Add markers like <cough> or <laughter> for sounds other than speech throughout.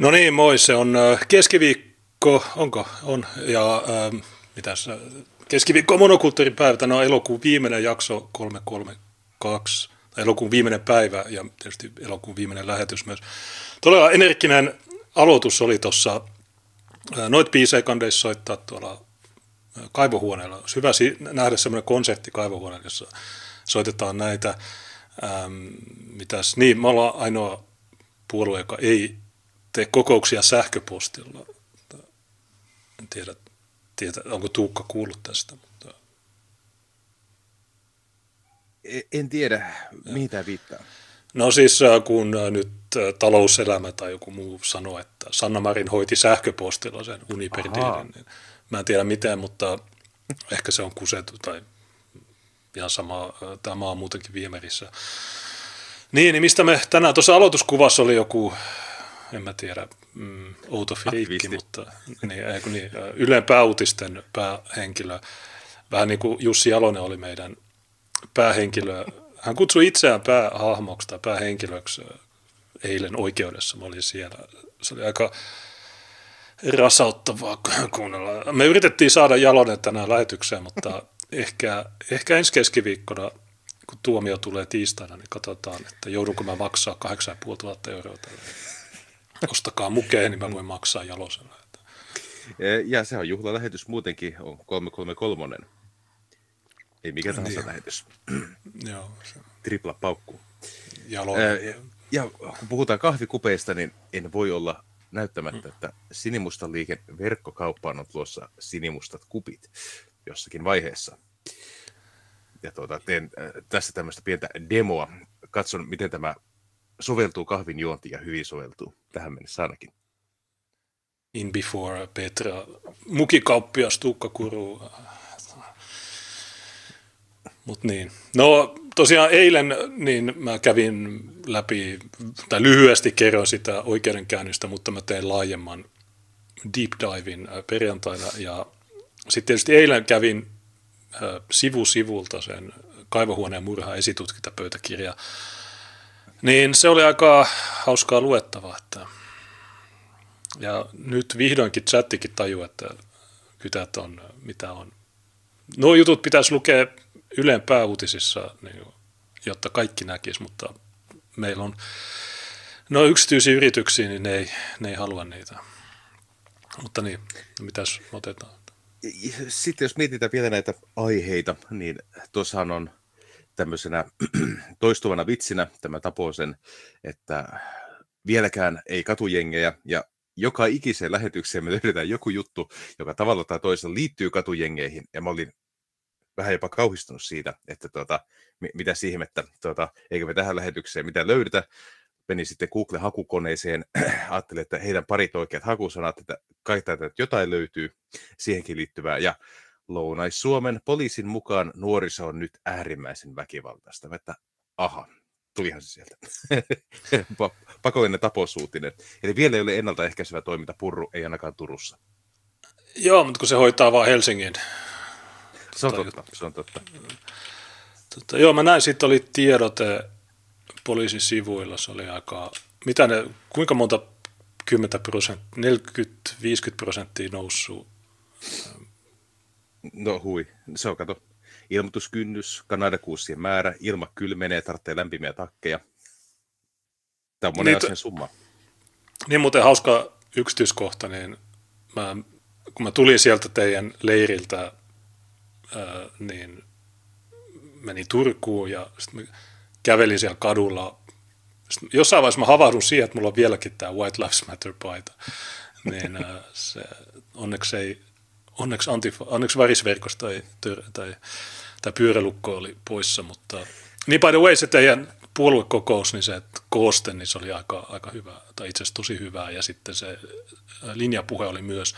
No niin, moi, se on keskiviikko, onko? On, ja ähm, mitäs, keskiviikko on monokulttuuripäivä, tämä on elokuun viimeinen jakso 332, tai elokuun viimeinen päivä ja tietysti elokuun viimeinen lähetys myös. Todella energinen aloitus oli tuossa, noit biisejä kandeissa soittaa tuolla kaivohuoneella. Olisi hyvä nähdä semmoinen konsertti kaivohuoneella, jossa soitetaan näitä. Ähm, mitäs, niin, me ollaan ainoa puolue, joka ei tee kokouksia sähköpostilla. En tiedä, tiedä onko Tuukka kuullut tästä. Mutta... E, en tiedä, tämä viittaa. No siis äh, kun äh, nyt äh, talouselämä tai joku muu sanoo, että Sanna Marin hoiti sähköpostilla sen Uniper niin mä en tiedä miten, mutta ehkä se on kusetu tai ihan sama, tämä on muutenkin viemärissä. Niin, niin mistä me tänään, tuossa aloituskuvassa oli joku en mä tiedä, mm, outo friikki, mutta niin, ei, kun niin, Ylen pääuutisten päähenkilö, vähän niin kuin Jussi Jalonen oli meidän päähenkilö. Hän kutsui itseään päähahmoksi tai päähenkilöksi eilen oikeudessa. Mä olin siellä. Se oli aika rasauttavaa <laughs> kuunnella. Me yritettiin saada Jalonen tänään lähetykseen, mutta ehkä, ehkä ensi keskiviikkona, kun tuomio tulee tiistaina, niin katsotaan, että joudunko mä maksaa 8500 euroa tälle ostakaa mukeen, niin mä voin maksaa jalosella. Ja se on juhlalähetys muutenkin, on 333. Ei mikä tahansa niin. lähetys. <clears throat> Joo. Se... Tripla paukku. Jalo. Ja kun puhutaan kahvikupeista, niin en voi olla näyttämättä, mm. että Sinimustan liike verkkokauppaan on tulossa sinimustat kupit jossakin vaiheessa. Ja tuota, teen tässä tämmöistä pientä demoa. Katson, miten tämä soveltuu kahvin juonti ja hyvin soveltuu tähän mennessä ainakin. In before Petra, mukikauppias Tuukka Kuru. Mut niin. No tosiaan eilen niin mä kävin läpi, tai lyhyesti kerroin sitä oikeudenkäynnistä, mutta mä tein laajemman deep divin äh, perjantaina. Ja sitten tietysti eilen kävin äh, sivu sivulta sen kaivohuoneen murha esitutkintapöytäkirja niin se oli aika hauskaa luettavaa. Että... Ja nyt vihdoinkin chattikin tajuu, että kytät on mitä on. Nuo jutut pitäisi lukea Ylen pääuutisissa, niin, jotta kaikki näkis, mutta meillä on no yksityisiä yrityksiä, niin ne ei, ne ei halua niitä. Mutta niin, mitäs otetaan? Sitten jos mietitään vielä näitä aiheita, niin tuossahan on tämmöisenä <clears throat> toistuvana vitsinä tämä Taposen, että vieläkään ei katujengejä ja joka ikiseen lähetykseen me löydetään joku juttu, joka tavalla tai toisella liittyy katujengeihin ja mä olin vähän jopa kauhistunut siitä, että tuota, mitä siihen, että tuota, eikö me tähän lähetykseen mitä löydetä. Menin sitten Google-hakukoneeseen, <clears throat> ajattelin, että heidän parit oikeat hakusanat, että kai jotain löytyy siihenkin liittyvää. Ja Lounais-Suomen poliisin mukaan nuoriso on nyt äärimmäisen väkivaltaista. Että aha, tulihan se sieltä. <laughs> Pakollinen taposuutinen. Eli vielä ei ole ennaltaehkäisevä toiminta purru, ei ainakaan Turussa. Joo, mutta kun se hoitaa vain Helsingin. Se on totta, se on totta. totta joo, mä näin, sitten oli tiedote poliisin sivuilla, se oli aika, mitä ne, kuinka monta 10 prosenttia, 40-50 prosenttia noussut No hui, se on kato. Ilmoituskynnys, kanadakuussien määrä, ilma kylmenee, tarvitsee lämpimiä takkeja. Tämä on monen niin, asian summa. Niin muuten hauska yksityiskohta, niin mä, kun mä tulin sieltä teidän leiriltä, ää, niin menin Turkuun ja sitten kävelin siellä kadulla. Sitten jossain vaiheessa mä havahdun siihen, että mulla on vieläkin tämä White Lives Matter-paita. Niin ää, se, onneksi ei onneksi, antifa, onneksi värisverkosta tai, tai, tai pyörälukko oli poissa, mutta niin by the way, se teidän puoluekokous, niin se kooste, niin se oli aika, aika hyvä, tai itse asiassa tosi hyvää, ja sitten se linjapuhe oli myös,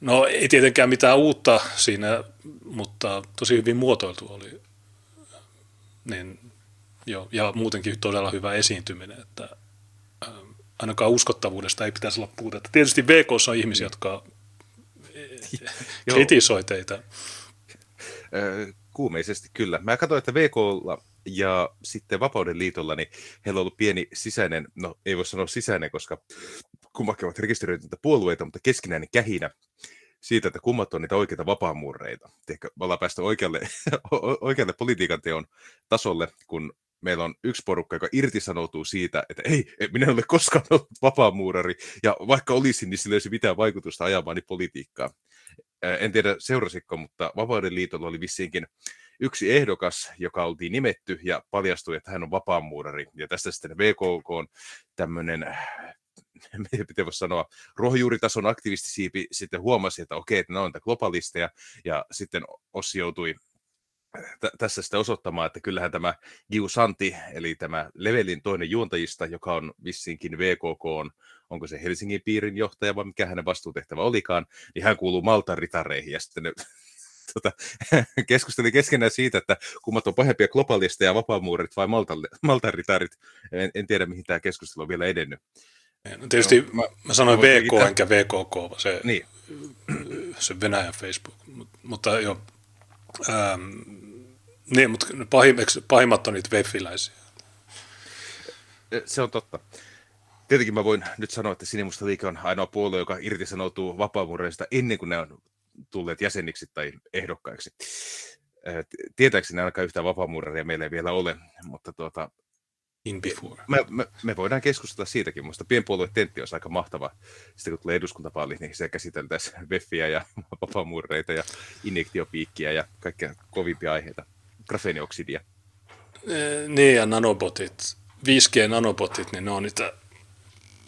no ei tietenkään mitään uutta siinä, mutta tosi hyvin muotoiltu oli, niin joo, ja muutenkin todella hyvä esiintyminen, että ainakaan uskottavuudesta ei pitäisi olla puutetta. Tietysti VK on ihmisiä, jotka kritisoi teitä. Kuumeisesti kyllä. Mä katsoin, että VKlla ja sitten Vapauden liitolla, niin heillä on ollut pieni sisäinen, no ei voi sanoa sisäinen, koska kummatkin ovat rekisteröityneitä puolueita, mutta keskinäinen kähinä siitä, että kummat on niitä oikeita vapaamuureita. Ehkä me ollaan päästy oikealle, <laughs> oikealle politiikan teon tasolle, kun meillä on yksi porukka, joka irtisanoutuu siitä, että ei, minä en ole koskaan ollut vapaamuurari, ja vaikka olisin, niin sillä ei olisi mitään vaikutusta ajamaani politiikkaa. En tiedä seurasiko, mutta Vapauden liitolla oli vissiinkin yksi ehdokas, joka oltiin nimetty ja paljastui, että hän on vapaamuurari. Ja tästä sitten VKK on tämmöinen <laughs> miten voisi sanoa, ruohonjuuritason aktivistisiipi sitten huomasi, että okei, että ne on globalisteja, ja sitten Ossi joutui t- tässä sitten osoittamaan, että kyllähän tämä Giu Santi, eli tämä Levelin toinen juontajista, joka on vissiinkin VKK, on, onko se Helsingin piirin johtaja vai mikä hänen vastuutehtävä olikaan, niin hän kuuluu Maltan ritareihin, ja sitten ne <laughs> tota, <laughs> keskusteli keskenään siitä, että kummat on pahempia globalisteja ja vapaamuurit vai Maltan, Maltan ritarit. En, en tiedä, mihin tämä keskustelu on vielä edennyt. No, tietysti no, mä, mä sanoin VK tämän... enkä VKK, se, niin. se Venäjän Facebook, Mut, mutta joo, ähm, niin, mutta pahimmat on niitä. Se on totta. Tietenkin mä voin nyt sanoa, että Sinimusta liike on ainoa puolue, joka irtisanoutuu vapaamuureista ennen kuin ne on tulleet jäseniksi tai ehdokkaiksi. Tietääkseni ainakaan yhtään vapaamuuraria meillä ei vielä ole, mutta tuota, in before. Me, me, me voidaan keskustella siitäkin. Minusta pienpuolue-tentti olisi aika mahtava. Sitten kun tulee eduskuntavaali, niin se käsiteltäisiin veffiä ja <laughs> vapaamuureita ja injektiopiikkiä ja kaikkia kovimpia aiheita. Grafeenioksidia. Niin, ja nanobotit. 5G-nanobotit, niin ne on niitä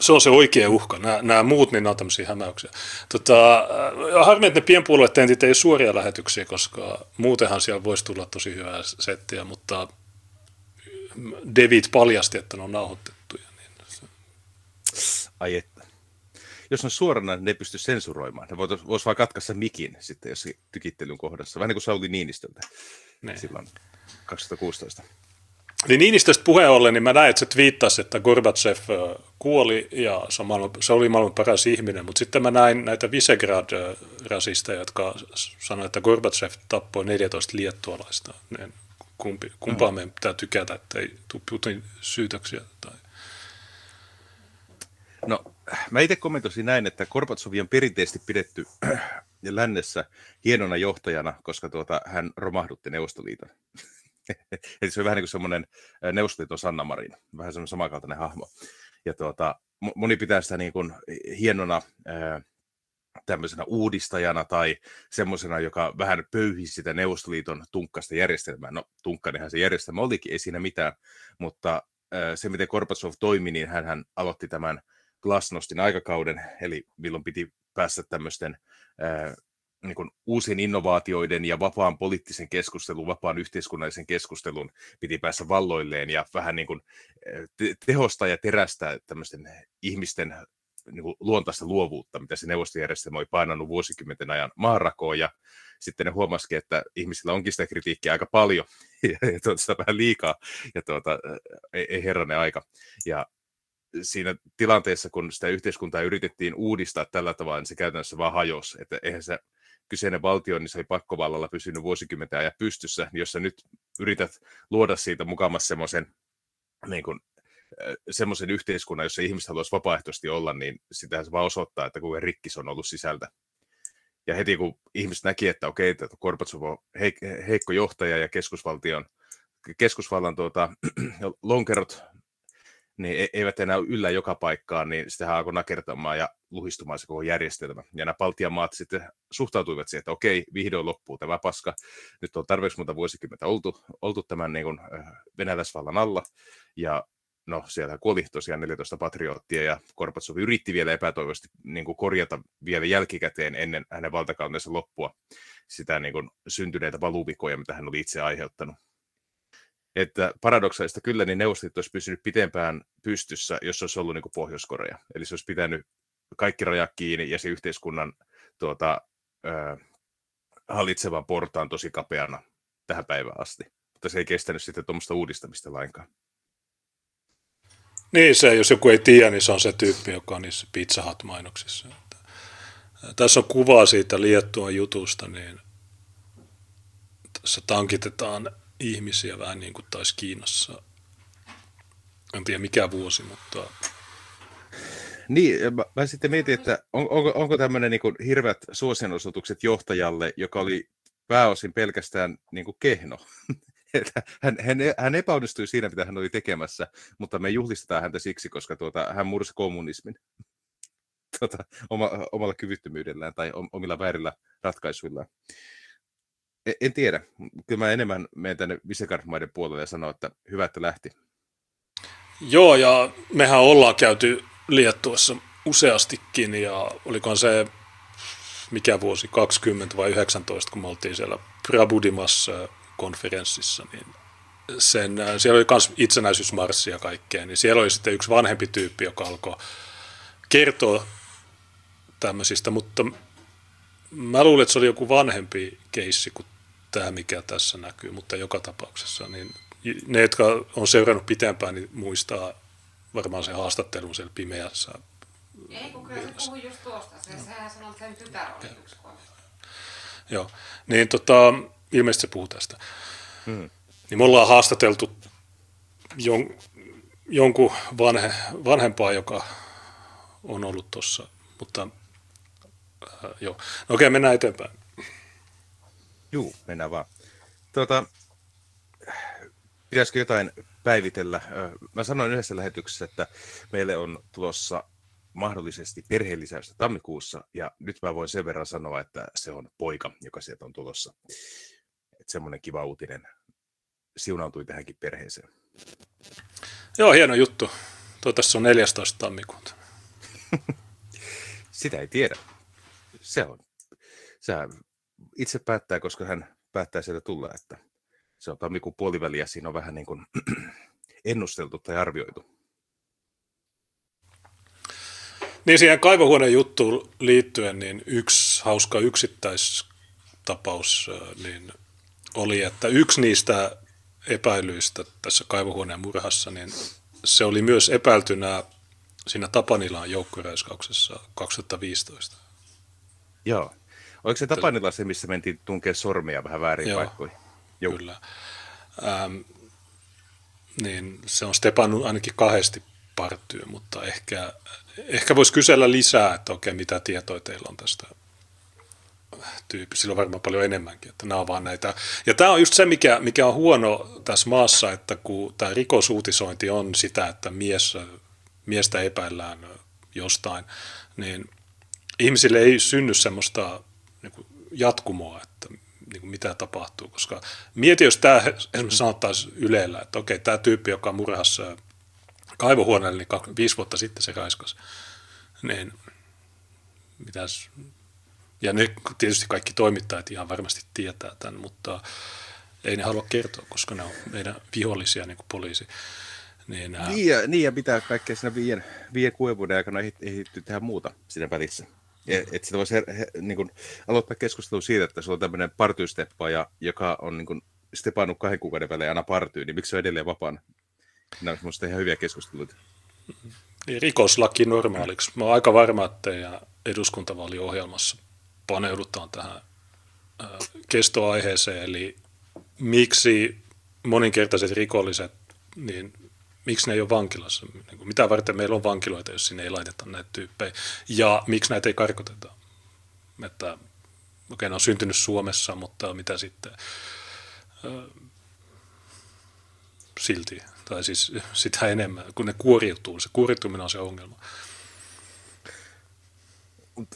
se on se oikea uhka. Nämä, nämä muut, niin nämä on tämmöisiä hämäyksiä. Tota, harmi, että ne pienpuolueet tentit ei ole suoria lähetyksiä, koska muutenhan siellä voisi tulla tosi hyvää settiä, mutta devit paljasti, että ne on nauhoitettuja. Niin se... Ai että. Jos on suorana, niin ne ei pysty sensuroimaan. Ne voisi vois vaan katkaista mikin sitten, jos tykittelyn kohdassa. Vähän niin kuin Sauli Niinistöltä ne. silloin 2016. Niin Niinistöstä puheen ollen, niin mä näin, että se twiittasi, että Gorbachev kuoli ja se, maailman, se oli maailman paras ihminen, mutta sitten mä näin näitä Visegrad-rasisteja, jotka sanoivat, että Gorbachev tappoi 14 liettualaista. Niin kumpi, kumpaa mm. meidän pitää tykätä, että ei tule Putin syytöksiä? Tai... No, mä itse kommentoisin näin, että Gorbatsov on perinteisesti pidetty <clears throat> lännessä hienona johtajana, koska tuota, hän romahdutti Neuvostoliiton. <laughs> Eli se on vähän niin kuin semmoinen Neuvostoliiton Sanna Marin, vähän semmoinen samankaltainen hahmo. Ja tuota, moni pitää sitä niin kuin hienona tämmöisenä uudistajana tai semmoisena, joka vähän pöyhisi sitä Neuvostoliiton tunkkasta järjestelmää. No, tunkkainenhan se järjestelmä olikin, ei siinä mitään, mutta se, miten Korpatsov toimi, niin hän aloitti tämän glasnostin aikakauden, eli milloin piti päästä tämmöisten niin kuin uusien innovaatioiden ja vapaan poliittisen keskustelun, vapaan yhteiskunnallisen keskustelun piti päässä valloilleen ja vähän niin kuin tehostaa ja terästää tämmöisten ihmisten niin kuin luontaista luovuutta, mitä se neuvostojärjestelmä oli painanut vuosikymmenten ajan maanrakoon, ja sitten ne huomasikin, että ihmisillä onkin sitä kritiikkiä aika paljon, <laughs> ja, tuota, sitä vähän liikaa, ja tuota, ei, ei herranen aika. Ja siinä tilanteessa, kun sitä yhteiskuntaa yritettiin uudistaa tällä tavalla, niin se käytännössä vaan hajosi, että eihän se kyseinen valtio, niin se oli pakkovallalla pysynyt vuosikymmenten ajan pystyssä, niin jos sä nyt yrität luoda siitä mukamassa semmoisen niin kuin semmoisen yhteiskunnan, jossa ihmiset haluaisi vapaaehtoisesti olla, niin sitähän se vaan osoittaa, että kuinka rikki se on ollut sisältä. Ja heti kun ihmiset näki, että okei, että Gorbatsov on heik- heikko johtaja ja keskusvaltion, keskusvallan tuota, <clears throat> lonkerot niin e-, eivät enää yllä joka paikkaan, niin sitä alkoi nakertamaan ja luhistumaan se koko järjestelmä. Ja nämä Baltian maat sitten suhtautuivat siihen, että okei, vihdoin loppuu tämä paska. Nyt on tarpeeksi monta vuosikymmentä oltu, oltu tämän niin kuin, venäläisvallan alla, ja no siellä kuoli tosiaan 14 patriottia ja Korpatsov yritti vielä epätoivoisesti niin kuin korjata vielä jälkikäteen ennen hänen valtakautensa loppua sitä niin kuin syntyneitä valuvikoja, mitä hän oli itse aiheuttanut. Että paradoksaista kyllä, niin neuvostot olisi pysynyt pitempään pystyssä, jos olisi ollut niin kuin Pohjois-Korea. Eli se olisi pitänyt kaikki rajat kiinni ja se yhteiskunnan tuota, ö, hallitsevan portaan tosi kapeana tähän päivään asti. Mutta se ei kestänyt sitten tuommoista uudistamista lainkaan. Niin se, jos joku ei tiedä, niin se on se tyyppi, joka on niissä Pizza Hut-mainoksissa. Tässä on kuva siitä Liettuan jutusta, niin tässä tankitetaan ihmisiä vähän niin kuin taisi Kiinassa. En tiedä mikä vuosi, mutta... Niin, mä, mä sitten mietin, että on, onko, onko tämmöinen niin hirveät suosionosoitukset johtajalle, joka oli pääosin pelkästään niin kuin kehno. <laughs> hän, hän, hän epäonnistui siinä, mitä hän oli tekemässä, mutta me juhlistetaan häntä siksi, koska tuota, hän mursi kommunismin <laughs> tuota, oma, omalla kyvyttömyydellään tai omilla väärillä ratkaisuillaan. En, en tiedä. Kyllä mä enemmän menen tänne Visegrad-maiden puolelle ja sanon, että hyvä, että lähti. Joo, ja mehän ollaan käyty Liettuassa useastikin, ja olikohan se mikä vuosi, 20 vai 19, kun me oltiin siellä Prabudimassa konferenssissa, niin sen, siellä oli myös itsenäisyysmarssi ja kaikkea, niin siellä oli sitten yksi vanhempi tyyppi, joka alkoi kertoa tämmöisistä, mutta mä luulen, että se oli joku vanhempi keissi kuin tämä, mikä tässä näkyy, mutta joka tapauksessa, niin ne, jotka on seurannut pitempään, niin muistaa varmaan sen haastattelun siellä pimeässä. Ei, kun kyllä se puhui just tuosta. Se, no. Sehän sanoi, että sen tytär oli yksi Joo, niin tota, ilmeisesti se puhuu tästä. Hmm. Niin me ollaan haastateltu jon, jonkun vanhe, vanhempaa, joka on ollut tuossa, mutta äh, joo. No okei, mennään eteenpäin. Juu, mennään vaan. Tuota, pitäisikö jotain päivitellä? Mä sanoin yhdessä lähetyksessä, että meille on tulossa mahdollisesti perheellisäystä tammikuussa, ja nyt mä voin sen verran sanoa, että se on poika, joka sieltä on tulossa. Että semmoinen kiva uutinen siunautui tähänkin perheeseen. Joo, hieno juttu. Tuo tässä on 14. tammikuuta. <laughs> Sitä ei tiedä. Se on. Se itse päättää, koska hän päättää sieltä tulla, että se on tammikuun puoliväli ja siinä on vähän niin kuin <clears throat> ennusteltu tai arvioitu. Niin siihen kaivohuoneen juttuun liittyen, niin yksi hauska yksittäistapaus niin oli, että yksi niistä epäilyistä tässä kaivohuoneen murhassa, niin se oli myös epäiltynä siinä Tapanilaan joukkoreiskauksessa 2015. Joo. Oliko se Tapanila se, missä mentiin tunkea sormia vähän väärin Joo, paikkoihin? Joo. Kyllä. Ähm, niin se on stepannut ainakin kahdesti partyy, mutta ehkä, ehkä voisi kysellä lisää, että okei, mitä tietoja teillä on tästä tyyppi. Sillä on varmaan paljon enemmänkin, että nämä on vaan näitä. Ja tämä on just se, mikä, mikä on huono tässä maassa, että kun tämä rikosuutisointi on sitä, että mies, miestä epäillään jostain, niin ihmisille ei synny semmoista jatkumoa, että niin kuin mitä tapahtuu. Koska mieti, jos tämä esimerkiksi sanottaisiin Ylellä, että okei, tämä tyyppi, joka on murhassa kaivohuoneella, niin viisi vuotta sitten se raiskas. Niin mitäs, ja ne tietysti kaikki toimittajat ihan varmasti tietää tämän, mutta ei ne halua kertoa, koska ne on meidän vihollisia niin kuin poliisi. Niin, ää... niin, ja, niin, ja pitää kaikkea siinä viien, viien kuuden vuoden aikana ehditty tehdä muuta siinä välissä. Että sitä voisi he, he, niin kuin, aloittaa keskustelua siitä, että sulla on tämmöinen partyysteppaja, joka on niin kuin, stepannut kahden kuukauden välein aina partyyn, niin miksi se on edelleen vapaana? Nämä on ihan hyviä keskusteluita. Niin, rikoslaki normaaliksi. Mä oon aika varma, että teidän eduskuntavaaliohjelmassa paneudutaan tähän kestoaiheeseen, eli miksi moninkertaiset rikolliset, niin miksi ne ei ole vankilassa? Niin mitä varten meillä on vankiloita, jos sinne ei laiteta näitä tyyppejä? Ja miksi näitä ei karkoteta? Että, okei, ne on syntynyt Suomessa, mutta mitä sitten? silti, tai siis sitä enemmän, kun ne kuoriutuu. Se kuoriutuminen on se ongelma.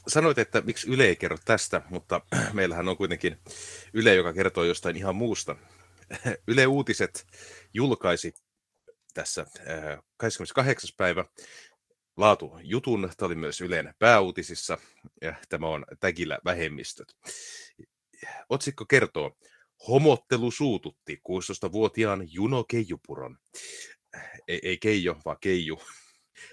Sanoit, että miksi Yle ei kerro tästä, mutta <clears throat> meillähän on kuitenkin Yle, joka kertoo jostain ihan muusta. <clears throat> Yle Uutiset julkaisi tässä 28. päivä laatu jutun. Tämä oli myös Ylen pääuutisissa ja tämä on Tägillä vähemmistöt. Otsikko kertoo, homottelu suututti 16-vuotiaan Juno Keijupuron. Ei, ei Keijo, vaan Keiju.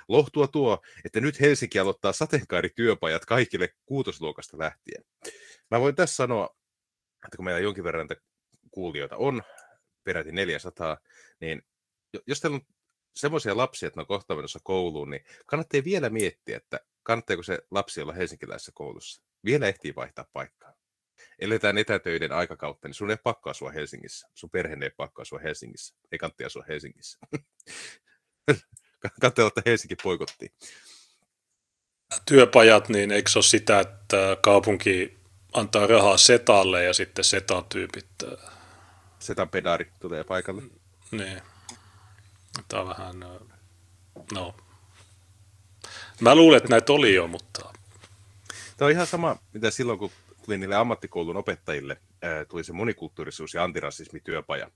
Lohtua tuo, että nyt Helsinki aloittaa sateenkaarityöpajat kaikille kuutosluokasta lähtien. Mä voin tässä sanoa, että kun meillä jonkin verran kuulijoita on, peräti 400, niin jos teillä on semmoisia lapsia, että ne on kohta menossa kouluun, niin kannattaa vielä miettiä, että kannattaako se lapsi olla helsinkiläisessä koulussa. Vielä ehtii vaihtaa paikkaa. Eletään etätöiden aikakautta, niin sun ei pakko asua Helsingissä. Sun perhe ei pakko asua Helsingissä. Ei kannattaa asua Helsingissä. <laughs> kannattaa että Helsinki poikottiin. työpajat, niin eikö se ole sitä, että kaupunki antaa rahaa setalle ja sitten setan tyypit... äh, Setan pedaari tulee paikalle. Niin. Tämä on vähän... äh, No. Mä luulen, että näitä oli jo, mutta... Tämä on ihan sama, mitä silloin, kun tuli niille ammattikoulun opettajille, tuli se monikulttuurisuus- ja antirasismityöpaja.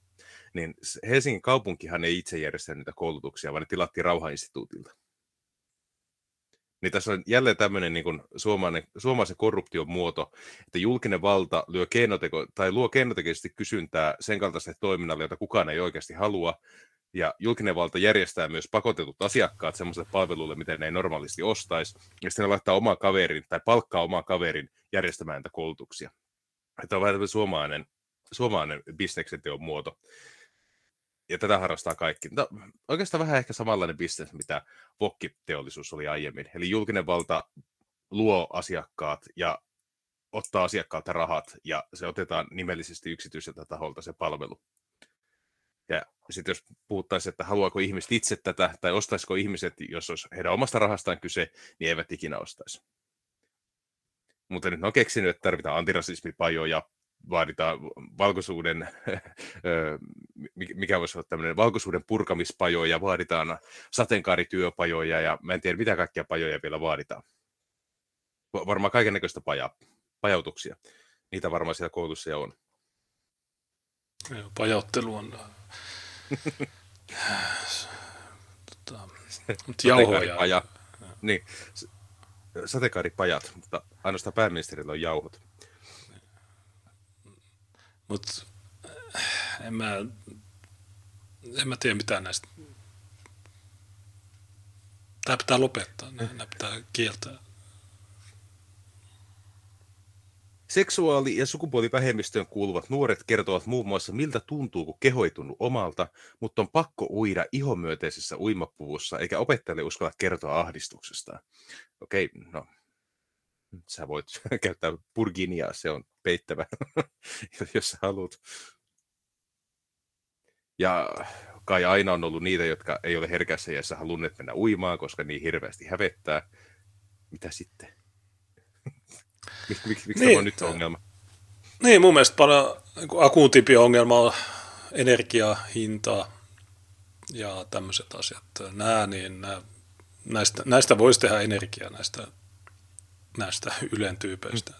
Niin Helsingin kaupunkihan ei itse järjestänyt niitä koulutuksia, vaan ne tilattiin Rauhainstituutilta. Niin tässä on jälleen tämmöinen niin kuin suomalainen, suomalaisen korruption muoto, että julkinen valta lyö keinoteko, tai luo keinotekoisesti kysyntää sen kaltaiselle toiminnalle, jota kukaan ei oikeasti halua, ja julkinen valta järjestää myös pakotetut asiakkaat semmoiselle palvelulle, miten ne ei normaalisti ostaisi, ja sitten ne laittaa oman kaverin tai palkkaa oman kaverin järjestämään näitä koulutuksia. Tämä on vähän suomalainen, suomalainen bisneksen teon muoto. Ja tätä harrastaa kaikki. No, oikeastaan vähän ehkä samanlainen bisnes, mitä vokkiteollisuus oli aiemmin. Eli julkinen valta luo asiakkaat ja ottaa asiakkaalta rahat, ja se otetaan nimellisesti yksityiseltä taholta se palvelu. Ja sitten jos puhuttaisiin, että haluaako ihmiset itse tätä, tai ostaisiko ihmiset, jos olisi heidän omasta rahastaan kyse, niin eivät ikinä ostaisi. Mutta nyt ne on keksinyt, että tarvitaan antirasismipajoja, vaaditaan valkoisuuden, <laughs> mikä voisi olla tämmöinen valkoisuuden purkamispajoja, vaaditaan sateenkaarityöpajoja ja mä en tiedä mitä kaikkia pajoja vielä vaaditaan. Va- Varmaan kaiken näköistä paja, pajautuksia. Niitä varmaan siellä koulussa on. Joo, Pajottelu on... tota, jauhoja. Sateenkaaripaja. Niin, sateenkaaripajat, mutta ainoastaan pääministerillä on jauhot. Mutta en mä, en mä tiedä mitään näistä. Tämä pitää lopettaa, nämä pitää kieltää. Seksuaali- ja sukupuolivähemmistöön kuuluvat nuoret kertovat muun muassa, miltä tuntuu, kun kehoitunut omalta, mutta on pakko uida ihomyöteisessä uimapuvussa, eikä opettajalle uskalla kertoa ahdistuksestaan. Okei, no, sä voit <laughs> käyttää purginiaa, se on peittävä, <laughs> jos sä haluat. Ja kai aina on ollut niitä, jotka ei ole herkässä iässä halunneet mennä uimaan, koska niin hirveästi hävettää. Mitä sitten? Miksi mik, mik Niin, tämä on nyt ongelma? Niin, mun mielestä paljon niin akuutimpi ongelma on energiahinta ja tämmöiset asiat. Nämä, niin nämä, näistä, näistä voisi tehdä energiaa näistä, näistä Ylen tyypeistä.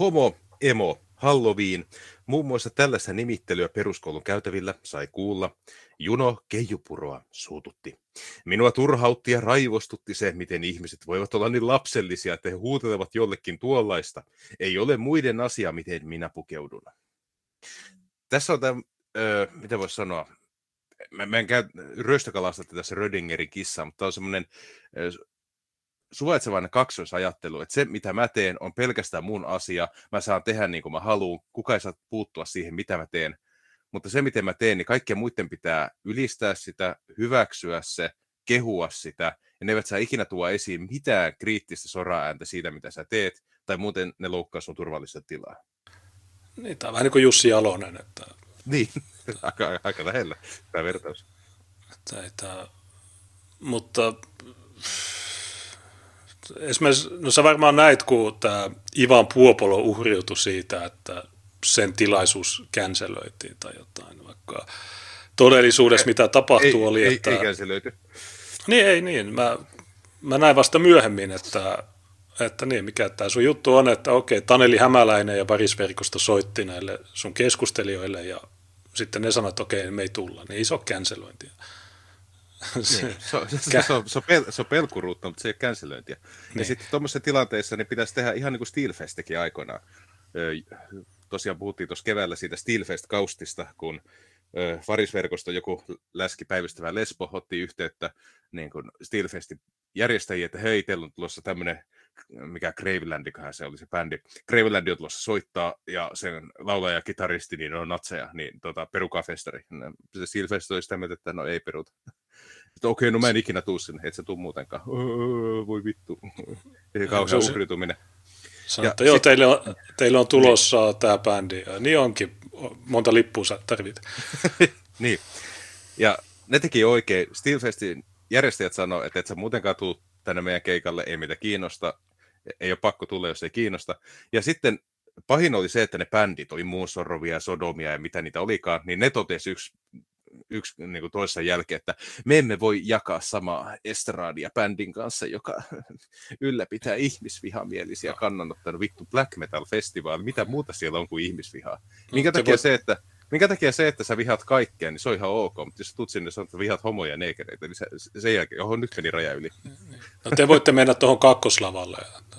Homo, emo, Halloween. Muun muassa tällaista nimittelyä peruskoulun käytävillä sai kuulla. Juno Keijupuroa suututti. Minua turhautti ja raivostutti se, miten ihmiset voivat olla niin lapsellisia, että he huutelevat jollekin tuollaista. Ei ole muiden asia, miten minä pukeudun. Tässä on tämä, öö, mitä voisi sanoa, mä, mä en käy ryöstökalasta tässä Rödingerin kissaa, mutta tämä on semmoinen suvaitsevainen kaksoisajattelu, että se mitä mä teen on pelkästään mun asia, mä saan tehdä niin kuin mä haluan, kuka ei saa puuttua siihen mitä mä teen, mutta se miten mä teen, niin kaikkien muiden pitää ylistää sitä, hyväksyä se, kehua sitä, ja ne eivät saa ikinä tuoda esiin mitään kriittistä soraääntä siitä, mitä sä teet, tai muuten ne loukkaa sun turvallista tilaa. Niin, tämä on vähän niin kuin Jussi Jalonen, että, Niin, <laughs> aika, aika lähellä tämä vertaus. että ei tämä, mutta esimerkiksi, no sä varmaan näit, kun tämä Ivan Puopolo uhriutui siitä, että sen tilaisuus känselöitiin tai jotain, vaikka todellisuudessa mitä tapahtuu ei, oli, ei, että... Se löyty. Niin, ei niin. Mä, mä näin vasta myöhemmin, että, että niin, mikä tämä sun juttu on, että okei, Taneli Hämäläinen ja Parisverkosto soitti näille sun keskustelijoille ja sitten ne sanoivat, että okei, me ei tulla, niin iso cancelointi. Se, Niin, se, on, <laughs> se, se, se, on, se, on pel, se on pelkuruutta, mutta se ei ole känselöintiä. Niin. Ja sitten tuommoisessa tilanteessa niin pitäisi tehdä ihan niin kuin Steelfest teki aikoinaan. Tosiaan puhuttiin tuossa keväällä siitä Steelfest-kaustista, kun ö, Farisverkosto joku läski päivystävä Lesbo otti yhteyttä niin kuin Steelfestin järjestäjiä, että hei, teillä on tulossa tämmöinen, mikä Gravelandikahan se oli se bändi. Graveland on tulossa soittaa ja sen laulaja ja kitaristi niin on natseja, niin tota, perukaa festari. Se Steelfest oli sitä mieltä, että no ei peruta. <laughs> Okei, no mä en ikinä tuu sinne, et sä tuu muutenkaan. Voi vittu. Kauhean on se- uhriutuminen. Sanoi, Ja että joo, sit- teille on, teille on tulossa tämä bändi. Ja niin onkin, monta lippua sä tarvit. <laughs> Niin. Ja ne teki oikein. Steelfestin järjestäjät sanoo, että et sä muutenkaan tuu tänne meidän keikalle, ei meitä kiinnosta, ei ole pakko tulla, jos ei kiinnosta. Ja sitten pahin oli se, että ne bändit oli Muussorrovia, Sodomia ja mitä niitä olikaan, niin ne totesi yksi yksi niin kuin toisessa jälkeen, että me emme voi jakaa samaa estradia bändin kanssa, joka <laughs> ylläpitää ihmisvihamielisiä kannanottanut vittu black metal festival. Mitä muuta siellä on kuin ihmisvihaa? Minkä no, takia se, se, että Minkä takia se, että sä vihat kaikkea, niin se on ihan ok, mutta jos sä tulet sinne ja että vihat homoja ja neekereitä, niin se, sen jälkeen, johon nyt meni raja yli. No te voitte mennä tuohon kakkoslavalle. Että,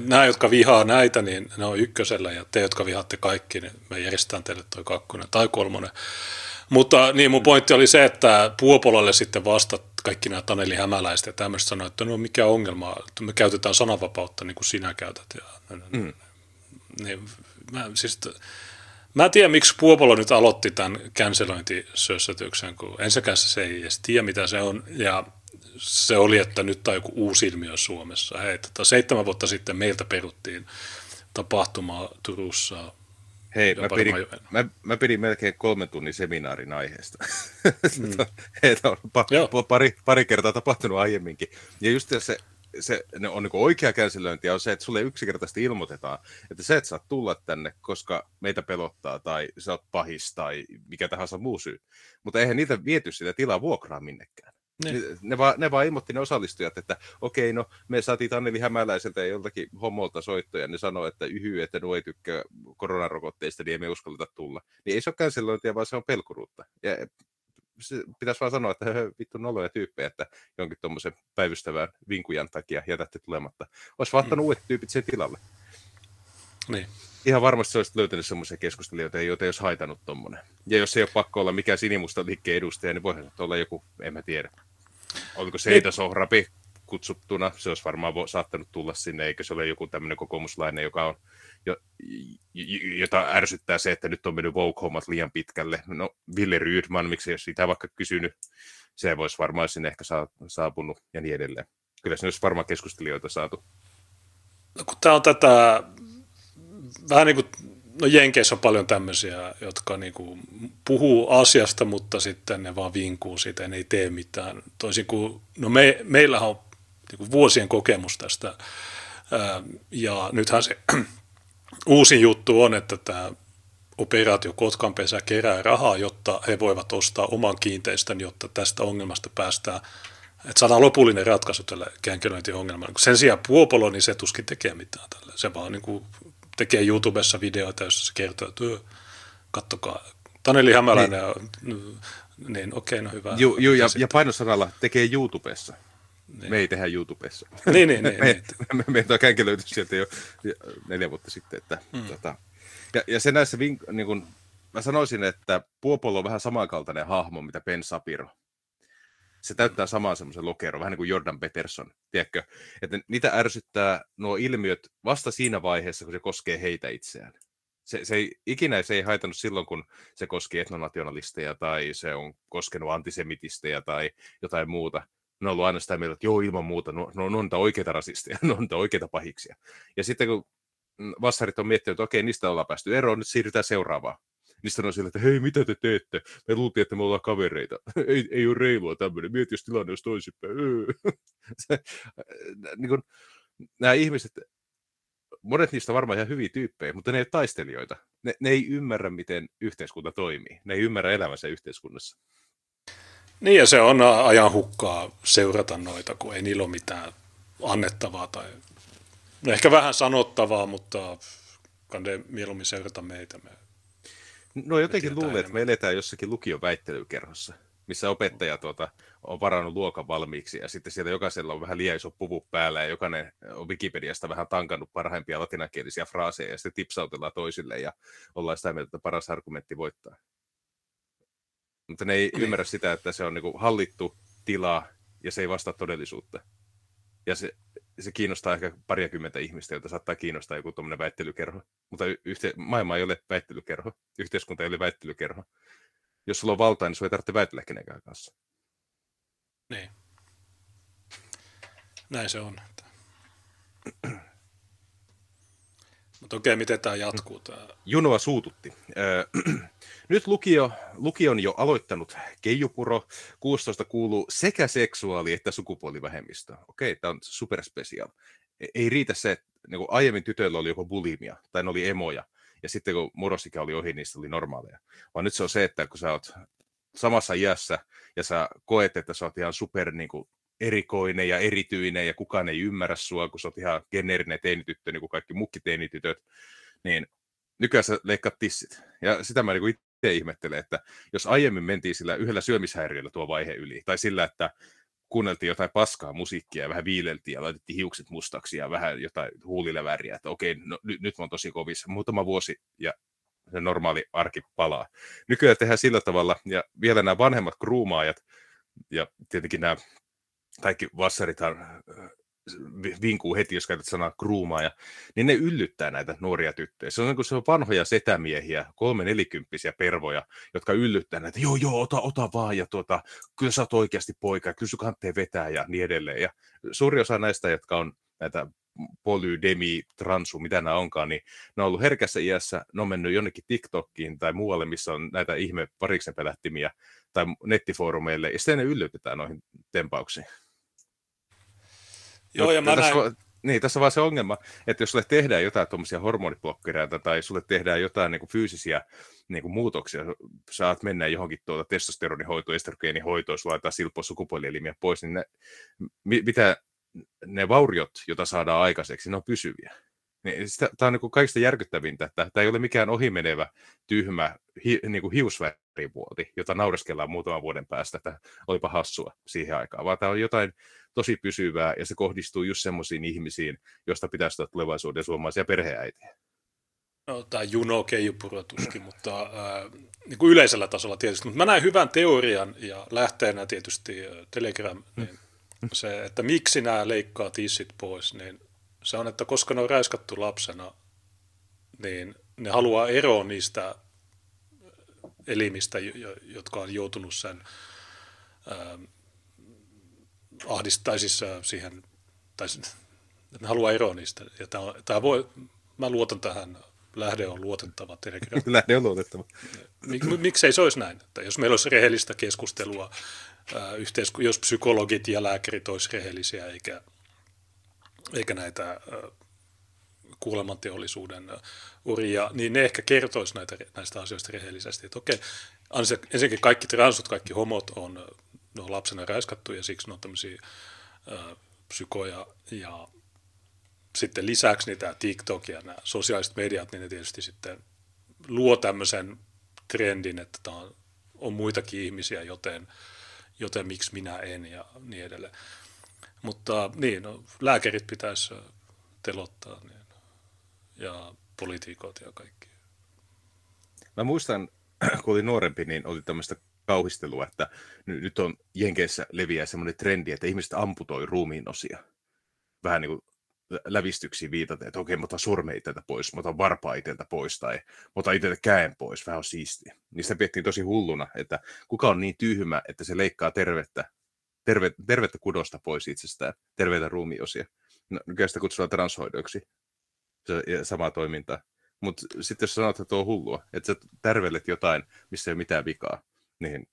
nämä, jotka vihaa näitä, niin ne on ykkösellä, ja te, jotka vihaatte kaikki, niin me järjestetään teille toi kakkonen tai kolmonen. Mutta niin mun pointti oli se, että Puopolalle sitten vastat kaikki nämä Taneli Hämäläiset ja tämmöistä sanoa, että no mikä ongelma, että me käytetään sananvapautta niin kuin sinä käytät. Ja, mm. niin, mä, siis, mä en tiedä, miksi Puopola nyt aloitti tämän cancelointisössötyksen, kun ensinnäkään se ei edes tiedä, mitä se on, ja se oli, että nyt on joku uusi ilmiö Suomessa. Hei, tota, seitsemän vuotta sitten meiltä peruttiin tapahtuma Turussa. Hei, mä pidin, mä, mä pidin melkein kolmen tunnin seminaarin aiheesta. Mm. <laughs> on pa, pari, pari kertaa tapahtunut aiemminkin. Ja just se, se ne on niin oikea känsilöinti on se, että sulle yksinkertaisesti ilmoitetaan, että se, että saat tulla tänne, koska meitä pelottaa tai sä oot pahis tai mikä tahansa muu syy. Mutta eihän niitä viety sitä tilaa vuokraa minnekään. Niin. Ne, vaan, ne vaan ilmoitti ne osallistujat, että okei, no me saatiin Tanneli Hämäläiseltä ja joltakin homolta soittoja, ne sanoi, että yhy, että nuo ei tykkää koronarokotteista, niin emme uskalleta tulla. Niin ei se ole cancelointia, vaan se on pelkuruutta. Ja se pitäisi vaan sanoa, että vittu noloja tyyppejä, että jonkin tuommoisen päivystävän vinkujan takia jätätte tulematta. Olisi vaihtanut mm. uudet tyypit sen tilalle. Niin. Ihan varmasti se olisi löytänyt semmoisia keskustelijoita, joita ei olisi haitanut tuommoinen. Ja jos ei ole pakko olla mikään sinimusta liikkeen edustaja, niin voihan olla joku, en mä tiedä, Oliko Seita Sohrapi kutsuttuna? Se olisi varmaan vo, saattanut tulla sinne, eikö se ole joku tämmöinen kokoomuslainen, joka on, jo, jota ärsyttää se, että nyt on mennyt woke liian pitkälle. No, Ville Rydman, miksi jos sitä vaikka kysynyt, se voisi varmaan sinne ehkä saapunut ja niin edelleen. Kyllä se olisi varmaan keskustelijoita saatu. No, kun tämä on tätä, vähän niin kuin no Jenkeissä on paljon tämmöisiä, jotka niin kuin puhuu asiasta, mutta sitten ne vaan vinkuu siitä ja ne ei tee mitään. Toisin kuin, no me, meillähän on niin kuin vuosien kokemus tästä, ja nythän se <clears throat> uusin juttu on, että tämä operaatio Kotkanpesä kerää rahaa, jotta he voivat ostaa oman kiinteistön, jotta tästä ongelmasta päästään, että saadaan lopullinen ratkaisu tälle käänkelöintiongelmalle. Sen sijaan Puopolo, niin se tuskin tekee mitään tälle. Se vaan niin kuin tekee YouTubessa videoita, joissa se kertoo, että kattokaa, Taneli Hämäläinen, niin, niin okei, okay, no hyvä. Ju, ju, ja, ja painosanalla tekee YouTubessa. Niin. Me ei tehdä YouTubessa. Niin, niin, niin. <laughs> me, niin. me, me, me löytyi sieltä jo neljä vuotta sitten. Että, mm. tota, ja, ja se näissä, vink, niin kun, mä sanoisin, että Puopolo on vähän samankaltainen hahmo, mitä Ben Sapiro se täyttää samaa semmoisen lokeron, vähän niin kuin Jordan Peterson, tiedätkö? Että niitä ärsyttää nuo ilmiöt vasta siinä vaiheessa, kun se koskee heitä itseään. Se, se ei, ikinä se ei haitannut silloin, kun se koski etnonationalisteja tai se on koskenut antisemitistejä tai jotain muuta. Ne on ollut aina sitä mieltä, että joo, ilman muuta, no, no, no on oikeita rasisteja, <laughs> no on oikeita pahiksia. Ja sitten kun vassarit on miettinyt, että okei, niistä ollaan päästy eroon, nyt siirrytään seuraavaan niin sanoi sille, että hei, mitä te teette? Me luultiin, että me ollaan kavereita. <laughs> ei, ei ole reilua tämmöinen. Mieti, jos tilanne olisi toisinpäin. <laughs> Se, niin kuin, nämä ihmiset, monet niistä varmaan ihan hyviä tyyppejä, mutta ne ei ole taistelijoita. Ne, ne ei ymmärrä, miten yhteiskunta toimii. Ne ei ymmärrä elämänsä yhteiskunnassa. Niin, ja se on ajan hukkaa seurata noita, kun ei niillä ole mitään annettavaa tai ehkä vähän sanottavaa, mutta kannattaa mieluummin seurata meitä. Me No jotenkin luulen, että me eletään jossakin lukion väittelykerhossa, missä opettaja tuota, on varannut luokan valmiiksi ja sitten siellä jokaisella on vähän liian iso puvu päällä ja jokainen on Wikipediasta vähän tankannut parhaimpia latinakielisiä fraaseja ja sitten tipsautellaan toisille ja ollaan sitä mieltä, että paras argumentti voittaa. Mutta ne ei niin. ymmärrä sitä, että se on niin hallittu tila ja se ei vastaa todellisuutta. Ja se, se kiinnostaa ehkä pariakymmentä ihmistä, joita saattaa kiinnostaa joku tuommoinen väittelykerho. Mutta yhte, maailma ei ole väittelykerho, yhteiskunta ei ole väittelykerho. Jos sulla on valtaa, niin sinua ei tarvitse väitellä kenenkään kanssa. Niin. Näin se on. Mutta okei, miten tämä jatkuu? Tämä? Junoa suututti. Nyt lukio, lukio on jo aloittanut keijupuro. 16 kuuluu sekä seksuaali- että sukupuolivähemmistö. Okei, tämä on superspecial. E, ei riitä se, että niin aiemmin tytöillä oli joku bulimia, tai ne oli emoja, ja sitten kun murrosikä oli ohi, niistä oli normaaleja. Vaan nyt se on se, että kun sä oot samassa iässä, ja sä koet, että sä oot ihan super niin kuin, erikoinen ja erityinen, ja kukaan ei ymmärrä sua, kun sä oot ihan geneerinen teinityttö, niin kuin kaikki mukki teinitytöt, niin nykyään sä leikkaat tissit. Ja sitä mä niin itse ihmettelen, että jos aiemmin mentiin sillä yhdellä syömishäiriöllä tuo vaihe yli, tai sillä, että kuunneltiin jotain paskaa musiikkia ja vähän viileltiin ja laitettiin hiukset mustaksi ja vähän jotain huulille väriä, että okei, no, nyt, nyt mä oon tosi kovissa. Muutama vuosi ja se normaali arki palaa. Nykyään tehdään sillä tavalla, ja vielä nämä vanhemmat kruumaajat, ja tietenkin nämä kaikki vassarithan vinkuu heti, jos käytät sanaa kruumaaja, niin ne yllyttää näitä nuoria tyttöjä. Se on, niin se on vanhoja setämiehiä, kolme nelikymppisiä pervoja, jotka yllyttää näitä, joo joo, ota, ota vaan, ja tuota, kyllä sä oot oikeasti poika, kyllä sun vetää ja niin edelleen. Ja suuri osa näistä, jotka on näitä polydemi, transu, mitä nämä onkaan, niin ne on ollut herkässä iässä, ne on mennyt jonnekin TikTokkiin tai muualle, missä on näitä ihme pariksen pelättimiä tai nettifoorumeille, ja sitten ne yllytetään noihin tempauksiin. Joo, ja mä tässä, näin... niin, tässä on vaan se ongelma, että jos sulle tehdään jotain tuommoisia hormoniblokkereita tai sulle tehdään jotain niin kuin fyysisiä niin kuin muutoksia, saat mennä johonkin tuota testosteronihoitoon, estrogeenihoitoon, sulla laitetaan silppoa sukupuolielimiä pois, niin ne, mitä ne vauriot, joita saadaan aikaiseksi, ne on pysyviä. Niin tämä on niin kaikista järkyttävintä, että tämä ei ole mikään ohimenevä, tyhmä hi, niin kuin hiusvärivuoti, jota naureskellaan muutaman vuoden päästä, että olipa hassua siihen aikaan, vaan tämä on jotain tosi pysyvää ja se kohdistuu just semmoisiin ihmisiin, joista pitäisi olla tulevaisuuden suomalaisia perheäitiä. No, tämä Juno Keijupurotuskin, mutta äh, niin kuin yleisellä tasolla tietysti. Mutta mä näin hyvän teorian ja lähteenä tietysti Telegram, niin se, että miksi nämä leikkaa tissit pois, niin se on, että koska ne on räiskattu lapsena, niin ne haluaa eroa niistä elimistä, jotka on joutunut sen äh, ahdistaa siis siihen, tai että ne haluaa eroa niistä. Ja tämä, tämä voi, mä luotan tähän, lähde on luotettava. <laughs> lähde on luotettava. Mik, miksei se olisi näin? Että jos meillä olisi rehellistä keskustelua, ää, yhteisku, jos psykologit ja lääkärit olisivat rehellisiä, eikä, eikä näitä ää, kuolemanteollisuuden uria, niin ne ehkä kertoisi näitä, näistä asioista rehellisesti. Että okei, ensinnäkin kaikki transut, kaikki homot on ne on lapsena räiskattu ja siksi ne on tämmöisiä ää, psykoja ja sitten lisäksi niitä TikTok ja nämä sosiaaliset mediat, niin ne tietysti sitten luo tämmöisen trendin, että tämä on, on muitakin ihmisiä, joten, joten miksi minä en ja niin edelleen. Mutta niin, no, lääkärit pitäisi telottaa niin, ja poliitikot ja kaikki. Mä muistan, <clears throat> kun olin nuorempi, niin oli tämmöistä kauhistelua, että nyt on Jenkeissä leviää semmoinen trendi, että ihmiset amputoi ruumiin osia. Vähän niin kuin lävistyksiin viitaten, että okei, mä otan sorme itseltä pois, mä otan varpaa itseltä pois, tai mä otan itseltä käen pois, vähän on siistiä. Niistä piettiin tosi hulluna, että kuka on niin tyhmä, että se leikkaa tervettä, terve, tervettä kudosta pois itsestään, terveitä ruumiosia. No, nykyään sitä kutsutaan transhoidoiksi, se, samaa toimintaa. Mutta sitten jos sanot, että tuo on hullua, että sä tärvelet jotain, missä ei ole mitään vikaa, niin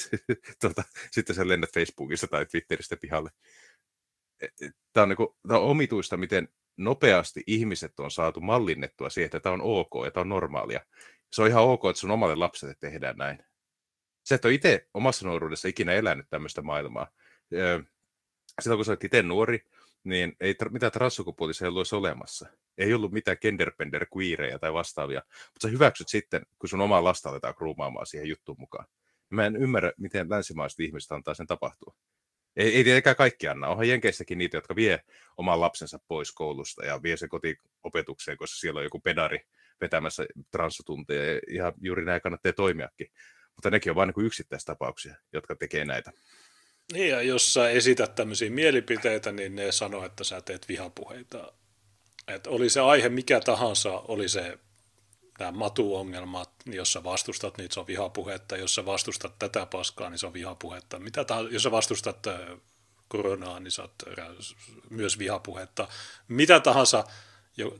<laughs> tuota, sitten sä lennät Facebookissa tai Twitteristä pihalle. E, e, tämä on, niinku, tämä on omituista, miten nopeasti ihmiset on saatu mallinnettua siihen, että tämä on ok ja tämä on normaalia. Se on ihan ok, että sun omalle lapselle tehdään näin. Se, että on itse omassa nuoruudessa ikinä elänyt tämmöistä maailmaa. Silloin kun sä olet itse nuori, niin ei tra- mitään transsukupuolisia ollut olemassa. Ei ollut mitään genderbender queereja tai vastaavia, mutta sä hyväksyt sitten, kun sun omaa lasta aletaan kruumaamaan siihen juttuun mukaan. Mä en ymmärrä, miten länsimaiset ihmiset antaa sen tapahtua. Ei, ei tietenkään kaikki anna. Onhan Jenkeissäkin niitä, jotka vie oman lapsensa pois koulusta ja vie sen kotiopetukseen, koska siellä on joku pedari vetämässä transsutunteja. Ja juuri näin kannattaa toimiakin. Mutta nekin on vain niin yksittäistapauksia, jotka tekee näitä. Niin, ja jos sä esität tämmöisiä mielipiteitä, niin ne sanoo, että sä teet vihapuheita. että oli se aihe mikä tahansa, oli se nämä matuongelmat, niin jos sä vastustat, niin se on vihapuhetta. Jos sä vastustat tätä paskaa, niin se on vihapuhetta. Mitä tahansa, jos sä vastustat koronaa, niin sä oot myös vihapuhetta. Mitä tahansa,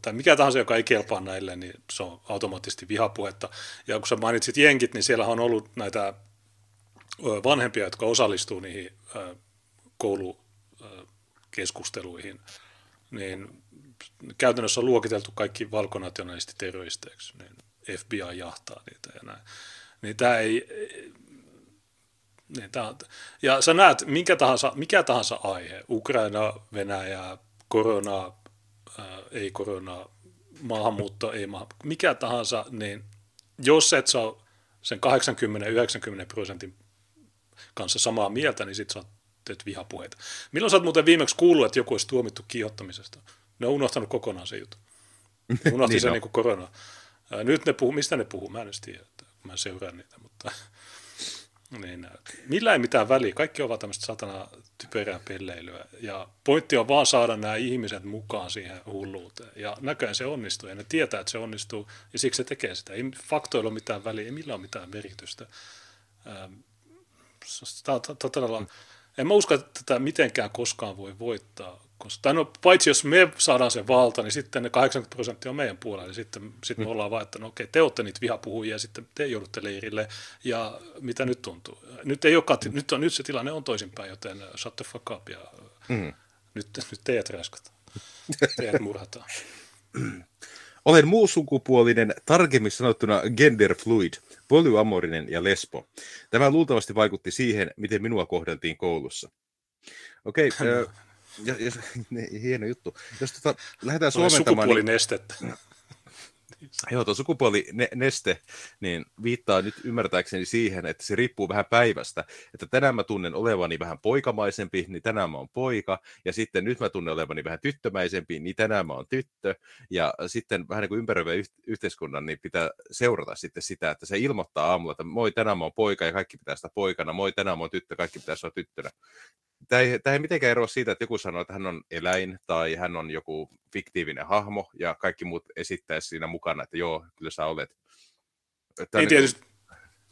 tai mikä tahansa, joka ei kelpaa näille, niin se on automaattisesti vihapuhetta. Ja kun sä mainitsit jenkit, niin siellä on ollut näitä vanhempia, jotka osallistuu niihin koulukeskusteluihin, niin käytännössä on luokiteltu kaikki valkonationalisti terroristeiksi, niin FBI jahtaa niitä ja näin. Niin tämä ei, niin tämä, ja sä näet, minkä tahansa, mikä tahansa aihe, Ukraina, Venäjä, korona, ää, ei korona, maahanmuutto, ei maahan, mikä tahansa, niin jos et saa sen 80-90 prosentin kanssa samaa mieltä, niin sitten sä teet vihapuheita. Milloin sä oot muuten viimeksi kuullut, että joku olisi tuomittu kiihottamisesta? Ne on unohtanut kokonaan se juttu. <laughs> Unohti niin sen niin kuin korona. Nyt ne puhuu, mistä ne puhuu, mä en tiedä, että mä seuraan niitä, mutta <laughs> niin, millä ei mitään väliä. Kaikki ovat tämmöistä satana typerää pelleilyä. Ja pointti on vaan saada nämä ihmiset mukaan siihen hulluuteen. Ja näköjään se onnistuu. Ja ne tietää, että se onnistuu. Ja siksi se tekee sitä. Ei faktoilla ole mitään väliä. Ei millään ole mitään merkitystä. Ähm, todella, en mä usko, että tätä mitenkään koskaan voi voittaa. Koska, no, paitsi jos me saadaan sen valta, niin sitten ne 80 prosenttia on meidän puolella. Niin sitten, sitten me mm. ollaan vaan, että no okei, te olette niitä vihapuhujia ja sitten te joudutte leirille. Ja mitä nyt tuntuu? Nyt, ei ole, nyt, on, nyt se tilanne on toisinpäin, joten shut the fuck up ja mm. nyt, nyt teidät räskataan. Teidät murhataan. <clears throat> Olen muussukupuolinen, tarkemmin sanottuna genderfluid, polyamorinen ja lesbo. Tämä luultavasti vaikutti siihen, miten minua kohdeltiin koulussa. Okei, <clears throat> okay, ja, ja, <laughs> ne, hieno juttu. Jos tota, lähdetään suomentamaan... Sukupuolinestettä. Niin, <laughs> Joo, tuo sukupuolineste niin viittaa nyt ymmärtääkseni siihen, että se riippuu vähän päivästä. Että tänään mä tunnen olevani vähän poikamaisempi, niin tänään mä oon poika. Ja sitten nyt mä tunnen olevani vähän tyttömäisempi, niin tänään mä oon tyttö. Ja sitten vähän niin kuin ympäröivä yhteiskunnan, niin pitää seurata sitten sitä, että se ilmoittaa aamulla, että moi, tänään mä oon poika ja kaikki pitää sitä poikana. Moi, tänään mä oon tyttö, kaikki pitää olla tyttönä tämä ei, tämä ei mitenkään eroa siitä, että joku sanoo, että hän on eläin tai hän on joku fiktiivinen hahmo ja kaikki muut esittää siinä mukana, että joo, kyllä sä olet. Tämä niin, niin tietysti,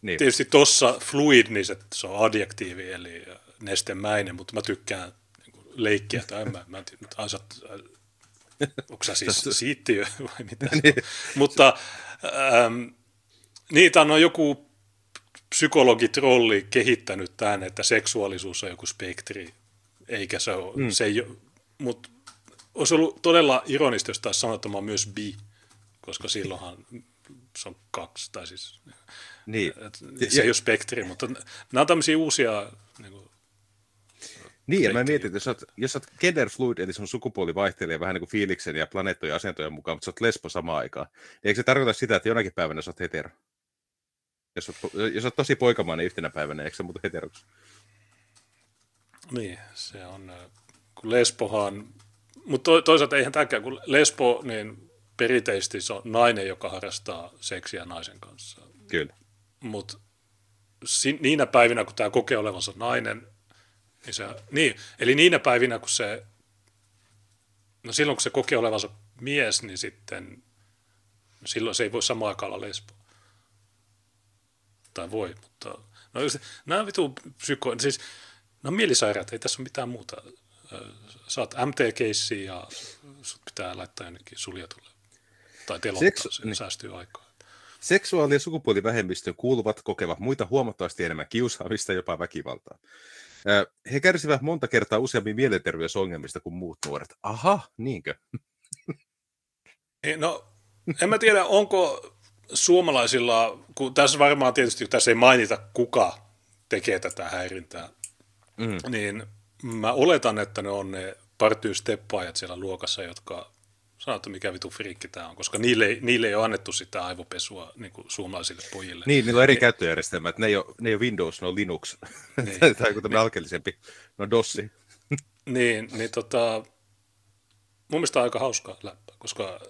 niin. tietysti tuossa fluid, niin se, se on adjektiivi, eli nestemäinen, mutta mä tykkään niin leikkiä, tai mä, mä en tiedä, asat, onko sä siis siittiö <laughs> vai mitä niin. Mutta ähm, niitä on joku psykologitrolli kehittänyt tämän, että seksuaalisuus on joku spektri, eikä se ole, mm. se ei mutta olisi ollut todella ironista, jos taisi sanoa, myös bi, koska silloinhan se on kaksi, tai siis niin. se ei ole spektri, mutta nämä on tämmöisiä uusia niin kuin, niin, ja mä mietin, että jos olet, jos olet gender fluid, eli sun sukupuoli vaihtelee vähän niin kuin fiiliksen ja planeettojen asentojen mukaan, mutta sä oot lesbo samaan aikaan, niin eikö se tarkoita sitä, että jonakin päivänä sä oot hetero? Jos olet, jos olet tosi poikamainen yhtenä päivänä, eikö se muuta heteroksi? Niin, se on, äh, kun lesbohan, mutta toisaalta eihän tämäkään, kun lesbo, niin perinteisesti se on nainen, joka harrastaa seksiä naisen kanssa. Kyllä. Mutta si, niinä päivinä, kun tämä kokee olevansa nainen, niin, se, niin eli niinä päivinä, kun se, no silloin kun se kokee olevansa mies, niin sitten silloin se ei voi samaan aikaan olla lesbo tai voi, mutta no, nämä on vitu psyko, siis nämä on mielisairaat, ei tässä ole mitään muuta. Saat MT-keissiä ja sut pitää laittaa jonnekin suljetulle tai telottaa, Seksu- se niin. säästyy aikaa. Seksuaali- ja sukupuolivähemmistöön kuuluvat kokevat muita huomattavasti enemmän kiusaamista ja jopa väkivaltaa. He kärsivät monta kertaa useammin mielenterveysongelmista kuin muut nuoret. Aha, niinkö? No, en mä tiedä, onko suomalaisilla, kun tässä varmaan tietysti tässä ei mainita kuka tekee tätä häirintää, mm. niin mä oletan, että ne on ne partyysteppaajat siellä luokassa, jotka sanoo, mikä vitu friikki tämä on, koska niille, niille ei ole annettu sitä aivopesua niin kuin suomalaisille pojille. Niin, niillä on eri niin, käyttöjärjestelmät. Ne ei, ole, ne ei ole Windows, ne on Linux. Niin. <laughs> tai joku tämmöinen alkeellisempi. No DOSsi. niin, niin tota, mun mielestä on aika hauska läppä, koska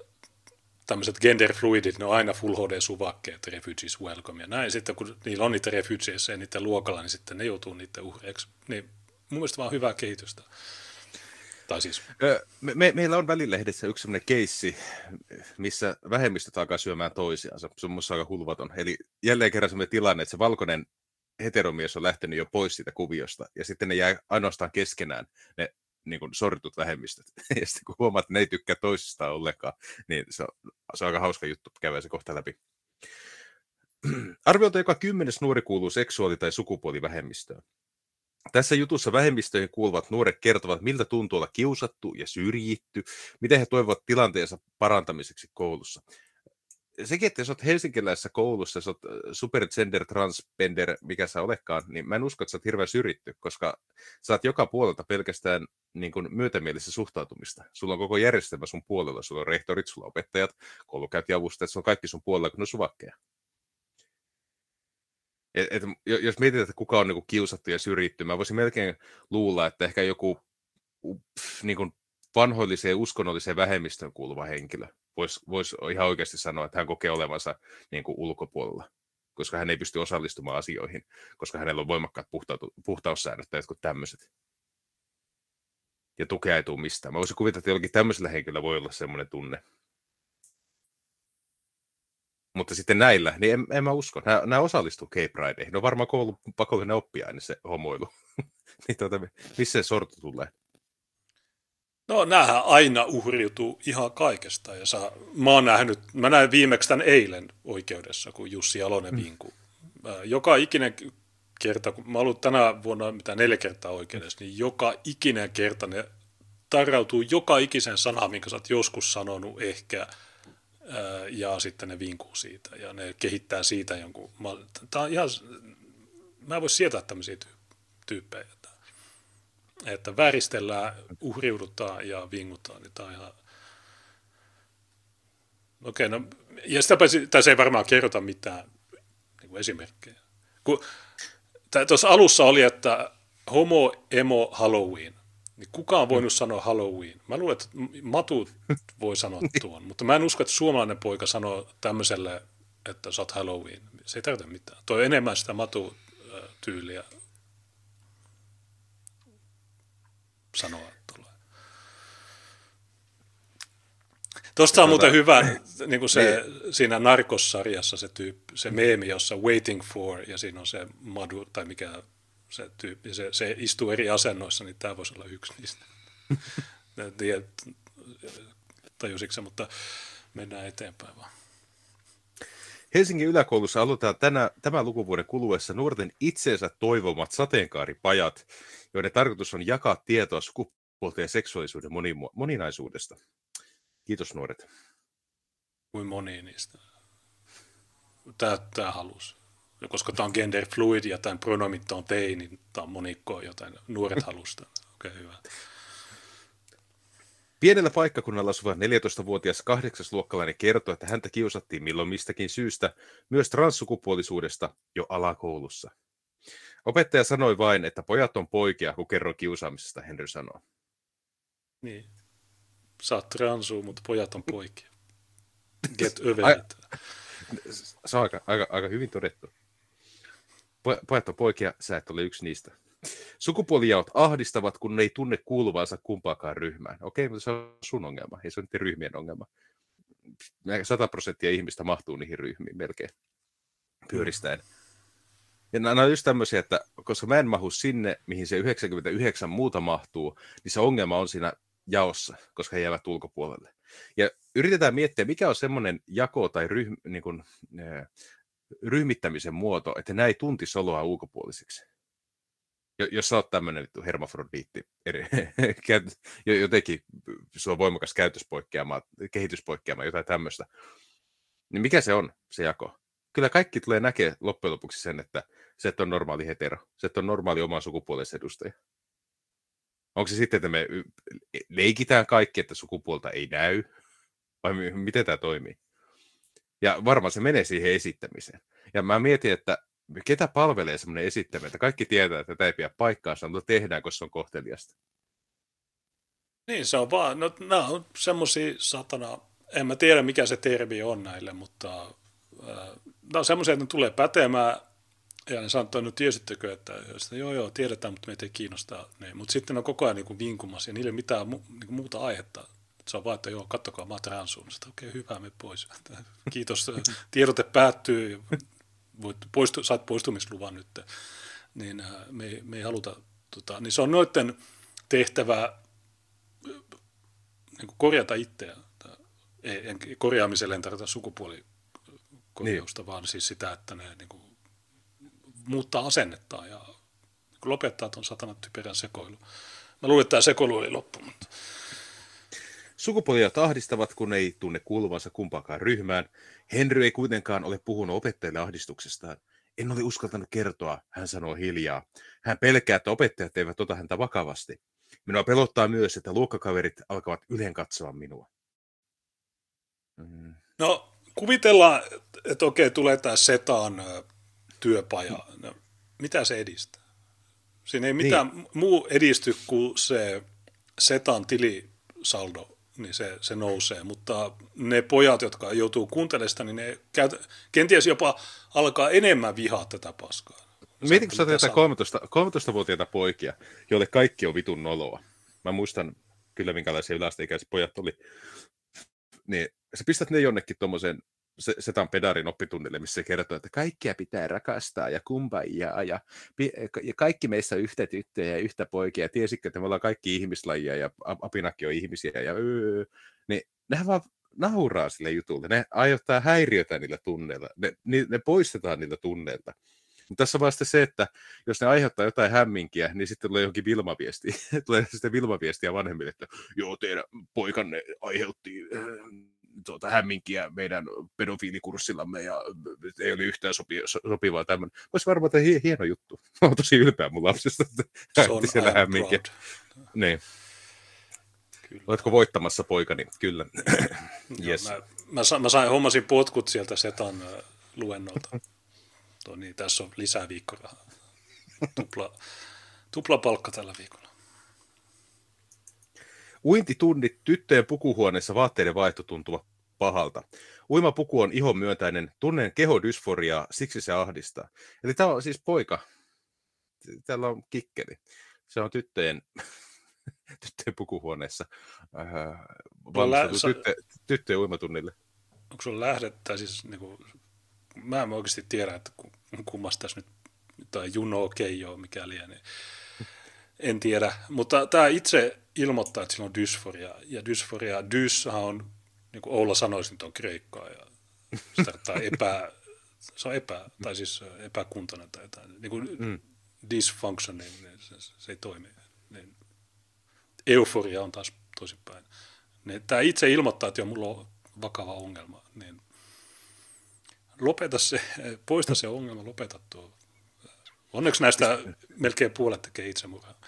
tämmöiset genderfluidit, ne on aina full HD-suvakkeet, refugees welcome ja näin. Sitten kun niillä on niitä refugees ja niiden luokalla, niin sitten ne joutuu niiden uhreiksi. Niin mun mielestä vaan hyvää kehitystä. Tai siis. Me, me, meillä on välilehdessä yksi sellainen keissi, missä vähemmistöt alkaa syömään toisiansa. Se on aika hulvaton. Eli jälleen kerran sellainen tilanne, että se valkoinen heteromies on lähtenyt jo pois siitä kuviosta, ja sitten ne jää ainoastaan keskenään, ne niin kuin sortut vähemmistöt. <laughs> Ja sitten kun huomaat, että ne ei tykkää toisistaan ollenkaan, niin se on, se on aika hauska juttu käydä se kohta läpi. <clears throat> Arviolta joka kymmenes nuori kuuluu seksuaali- tai sukupuolivähemmistöön. Tässä jutussa vähemmistöihin kuuluvat nuoret kertovat, miltä tuntuu olla kiusattu ja syrjitty, miten he toivovat tilanteensa parantamiseksi koulussa. Sekin, että jos olet helsinkiläisessä koulussa, jos olet supergender, transgender, mikä sä olekaan, niin mä en usko, että sä oot hirveän syrjitty, koska sä oot joka puolelta pelkästään niin kuin myötämielistä suhtautumista. Sulla on koko järjestelmä sun puolella, sulla on rehtorit, sulla on opettajat, koulukäyntiavustajat, se on kaikki sun puolella, kun ne on suvakkeja. Et, et, jos mietitään, että kuka on niin kuin kiusattu ja syrjitty, mä voisin melkein luulla, että ehkä joku pff, niin kuin vanhoilliseen uskonnolliseen vähemmistöön kuuluva henkilö voisi vois ihan oikeasti sanoa, että hän kokee olevansa niin kuin ulkopuolella, koska hän ei pysty osallistumaan asioihin, koska hänellä on voimakkaat puhtautu, puhtaussäännöt tai jotkut tämmöiset. Ja tukea ei tule mistään. Mä voisin kuvitella, että jollakin tämmöisellä henkilöllä voi olla semmoinen tunne. Mutta sitten näillä, niin en, en mä usko. Nämä, nämä osallistuu Cape Prideihin. Ne on varmaan koulun pakollinen oppiaine se homoilu. <laughs> niin tuota, missä se sortu tulee? No näähän aina uhriutuu ihan kaikesta. Ja saa, mä oon nähnyt, mä näin viimeksi tämän eilen oikeudessa, kun Jussi Jalonen mm. vinku. Joka ikinen kerta, kun mä ollut tänä vuonna mitä neljä kertaa oikeudessa, niin joka ikinen kerta ne tarrautuu joka ikisen sana, minkä sä oot joskus sanonut ehkä – ja sitten ne vinkuu siitä ja ne kehittää siitä jonkun. Tämä on ihan, mä en voi sietää tämmöisiä tyyppejä, että, väristellään, uhriudutaan ja vingutaan, niin tämä on ihan, Okei, no, ja sitä tässä ei varmaan kerrota mitään niin kuin esimerkkejä. Kun, tuossa alussa oli, että homo, emo, Halloween niin kuka on voinut sanoa Halloween? Mä luulen, että Matu voi sanoa <laughs> tuon, mutta mä en usko, että suomalainen poika sanoo tämmöiselle, että sä oot Halloween. Se ei tarvitse mitään. Toi enemmän sitä Matu-tyyliä sanoa. Tulee. Tuosta on muuten hyvä, niin kuin se, niin. siinä narkossarjassa se, tyyppi, se meemi, jossa waiting for, ja siinä on se Madu, tai mikä se tyyppi, se, se istuu eri asennoissa, niin tämä voisi olla yksi niistä. <laughs> en tiedä, tajusitko mutta mennään eteenpäin vaan. Helsingin yläkoulussa aloitetaan tänä, tämän lukuvuoden kuluessa nuorten itseensä toivomat sateenkaaripajat, joiden tarkoitus on jakaa tietoa sukupuolten ja seksuaalisuuden moni, moninaisuudesta. Kiitos nuoret. Kuin moni niistä? Tämä, tämä halusi koska tämä on gender fluid ja tämän pronomit on tei, niin tämä on monikko jotain nuoret <laughs> halusta. Okei, okay, hyvä. Pienellä paikkakunnalla asuva 14-vuotias kahdeksasluokkalainen kertoo, että häntä kiusattiin milloin mistäkin syystä myös transsukupuolisuudesta jo alakoulussa. Opettaja sanoi vain, että pojat on poikia, kun kerron kiusaamisesta, Henry sanoo. Niin. Sä oot transu, mutta pojat on poikia. <laughs> Get over it. Se on aika, aika, aika hyvin todettu. Pojat on poikia, sä et ole yksi niistä. Sukupuolijaot ahdistavat, kun ne ei tunne kuuluvansa kumpaakaan ryhmään. Okei, mutta se on sun ongelma, ei se ole ryhmien ongelma. 100 prosenttia ihmistä mahtuu niihin ryhmiin melkein pyöristäen. Ja nämä on just tämmöisiä, että koska mä en mahu sinne, mihin se 99 muuta mahtuu, niin se ongelma on siinä jaossa, koska he jäävät ulkopuolelle. Ja yritetään miettiä, mikä on semmoinen jako tai ryhm, niin kuin, ryhmittämisen muoto, että näin ei tunti soloa ulkopuoliseksi. Jos sä oot tämmöinen hermafrodiitti, eri, <laughs> jotenkin on voimakas käytöspoikkeama, kehityspoikkeama, jotain tämmöistä, niin mikä se on, se jako? Kyllä kaikki tulee näkee loppujen lopuksi sen, että se et on normaali hetero, se et on normaali oman sukupuolisen edustaja. Onko se sitten, että me leikitään kaikki, että sukupuolta ei näy, vai miten tämä toimii? Ja varmaan se menee siihen esittämiseen. Ja mä mietin, että ketä palvelee semmoinen esittäminen, että kaikki tietää, että tämä ei pidä paikkaansa, mutta tehdään, koska se on kohteliasta. Niin, se on vaan, no nämä on semmoisia satana, en mä tiedä mikä se termi on näille, mutta äh, nämä on semmoisia, että ne tulee pätemään, ja ne että no tiesittekö, että, että joo joo, tiedetään, mutta meitä ei kiinnostaa. Niin. Mutta sitten ne on koko ajan niin vinkumassa, ja niille ei mitään mu, niin muuta aihetta se on vaan, että joo, kattokaa, mä oon transuun. Okei, okay, hyvä, me pois. <laughs> Kiitos, <laughs> tiedote päättyy, voit poistu, saat poistumisluvan nyt. Niin äh, me, me ei haluta, tota, niin se on noiden tehtävä niin kuin korjata itseään. Ei, en, korjaamiselle en tarkoita sukupuolikorjausta, niin. vaan siis sitä, että ne niin kuin, muuttaa asennettaan ja lopettaa tuon satanat typerän sekoilu. Mä luulen, että tämä sekoilu oli loppu, mutta... Sukupuolia tahdistavat, kun ei tunne kuuluvansa kumpaakaan ryhmään. Henry ei kuitenkaan ole puhunut opettajille ahdistuksestaan. En ole uskaltanut kertoa, hän sanoo hiljaa. Hän pelkää, että opettajat eivät ota häntä vakavasti. Minua pelottaa myös, että luokkakaverit alkavat ylen katsoa minua. Mm. No, kuvitellaan, että okei, tulee tämä Setaan työpaja. No, mitä se edistää? Siinä ei mitään niin. muu edisty kuin se Setan tilisaldo, niin se, se nousee. Mutta ne pojat, jotka joutuu kuuntelemaan sitä, niin ne käyt, kenties jopa alkaa enemmän vihaa tätä paskaa. Mietin, kun sä jotain 13, 13-vuotiaita poikia, joille kaikki on vitun noloa. Mä muistan kyllä, minkälaisia yläasteikäiset pojat oli. Niin sä pistät ne jonnekin Setan pedarin oppitunnille, missä se kertoo, että kaikkia pitää rakastaa ja kumpaijaa ja, ja kaikki meissä on yhtä tyttöjä ja yhtä poikia. Ja tiesitkö, että me ollaan kaikki ihmislajia ja apinakki on ihmisiä ja öö, niin nehän vaan nauraa sille jutulle. Ne aiheuttaa häiriötä niillä tunneilla. Ne, ne poistetaan niillä tunneilta. Mutta tässä on vasta se, että jos ne aiheuttaa jotain hämminkiä, niin sitten tulee johonkin Vilma-viesti. <laughs> tulee sitten Vilma-viestiä vanhemmille, että joo, teidän poikanne aiheutti äh, tuota, hämminkiä meidän pedofiilikurssillamme ja ei ole yhtään sopi, sopivaa tämmöinen. Olisi varmaan että hieno juttu. Olen tosi ylpeä mun lapsesta, että se on siellä hämminkiä. Niin. Kyllä. Oletko voittamassa poikani? Kyllä. <clears throat> yes. mä, mä, mä, sain, hommasin potkut sieltä Setan luennolta. Tuo, niin, tässä on lisää viikkorahaa. <laughs> Tupla, tupla palkka tällä viikolla. Uintitunnit tyttöjen pukuhuoneessa vaatteiden vaihto tuntuva pahalta. Uimapuku on ihon myöntäinen, tunnen kehodysforiaa, siksi se ahdistaa. Eli tämä on siis poika. Täällä on kikkeli. Se on tyttöjen, <laughs> tyttöjen pukuhuoneessa äh, valmistettu lä- tyttö, tyttöjen uimatunnille. Onko sulla lähdettä, siis niin kuin, mä en oikeasti tiedä, että kummasta tässä nyt, tai Juno Keijo, mikäli, niin en tiedä. Mutta tämä itse ilmoittaa, että sillä on dysforia, ja dysforia, dyshan on, niin kuin Oula sanoisi, että on kreikkaa, ja se <laughs> tarkoittaa epä, se on epä, tai siis epäkuntainen tai jotain. Niin kuin mm. dysfunction, niin se, se ei toimi. Niin euforia on taas toisinpäin. Niin, tämä itse ilmoittaa, että jo mulla on vakava ongelma, niin lopeta se, poista se ongelma, lopeta tuo. Onneksi näistä melkein puolet tekee itsemurhaa.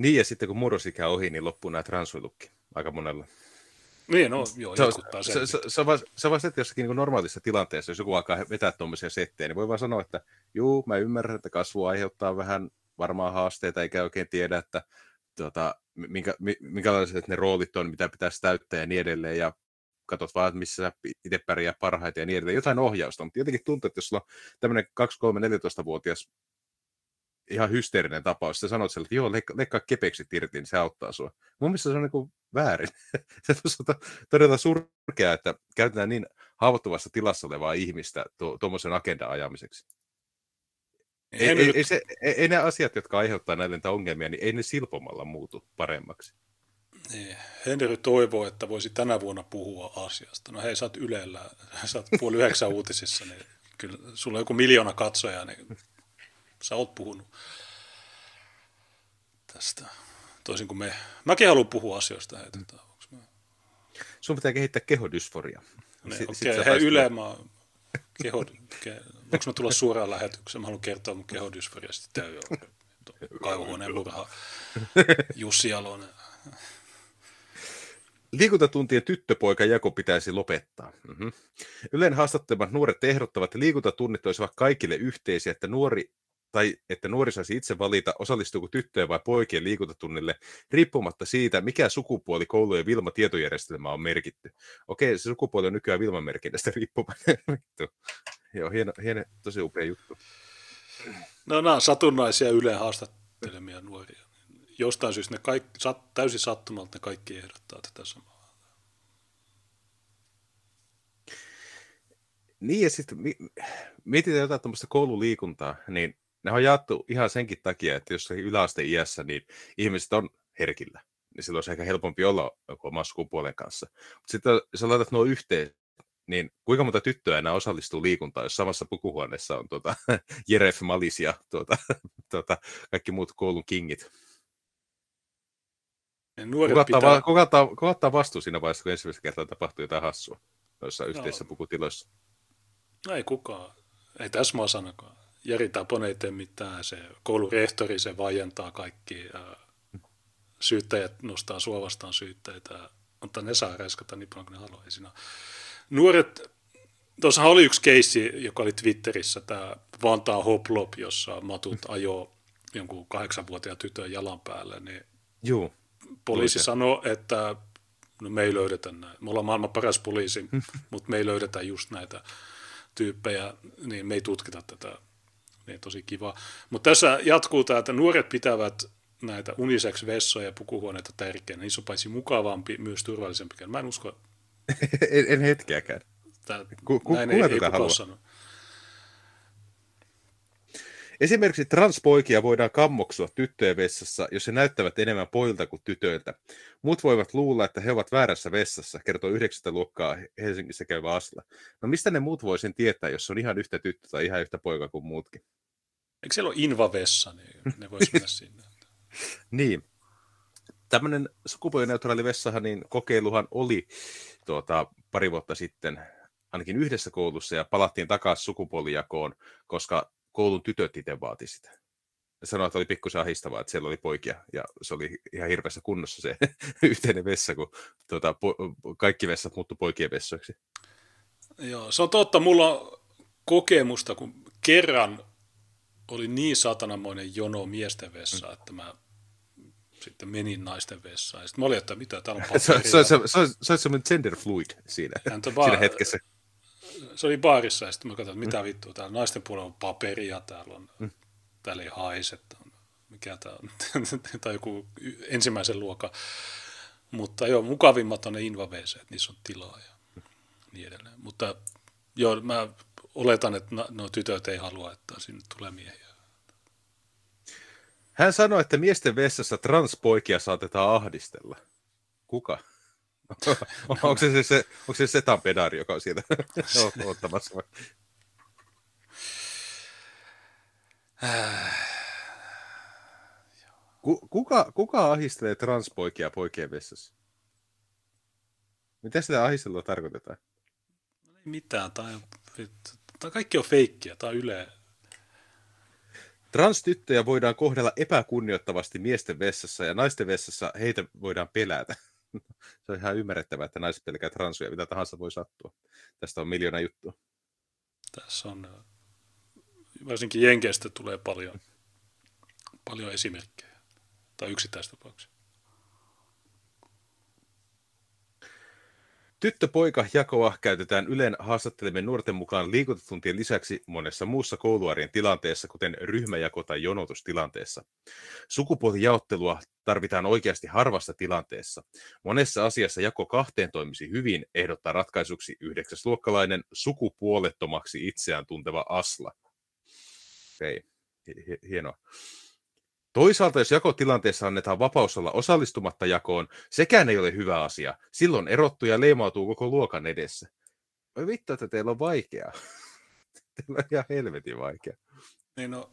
Niin, ja sitten kun murrosikä ohi, niin loppuu nämä transuilukki aika monella. Niin, no joo, se, se, se, se, on vasta, se on että jossakin niin normaalissa tilanteessa, jos joku alkaa vetää tuommoisia settejä, niin voi vaan sanoa, että juu, mä ymmärrän, että kasvu aiheuttaa vähän varmaan haasteita, eikä oikein tiedä, että tuota, minkä, minkälaiset ne roolit on, mitä pitäisi täyttää ja niin edelleen, ja katsot vaan, missä sä itse pärjää parhaiten ja niin edelleen. Jotain ohjausta, mutta jotenkin tuntuu, että jos sulla on tämmöinen 2-3-14-vuotias ihan hysteerinen tapaus, sä sanot sille, että joo, leikkaa, leikkaa kepeksit irti, niin se auttaa sua. Mun mielestä se on niin väärin. <laughs> se on todella surkea, että käytetään niin haavoittuvassa tilassa olevaa ihmistä tuommoisen agendan ajamiseksi. Ei, ei, ei, se, ei, ei ne asiat, jotka aiheuttaa näitä ongelmia, niin ei ne silpomalla muutu paremmaksi. Niin. Henry toivoo, että voisi tänä vuonna puhua asiasta. No hei, sä oot Ylellä, <laughs> sä oot puoli yhdeksän uutisissa, niin kyllä sulla on joku miljoona katsojaa, niin sä oot puhunut tästä. Toisin kuin me. Mäkin haluan puhua asioista. Hei, mm. tota, mä... Sun pitää kehittää kehodysforia. Niin, okei, okay. hei Yle, mä keho, ke, voinko mä tulla suoraan lähetykseen? Mä haluan kertoa mun kehodysforia, sitten käy jo kaivohuoneen murha Jussi Alonen. Liikuntatuntien jako pitäisi lopettaa. Mm-hmm. Ylen haastattelemat nuoret ehdottavat, että liikuntatunnit olisivat kaikille yhteisiä, että nuori tai että nuori saisi itse valita, osallistuuko tyttöjen vai poikien liikuntatunnille, riippumatta siitä, mikä sukupuoli koulujen Vilma-tietojärjestelmä on merkitty. Okei, se sukupuoli on nykyään Vilman-merkinnästä riippumatta. <laughs> Joo, hieno, hieno, tosi upea juttu. No nämä on satunnaisia Ylen haastattelemia nuoria jostain syystä ne kaikki, sat, täysin sattumalta ne kaikki ehdottaa tätä samaa. Niin ja sitten mietitään jotain tuommoista koululiikuntaa, niin ne on jaettu ihan senkin takia, että jos yläaste iässä, niin ihmiset on herkillä. Niin silloin olisi ehkä helpompi olla oman sukupuolen kanssa. Mutta sitten jos sä laitat nuo yhteen, niin kuinka monta tyttöä enää osallistuu liikuntaan, jos samassa pukuhuoneessa on tuota, <laughs> Jeref Malis ja tuota, <laughs> tuota, kaikki muut koulun kingit. Kuka, pitää... ottaa, kuka, ottaa, kuka ottaa vastuu siinä vaiheessa, kun ensimmäistä kertaa tapahtuu jotain hassua noissa yhteisissä pukutiloissa? No ei kukaan. Ei tässä maa sanakaan. Jari Tapon ei tee mitään. Se koulurehtori, se vaientaa kaikki. Syyttäjät nostaa suovastaan syytteitä. Mutta ne saa räiskätä niin paljon kuin ne haluaa. Siinä... Nuoret, tuossa oli yksi keissi, joka oli Twitterissä, tämä Vantaa Hoplop, jossa matut ajoo jonkun kahdeksanvuotiaan tytön jalan päälle, niin Juu. poliisi Luin sen. sanoi, että no me ei löydetä näitä. Me ollaan maailman paras poliisi, <laughs> mutta me ei löydetä just näitä tyyppejä, niin me ei tutkita tätä. Niin tosi kiva. Mutta tässä jatkuu tämä, että nuoret pitävät näitä unisex-vessoja ja pukuhuoneita tärkeänä. Niissä on paitsi mukavampi, myös turvallisempi. Mä en usko, <laughs> en, en hetkeäkään. että Ku- ku- näin ei, ei kukaan sano. Esimerkiksi transpoikia voidaan kammoksua tyttöjen vessassa, jos he näyttävät enemmän pojilta kuin tytöiltä. Muut voivat luulla, että he ovat väärässä vessassa, kertoo 9. luokkaa Helsingissä käyvä Asla. No mistä ne muut voi sen tietää, jos on ihan yhtä tyttö tai ihan yhtä poika kuin muutkin? Eikö siellä ole invavessa, niin <laughs> ne voisi mennä sinne. Niin. Tämmöinen sukupuolineutraali vessahan, niin kokeiluhan oli tuota, pari vuotta sitten ainakin yhdessä koulussa ja palattiin takaisin sukupuolijakoon, koska koulun tytöt itse vaati sitä. Ne sanoi, että oli pikkusen ahistavaa, että siellä oli poikia ja se oli ihan hirveässä kunnossa se <laughs> yhteinen vessa, kun tuota, po- kaikki vessat muuttu poikien vessoiksi. Joo, se on totta. Mulla on kokemusta, kun kerran oli niin satanamoinen jono miesten vessa, Mm. että mä sitten menin naisten vessaan. Ja sitten mä olin, että mitä, täällä on Se, se, paperia. se, se, se, se oli semmoinen gender fluid siinä, Häntä siinä hetkessä. se oli baarissa ja sitten mä katsoin, että mitä vittua, täällä naisten puolella on paperia, täällä on, Mm. täällä ei haise, tää on, mikä tää on, <laughs> tai joku ensimmäisen luokan. Mutta joo, mukavimmat on ne invaveeseet, niissä on tilaa ja niin edelleen. Mutta joo, mä oletan, että nuo tytöt ei halua, että sinne tulee miehiä. Hän sanoi, että miesten vessassa transpoikia saatetaan ahdistella. Kuka? <laughs> <laughs> onko se se, se, onko se Setan pedari, joka on siellä <laughs> ottamassa? vai? <sighs> Ku, kuka, kuka ahistelee transpoikia poikien vessassa? Mitä sitä ahistelua tarkoitetaan? Ei mitään, tai, tai kaikki on feikkiä, tai yle. Transtyttöjä voidaan kohdella epäkunnioittavasti miesten vessassa ja naisten vessassa heitä voidaan pelätä. <laughs> Se on ihan ymmärrettävää, että naiset pelkää transuja, mitä tahansa voi sattua. Tästä on miljoona juttua. Tässä on, äh, varsinkin Jenkeistä tulee paljon, paljon esimerkkejä, tai yksittäistapauksia. Tyttö-poika-jakoa käytetään Ylen haastattelemien nuorten mukaan liikuntatuntien lisäksi monessa muussa kouluarjen tilanteessa, kuten ryhmäjako- tai jonotustilanteessa. Sukupuolijaottelua tarvitaan oikeasti harvassa tilanteessa. Monessa asiassa jako kahteen toimisi hyvin, ehdottaa ratkaisuksi yhdeksäsluokkalainen sukupuolettomaksi itseään tunteva Asla. Okei, hi- hienoa. Toisaalta, jos jakotilanteessa annetaan vapaus olla osallistumatta jakoon, sekään ei ole hyvä asia. Silloin erottuja leimautuu koko luokan edessä. Oi vittu, että teillä on vaikeaa. <laughs> teillä on ihan helvetin vaikea. Niin no,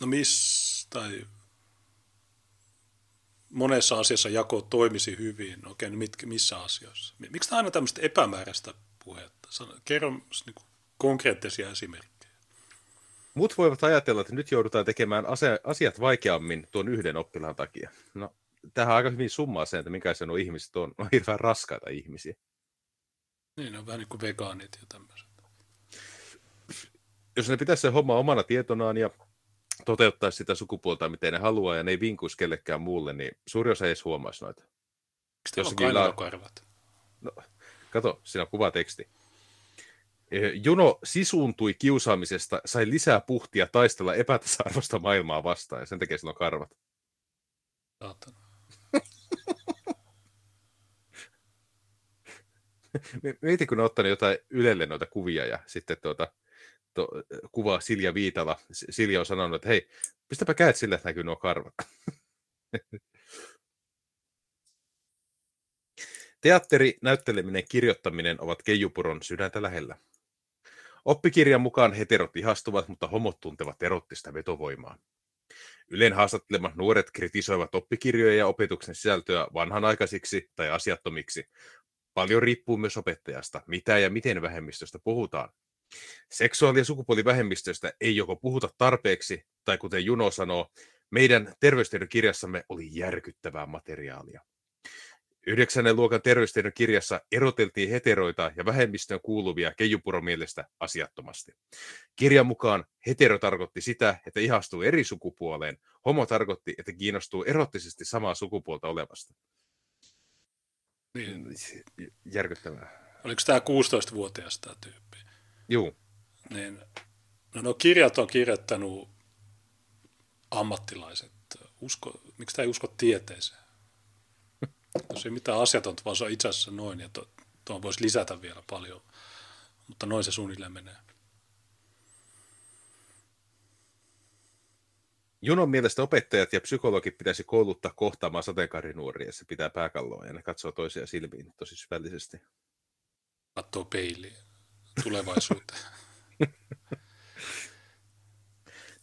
no miss, tai monessa asiassa jako toimisi hyvin. No Okei, no mitkä, missä asioissa? Mi- Miksi tämä aina tämmöistä epämääräistä puhetta? Kerro niin konkreettisia esimerkkejä. Mut voivat ajatella, että nyt joudutaan tekemään ase- asiat vaikeammin tuon yhden oppilaan takia. No, tähän aika hyvin summaa sen, että minkälaisia nuo ihmiset on. On hirveän raskaita ihmisiä. Niin, ne on vähän niin kuin vegaanit ja tämmöiset. Jos ne pitäisi se homma omana tietonaan ja toteuttaisi sitä sukupuolta, miten ne haluaa, ja ne ei vinkuisi kellekään muulle, niin suuri osa ei edes huomaisi noita. Miksi on la- kainalokarvat? Kato, siinä on kuvateksti. Eh, Jono sisuuntui kiusaamisesta, sai lisää puhtia taistella epätasa-arvoista maailmaa vastaan, ja sen takia sillä on karvat. Saatana. <laughs> Mietin, kun ne ottanut jotain Ylelle noita kuvia ja sitten tuota, to, kuvaa Silja Viitala. Silja on sanonut, että hei, pistäpä käet sillä, että näkyy nuo karvat. <laughs> Teatteri, näytteleminen, kirjoittaminen ovat Keijupuron sydäntä lähellä. Oppikirjan mukaan heterot ihastuvat, mutta homot tuntevat erottista vetovoimaa. Ylen haastattelemat nuoret kritisoivat oppikirjoja ja opetuksen sisältöä vanhanaikaisiksi tai asiattomiksi. Paljon riippuu myös opettajasta, mitä ja miten vähemmistöstä puhutaan. Seksuaali- ja sukupuolivähemmistöistä ei joko puhuta tarpeeksi, tai kuten Juno sanoo, meidän terveystiedon kirjassamme oli järkyttävää materiaalia. Yhdeksännen luokan terveystiedon kirjassa eroteltiin heteroita ja vähemmistöön kuuluvia Keijupuro mielestä asiattomasti. Kirjan mukaan hetero tarkoitti sitä, että ihastuu eri sukupuoleen, homo tarkoitti, että kiinnostuu erottisesti samaa sukupuolta olevasta. Niin. Järkyttävää. Oliko tämä 16-vuotias tämä tyyppi? Juu. Niin, no, no kirjat on kirjoittanut ammattilaiset. Usko, miksi tämä ei usko tieteeseen? Jos ei mitään asiatonta, vaan se on itse asiassa noin, ja tuon to, voisi lisätä vielä paljon, mutta noin se suunnilleen menee. Junon mielestä opettajat ja psykologit pitäisi kouluttaa kohtaamaan sateenkaarinuoria, se pitää pääkalloa ja ne katsoo toisia silmiin tosi syvällisesti. Katsoo peiliin tulevaisuuteen. <laughs>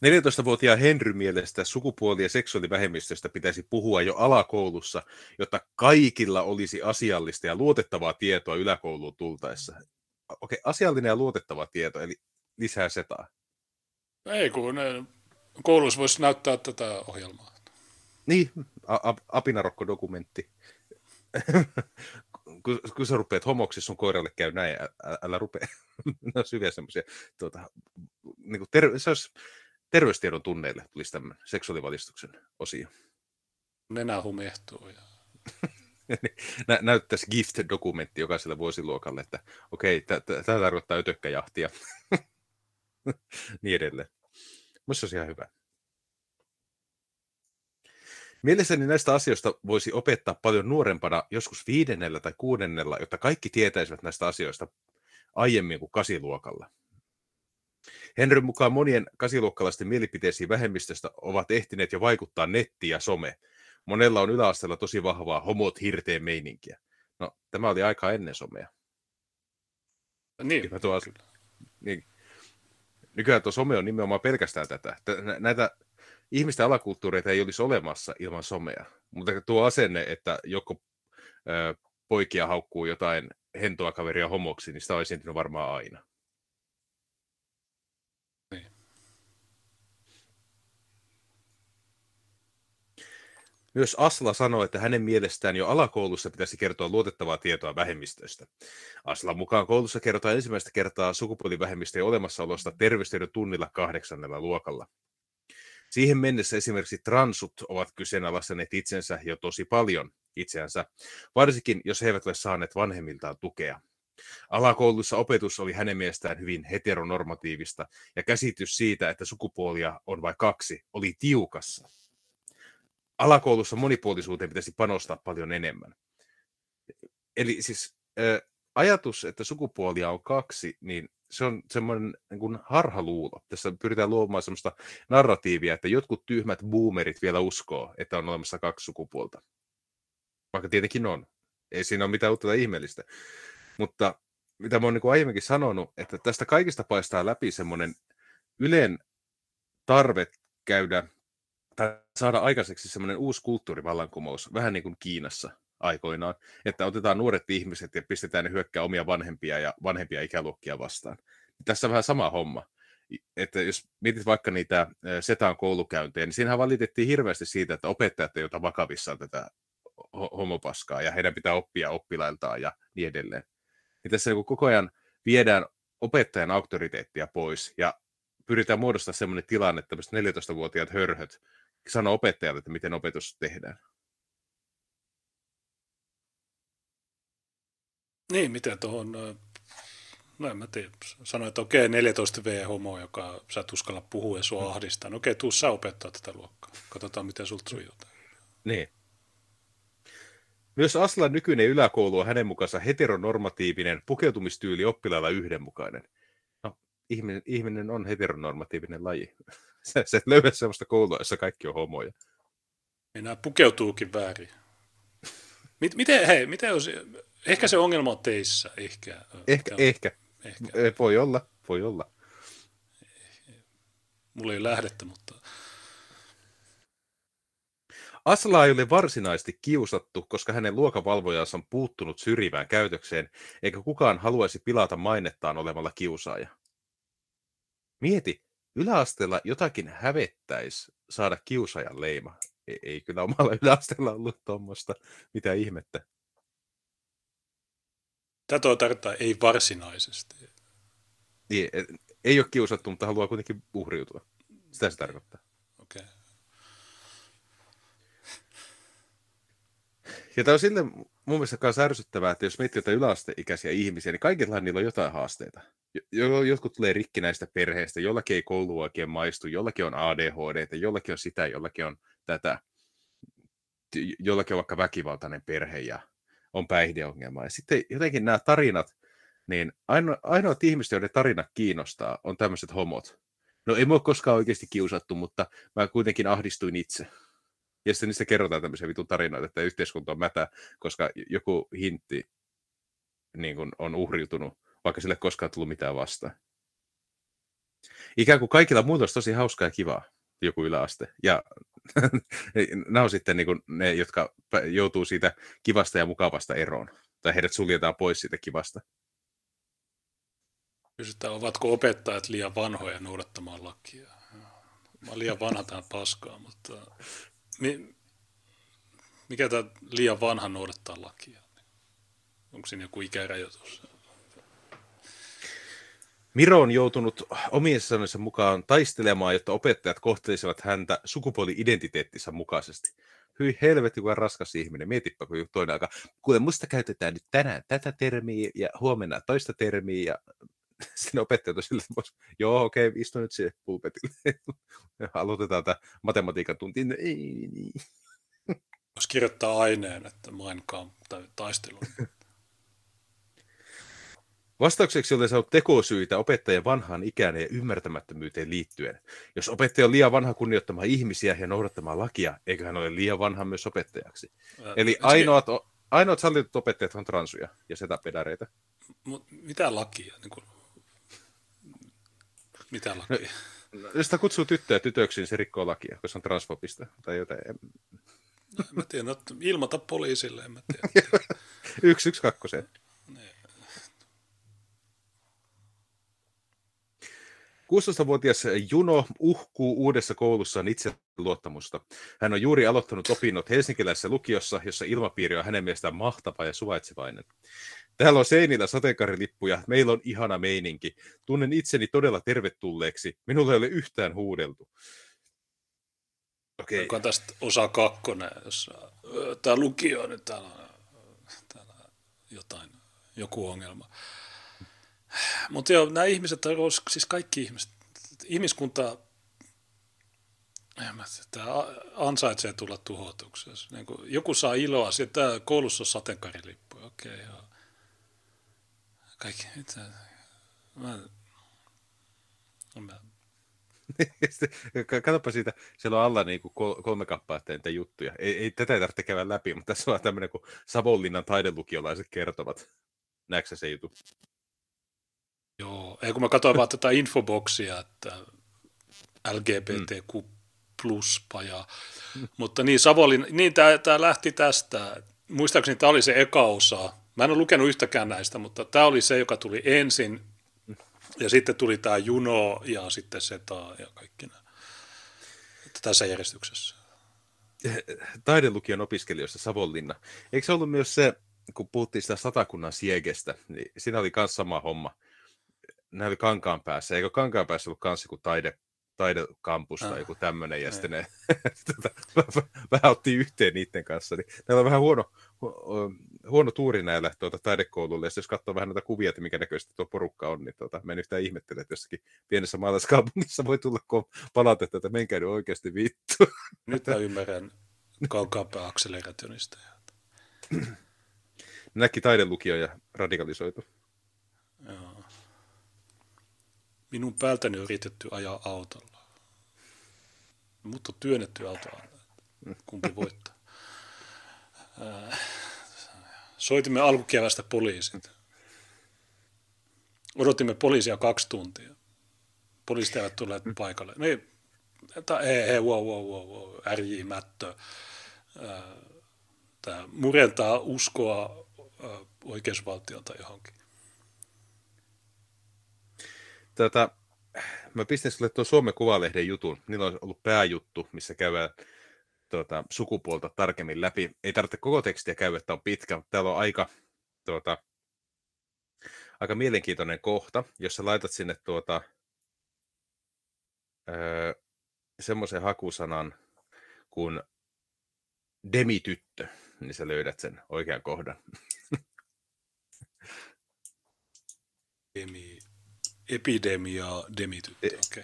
14-vuotiaan Henry mielestä sukupuoli- ja seksuaalivähemmistöstä pitäisi puhua jo alakoulussa, jotta kaikilla olisi asiallista ja luotettavaa tietoa yläkouluun tultaessa. Okei, asiallinen ja luotettava tieto, eli lisää setaa. Ei, kun koulussa voisi näyttää tätä ohjelmaa. Niin, apinarokko-dokumentti. <laughs> kun, kun sä rupeat homoksi, sun koiralle käy näin, älä, älä rupea. <laughs> ne on syviä semmoisia. Tuota, niin ter- se olisi terveystiedon tunneille tulisi tämmöinen seksuaalivalistuksen osio. Nenä humehtuu. Ja... <laughs> Nä, näyttäisi gift-dokumentti jokaiselle vuosiluokalle, että okei, okay, tämä tarkoittaa ötökkäjahtia. <laughs> niin edelleen. Minusta se olisi ihan hyvä. Mielestäni näistä asioista voisi opettaa paljon nuorempana, joskus viidennellä tai kuudennella, jotta kaikki tietäisivät näistä asioista aiemmin kuin kasiluokalla. Henryn mukaan monien kasiluokkalaisten mielipiteisiin vähemmistöstä ovat ehtineet jo vaikuttaa netti ja some. Monella on yläasteella tosi vahvaa homot hirteen meininkiä. No, tämä oli aika ennen somea. Niin, tuo, niin. Nykyään tuo some on nimenomaan pelkästään tätä. Näitä ihmisten alakulttuureita ei olisi olemassa ilman somea. Mutta tuo asenne, että joko ö, poikia haukkuu jotain hentoa kaveria homoksi, niin sitä on esiintynyt varmaan aina. Myös Asla sanoi, että hänen mielestään jo alakoulussa pitäisi kertoa luotettavaa tietoa vähemmistöistä. Aslan mukaan koulussa kerrotaan ensimmäistä kertaa sukupuolivähemmistöjen olemassaolosta terveystiedon tunnilla kahdeksannella luokalla. Siihen mennessä esimerkiksi transut ovat kyseenalaistaneet itsensä jo tosi paljon itseänsä, varsinkin jos he eivät ole saaneet vanhemmiltaan tukea. Alakoulussa opetus oli hänen mielestään hyvin heteronormatiivista ja käsitys siitä, että sukupuolia on vain kaksi, oli tiukassa alakoulussa monipuolisuuteen pitäisi panostaa paljon enemmän. Eli siis ä, ajatus, että sukupuolia on kaksi, niin se on semmoinen niin kuin harhaluulo. Tässä pyritään luomaan semmoista narratiivia, että jotkut tyhmät boomerit vielä uskoo, että on olemassa kaksi sukupuolta. Vaikka tietenkin on. Ei siinä ole mitään uutta ihmeellistä. Mutta mitä mä oon niin aiemminkin sanonut, että tästä kaikista paistaa läpi semmoinen Ylen tarve käydä tai saada aikaiseksi semmoinen uusi kulttuurivallankumous, vähän niin kuin Kiinassa aikoinaan, että otetaan nuoret ihmiset ja pistetään ne hyökkää omia vanhempia ja vanhempia ikäluokkia vastaan. Tässä on vähän sama homma. Että jos mietit vaikka niitä setaan koulukäyntejä, niin siinähän valitettiin hirveästi siitä, että opettajat ei ota vakavissaan tätä homopaskaa ja heidän pitää oppia oppilailtaan ja niin edelleen. Niin tässä niin koko ajan viedään opettajan auktoriteettia pois ja pyritään muodostamaan sellainen tilanne, että 14-vuotiaat hörhöt sanoa opettajalle, että miten opetus tehdään. Niin, miten tuohon, no en mä tiedä, sanoin, että okei, 14V-homo, joka sä et uskalla puhua ja sua mm. ahdistaa. No okei, tuu sä opettaa tätä luokkaa. Katsotaan, miten sulta sujuu. Niin. Myös Aslan nykyinen yläkoulu on hänen mukaansa heteronormatiivinen, pukeutumistyyli oppilailla yhdenmukainen. No, ihminen, ihminen on heteronormatiivinen laji. <laughs> Sä et löydä sellaista koulua, jossa kaikki on homoja. Enää pukeutuukin väärin. Miten, hei, miten jos Ehkä se ongelma on teissä, ehkä. Ehkä, ehkä. ehkä. Eh, Voi olla, voi olla. Mulla ei lähdettä, mutta Aslaa ei ole varsinaisesti kiusattu, koska hänen luokavalvojansa on puuttunut syrjivään käytökseen, eikä kukaan haluaisi pilata mainettaan olemalla kiusaaja. Mieti, yläasteella jotakin hävettäisi saada kiusaajan leima. Ei, ei kyllä omalla <laughs> yläasteella ollut tuommoista. Mitä ihmettä. tätä tarkoittaa ei varsinaisesti. Ei, ei ole kiusattu, mutta haluaa kuitenkin uhriutua. Sitä se tarkoittaa. Okei. Okay. Ja tämä on sille mun mielestä myös ärsyttävää, että jos miettii jotain yläasteikäisiä ihmisiä, niin kaikilla niillä on jotain haasteita. Jo- Jotkut tulee rikkinäistä perheestä, jollakin ei koulu oikein maistu, jollakin on ADHD, jollakin on sitä, jollakin on tätä, jollakin on vaikka väkivaltainen perhe ja on päihdeongelma. Ja sitten jotenkin nämä tarinat, niin aino, ainoat ihmiset, joiden tarina kiinnostaa, on tämmöiset homot. No ei mua koskaan oikeasti kiusattu, mutta mä kuitenkin ahdistuin itse. Ja sitten niistä kerrotaan tämmöisiä vitun tarinoita, että yhteiskunta on mätä, koska joku hintti niin kun on uhriutunut, vaikka sille koskaan tullut mitään vastaan. Ikään kuin kaikilla muilla olisi tosi hauskaa ja kivaa joku yläaste. Ja <laughs> nämä on sitten niin ne, jotka joutuu siitä kivasta ja mukavasta eroon. Tai heidät suljetaan pois siitä kivasta. Kysytään, ovatko opettajat liian vanhoja noudattamaan lakia? Mä oon liian vanha tähän paskaa, mutta mi, mikä tämä liian vanha noudattaa lakia? Onko siinä joku ikärajoitus? Miro on joutunut omien sanojensa mukaan taistelemaan, jotta opettajat kohtelisivat häntä sukupuoli-identiteettinsä mukaisesti. Hyi helvetti, kuinka raskas ihminen. Mietipä, kun toinen alkaa. Kuule, musta käytetään nyt tänään tätä termiä ja huomenna toista termiä. Ja <laughs> sitten opettajat on silleen, että joo, okei, okay, istu nyt siihen pulpetille. <laughs> Aloitetaan tämä matematiikan tunti. No, ei, niin. Jos kirjoittaa aineen, että Mein Kampf tai taistelu. <laughs> Vastaukseksi olen saanut tekosyitä opettajien vanhaan ikään ja ymmärtämättömyyteen liittyen. Jos opettaja on liian vanha kunnioittamaan ihmisiä ja noudattamaan lakia, eikö hän ole liian vanha myös opettajaksi? Eli ainoat, ainoat sallitut opettajat on transuja ja setäpedareita. Mut mitä lakia? Niin kuin, mitä lakia? No, jos sitä kutsuu tyttöä tytöksi, niin se rikkoo lakia, koska se on transfobista tai jotain. No, en mä tiedä, no, ilmoita poliisille, en mä tiedä. <laughs> Yksi, yksi, kakkoseen. 16-vuotias Juno uhkuu uudessa koulussaan itseluottamusta. Hän on juuri aloittanut opinnot helsinkiläisessä lukiossa, jossa ilmapiiri on hänen mielestään mahtava ja suvaitsevainen. Täällä on seinillä sateenkaarilippuja, meillä on ihana meininki. Tunnen itseni todella tervetulleeksi. Minulle ei ole yhtään huudeltu. Okei. Okay. tästä osa kakkonen, jossa tämä lukio nyt täällä, täällä jotain, joku ongelma. Mutta joo, nämä ihmiset, siis kaikki ihmiset, ihmiskunta, tämä ansaitsee tulla tuhotuksi. Niin joku saa iloa, sitten koulussa on sateenkaarilippu, okei okay, joo. Kaikki, mitä, mä, mä, <laughs> Katsoppa siitä, siellä on alla niin kuin kolme kappaletta juttuja. Ei, ei, tätä ei tarvitse käydä läpi, mutta tässä on tämmöinen, kun Savonlinnan taidelukiolaiset kertovat. Näetkö se juttu? Joo, ei kun mä katsoin vaan tätä infoboksia, että LGBTQ pluspaja. Mutta niin, Savolin, niin tämä lähti tästä. Muistaakseni tämä oli se eka osa. Mä en ole lukenut yhtäkään näistä, mutta tämä oli se, joka tuli ensin. Ja sitten tuli tämä Juno ja sitten Seta ja kaikki nämä. Että tässä järjestyksessä. Taidelukion opiskelijoista Savonlinna. Eikö se ollut myös se, kun puhuttiin sitä satakunnan siegestä, niin siinä oli myös sama homma ne oli kankaan päässä. Eikö kankaan päässä ollut kans joku taide, taidekampus tai ah, joku tämmöinen, ja sitten ne <laughs> vähän otti yhteen niiden kanssa. Niin näillä on vähän huono, huono tuuri näillä tuota, taidekoululle, ja jos katsoo vähän näitä kuvia, että minkä näköistä tuo porukka on, niin tuota, mä en yhtään ihmettele, että jossakin pienessä maalaiskaupungissa voi tulla palautetta, että menkää nyt oikeasti vittu. <laughs> Nyt mä ymmärrän kankaanpää akselerationista. <clears throat> Näki taidelukio ja radikalisoitu. Joo. Minun päältäni on yritetty ajaa autolla. Mutta on työnnetty autoa. Kumpi voittaa? Soitimme alkukevästä poliisit. Odotimme poliisia kaksi tuntia. Poliisit eivät tulleet paikalle. No ei, hei, hei, wow, wow, wow, wow, RJ Mättö. Tämä murentaa uskoa oikeusvaltiota johonkin. Tätä, mä pistin sulle tuon Suomen Kuvalehden jutun. Niillä on ollut pääjuttu, missä käydään tuota, sukupuolta tarkemmin läpi. Ei tarvitse koko tekstiä käydä, että on pitkä, mutta täällä on aika, tuota, aika mielenkiintoinen kohta, jossa laitat sinne tuota, öö, semmoisen hakusanan kuin demityttö, niin sä löydät sen oikean kohdan. Demi, epidemia, demityttö, e- okei. Okay.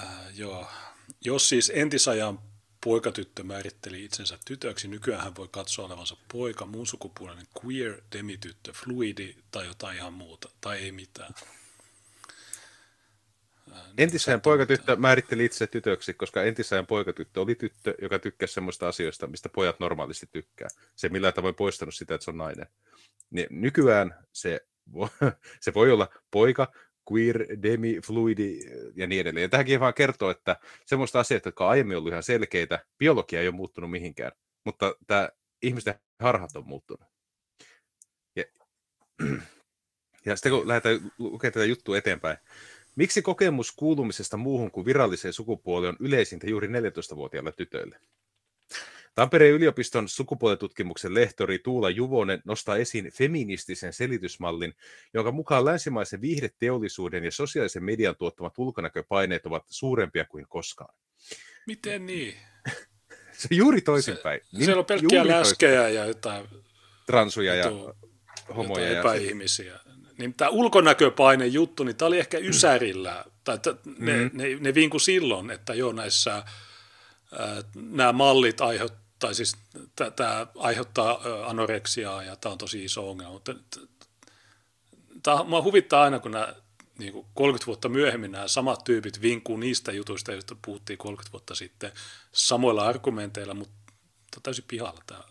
Äh, joo. Jos siis entisajan poikatyttö määritteli itsensä tytöksi, nykyään hän voi katsoa olevansa poika, muun sukupuolinen queer, demityttö, fluidi tai jotain ihan muuta, tai ei mitään. Entisajan poikatyttö määritteli itse tytöksi, koska entisajan poikatyttö oli tyttö, joka tykkäsi semmoista asioista, mistä pojat normaalisti tykkää. Se millään tavoin poistanut sitä, että se on nainen. Niin nykyään se, <laughs> se voi olla poika, queer, demi, fluidi ja niin edelleen. Ja tähänkin vaan kertoo, että semmoista asiat, jotka on aiemmin ollut ihan selkeitä, biologia ei ole muuttunut mihinkään, mutta tämä ihmisten harhat on muuttunut. Ja, <clears throat> ja sitten kun lähdetään lukemaan tätä juttua eteenpäin, Miksi kokemus kuulumisesta muuhun kuin viralliseen sukupuoleen on yleisintä juuri 14-vuotiaille tytöille? Tampereen yliopiston sukupuolitutkimuksen lehtori Tuula Juvonen nostaa esiin feministisen selitysmallin, jonka mukaan länsimaisen viihdeteollisuuden ja sosiaalisen median tuottamat ulkonäköpaineet ovat suurempia kuin koskaan. Miten niin? <laughs> Se juuri toisinpäin. Se, siellä on pelkkiä läskejä ja jotain transuja ja homoja. ja epäihmisiä niin tämä ulkonäköpaine juttu, niin tämä oli ehkä ysärillä, tai ne, mm-hmm. ne, ne vinku silloin, että joo näissä nämä mallit aiheuttaa, siis tämä aiheuttaa anoreksiaa ja tämä on tosi iso ongelma, mutta tämä mua huvittaa aina, kun nämä niin kuin 30 vuotta myöhemmin nämä samat tyypit vinkuu niistä jutuista, joista puhuttiin 30 vuotta sitten samoilla argumenteilla, mutta täysin pihalla tämä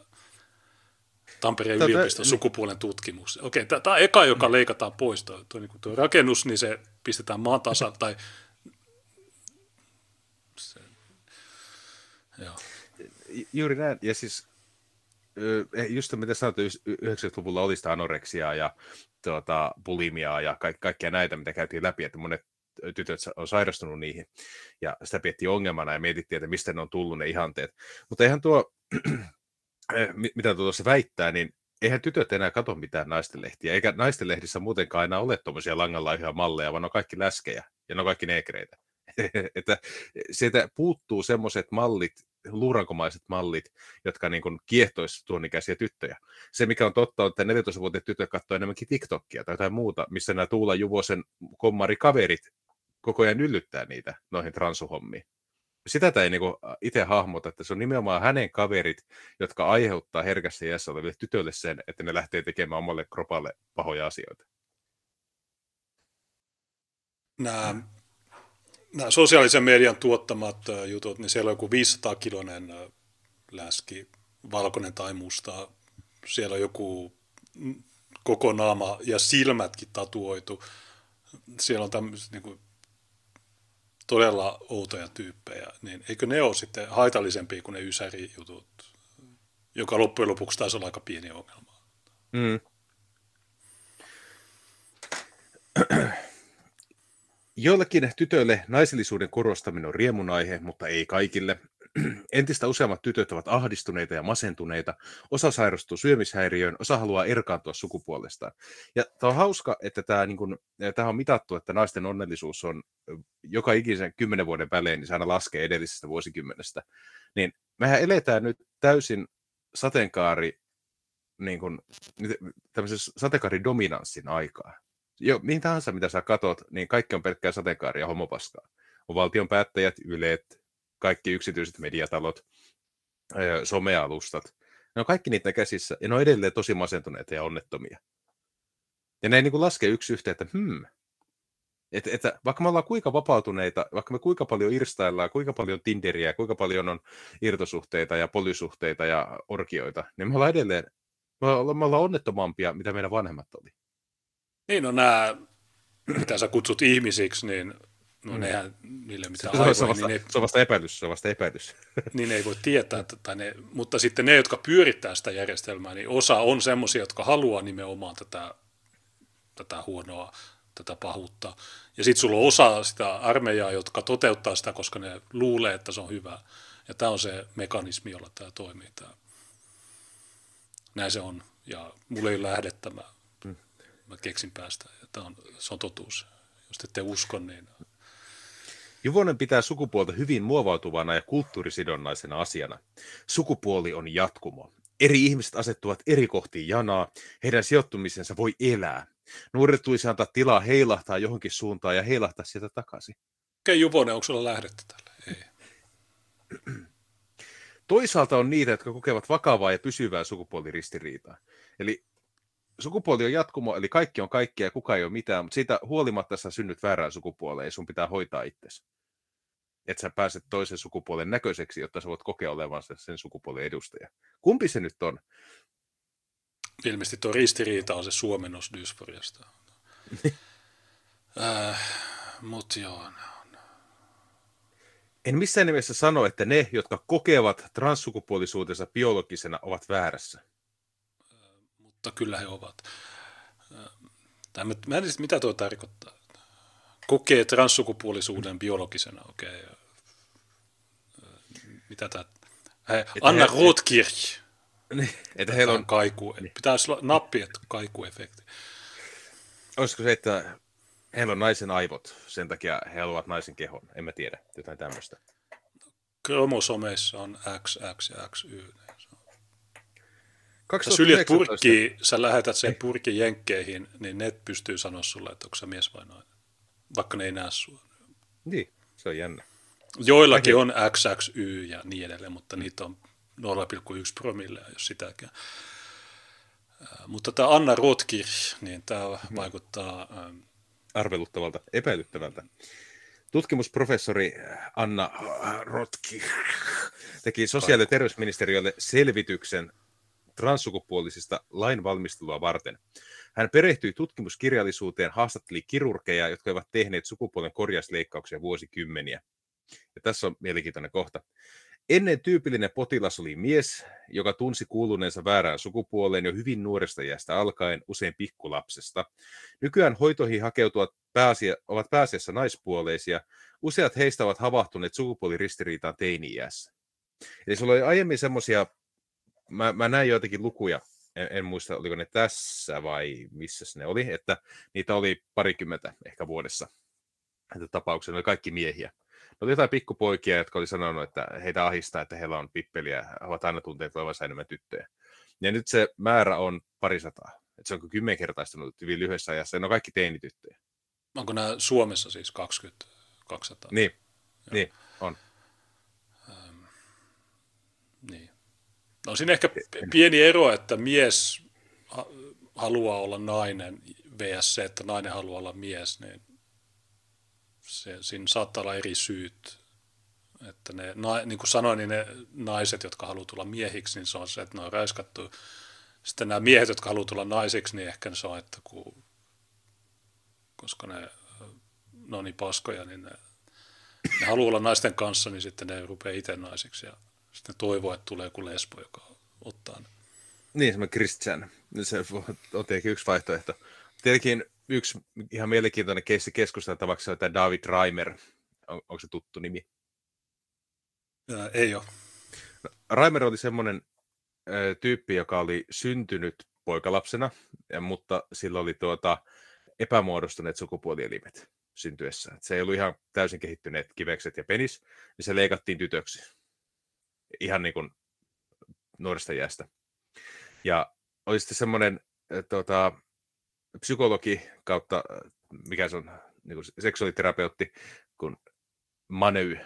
Tampereen Tätä, yliopiston sukupuolen tutkimus. Okei, tämä on eka, joka leikataan pois. Tuo, tuo, niin tuo rakennus, niin se pistetään maan tasa, <laughs> tai se, joo. Juuri näin, ja siis just mitä sanoit, 90-luvulla oli sitä anoreksiaa ja tuota, bulimiaa ja ka- kaikkia näitä, mitä käytiin läpi, että monet tytöt on sairastunut niihin, ja sitä piettiin ongelmana ja mietittiin, että mistä ne on tullut ne ihanteet. Mutta eihän tuo <clears throat> Eh, mitä tuossa väittää, niin eihän tytöt enää katso mitään naistenlehtiä, eikä naistenlehdissä muutenkaan aina ole tuommoisia langanlaihia malleja, vaan ne on kaikki läskejä ja ne on kaikki neekreitä. <laughs> että sieltä puuttuu semmoiset mallit, luurankomaiset mallit, jotka niin kuin kiehtoisi tuon ikäisiä tyttöjä. Se, mikä on totta, on, että 14-vuotiaat tytöt katsoo enemmänkin TikTokia tai jotain muuta, missä nämä Tuula Juvosen kommarikaverit koko ajan yllyttää niitä noihin transuhommiin sitä ei niinku itse hahmota, että se on nimenomaan hänen kaverit, jotka aiheuttaa herkässä iässä oleville tytöille sen, että ne lähtee tekemään omalle kropalle pahoja asioita. Nämä, nämä sosiaalisen median tuottamat jutut, niin siellä on joku 500 kilonen läski, valkoinen tai musta. Siellä on joku koko naama ja silmätkin tatuoitu. Siellä on tämmöiset niin todella outoja tyyppejä, niin eikö ne ole sitten haitallisempia kuin ne ysäri-jutut, joka loppujen lopuksi taisi olla aika pieni ongelma. Mm. Joillekin tytöille naisellisuuden korostaminen on riemun aihe, mutta ei kaikille. <clears throat> Entistä useammat tytöt ovat ahdistuneita ja masentuneita, osa sairastuu syömishäiriöön, osa haluaa erkaantua sukupuolestaan. Ja tämä on hauska, että tämä, niin kuin, tämä on mitattu, että naisten onnellisuus on joka ikisen kymmenen vuoden välein, niin se aina laskee edellisestä vuosikymmenestä. Niin mehän eletään nyt täysin sateenkaari, niin kuin, tämmöisen sateenkaaridominanssin aikaa. Jo, mihin tahansa, mitä sä katot, niin kaikki on pelkkää sateenkaaria homopaskaa. On valtion päättäjät, yleet, kaikki yksityiset mediatalot, somealustat. Ne on kaikki niitä käsissä, ja ne on edelleen tosi masentuneita ja onnettomia. Ja ne ei niin kuin laske yksi yhteen, että hmm, Että, että vaikka me ollaan kuinka vapautuneita, vaikka me kuinka paljon irstaillaan, kuinka paljon Tinderiä, kuinka paljon on irtosuhteita ja polysuhteita ja orkioita, niin me ollaan edelleen, me ollaan, onnettomampia, mitä meidän vanhemmat oli. Niin, no nämä, mitä sä kutsut ihmisiksi, niin no mm. nehän, niille mitä se, aivoja, se, on vasta, niin, ne, se on vasta epäilys, se on vasta epäilys. <laughs> niin ei voi tietää, tai ne, mutta sitten ne, jotka pyörittää sitä järjestelmää, niin osa on semmoisia, jotka haluaa nimenomaan tätä, tätä huonoa, tätä pahuutta. Ja sitten sulla on osa sitä armeijaa, jotka toteuttaa sitä, koska ne luulee, että se on hyvä. Ja tämä on se mekanismi, jolla tämä toimii. Tämä. Näin se on. Ja mulla ei ole lähdettä, mä, keksin päästä. Ja tämä on, se on totuus. Jos ette usko, niin... Juvonen pitää sukupuolta hyvin muovautuvana ja kulttuurisidonnaisena asiana. Sukupuoli on jatkumo. Eri ihmiset asettuvat eri kohtiin janaa, heidän sijoittumisensa voi elää. Nuoret tulisi antaa tilaa heilahtaa johonkin suuntaan ja heilahtaa sieltä takaisin. Okei, Juvonen, onko sulla lähdettä tälle? Ei. Toisaalta on niitä, jotka kokevat vakavaa ja pysyvää sukupuoliristiriitaa. Eli sukupuoli on jatkumo, eli kaikki on kaikkea ja kukaan ei ole mitään, mutta siitä huolimatta sä synnyt väärään sukupuoleen ja sun pitää hoitaa itsesi. Että sä pääset toisen sukupuolen näköiseksi, jotta sä voit kokea olevansa sen sukupuolen edustaja. Kumpi se nyt on? Ilmeisesti tuo ristiriita on se suomennos dysforiasta. <laughs> äh, Mutta joo, on. En missään nimessä sano, että ne, jotka kokevat transsukupuolisuutensa biologisena, ovat väärässä. Mutta kyllä he ovat. Tai mä, en tiedä, mitä tuo tarkoittaa. Kokee transsukupuolisuuden biologisena, okei. Okay. Mitä tämä? Anna he, Rotkirch. <laughs> Niin, että heillä on... Kaiku, niin. Pitäisi olla nappi, että kaikuefekti. Olisiko se, että heillä on naisen aivot, sen takia he haluavat naisen kehon, en mä tiedä, jotain tämmöistä. Kromosomeissa on X, X ja XY. Sä syljet purkki, sä lähetät sen purkin jenkkeihin, niin ne pystyy sanoa sulle, että onko sä mies vai nainen. Vaikka ne ei näe sua. Niin, se on jännä. Joillakin on XXY ja niin edelleen, mutta niitä on 0,1 promille, jos sitäkään. Mutta tämä Anna Rotkirch, niin tämä mm. vaikuttaa... Arveluttavalta, epäilyttävältä. Tutkimusprofessori Anna Rotkirch teki sosiaali- ja terveysministeriölle selvityksen transsukupuolisista lainvalmistelua varten. Hän perehtyi tutkimuskirjallisuuteen, haastatteli kirurgeja, jotka ovat tehneet sukupuolen korjausleikkauksia vuosikymmeniä. Ja tässä on mielenkiintoinen kohta. Ennen tyypillinen potilas oli mies, joka tunsi kuuluneensa väärään sukupuoleen jo hyvin nuoresta iästä alkaen, usein pikkulapsesta. Nykyään hoitoihin hakeutuvat pääasia, ovat pääasiassa naispuoleisia. Useat heistä ovat havahtuneet sukupuoliristiriitaan teini-iässä. Eli sulla oli aiemmin semmoisia, mä, mä näin joitakin lukuja, en, en muista oliko ne tässä vai missä ne oli, että niitä oli parikymmentä ehkä vuodessa. Että tapauksia, ne oli kaikki miehiä oli jotain pikkupoikia, jotka oli sanonut, että heitä ahistaa, että heillä on pippeliä, he ovat aina tunteet olevansa enemmän tyttöjä. Ja nyt se määrä on parisataa. Että se on kymmenkertaistunut hyvin lyhyessä ajassa, ja ne on kaikki teinityttöjä. Onko nämä Suomessa siis 20, 200? Niin, niin on. Ähm, niin. No siinä ehkä pieni ero, että mies haluaa olla nainen vs se, että nainen haluaa olla mies, niin se, siinä saattaa olla eri syyt. Että ne, niin kuin sanoin, niin ne naiset, jotka haluaa tulla miehiksi, niin se on se, että ne on räiskattu. Sitten nämä miehet, jotka haluaa tulla naisiksi, niin ehkä se on, että kun, koska ne, ne on niin paskoja, niin ne, ne haluaa olla naisten kanssa, niin sitten ne rupeaa itse naisiksi. Ja sitten ne toivoo, että tulee joku lesbo, joka ottaa ne. Niin, semmoinen Christian. Se on tietenkin yksi vaihtoehto. Tietenkin yksi ihan mielenkiintoinen keissi keskusteltavaksi on tämä David Reimer. On, onko se tuttu nimi? Ää, ei ole. No, Reimer oli semmoinen ö, tyyppi, joka oli syntynyt poikalapsena, ja, mutta sillä oli tuota, epämuodostuneet sukupuolielimet syntyessä. Et se ei ollut ihan täysin kehittyneet kivekset ja penis, niin se leikattiin tytöksi. Ihan niin kuin nuoresta jäästä. Ja oli sitten semmoinen tuota, psykologi kautta, mikä se on, niin kuin seksuaaliterapeutti, kun Maney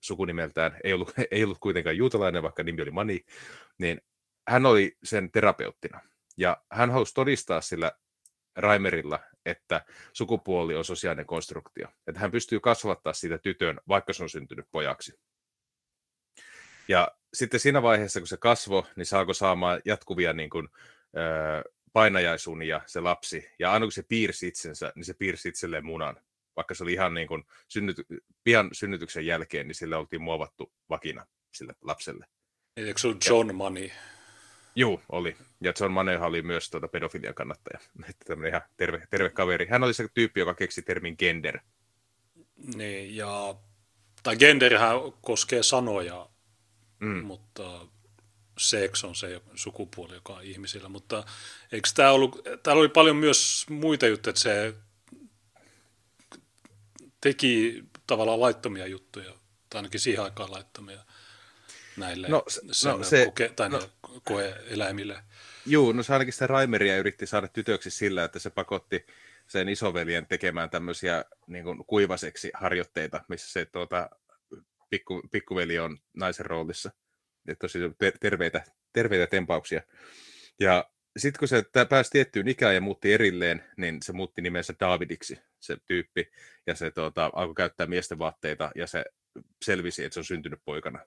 sukunimeltään, ei ollut, <laughs> ei ollut kuitenkaan juutalainen, vaikka nimi oli Mani, niin hän oli sen terapeuttina. Ja hän halusi todistaa sillä Raimerilla, että sukupuoli on sosiaalinen konstruktio. Että hän pystyy kasvattaa siitä tytön, vaikka se on syntynyt pojaksi. Ja sitten siinä vaiheessa, kun se kasvo, niin saako saamaan jatkuvia niin kuin, öö, painajaisunia se lapsi. Ja aina kun se piirsi itsensä, niin se piirsi itselleen munan. Vaikka se oli ihan niin kuin synnyty, pian synnytyksen jälkeen, niin sille oltiin muovattu vakina sille lapselle. Eikö se ollut John Money? Joo, oli. Ja John Maneha oli myös tuota pedofilian kannattaja. <laughs> Että tämmöinen ihan terve, terve kaveri. Hän oli se tyyppi, joka keksi termin gender. Niin, ja... Tai genderhän koskee sanoja, mm. mutta sex on se sukupuoli, joka on ihmisillä. Mutta eikö tämä ollut... Täällä oli paljon myös muita juttuja, että se teki tavallaan laittomia juttuja, tai ainakin siihen aikaan laittomia näille no, no, se, koke, tai no, koe-eläimille. Joo, no se ainakin sitä Raimeria yritti saada tytöksi sillä, että se pakotti sen isoveljen tekemään tämmöisiä niin kuin kuivaseksi harjoitteita, missä se tuota, pikku, pikkuveli on naisen roolissa. Ja tosi terveitä, terveitä tempauksia. Ja sitten kun se pääsi tiettyyn ikään ja muutti erilleen, niin se muutti nimensä Davidiksi, se tyyppi, ja se tuota, alkoi käyttää miesten vaatteita, ja se selvisi, että se on syntynyt poikana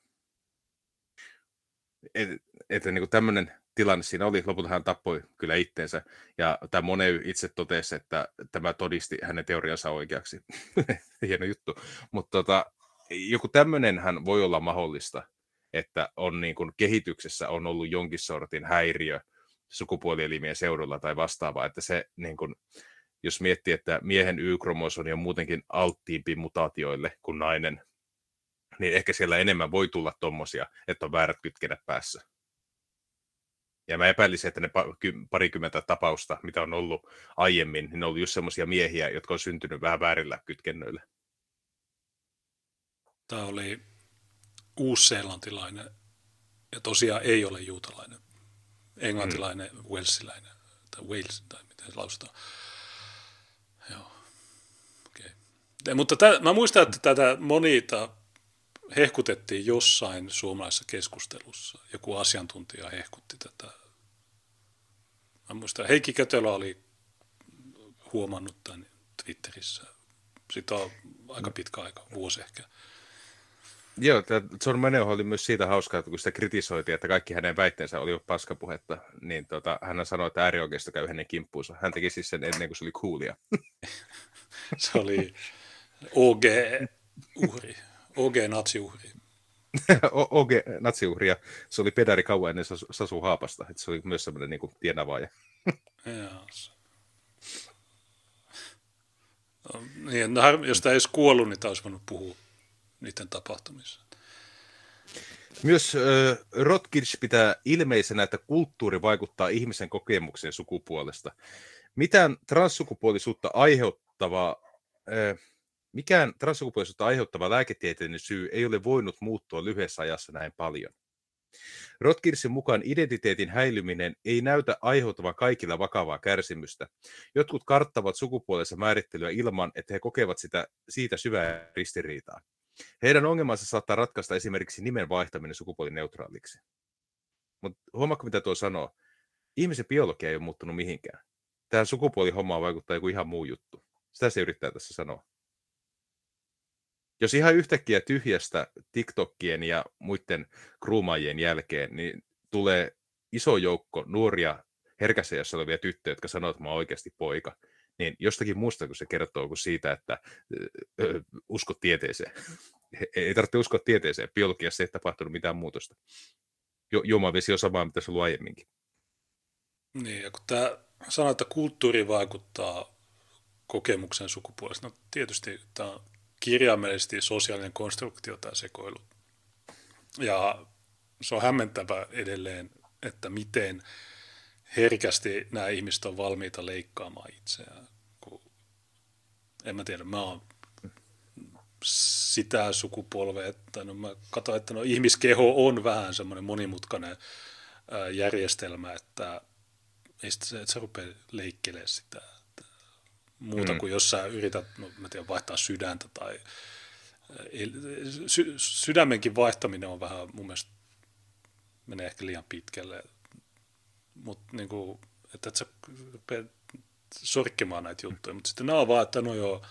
että et, niin tämmöinen tilanne siinä oli. Lopulta hän tappoi kyllä itteensä. Ja tämä Money itse totesi, että tämä todisti hänen teoriansa oikeaksi. <laughs> Hieno juttu. Mutta tota, joku hän voi olla mahdollista, että on niin kuin kehityksessä on ollut jonkin sortin häiriö sukupuolielimien seudulla tai vastaavaa, että se niin kuin, jos miettii, että miehen Y-kromosoni on muutenkin alttiimpi mutaatioille kuin nainen, niin ehkä siellä enemmän voi tulla tommosia, että on väärät kytkennät päässä. Ja mä epäilisin, että ne parikymmentä tapausta, mitä on ollut aiemmin, niin ne on ollut just semmoisia miehiä, jotka on syntynyt vähän väärillä kytkennöillä. Tämä oli uusseelantilainen ja tosiaan ei ole juutalainen. Englantilainen, mm. Walesilainen tai Wales tai miten se lausutaan. Joo. Okay. Mutta tä, mä muistan, että tätä monita hehkutettiin jossain suomalaisessa keskustelussa. Joku asiantuntija hehkutti tätä. Mä muistan, Heikki Kötelä oli huomannut tämän Twitterissä. Sitä on aika pitkä aika, vuosi ehkä. Joo, John Maneo oli myös siitä hauskaa, että kun sitä kritisoitiin, että kaikki hänen väitteensä oli paskapuhetta, niin tota, hän sanoi, että äärioikeisto käy hänen kimppuunsa. Hän teki siis sen ennen kuin se oli coolia. <laughs> se oli OG-uhri. OG natsiuhri. <laughs> OG natsiuhri ja se oli pedari kauan ennen Sasu Haapasta. Että se oli myös semmoinen niin tienavaaja. <laughs> no, niin, no, jos tämä ei olisi kuollut, niin tämä olisi voinut puhua niiden tapahtumissa. Myös äh, Rotkirch pitää ilmeisenä, että kulttuuri vaikuttaa ihmisen kokemukseen sukupuolesta. Mitään transsukupuolisuutta aiheuttavaa äh, Mikään transsukupuolisuutta aiheuttava lääketieteellinen syy ei ole voinut muuttua lyhyessä ajassa näin paljon. Rotkirsin mukaan identiteetin häilyminen ei näytä aiheuttavan kaikilla vakavaa kärsimystä. Jotkut karttavat sukupuolensa määrittelyä ilman, että he kokevat sitä, siitä syvää ristiriitaa. Heidän ongelmansa saattaa ratkaista esimerkiksi nimen vaihtaminen sukupuolineutraaliksi. Mutta huomaatko, mitä tuo sanoo? Ihmisen biologia ei ole muuttunut mihinkään. Tähän sukupuolihommaan vaikuttaa joku ihan muu juttu. Sitä se yrittää tässä sanoa jos ihan yhtäkkiä tyhjästä TikTokien ja muiden kruumaajien jälkeen, niin tulee iso joukko nuoria herkässä olevia tyttöjä, jotka sanoo, että mä oon oikeasti poika, niin jostakin muusta kun se kertoo kuin siitä, että ö, usko tieteeseen. Ei tarvitse uskoa tieteeseen. Biologiassa ei tapahtunut mitään muutosta. Jo, juomavesi on samaa, mitä se on aiemminkin. Niin, ja kun tämä sanoo, että kulttuuri vaikuttaa kokemuksen sukupuolesta, no tietysti tämä on kirjaimellisesti sosiaalinen konstruktio tämä sekoilu. Ja se on hämmentävä edelleen, että miten herkästi nämä ihmiset on valmiita leikkaamaan itseään. Kun, en mä tiedä, mä oon sitä sukupolvea, että no mä katsoin, että no ihmiskeho on vähän semmoinen monimutkainen järjestelmä, että ei sitä, että se rupeaa leikkelemään sitä muuta mm. kuin jos sä yrität, no, mä tiedän, vaihtaa sydäntä tai sy- sydämenkin vaihtaminen on vähän mun mielestä menee ehkä liian pitkälle, mutta niin kuin, että, että sä sorkkimaan näitä juttuja, mutta sitten nämä on vaan, että no joo,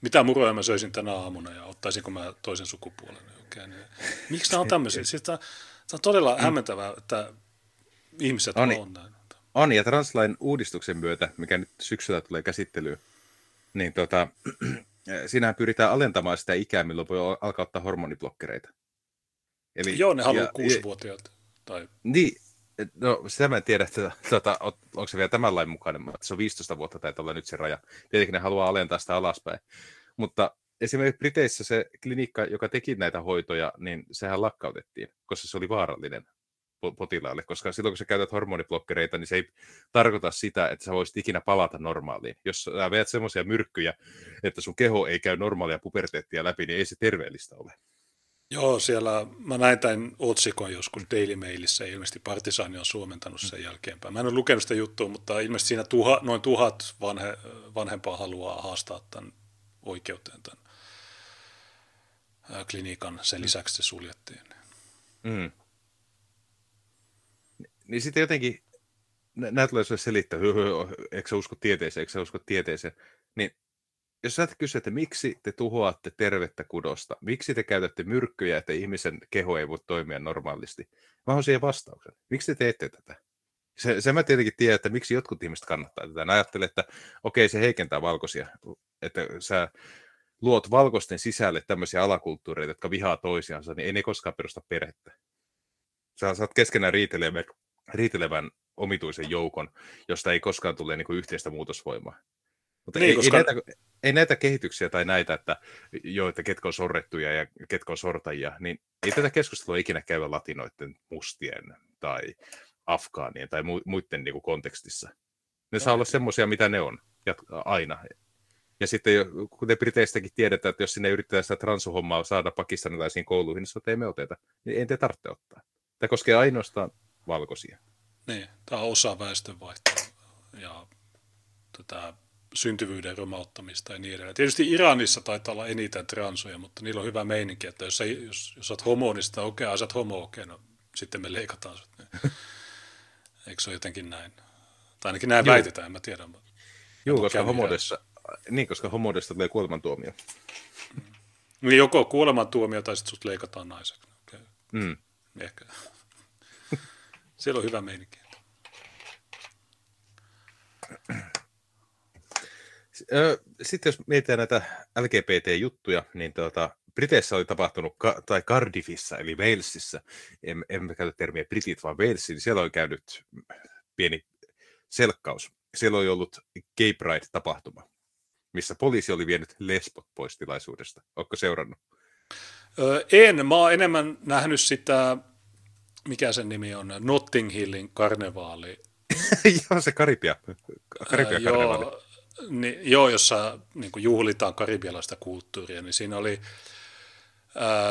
mitä muroja mä söisin tänä aamuna ja ottaisinko mä toisen sukupuolen oikein. Niin, miksi nämä on tämmöisiä? Siis tämä, on todella mm. hämmentävää, että ihmiset on, on näin. On, ja translain uudistuksen myötä, mikä nyt syksyllä tulee käsittelyyn, niin tota, <clears throat> siinähän pyritään alentamaan sitä ikää, milloin voi alkaa ottaa hormoniblokkereita. Eli, Joo, ne haluaa kuusivuotiaat. Tai... Niin, no sitä mä en tiedä, että tuota, onko se vielä tämän lain mukainen, mutta se on 15 vuotta tai olla nyt se raja. Tietenkin ne haluaa alentaa sitä alaspäin. Mutta esimerkiksi Briteissä se klinikka, joka teki näitä hoitoja, niin sehän lakkautettiin, koska se oli vaarallinen potilaalle, koska silloin kun sä käytät hormoniblokkereita, niin se ei tarkoita sitä, että sä voisit ikinä palata normaaliin. Jos sä veät semmoisia myrkkyjä, että sun keho ei käy normaalia puberteettia läpi, niin ei se terveellistä ole. Joo, siellä mä näin tämän otsikon joskus Daily Mailissa ja ilmeisesti Partisani on suomentanut sen jälkeenpäin. Mä en ole lukenut sitä juttua, mutta ilmeisesti siinä tuha, noin tuhat vanhe, vanhempaa haluaa haastaa tämän oikeuteen tämän klinikan. Sen lisäksi se suljettiin. Mm niin sitten jotenkin, nämä tulee sulle selittää, eikö sä usko tieteeseen, eikö sä usko tieteeseen, niin jos sä et kysy, että miksi te tuhoatte tervettä kudosta, miksi te käytätte myrkkyjä, että ihmisen keho ei voi toimia normaalisti, mä oon siihen vastauksen. Miksi te teette tätä? Se, se mä tietenkin tiedän, että miksi jotkut ihmiset kannattaa tätä. Mä ajattelen, että okei, se heikentää valkoisia, että sä luot valkoisten sisälle tämmöisiä alakulttuureita, jotka vihaa toisiansa, niin ei ne koskaan perusta perhettä. Sä saat keskenään riitelemään riitelevän omituisen joukon, josta ei koskaan tule niin kuin yhteistä muutosvoimaa. Mutta niin, ei, koska... ei, näitä, ei näitä kehityksiä tai näitä, että jo, että ketkä on sorrettuja ja ketkä on sortajia, niin ei tätä keskustelua ikinä käydä latinoiden mustien tai afgaanien tai mu- muiden niin kuin kontekstissa. Ne saa olla semmoisia, mitä ne on jat- aina. Ja sitten, kuten Briteistäkin tiedetään, että jos sinne yritetään sitä transuhommaa saada pakistanilaisiin kouluihin, niin että ei me oteta, niin ei te tarvitse ottaa. Tämä koskee ainoastaan valkoisia. Niin, tämä on osa väestönvaihtoa ja tätä syntyvyyden romauttamista ja niin edelleen. Tietysti Iranissa taitaa olla eniten transoja, mutta niillä on hyvä meininki, että jos, ei, jos, jos olet homo, niin sitä okei, okay, sä homo, okei, okay, no sitten me leikataan sut. <laughs> Eikö se ole jotenkin näin? Tai ainakin näin Joo. väitetään, en mä tiedä. Joo, koska homodessa, niin, koska homodessa tulee kuolemantuomio. Niin joko kuolemantuomio tai sitten sut leikataan naiseksi. Okay. Mm. Ehkä. <laughs> Siellä on hyvä meininki. Sitten jos mietitään näitä LGBT-juttuja, niin tuota, Briteissä oli tapahtunut, tai Cardiffissa, eli Walesissa, emme, emme käytä termiä Britit, vaan Wales, niin siellä oli käynyt pieni selkkaus. Siellä oli ollut Gay Pride-tapahtuma, missä poliisi oli vienyt lesbot pois tilaisuudesta. Oletko seurannut? Öö, en. Mä oon enemmän nähnyt sitä mikä sen nimi on, Notting Hillin karnevaali. <laughs> joo, se Karibia, Karibia karnevaali. Joo, niin, joo, jossa niin juhlitaan karibialaista kulttuuria, niin siinä oli,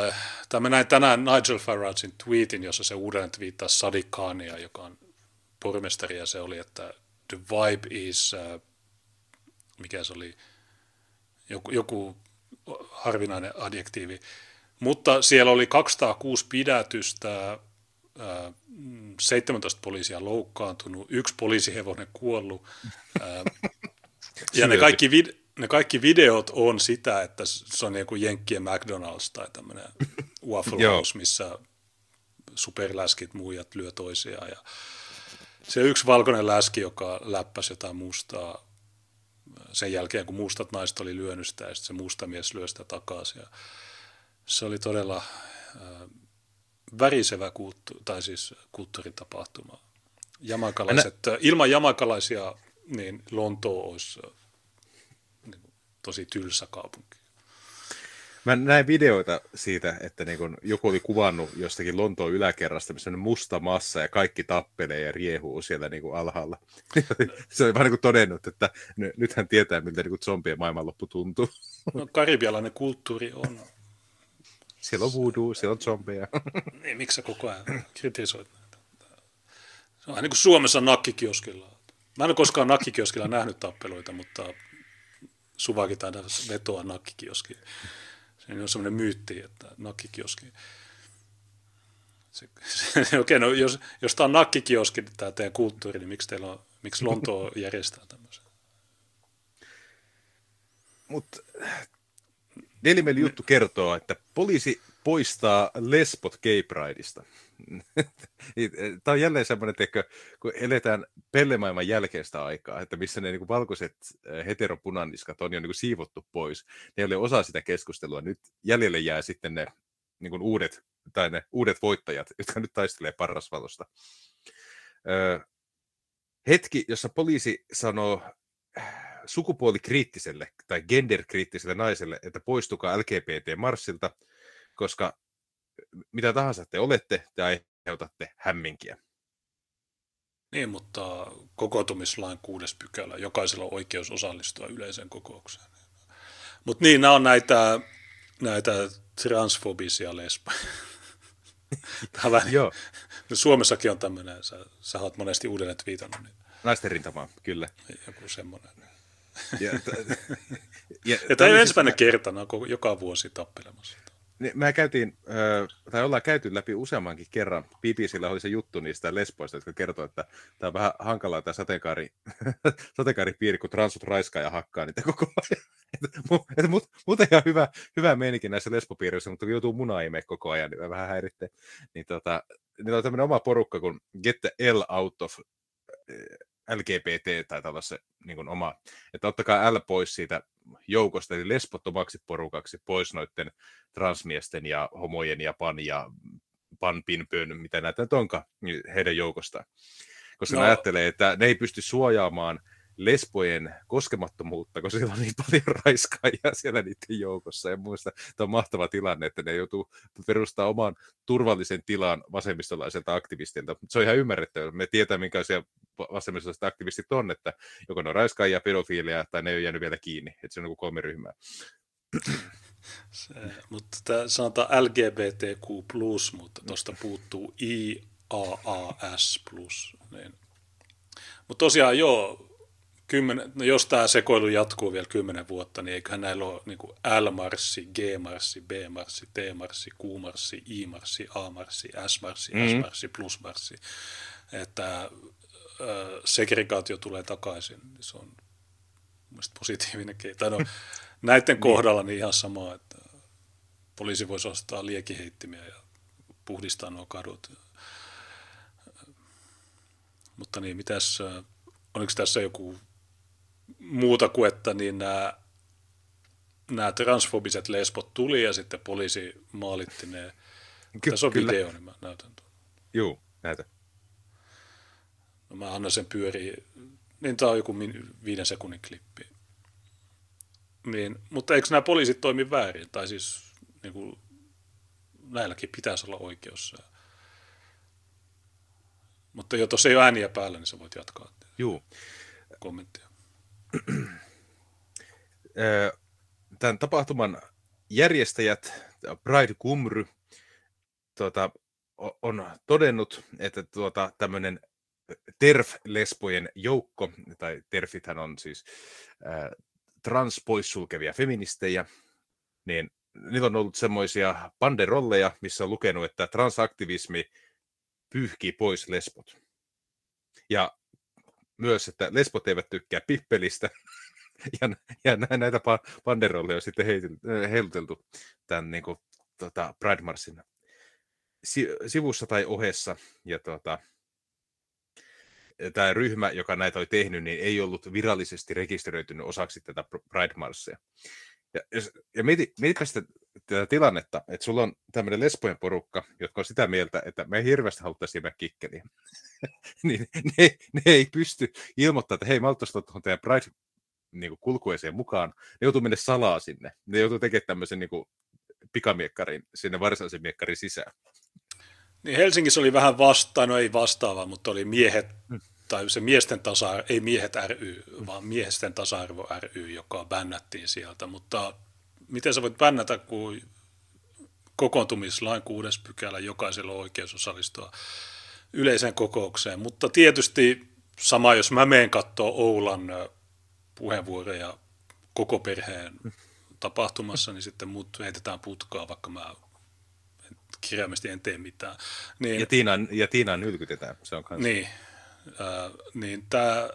äh, tämä näin tänään Nigel Faragein tweetin, jossa se uudelleen twiittaa Sadiq Khania, joka on pormestari, ja se oli, että the vibe is, äh, mikä se oli, joku, joku harvinainen adjektiivi, mutta siellä oli 206 pidätystä, 17 poliisia loukkaantunut, yksi poliisihevonen kuollut. <laughs> ja ne kaikki, vid- ne kaikki videot on sitä, että se on niin kuin Jenkkien McDonald's tai tämmöinen <laughs> Waffle House, missä superläskit muijat lyö toisiaan. Ja se yksi valkoinen läski, joka läppäsi jotain mustaa sen jälkeen, kun mustat naiset oli lyönyt sitä, ja sitten se musta mies lyö sitä takaisin. Ja se oli todella värisevä kulttu- tai siis kulttuuritapahtuma. Jamakalaiset, Nä... ilman jamakalaisia niin Lontoo olisi niin tosi tylsä kaupunki. Mä näin videoita siitä, että niin kun joku oli kuvannut jostakin Lontoon yläkerrasta, missä on musta massa ja kaikki tappelee ja riehuu siellä niin kuin alhaalla. <laughs> Se oli vaan niin kuin todennut, että nythän tietää, miltä niin zombien maailmanloppu tuntuu. No karibialainen kulttuuri on siellä on voodoo, siellä on zombeja. Niin, miksi sä koko ajan kritisoit näitä? Se on niin kuin Suomessa nakkikioskilla. Mä en ole koskaan nakkikioskilla nähnyt tappeluita, mutta Suvakin taida vetoa nakkikioskiin. Se on semmoinen myytti, että nakkikioski. Se, se, <laughs> okei, no jos, jos tämä on nakkikioski, tämä teidän kulttuuri, niin miksi, teillä on, miksi Lonto järjestää tämmöisen? Mutta Daily juttu kertoo, että poliisi poistaa lesbot gay prideista. Tämä on jälleen semmoinen, että kun eletään pellemaailman jälkeistä aikaa, että missä ne niin valkoiset heteropunaniskat on jo niin siivottu pois, ne ei ole osa sitä keskustelua. Nyt jäljelle jää sitten ne niin uudet, tai ne uudet voittajat, jotka nyt taistelee parrasvalosta. Hetki, jossa poliisi sanoo sukupuolikriittiselle tai genderkriittiselle naiselle, että poistukaa LGBT-marssilta, koska mitä tahansa te olette, te aiheutatte hämminkiä. Niin, mutta kokoontumislain kuudes pykälä, jokaisella on oikeus osallistua yleiseen kokoukseen. Mutta niin, nämä on näitä, näitä transfobisia lesboja. <laughs> Joo. Suomessakin on tämmöinen, sä, sä oot monesti uudelleen twiitannut. Niin... Naisten rintamaa, kyllä. Joku semmoinen. Ja, t- <laughs> ja, ja tämä ei ensimmäinen siis... kerta, joka vuosi tappelemassa. Niin, mä käytiin, tai ollaan käyty läpi useammankin kerran. BBCllä oli se juttu niistä lesboista, jotka kertoo, että tämä on vähän hankalaa tämä sateenkaari, <laughs> sateenkaaripiiri, kun transut raiskaa ja hakkaa niitä koko ajan. <laughs> Että mut, mut ihan hyvä, hyvä meininki näissä lesbopiirissä, mutta joutuu munaa koko ajan, niin vähän häiritte. Niin tota, niillä on tämmöinen oma porukka kuin Get the L out of LGBT tai tällaisen niin oma, että ottakaa L pois siitä joukosta, eli lesbottomaksi porukaksi pois noiden transmiesten ja homojen ja pan ja pan, pin, pön, mitä näitä nyt onkaan niin heidän joukostaan. Koska no. ne ajattelee, että ne ei pysty suojaamaan lesbojen koskemattomuutta, koska siellä on niin paljon raiskaajia siellä niiden joukossa. Ja muista, tämä on mahtava tilanne, että ne joutuu perustamaan oman turvallisen tilan vasemmistolaiselta aktivistilta. Se on ihan ymmärrettävää. Me tietää, minkälaisia vasemmistolaiset aktivistit on, että joko ne on raiskaajia, pedofiilia tai ne ei ole jäänyt vielä kiinni. Että se on <clears throat> niin kolme ryhmää. Se, mutta tämä sanotaan LGBTQ+, mutta tuosta puuttuu IAAS+. Niin. Mutta tosiaan joo, kymmen, no jos tämä sekoilu jatkuu vielä kymmenen vuotta, niin eiköhän näillä ole niin L-marssi, G-marssi, B-marssi, T-marssi, Q-marssi, I-marssi, A-marssi, S-marssi, mm. S-marssi, plus-marssi. Että äh, segregaatio tulee takaisin, niin se on mielestäni positiivinen keino. No, <laughs> näiden niin. kohdalla niin ihan sama, että poliisi voisi ostaa liekiheittimiä ja puhdistaa nuo kadut. Mutta niin, mitäs, oliko tässä joku muuta kuin, että niin nämä, nämä transfobiset lesbot tuli ja sitten poliisi maalitti ne. Ky- Tässä on kyllä. video, niin mä näytän tuon. Joo, näytä. No mä annan sen pyöriä. Niin tämä on joku viiden sekunnin klippi. Niin, mutta eikö nämä poliisit toimi väärin? Tai siis niin kuin, näilläkin pitäisi olla oikeus. Mutta jo tuossa ei ole ääniä päällä, niin sä voit jatkaa. Joo. Kommenttia. Tämän tapahtuman järjestäjät, Pride Kumry, tuota, on todennut, että tuota, tämmöinen TERF-lesbojen joukko, tai TERFithän on siis ää, trans poissulkevia feministejä, niin niillä on ollut semmoisia banderolleja, missä on lukenut, että transaktivismi pyyhkii pois lesbot. Ja myös, että lesbot eivät tykkää pippelistä, <laughs> ja, ja näitä banderolleja on sitten heiluteltu tämän niin kuin, tota, Pride Marsin sivussa tai ohessa, ja tota, tämä ryhmä, joka näitä oli tehnyt, niin ei ollut virallisesti rekisteröitynyt osaksi tätä Pride Marsia. Ja, ja mieti, mietipä sitä tätä tilannetta, että sulla on tämmöinen lesbojen porukka, jotka on sitä mieltä, että me ei hirveästi haluttaisi jäädä kikkeliä. <laughs> niin ne, ne, ei pysty ilmoittamaan, että hei, mä haluaisin tuohon teidän Pride niin kulkueeseen mukaan. Ne joutuu mennä salaa sinne. Ne joutuu tekemään tämmöisen niin kuin pikamiekkarin sinne varsinaisen miekkarin sisään. Niin Helsingissä oli vähän vasta, no ei vastaava, mutta oli miehet, hmm. tai se miesten tasa ei miehet ry, vaan miesten tasa-arvo ry, joka bännättiin sieltä. Mutta miten sä voit bännätä, kun kokoontumislain kuudes pykälä jokaisella on oikeus osallistua yleiseen kokoukseen. Mutta tietysti sama, jos mä menen katsoa Oulan puheenvuoroja koko perheen tapahtumassa, niin sitten mut heitetään putkaa, vaikka mä kirjaimesti en tee mitään. Niin, ja, Tiinan, ja Tiinaan nylkytetään, se on kanssa. Niin, äh, niin tämä,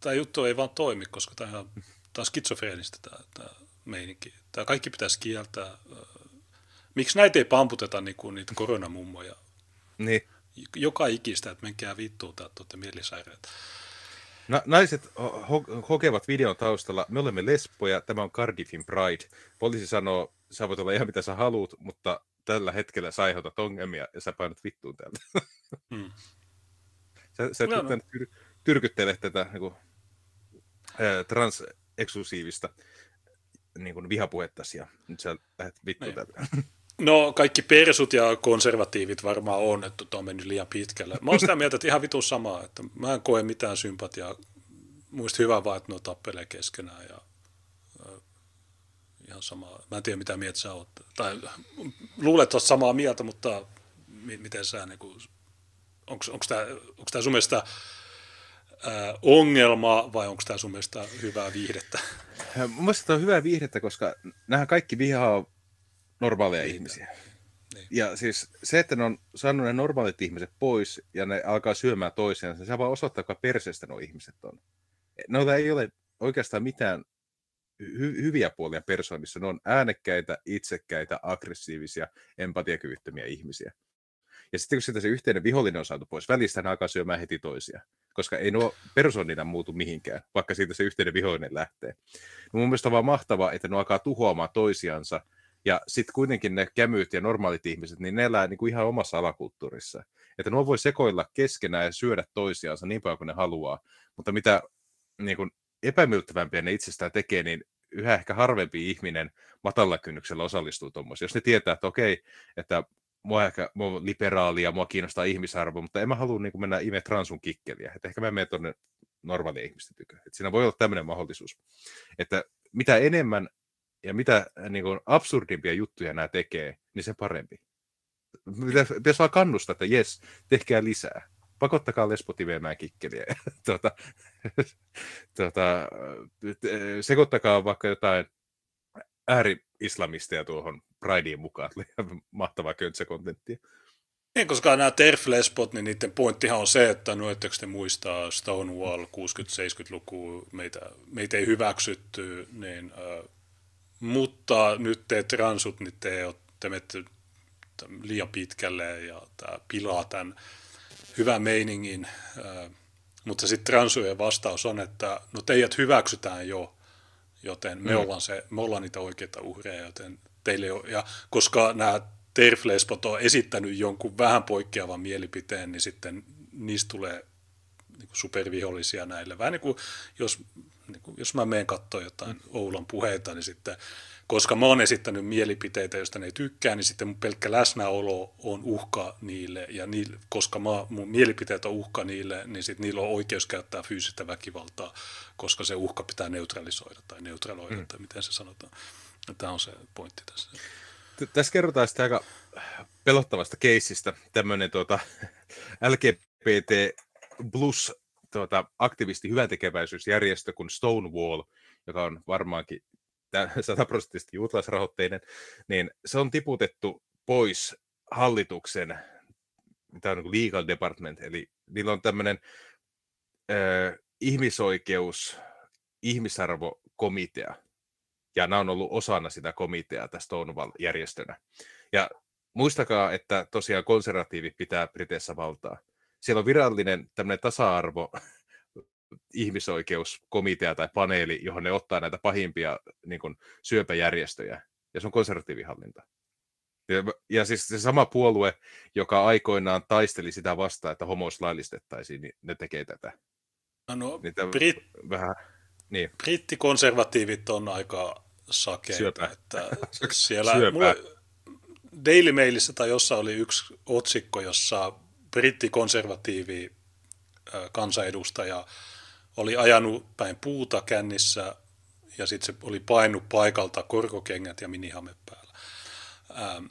tämä juttu ei vaan toimi, koska tämä on Tämä on skitsofreenistä tämä, tämä meininki. Tämä kaikki pitäisi kieltää. Miksi näitä ei pamputeta niin kuin niitä koronamummoja? Niin. Joka ikistä, että menkää vittuun, että olette mielisairaita. Na- naiset ho- hokevat videon taustalla, me olemme lesboja, tämä on Cardiffin Pride. Poliisi sanoo, sä voit olla ihan mitä sä haluut, mutta tällä hetkellä sä aiheutat ongelmia ja sä painat vittuun täältä. Hmm. sä, sä No, no. Tyr- tyrkyttele tätä niin kuin, ää, transeksklusiivista niin kuin vihapuhettasi ja nyt sä lähdet vittuun Niin. täältä. No kaikki persut ja konservatiivit varmaan on, että tuo on mennyt liian pitkälle. Mä oon sitä <laughs> mieltä, että ihan vitun samaa, että mä en koe mitään sympatiaa. Muista hyvä vaan, että ne tappelee keskenään ja äh, ihan sama. Mä en tiedä mitä mieltä sä oot. Tai luulet, että oot samaa mieltä, mutta mi- miten sä niin onko tämä sun mielestä ää, ongelma vai onko tämä sun mielestä hyvää viihdettä? Mun mielestä tämä on hyvää viihdettä, koska nämä kaikki vihaa normaaleja Niin. ihmisiä. Niin. Ja siis se, että ne on saanut ne normaalit ihmiset pois ja ne alkaa syömään toisiaan, se vaan osoittaa, kuinka perseestä nuo ihmiset on. Noilla ei ole oikeastaan mitään hy- hyviä puolia persoonissa. Ne on äänekkäitä, itsekkäitä, aggressiivisia, empatiakyvyttömiä ihmisiä. Ja sitten kun sitä se yhteinen vihollinen on saatu pois välistä, ne alkaa syömään heti toisia. Koska ei nuo persoonina muutu mihinkään, vaikka siitä se yhteinen vihollinen lähtee. No mun mielestä on vaan mahtavaa, että ne alkaa tuhoamaan toisiansa, ja sitten kuitenkin ne kämyt ja normaalit ihmiset, niin ne elää niin kuin ihan omassa alakulttuurissa. Että nuo voi sekoilla keskenään ja syödä toisiansa niin paljon kuin ne haluaa, mutta mitä niin kuin epämiellyttävämpiä ne itsestään tekee, niin yhä ehkä harvempi ihminen matalalla kynnyksellä osallistuu tuommoiseen. Jos ne tietää, että okei, että mua ehkä mua on liberaali ja mua kiinnostaa ihmisarvo, mutta en mä halua niin mennä ime transun kikkeliä. Että ehkä mä menen tuonne normaalien ihmisten tykö. Että siinä voi olla tämmöinen mahdollisuus. Että mitä enemmän ja mitä niin kuin absurdimpia juttuja nämä tekee, niin se parempi. Pitäisi vaan kannustaa, että jes, tehkää lisää. Pakottakaa lesbot imemään kikkeliä. <laughs> tuota, <laughs> tuota, sekoittakaa vaikka jotain ääri-islamisteja tuohon Prideen mukaan. <laughs> Mahtavaa köntsä-kontenttia. Niin, koska nämä TERF-lesbot, niin niiden pointtihan on se, että no ettekö te muistaa Stonewall 60-70-lukua, meitä, meitä ei hyväksytty, niin, äh, mutta nyt te transut, niin te, te menette liian pitkälle ja tämä pilaa tämän hyvän meiningin. Äh, mutta sitten transujen vastaus on, että no teidät hyväksytään jo, joten me, Mm. ollaan, se, me ollaan niitä oikeita uhreja, joten teille on, ja koska nämä TERF-lesbot on esittänyt jonkun vähän poikkeavan mielipiteen, niin sitten niistä tulee niin kuin supervihollisia näille. Vähän niin kuin jos, niin kuin, jos mä menen katsoa jotain Oulan puheita, niin sitten, koska mä oon esittänyt mielipiteitä, joista ne ei tykkää, niin sitten mun pelkkä läsnäolo on uhka niille, ja niille, koska mä, mun mielipiteet on uhka niille, niin sitten niillä on oikeus käyttää fyysistä väkivaltaa, koska se uhka pitää neutralisoida tai neutraloida, mm. tai miten se sanotaan. Tämä on se pointti tässä. Tässä kerrotaan sitten aika pelottavasta keissistä. Tämmöinen tuota, <laughs> LGBT plus tuota, aktivisti hyväntekeväisyysjärjestö kuin Stonewall, joka on varmaankin <laughs> sataprosenttisesti juutalaisrahoitteinen, niin se on tiputettu pois hallituksen mitä on niin kuin legal department, eli niillä on tämmöinen ihmisoikeus, ihmisarvokomitea, ja nämä on ollut osana sitä komiteaa tässä Stonewall-järjestönä. Ja muistakaa, että tosiaan konservatiivit pitää Briteissä valtaa. Siellä on virallinen tämmöinen tasa-arvo <laughs> ihmisoikeuskomitea tai paneeli, johon ne ottaa näitä pahimpia niin kuin, syöpäjärjestöjä, ja se on konservatiivihallinta. Ja, ja siis se sama puolue, joka aikoinaan taisteli sitä vastaan, että homous laillistettaisiin, niin ne tekee tätä. No, Niitä Brit, vähän, niin, brittikonservatiivit on aika sakeita. Syöpää. Että <laughs> siellä, Syöpää. mulla, Daily Mailissa tai jossain oli yksi otsikko, jossa brittikonservatiivi kansanedustaja oli ajanut päin puuta kännissä ja sitten se oli painut paikalta korkokengät ja minihame päällä. Ähm,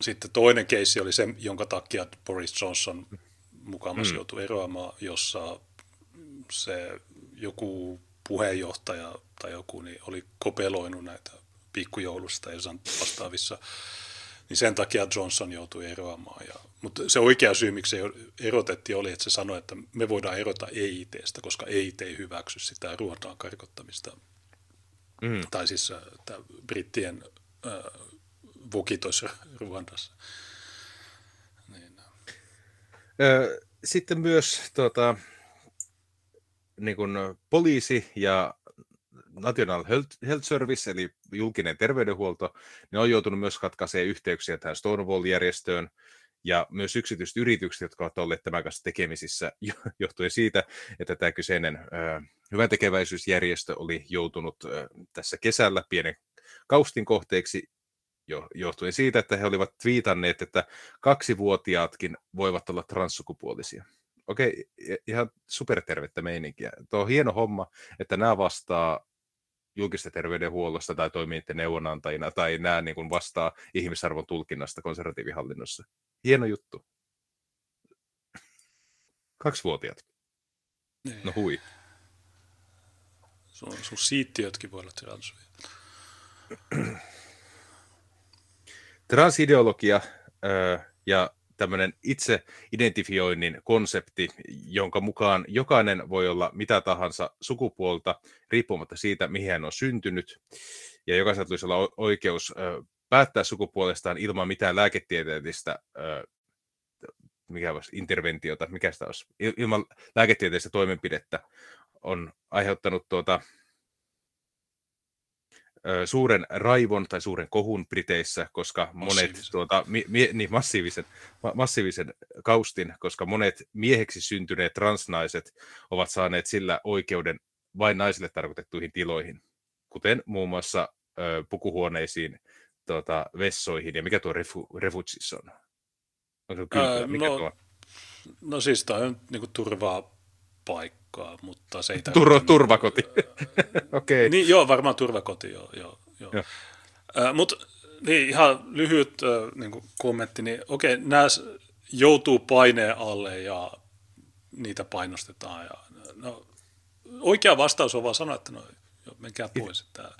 Sitten toinen keissi oli se, jonka takia Boris Johnson mukamas Mm. joutui eroamaan, jossa se joku puheenjohtaja tai joku niin oli kopeloinut näitä pikkujoulusta ja vastaavissa, niin sen takia Johnson joutui eroamaan. Ja, mutta se oikea syy, miksi se erotettiin, oli, että se sanoi, että me voidaan erota EITstä, koska EIT ei hyväksy sitä ruotaan karkottamista. Mm. Tai siis äh, brittien äh, vokitos Ruandassa. Niin. Sitten myös tuota, niin kuin poliisi ja National Health Service, eli julkinen terveydenhuolto, ne on joutunut myös katkaisemaan yhteyksiä tähän Stonewall-järjestöön, ja myös yksityiset yritykset, jotka ovat olleet tämän kanssa tekemisissä, johtuen siitä, että tämä kyseinen ö, hyväntekeväisyysjärjestö oli joutunut tässä kesällä pienen kaustin kohteeksi, jo, johtuen siitä, että he olivat viitanneet, että kaksivuotiaatkin voivat olla transsukupuolisia. Okei, ihan supertervettä meininkiä. Tuo on hieno homma, että nämä vastaa julkista terveydenhuollosta tai toimii neuvonantajina tai nämä niin kuin vastaa ihmisarvon tulkinnasta konservatiivihallinnossa. Hieno juttu. Kaksivuotiaat. Niin. No hui. Sun, sun siittiötkin voi olla. Transideologia ö, ja tämmöinen itse identifioinnin konsepti, jonka mukaan jokainen voi olla mitä tahansa sukupuolta, riippumatta siitä, mihin hän on syntynyt, ja jokaisella tulisi olla oikeus päättää sukupuolestaan ilman mitään lääketieteellistä mikä olisi, interventiota, mikä sitä olisi, ilman lääketieteellistä toimenpidettä, on aiheuttanut tuota, suuren raivon tai suuren kohun Briteissä, koska monet tuota, mi, mi, niin, massiivisen, ma, massiivisen kaustin, koska monet mieheksi syntyneet transnaiset ovat saaneet sillä oikeuden vain naisille tarkoitettuihin tiloihin, kuten muun muassa ö, pukuhuoneisiin, tuota, vessoihin ja mikä tuo refu, refutsissa on? Onko kylpylä? Mikä no, tuo? no siis tämä on niin turvaa paikkaa, mutta se ei Tur- turvakoti. <laughs> Okei. Okay. Niin, joo, varmaan turvakoti, joo. joo, joo. joo. Äh, mutta niin, ihan lyhyt äh, niin kommentti, niin okei, okay, nämä joutuu paineen alle ja niitä painostetaan. Ja, no, oikea vastaus on vaan sanoa, että no, menkää pois. Että,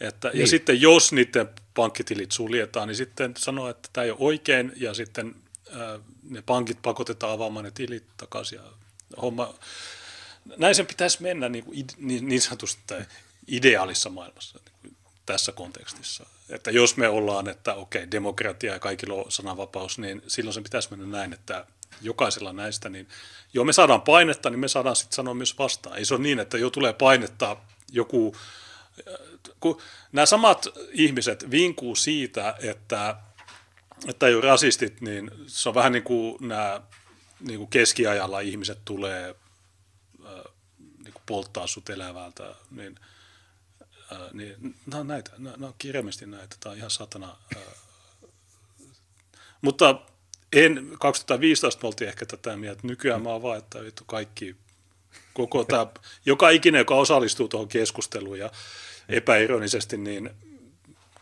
että, niin. Ja sitten jos niiden pankkitilit suljetaan, niin sitten sanoa, että tämä ei ole oikein, ja sitten ne pankit pakotetaan avaamaan ne tilit takaisin, ja homma, näin sen pitäisi mennä niin, kuin, niin, niin sanotusti ideaalissa maailmassa niin kuin tässä kontekstissa. Että jos me ollaan, että okei, demokratia ja kaikilla on sananvapaus, niin silloin se pitäisi mennä näin, että jokaisella näistä, niin joo, me saadaan painetta, niin me saadaan sitten sanoa myös vastaan. Ei se ole niin, että jo tulee painetta joku, kun nämä samat ihmiset vinkuu siitä, että, että ei ole rasistit, niin se on vähän niin kuin nämä niin kuin keskiajalla ihmiset tulee niin kuin polttaa sut elävältä, niin, niin nämä on näitä, nämä, on kirjaimesti näitä, tämä on ihan satana. Mutta en, 2015 me oltiin ehkä tätä mieltä, nykyään mä oon vaan, että vittu kaikki, koko tämä, joka ikinen, joka osallistuu tuohon keskusteluun ja epäironisesti, niin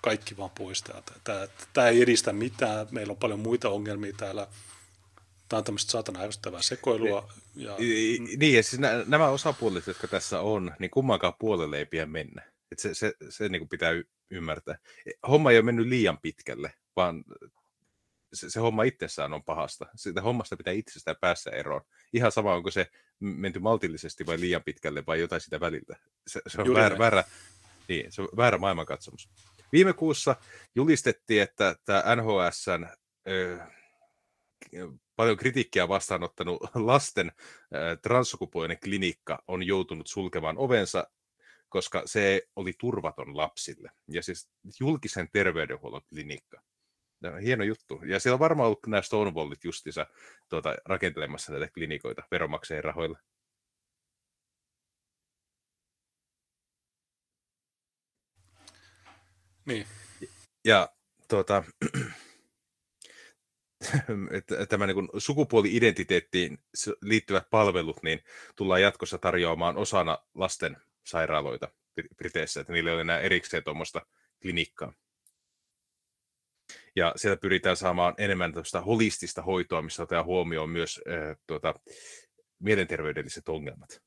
kaikki vaan pois täältä. Tämä, tämä ei edistä mitään, meillä on paljon muita ongelmia täällä, Tämä on tämmöistä saatana ärsyttävää sekoilua. Ja... Niin, ja siis nämä osapuolet, jotka tässä on, niin kummankaan puolelle ei pidä mennä. Et se se, se niin kuin pitää y- ymmärtää. Homma ei ole mennyt liian pitkälle, vaan se, se homma itsessään on pahasta. Sitä hommasta pitää itsestään päässä eroon. Ihan sama, onko se menty maltillisesti vai liian pitkälle vai jotain sitä väliltä. Se, se on väärä, väärä, niin, se on väärä maailmankatsomus. Viime kuussa julistettiin, että tämä NHSn ö, paljon kritiikkiä vastaanottanut lasten transsukupuolinen klinikka on joutunut sulkemaan ovensa, koska se oli turvaton lapsille. Ja siis julkisen terveydenhuollon klinikka. Hieno juttu. Ja siellä on varmaan ollut nämä Stonewallit justiinsa tuota, rakentelemassa näitä klinikoita veronmaksajien rahoilla. Niin. Ja tuota, <clears throat> <laughs> tämä niin sukupuoli-identiteettiin liittyvät palvelut niin tullaan jatkossa tarjoamaan osana lasten sairaaloita Briteissä, että niillä ei ole enää erikseen tuommoista klinikkaa. Ja siellä pyritään saamaan enemmän holistista hoitoa, missä otetaan huomioon myös äh, tuota, mielenterveydelliset ongelmat.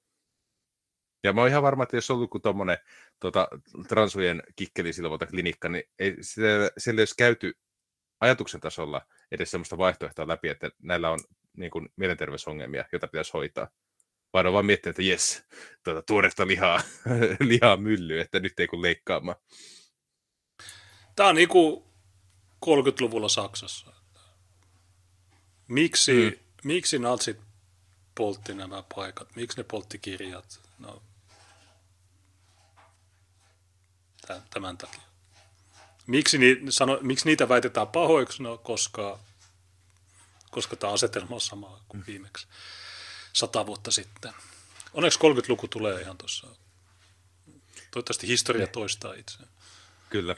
Ja mä oon ihan varma, että jos on ollut kuin tuommoinen tuota, transujen kikkelisilvoita klinikka, niin ei, siellä, siellä ei olisi käyty ajatuksen tasolla edes sellaista vaihtoehtoa läpi, että näillä on niin kuin, mielenterveysongelmia, joita pitäisi hoitaa. vaan on vaan miettinyt, että jes, tuota, tuoretta lihaa, <laughs> lihaa mylly, että nyt ei kun leikkaamaan. Tämä on niin kuin 30-luvulla Saksassa. Miksi, mm. miksi natsit poltti nämä paikat? Miksi ne poltti kirjat? No, tämän takia. Miksi, ni, sano, miksi niitä väitetään pahoiksi? No, koska, koska tämä asetelma on sama kuin viimeksi sata vuotta sitten. Onneksi 30-luku tulee ihan tuossa. Toivottavasti historia ne. toistaa itseään. Kyllä.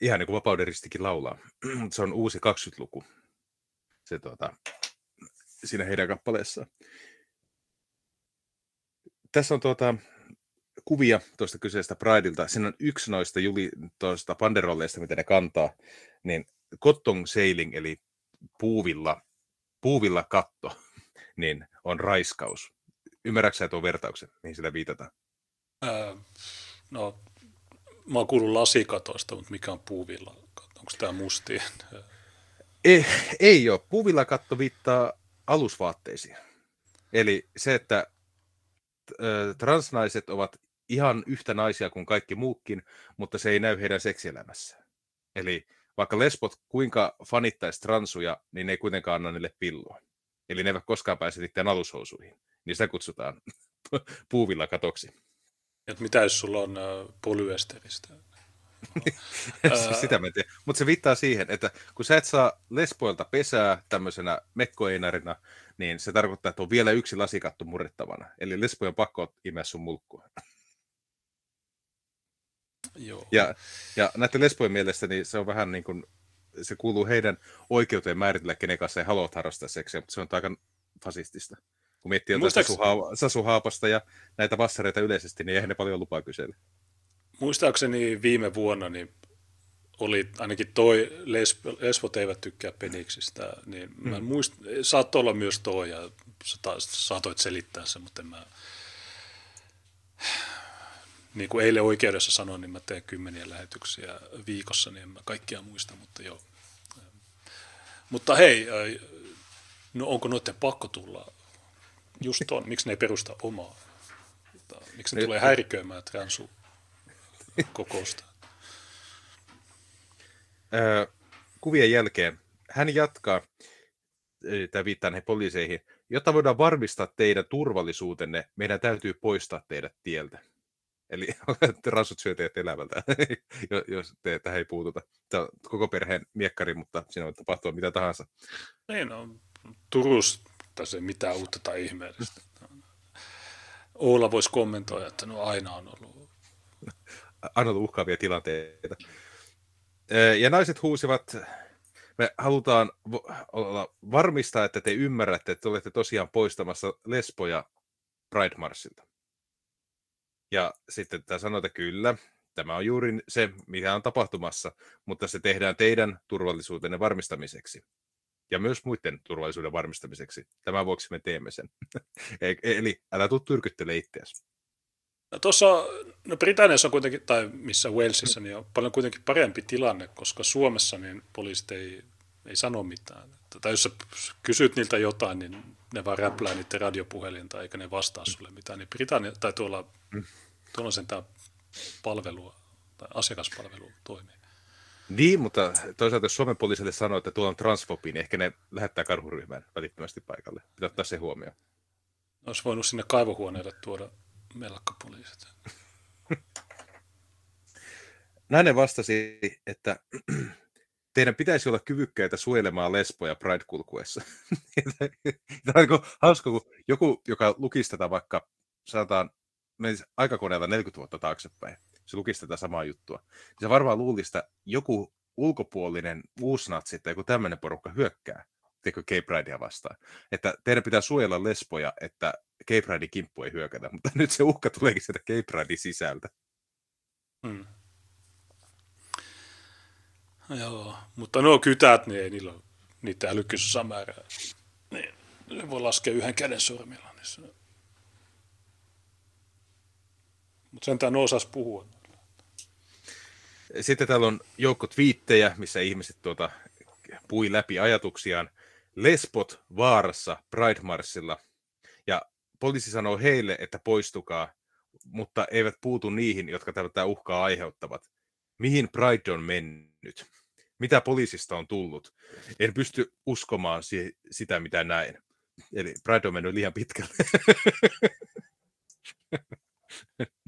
Ihan niin kuin Vapauderistikin laulaa. <clears throat> Se on uusi 20-luku. Se tuota, siinä heidän kappaleessaan. Tässä on tuota, kuvia tuosta kyseisestä Prideilta. Siinä on yksi noista juli, tuosta panderolleista, mitä ne kantaa, niin cotton sailing, eli puuvilla, puuvilla katto, <laughs> niin on raiskaus. Ymmärrätkö tuon vertauksen, mihin sitä viitataan? Öö, no, mä oon kuullut lasikatoista, mutta mikä on puuvilla? Onko tämä musti? <laughs> Ei, ei ole. Puuvilla katto viittaa alusvaatteisiin. Eli se, että transnaiset ovat ihan yhtä naisia kuin kaikki muutkin, mutta se ei näy heidän seksielämässä. Eli vaikka lesbot kuinka fanittaisi transuja, niin ne ei kuitenkaan anna niille pilloa. Eli ne eivät koskaan pääse niiden alushousuihin. Niin sitä kutsutaan <laughs> puuvilla katoksi. Et mitä jos sulla on äh, polyesteristä? <laughs> Sitä mä en tiedä. Mutta se viittaa siihen, että kun sä et saa lesboilta pesää tämmöisenä mekkoeinarina, niin se tarkoittaa, että on vielä yksi lasikatto murrettavana. Eli lesbojen pakko imeä sun mulkkua. Joo. Ja, ja näiden lesbojen mielestä niin se on vähän niin kuin, se kuuluu heidän oikeuteen määritellä, kenen kanssa he haluavat harrastaa seksiä, mutta se on aika fasistista. Kun miettii jotain Muistaaks... Sasu, Sasu Haapasta ja näitä vassareita yleisesti, niin eihän ne paljon lupaa kysellä. Muistaakseni viime vuonna niin oli ainakin toi, lesbot eivät tykkää peniksistä, niin mm. mä muist, saattoi olla myös toi, ja sä saatoit selittää sen, mutta en mä, niin kuin eilen oikeudessa sanoin, niin mä teen kymmeniä lähetyksiä viikossa, niin en mä kaikkia muista, mutta joo. Mutta hei, no onko noiden pakko tulla just on, miksi ne ei perusta omaa? Miksi ne tulee häiriköimään transu kokousta? Kuvien jälkeen hän jatkaa, tämä viittaa näihin poliiseihin, jotta voidaan varmistaa teidän turvallisuutenne, meidän täytyy poistaa teidät tieltä. Eli <laughs> rassut syö teidät elävältä, jos te tähän ei puututa. Tämä on koko perheen miekkari, mutta siinä voi tapahtua mitä tahansa. Niin, no, Turus tässä ei mitään uutta tai ihmeellistä. Oula voisi kommentoida, että no aina on ollut. Aina ollut uhkaavia tilanteita. Ja naiset huusivat, me halutaan olla, varmistaa, että te ymmärrätte, että te olette tosiaan poistamassa lesboja Pride Marsilta. Ja sitten tämä sanoo, että kyllä, tämä on juuri se, mitä on tapahtumassa, mutta se tehdään teidän turvallisuutenne varmistamiseksi. Ja myös muiden turvallisuuden varmistamiseksi. Tämän vuoksi me teemme sen. <laughs> E-, eli älä tule tyrkyttele itseäsi. No tuossa, no Britanniassa on kuitenkin, tai missä Walesissa, niin on paljon kuitenkin parempi tilanne, koska Suomessa niin poliisit ei, ei sano mitään. Tai jos sä kysyt niiltä jotain, niin ne vaan räplää niiden radiopuhelinta, eikä ne vastaa sulle mitään. Niin Britannia, tai tuolla, mm. tuolla sen tämä palvelu, tai asiakaspalvelu toimii. Niin, mutta toisaalta jos Suomen poliisille sanoo, että tuolla on transfobi, niin ehkä ne lähettää karhuryhmään välittömästi paikalle. Pitää ottaa se huomioon. Olisi voinut sinne kaivohuoneelle tuoda melkkapoliisit. <laughs> Nainen vastasi, että teidän pitäisi olla kyvykkäitä suojelemaan lesboja Pride-kulkuessa. <laughs> Tämä on niin hauska, kun joku, joka lukisi tätä vaikka, sanotaan, menisi aikakoneella 40 vuotta taaksepäin, se lukisi tätä samaa juttua, niin se varmaan luulisi, että joku ulkopuolinen uusnatsi tai joku tämmöinen porukka hyökkää teikö Gay Pridea vastaan. Että teidän pitää suojella lesboja, että Gay Pridein kimppu ei hyökätä, mutta nyt se uhka tuleekin sieltä Gay Pridein sisältä. Hmm. Joo, mutta nuo kytät, niin ei niillä ole niitä älykkyys määrää. Niin, ne voi laskea yhden käden sormilla. Niin se... Mutta sentään ne osas puhua. Sitten täällä on joukko twiittejä, missä ihmiset tuota, pui läpi ajatuksiaan. Lesbot vaarassa Pride Marssilla. ja poliisi sanoo heille, että poistukaa, mutta eivät puutu niihin, jotka tätä uhkaa aiheuttavat. Mihin Pride on mennyt? Mitä poliisista on tullut? En pysty uskomaan si- sitä, mitä näin. Eli Pride on mennyt liian pitkälle.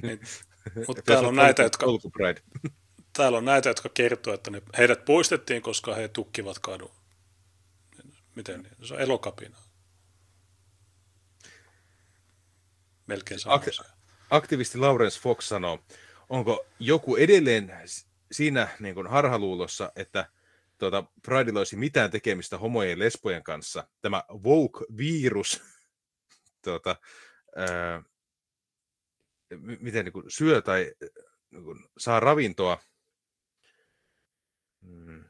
Niin, <laughs> mutta täällä on näitä, jotka, Pride. <laughs> täällä on näitä, jotka kertoo, että ne, heidät poistettiin, koska he tukkivat kadun. Miten niin? Se on elokapina. Melkein sama Ak-. Aktivisti Lawrence Fox sanoo, onko joku edelleen siinä niin kuin harhaluulossa, että tuota, Pridella olisi mitään tekemistä homojen ja lesbojen kanssa. Tämä woke-virus <laughs> tuota, ää, miten niin kuin syö tai niin kuin, saa ravintoa. Mm.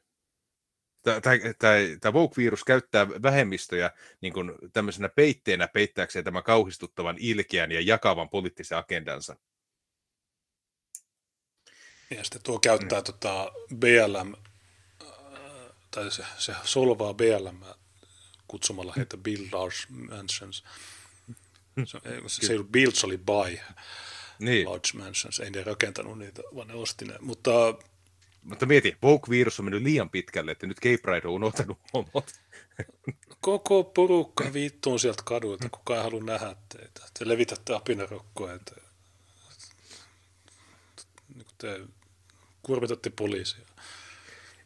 Tämä woke-virus käyttää vähemmistöjä niin kuin tämmöisenä peitteenä peittääkseen tämän kauhistuttavan ilkeän ja jakavan poliittisen agendansa. Ja sitten tuo käyttää mm. tota BLM, äh, tai se, se solvaa BLM kutsumalla heitä Bill Large Mansions. Se, se, se ei ollut oli Buy Niin, Large Mansions. Ei ne rakentanut niitä, vaan ne osti ne. Mutta mutta mieti, woke-virus on mennyt liian pitkälle, että nyt Gay Pride on unohtanut homot. koko porukka viittuun sieltä kaduilta, kukaan ei halua nähdä teitä. Te levitätte apinarokkoa, niin kuin te kurvitatte poliisia.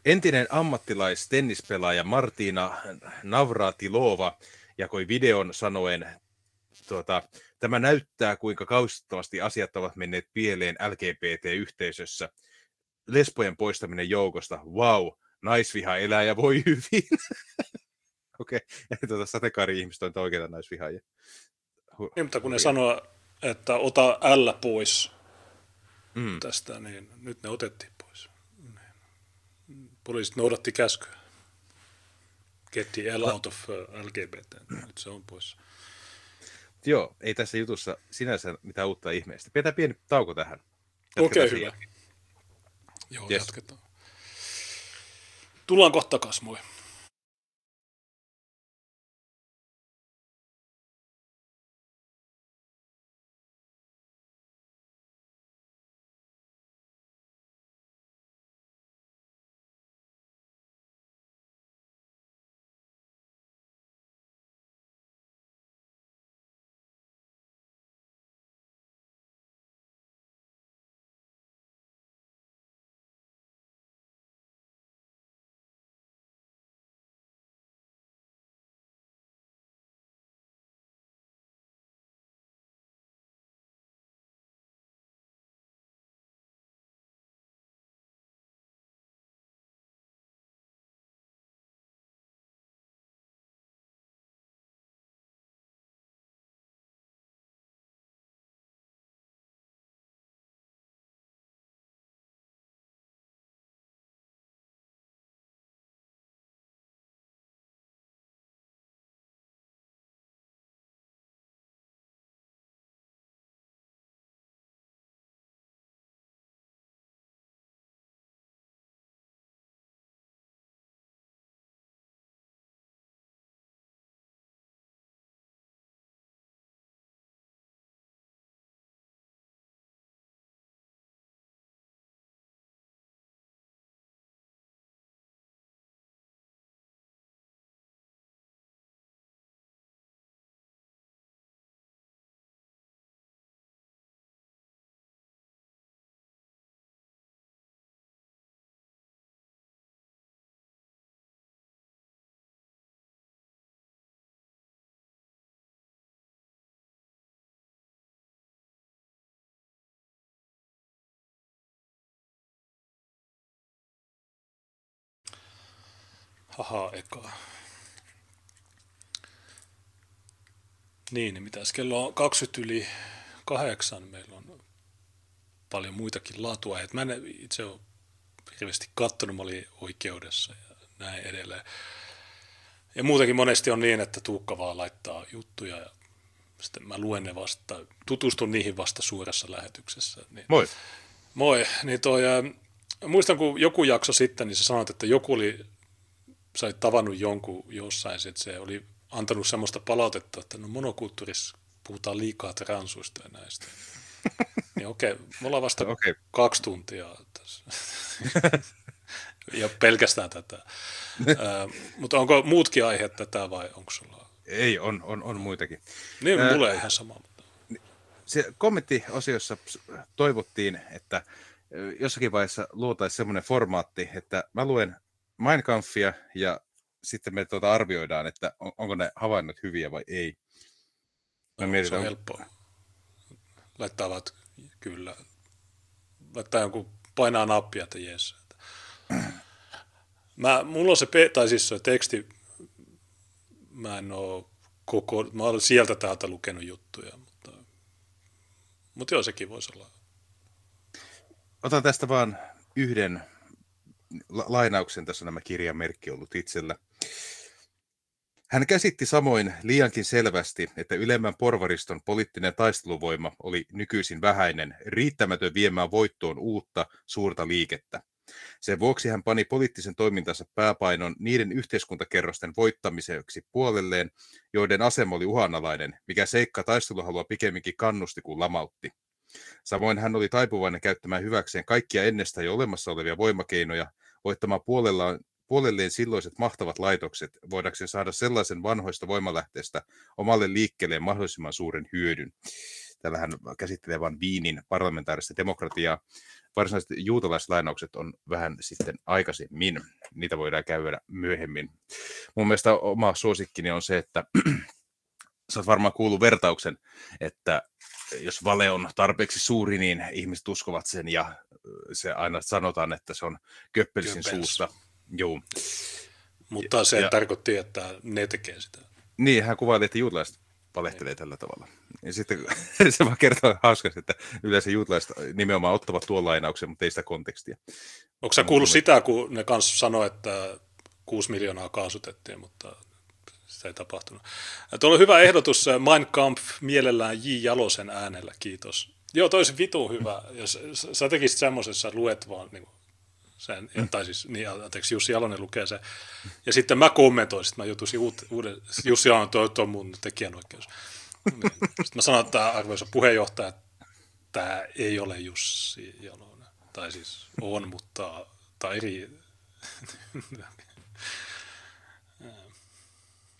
Entinen ammattilaistennispelaaja Martina Navratilova jakoi videon sanoen, tuota, tämä näyttää kuinka kauhistuttavasti asiat ovat menneet pieleen LGBT-yhteisössä. Lesbojen poistaminen joukosta, wow, naisviha elää ja voi hyvin. <laughs> Okei, okay. tuota, sateenkaari-ihmiset on oikeita naisvihaajia. Hu- Niin, mutta kun ne sanoo, että ota L pois Mm. tästä, niin nyt ne otettiin pois. Niin. Poliisit noudatti käskyä. Get the L out of LGBT. Nyt se on pois. Joo, ei tässä jutussa sinänsä mitään uutta ihmeestä. Pidetään pieni tauko tähän. Okei, sen hyvä. Joo, Yes. jatketaan. Tullaan kohta takaisin, Haha, eka. Niin, niin mitäs kello on 20 yli kahdeksan. Meillä on paljon muitakin laatua. Mä en itse ole hirveästi kattonut, mä olin oikeudessa ja näin edelleen. Ja muutenkin monesti on niin, että Tuukka vaan laittaa juttuja ja sitten mä luen ne vasta, tutustun niihin vasta suuressa lähetyksessä. Niin Moi. Moi. Niin toi, muistan, kun joku jakso sitten, niin sä sanoit, että joku oli, sä olit tavannut jonkun jossain, että se oli antanut semmoista palautetta, että no monokulttuurissa puhutaan liikaa transuista ja näistä. <laughs> niin okei, me ollaan vasta okay. kaksi tuntia tässä. <laughs> ja pelkästään tätä. mutta onko muutkin aiheet tätä vai onko sulla? Ei, on, on, on muitakin. Niin, Ää, mulle ihan sama. Mutta... Se kommenttiosiossa toivottiin, että jossakin vaiheessa luotaisiin semmoinen formaatti, että mä luen Mein Kampfia ja sitten me tuota arvioidaan, että on, onko ne havainnot hyviä vai ei. No, mietitään, se on helppoa. Laittavat kyllä. Laittaa jonkun painaa nappia, että jes. Mä, mulla on se, tai siis se teksti, mä en oo koko, mä olen sieltä täältä lukenut juttuja, mutta, mutta joo, sekin voisi olla. Otan tästä vaan yhden lainauksen, tässä nämä kirjamerkki ollut itsellä. Hän käsitti samoin liiankin selvästi, että ylemmän porvariston poliittinen taisteluvoima oli nykyisin vähäinen, riittämätön viemään voittoon uutta, suurta liikettä. Sen vuoksi hän pani poliittisen toimintansa pääpainon niiden yhteiskuntakerrosten voittamiseksi puolelleen, joiden asema oli uhanalainen, mikä seikka taisteluhalua pikemminkin kannusti kuin lamautti. Samoin hän oli taipuvainen käyttämään hyväkseen kaikkia ennestä jo olemassa olevia voimakeinoja, voittamaan puolellaan puolelleen silloiset mahtavat laitokset, voidakseen saada sellaisen vanhoista voimalähteestä omalle liikkeelleen mahdollisimman suuren hyödyn. Tällähän käsittelee vain Viinin parlamentaarista demokratiaa. Varsinaiset juutalaislainaukset on vähän sitten aikaisemmin. Niitä voidaan käydä myöhemmin. Mun mielestä oma suosikkini on se, että <clears throat> sä oot varmaan kuullut vertauksen, että jos vale on tarpeeksi suuri, niin ihmiset uskovat sen ja se aina sanotaan, että se on Köppelsin suusta. Joo. Mutta se ja, tarkoitti, että ne tekee sitä. Niin, hän kuvaili, että juutalaiset valehtelee niin. tällä tavalla. Ja sitten <laughs> se vaan kertoo hauskasti, että yleensä juutalaiset nimenomaan ottavat tuon lainauksen, mutta ei sitä kontekstia. Onko sä kuullut sitä, kun ne kanssa sanoi, että 6 miljoonaa kaasutettiin, mutta ei tapahtunut. Tuolla on hyvä ehdotus, Mein Kampf mielellään J. Jalosen äänellä, kiitos. Joo, toisi vitu hyvä, jos sä tekisit semmoisessa, luet vaan niin sen, mm. tai siis, niin, anteeksi, Jussi Jalonen lukee se. Ja sitten mä kommentoin, sitten mä jutusin uut, uuden, Jussi Jalonen, toi, toi on mun tekijänoikeus. Sitten mä sanoin, että arvoisa puheenjohtaja, että tämä ei ole Jussi Jalonen. Tai siis on, mutta tai eri.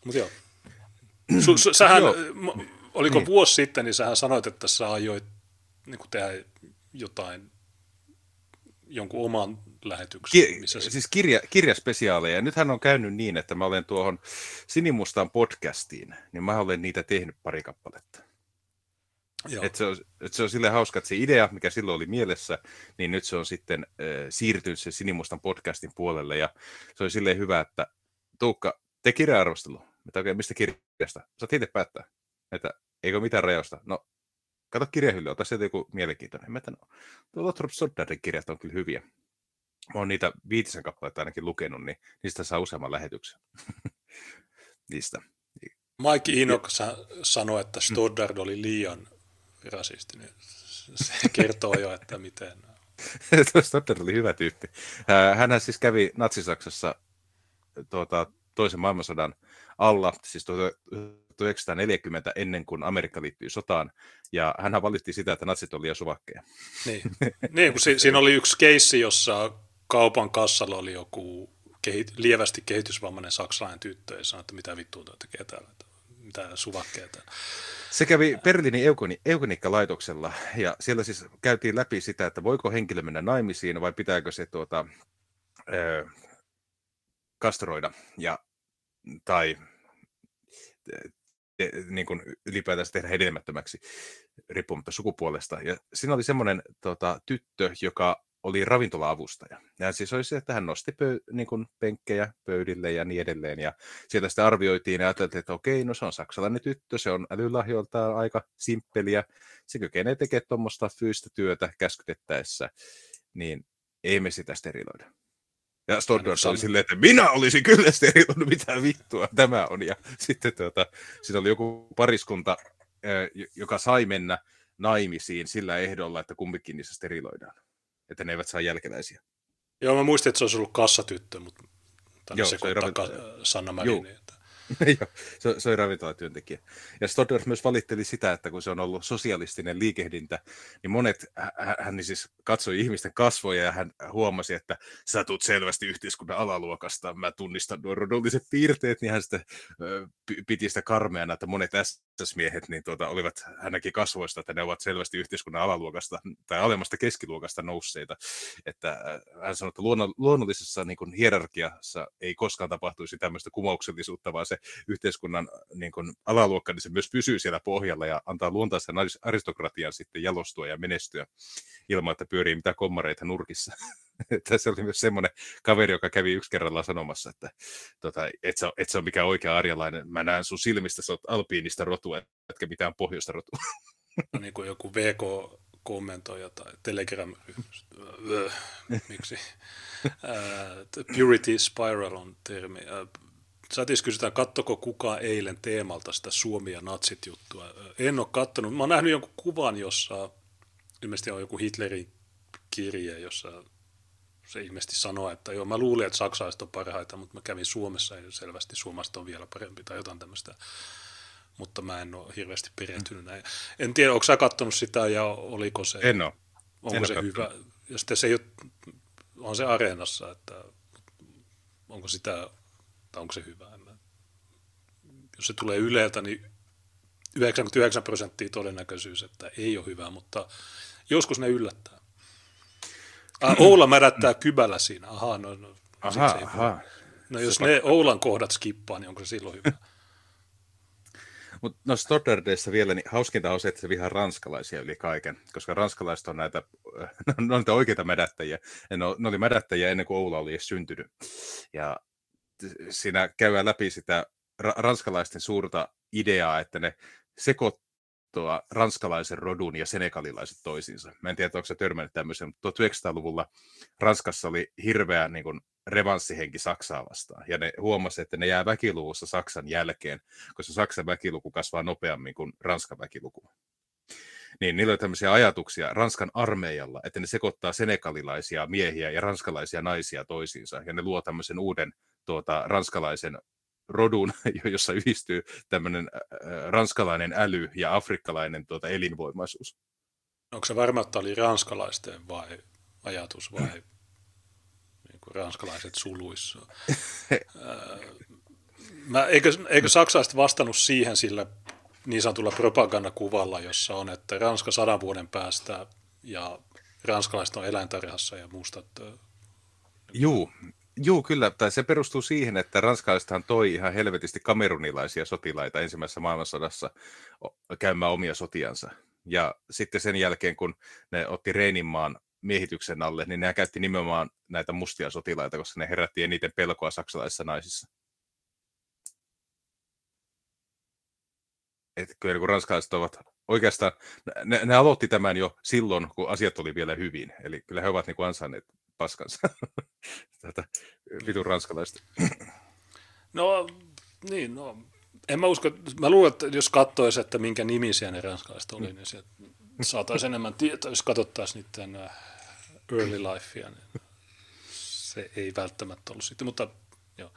Mutta joo. Su, su, sähän, joo. oliko niin. vuosi sitten, niin sähän sanoit, että sä aioit niin tehdä jotain, jonkun oman lähetyksen. Ki- missä se... Siis kirja, kirjaspesiaaleja. Nythän on käynyt niin, että mä olen tuohon Sinimustaan podcastiin, niin mä olen niitä tehnyt pari kappaletta. Et se, on, et se on sille hauska, että se idea, mikä silloin oli mielessä, niin nyt se on sitten äh, siirtynyt se Sinimustan podcastin puolelle. Ja se on silleen hyvä, että Tuukka, te kirja-arvostelu. Mitä oikein, mistä kirjasta? Saat itse päättää, että eikö mitään rajausta. No, kato kirjahylly, ota sieltä joku mielenkiintoinen. Mä no, Lothrop Soddarin kirjat on kyllä hyviä mä oon niitä viitisen kappaletta ainakin lukenut, niin niistä saa useamman lähetyksen. <laughs> niistä. Mike Inok ja... sanoi, että mm. Stoddard oli liian rasistinen. Se <laughs> kertoo jo, että miten. <laughs> Stoddard oli hyvä tyyppi. Hän siis kävi Natsi-Saksassa tuota, toisen maailmansodan alla, siis 1940 ennen kuin Amerikka liittyi sotaan, ja hän valitti sitä, että natsit oli suvakkeja. Niin, <laughs> niin kun si- siinä oli yksi keissi, jossa kaupan kassalla oli joku kehit- lievästi kehitysvammainen saksalainen tyttö ja sanoi, että mitä vittua tuo tekee täällä, mitä suvakkeja täällä. Se kävi Berliinin eukoni, eukonikkalaitoksella ja siellä siis käytiin läpi sitä, että voiko henkilö mennä naimisiin vai pitääkö se tuota, kastroida ja, tai te, niin kuin ylipäätänsä tehdä hedelmättömäksi riippumatta sukupuolesta. Ja siinä oli semmoinen tota, tyttö, joka oli ravintola-avustaja. Ja siis oli se, että hän nosti pöy, niin kuin penkkejä pöydille ja niin edelleen. Ja sieltä sitten arvioitiin ja ajateltiin, että okei, no se on saksalainen tyttö, se on älylahjoiltaan aika simppeliä, se kykenee tekemään tuommoista fyysistä työtä käskytettäessä, niin ei me sitä steriloida. Ja Stoddard oli silleen, että minä olisin kyllä steriloinut, mitä vittua tämä on. Ja sitten tuota, siinä oli joku pariskunta, joka sai mennä naimisiin sillä ehdolla, että kumpikin niissä steriloidaan että ne eivät saa jälkeläisiä. Joo, mä muistin, että se olisi ollut kassatyttö, mutta tänne Joo, se, se ravinto... Sanna Marini. Että... <laughs> Joo, se, se oli ravintolatyöntekijä. Ja Stoddard myös valitteli sitä, että kun se on ollut sosialistinen liikehdintä, niin monet, hän, hän siis katsoi ihmisten kasvoja ja hän huomasi, että sä tulet selvästi yhteiskunnan alaluokasta, mä tunnistan nuo rodolliset piirteet, niin hän sitten piti sitä karmeana, että monet SS-miehet niin tuota, olivat hänäkin kasvoista, että ne ovat selvästi yhteiskunnan alaluokasta tai alemmasta keskiluokasta nousseita. Että hän sanoi, että luonnollisessa niin hierarkiassa ei koskaan tapahtuisi tämmöistä kumouksellisuutta, vaan se yhteiskunnan niin kuin, alaluokka, niin se myös pysyy siellä pohjalla ja antaa luontaisen aristokratian sitten jalostua ja menestyä ilman, että pyörii mitä kommareita nurkissa. <laughs> se oli myös semmoinen kaveri, joka kävi yksi kerralla sanomassa, että tota, et, sä, et sä ole mikään oikea arjalainen, mä näen sun silmistä, sä oot alpiinista rotua, etkä mitään pohjoista rotua. <laughs> no niin kuin joku VK kommentoija tai telegram miksi? <laughs> Uh, purity spiral on termi. Sätis kysytään, kattoko kukaan eilen teemalta sitä Suomi ja natsit juttua. En ole kattonut. Mä oon nähnyt jonkun kuvan, jossa ilmeisesti on joku Hitlerin kirje, jossa se ilmeisesti sanoo, että joo, mä luulin, että saksalaiset on parhaita, mutta mä kävin Suomessa ja selvästi Suomesta on vielä parempi tai jotain tämmöistä. Mutta mä en ole hirveästi perehtynyt näin. En tiedä, onko sä katsonut sitä ja oliko se, en ole. onko en se hyvä? Ja sitten se on se areenassa, että onko sitä, tai onko se hyvä. En mä, jos se tulee Yleltä, niin 99 prosenttia todennäköisyys, että ei ole hyvä, mutta joskus ne yllättää. Ah, Oula märättää kybällä siinä. Aha, no, no, aha, aha. no jos ne Oulan kohdat skippaa, niin onko se silloin hyvä? <laughs> Mutta no Stoddardeissa vielä, niin hauskinta on se, että se vihaa ranskalaisia yli kaiken, koska ranskalaiset on näitä, <laughs> ne on niitä oikeita mädättäjiä. Ne, ne oli mädättäjiä ennen kuin Oula oli edes syntynyt. Ja siinä käydään läpi sitä ranskalaisten suurta ideaa, että ne sekoittaa ranskalaisen rodun ja senegalilaiset toisiinsa. Mä en tiedä, onko se törmännyt tämmöisen, mutta 1900-luvulla Ranskassa oli hirveä niin kuin, revanssihenki Saksaa vastaan. Ja ne huomasi, että ne jää väkiluvussa Saksan jälkeen, koska Saksan väkiluku kasvaa nopeammin kuin Ranskan väkiluku. Niin niillä oli tämmöisiä ajatuksia Ranskan armeijalla, että ne sekoittaa senegalilaisia miehiä ja ranskalaisia naisia toisiinsa. Ja ne luo tämmöisen uuden tuota, ranskalaisen rodun, <laughs> jossa yhdistyy tämmöinen ranskalainen äly ja afrikkalainen tuota, elinvoimaisuus. Onko se varma, että oli ranskalaisten vai ajatus vai <clears throat> niin kuin ranskalaiset suluissa? <laughs> Mä, eikö, eikö saksalaiset vastannut siihen sillä niin sanotulla propagandakuvalla, jossa on, että Ranska sadan vuoden päästä ja ranskalaiset on eläintarhassa ja mustat... Juu, Joo, kyllä. Tai se perustuu siihen, että ranskalaisethan toi ihan helvetisti kamerunilaisia sotilaita ensimmäisessä maailmansodassa käymään omia sotiansa. Ja sitten sen jälkeen, kun ne otti Reininmaan miehityksen alle, niin ne käytti nimenomaan näitä mustia sotilaita, koska ne herätti eniten pelkoa saksalaisissa naisissa. Että kyllä kun ranskalaiset ovat oikeastaan, ne, ne aloitti tämän jo silloin, kun asiat oli vielä hyvin. Eli kyllä he ovat niin kuin ansainneet paskansa. <laughs> Tätä vitun ranskalaista. No, niin, no. En mä usko, mä luulen, että jos katsoisi, että minkä nimisiä ne ranskalaiset oli, niin se saataisiin enemmän tietoa, jos katsottaisiin niiden äh, early lifea, niin se ei välttämättä ollut sitten, mutta joo.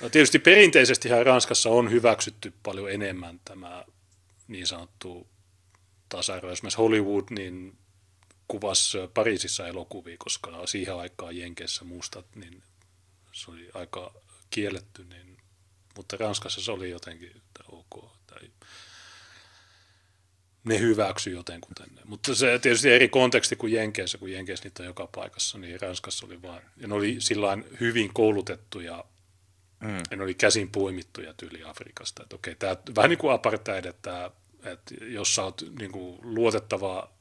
No tietysti perinteisesti Ranskassa on hyväksytty paljon enemmän tämä niin sanottu tasa-arvo. Esimerkiksi Hollywood niin kuvasi Pariisissa elokuvia, koska siihen aikaan Jenkeissä mustat, niin se oli aika kielletty, niin, mutta Ranskassa se oli jotenkin että ok. Tai ne hyväksy jotenkuten. Mutta se tietysti eri konteksti kuin Jenkeissä, kun Jenkeissä niitä on joka paikassa, niin Ranskassa oli vaan, ja ne oli sillä hyvin koulutettuja, mm. ja ne oli käsin poimittuja tyyli Afrikasta. Että okei, tämä vähän niin kuin apartheid, että, että jos sä oot niin kuin luotettava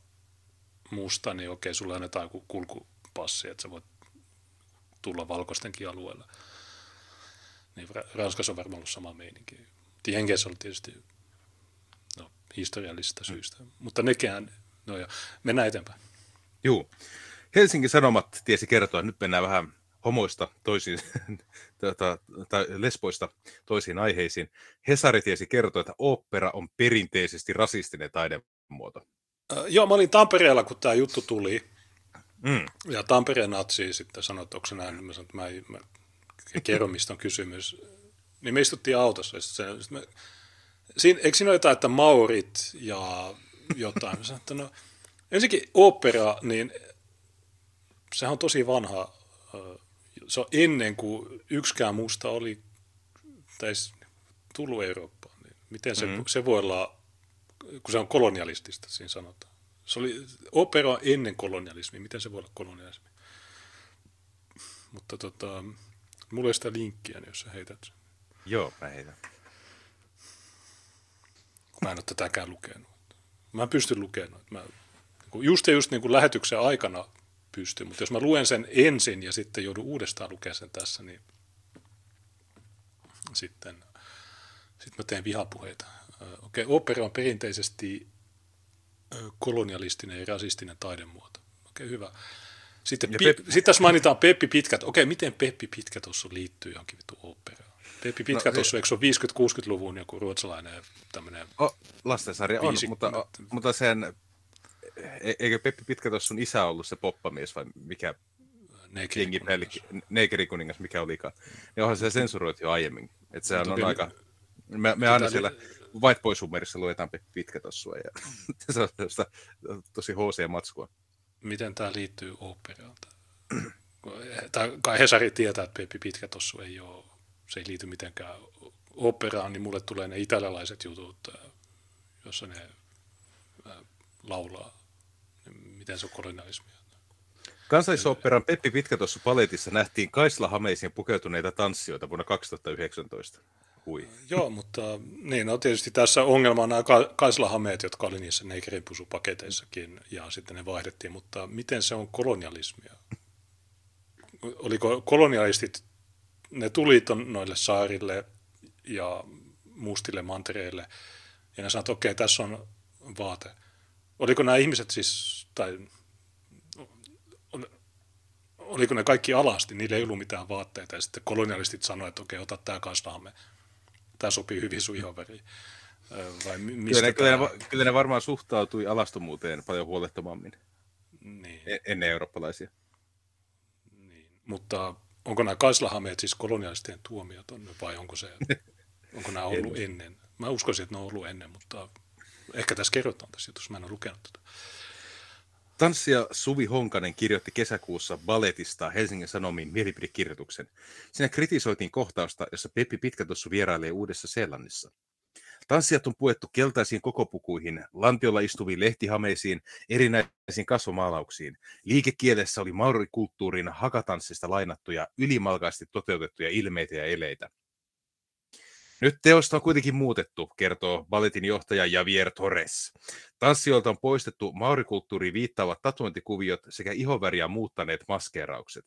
musta, niin okei, sulle annetaan joku kulkupassi, että sä voit tulla valkoistenkin alueella. Niin Ranskassa on varmaan ollut sama meininki. Jenkeissä oli tietysti no, historiallisista mm. syistä, mm. mutta nekään, no jo, mennään eteenpäin. Joo. Helsingin Sanomat tiesi kertoa, että nyt mennään vähän homoista toisiin, <laughs> tuota, tai lesboista toisiin aiheisiin. Hesari tiesi kertoa, että opera on perinteisesti rasistinen taidemuoto. Äh, joo, mä olin Tampereella, kun tämä juttu tuli. Mm. Ja Tampereen natsi sitten sanoi, että onko se näin. Mä sanoin, että mä, mä kerron, mistä on kysymys. niin me istuttiin autossa. Ja sit se, sit me, siinä, eikö siinä ole jotain, että maurit ja jotain? Mä sanoin, että no, ensinnäkin opera, niin sehän on tosi vanha. ö, Se on ennen kuin yksikään musta oli tai tullut Eurooppaan. Niin miten se, mm. se voi olla, kun se on kolonialistista, siinä sanotaan. Se oli opera ennen kolonialismia. Miten se voi olla kolonialismi? Mutta tota, mulla ei sitä linkkiä, niin jos sä heität sen. Joo, mä heitän. mä en ole tätäkään lukenut. Mä en pysty lukemaan. Mä, just ja just niin kuin lähetyksen aikana pystyn, mutta jos mä luen sen ensin ja sitten joudun uudestaan lukemaan sen tässä, niin sitten, sitten mä teen vihapuheita. Okei, okay, opera on perinteisesti kolonialistinen ja rasistinen taidemuoto. Okei, okay, hyvä. Sitten, Ja pi- Pep- sitten tässä mainitaan Peppi Pitkä. Okei, okay, miten Peppi Pitkä tuossa liittyy johonkin vittu operaan? Peppi Pitkä No, no, tuossa, eikö se ole 50-60-luvun joku ruotsalainen tämmöinen Oh, lastensarja on, Viisi- mutta, mutta sen, e- eikö Peppi Pitkä tuossa sun isä ollut se poppamies vai mikä neekerikuningas, mikä olikaan. Ja onhan se sensuroitu jo aiemmin. Että sehän on Toki- aika... Me, me aina Tota, siellä White Boy Summerissa luetaan Peppi Pitkä tossua ja <laughs> se on tosi HC-matskua. Miten tämä liittyy operaan? <clears throat> Tai kai Hesari tietää, että Peppi Pitkä tossu ei ole, se ei liity mitenkään operaan, niin mulle tulee ne italialaiset jutut, äh, jossa ne äh, laulaa. Miten se on kolonialismia? Kansallisoopperan Peppi Pitkätossu paletissa nähtiin Kaisla Hameisiin pukeutuneita tanssijoita vuonna 2019. Hui. Joo, mutta niin, no tietysti tässä ongelma on nämä ka- kaislahameet, jotka oli niissä neikerinpusupaketeissakin, ja sitten ne vaihdettiin, mutta miten se on kolonialismia? Oliko kolonialistit, ne tuli noille saarille ja mustille mantereille, ja ne sanoivat, okei, tässä on vaate. Oliko nämä ihmiset siis, tai ol- oliko ne kaikki alasti, niillä ei ollut mitään vaatteita, ja sitten kolonialistit sanoivat, että okei, ota tämä kaislahame tämä sopii hyvin sun ihonväriin. Vai mi- Kyllä mistä ne, kyllä, ne, kyllä ne varmaan suhtautui alastomuuteen paljon huolettomammin Niin, e- ennen eurooppalaisia. niin. Mutta onko nämä kaislahameet siis kolonialistien tuomiot on, vai onko, se, <laughs> onko nämä ollut ennen? Mä uskoisin, että ne on ollut ennen, mutta ehkä tässä kerrotaan tässä jutussa, mä en ole lukenut tätä. Tanssija Suvi Honkanen kirjoitti kesäkuussa balletista Helsingin Sanomiin mielipidekirjoituksen. Siinä kritisoitiin kohtausta, jossa Peppi Pitkätossu vierailee Uudessa Seelannissa. Tanssijat on puettu keltaisiin kokopukuihin, lantiolla istuviin lehtihameisiin, erinäisiin kasvomaalauksiin. Liikekielessä oli maurikulttuurin hakatanssista lainattuja, ylimalkaisesti toteutettuja ilmeitä ja eleitä. Nyt teosta on kuitenkin muutettu, kertoo balletin johtaja Javier Torres. Tanssijoilta on poistettu maurikulttuuriin viittaavat tatuointikuviot sekä ihoväriä muuttaneet maskeeraukset.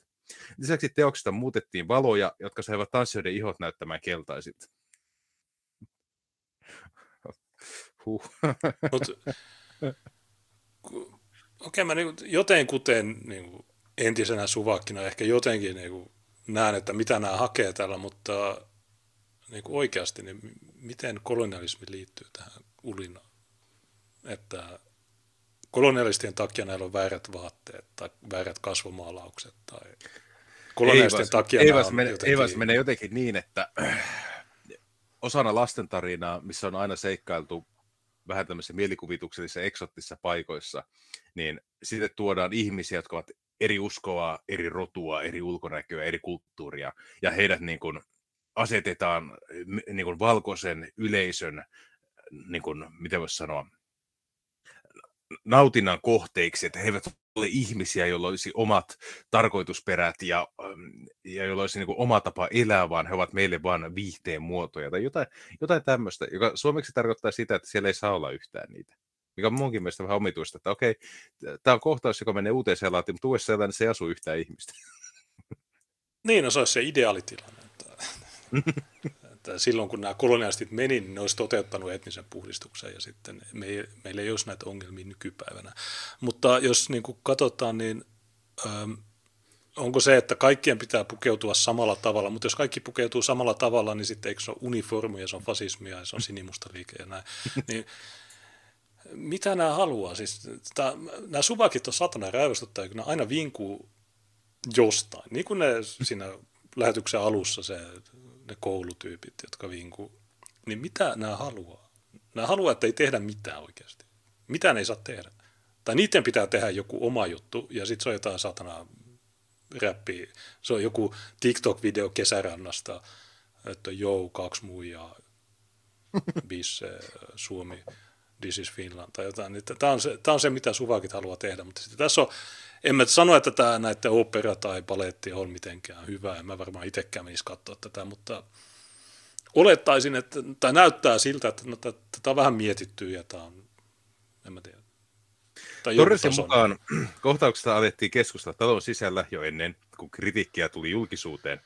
Lisäksi teoksesta muutettiin valoja, jotka saivat tanssijoiden ihot näyttämään keltaisilta. Huh. Okei, mä niinku, jotenkuten niinku, entisenä suvakkina ehkä jotenkin niinku, näen, että mitä nämä hakee tällä, mutta niinku, oikeasti, niin miten kolonialismi liittyy tähän ulinaan? Että kolonialistien takia näillä on väärät vaatteet tai väärät kasvomaalaukset tai kolonialistien takia ei nämä vaan se on mene, jotenkin... ei vaan se menee jotenkin niin, että <clears throat> osana lastentarinaa, missä on aina seikkailtu vähän tämmöisissä mielikuvituksellisissa eksottisissa paikoissa, niin sitten tuodaan ihmisiä, jotka ovat eri uskoa, eri rotua, eri ulkonäköä, eri kulttuuria, ja heidät niin kuin asetetaan niin kuin valkoisen yleisön, niin kuin, miten voisi sanoa, nautinnan kohteiksi, että he eivät ole ihmisiä, joilla olisi omat tarkoitusperät ja, äm, ja joilla olisi niin kuin oma tapa elää, vaan he ovat meille vain viihteen muotoja tai jotain, jotain tämmöistä, joka suomeksi tarkoittaa sitä, että siellä ei saa olla yhtään niitä. Mikä on munkin mielestä vähän omituista, että okei, tämä on kohtaus, joka menee uuteen seelantiin, mutta uudessa seelannissa ei asu yhtään ihmistä. Niin, no se olisi se ideaalitilanne. <laughs> Että, silloin kun nämä kolonialistit meni, niin ne olisi toteuttanut etnisen puhdistuksen ja sitten me ei, meillä ei olisi näitä ongelmia nykypäivänä. Mutta jos niin kuin katsotaan, niin ähm, onko se, että kaikkien pitää pukeutua samalla tavalla, mutta jos kaikki pukeutuu samalla tavalla, niin sitten eikö se ole uniformia, se on fasismia ja se on sinimusta liike ja näin. <laughs> Niin, mitä nämä haluaa? Siis, tää, nämä suvakit on satana räyvästuttaa, kun ne aina vinkuu jostain. Niin kuin ne siinä lähetyksen alussa se ne koulutyypit, jotka vinku, niin mitä nämä haluaa? Nämä haluaa, että ei tehdä mitään oikeasti. Mitään ei saa tehdä. Tai niiden pitää tehdä joku oma juttu, ja sitten se on jotain satana räppi. Se on joku TikTok-video kesärannasta, että jou, kaksi muijaa, <laughs> bisse, Suomi, this is Finland tai jotain. Tämä on, se, tämä on se, mitä suvakit haluaa tehdä, mutta sitten tässä on, en mä sano, että tämä näiden opera tai paletti on mitenkään hyvä, en mä varmaan itsekään menisi katsoa tätä, mutta olettaisin, että tämä näyttää siltä, että no, tätä on vähän mietitty ja tämä on, en mä tiedä. Torresin mukaan <clears throat> kohtauksesta alettiin keskustella talon sisällä jo ennen, kun kritiikkiä tuli julkisuuteen.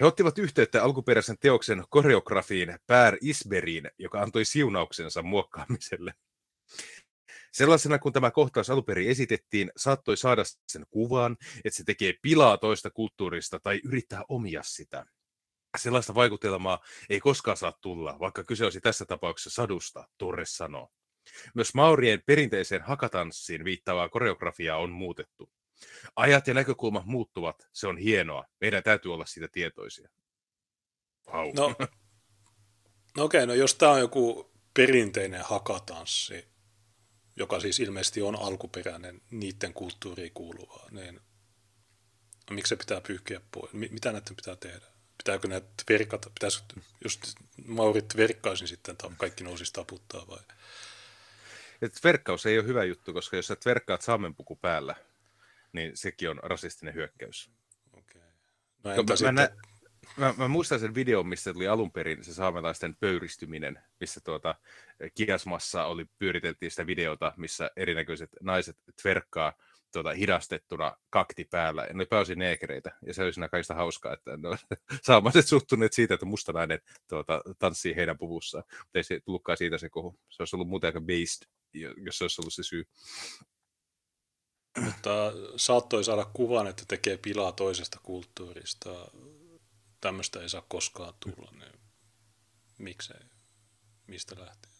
He ottivat yhteyttä alkuperäisen teoksen koreografiin Pär Isberiin, joka antoi siunauksensa muokkaamiselle. Sellaisena kun tämä kohtaus alunperin esitettiin, saattoi saada sen kuvan, että se tekee pilaa toista kulttuurista tai yrittää omia sitä. Sellaista vaikutelmaa ei koskaan saa tulla, vaikka kyse olisi tässä tapauksessa sadusta, Torres sanoo. Myös maurien perinteiseen hakatanssiin viittaavaa koreografiaa on muutettu. Ajat ja näkökulmat muuttuvat, se on hienoa. Meidän täytyy olla siitä tietoisia. Wow. No, no okei, okay, no jos tämä on joku perinteinen hakatanssi, joka siis ilmeisesti on alkuperäinen niiden kulttuuriin kuuluvaa, niin miksi se pitää pyyhkiä pois? Mitä näiden pitää tehdä? Pitääkö näitä verkata? Pitäisikö, jos Maurit verkkaisin sitten, kaikki nousisi taputtaa vai? Et verkkaus ei ole hyvä juttu, koska jos sä verkkaat saamenpuku päällä, niin sekin on rasistinen hyökkäys. Okay. No, entä mä, sitten... mä, mä, mä, muistan sen videon, missä tuli alun perin se saamelaisten pöyristyminen, missä tuota, Kiasmassa oli, pyöriteltiin sitä videota, missä erinäköiset naiset tverkkaa tuota, hidastettuna kakti päällä. Ja ne pääosin neekereitä, ja se oli siinä kaikista hauskaa, että no, <laughs> saamalaiset suuttuneet siitä, että mustanainen tuota, tanssii heidän puvussaan. Mutta ei se tullutkaan siitä se kohu. Se olisi ollut muuten aika based, jos se olisi ollut se syy. Mutta saattoi saada kuvan, että tekee pilaa toisesta kulttuurista. Tämmöistä ei saa koskaan tulla. Niin miksei? Mistä lähtee?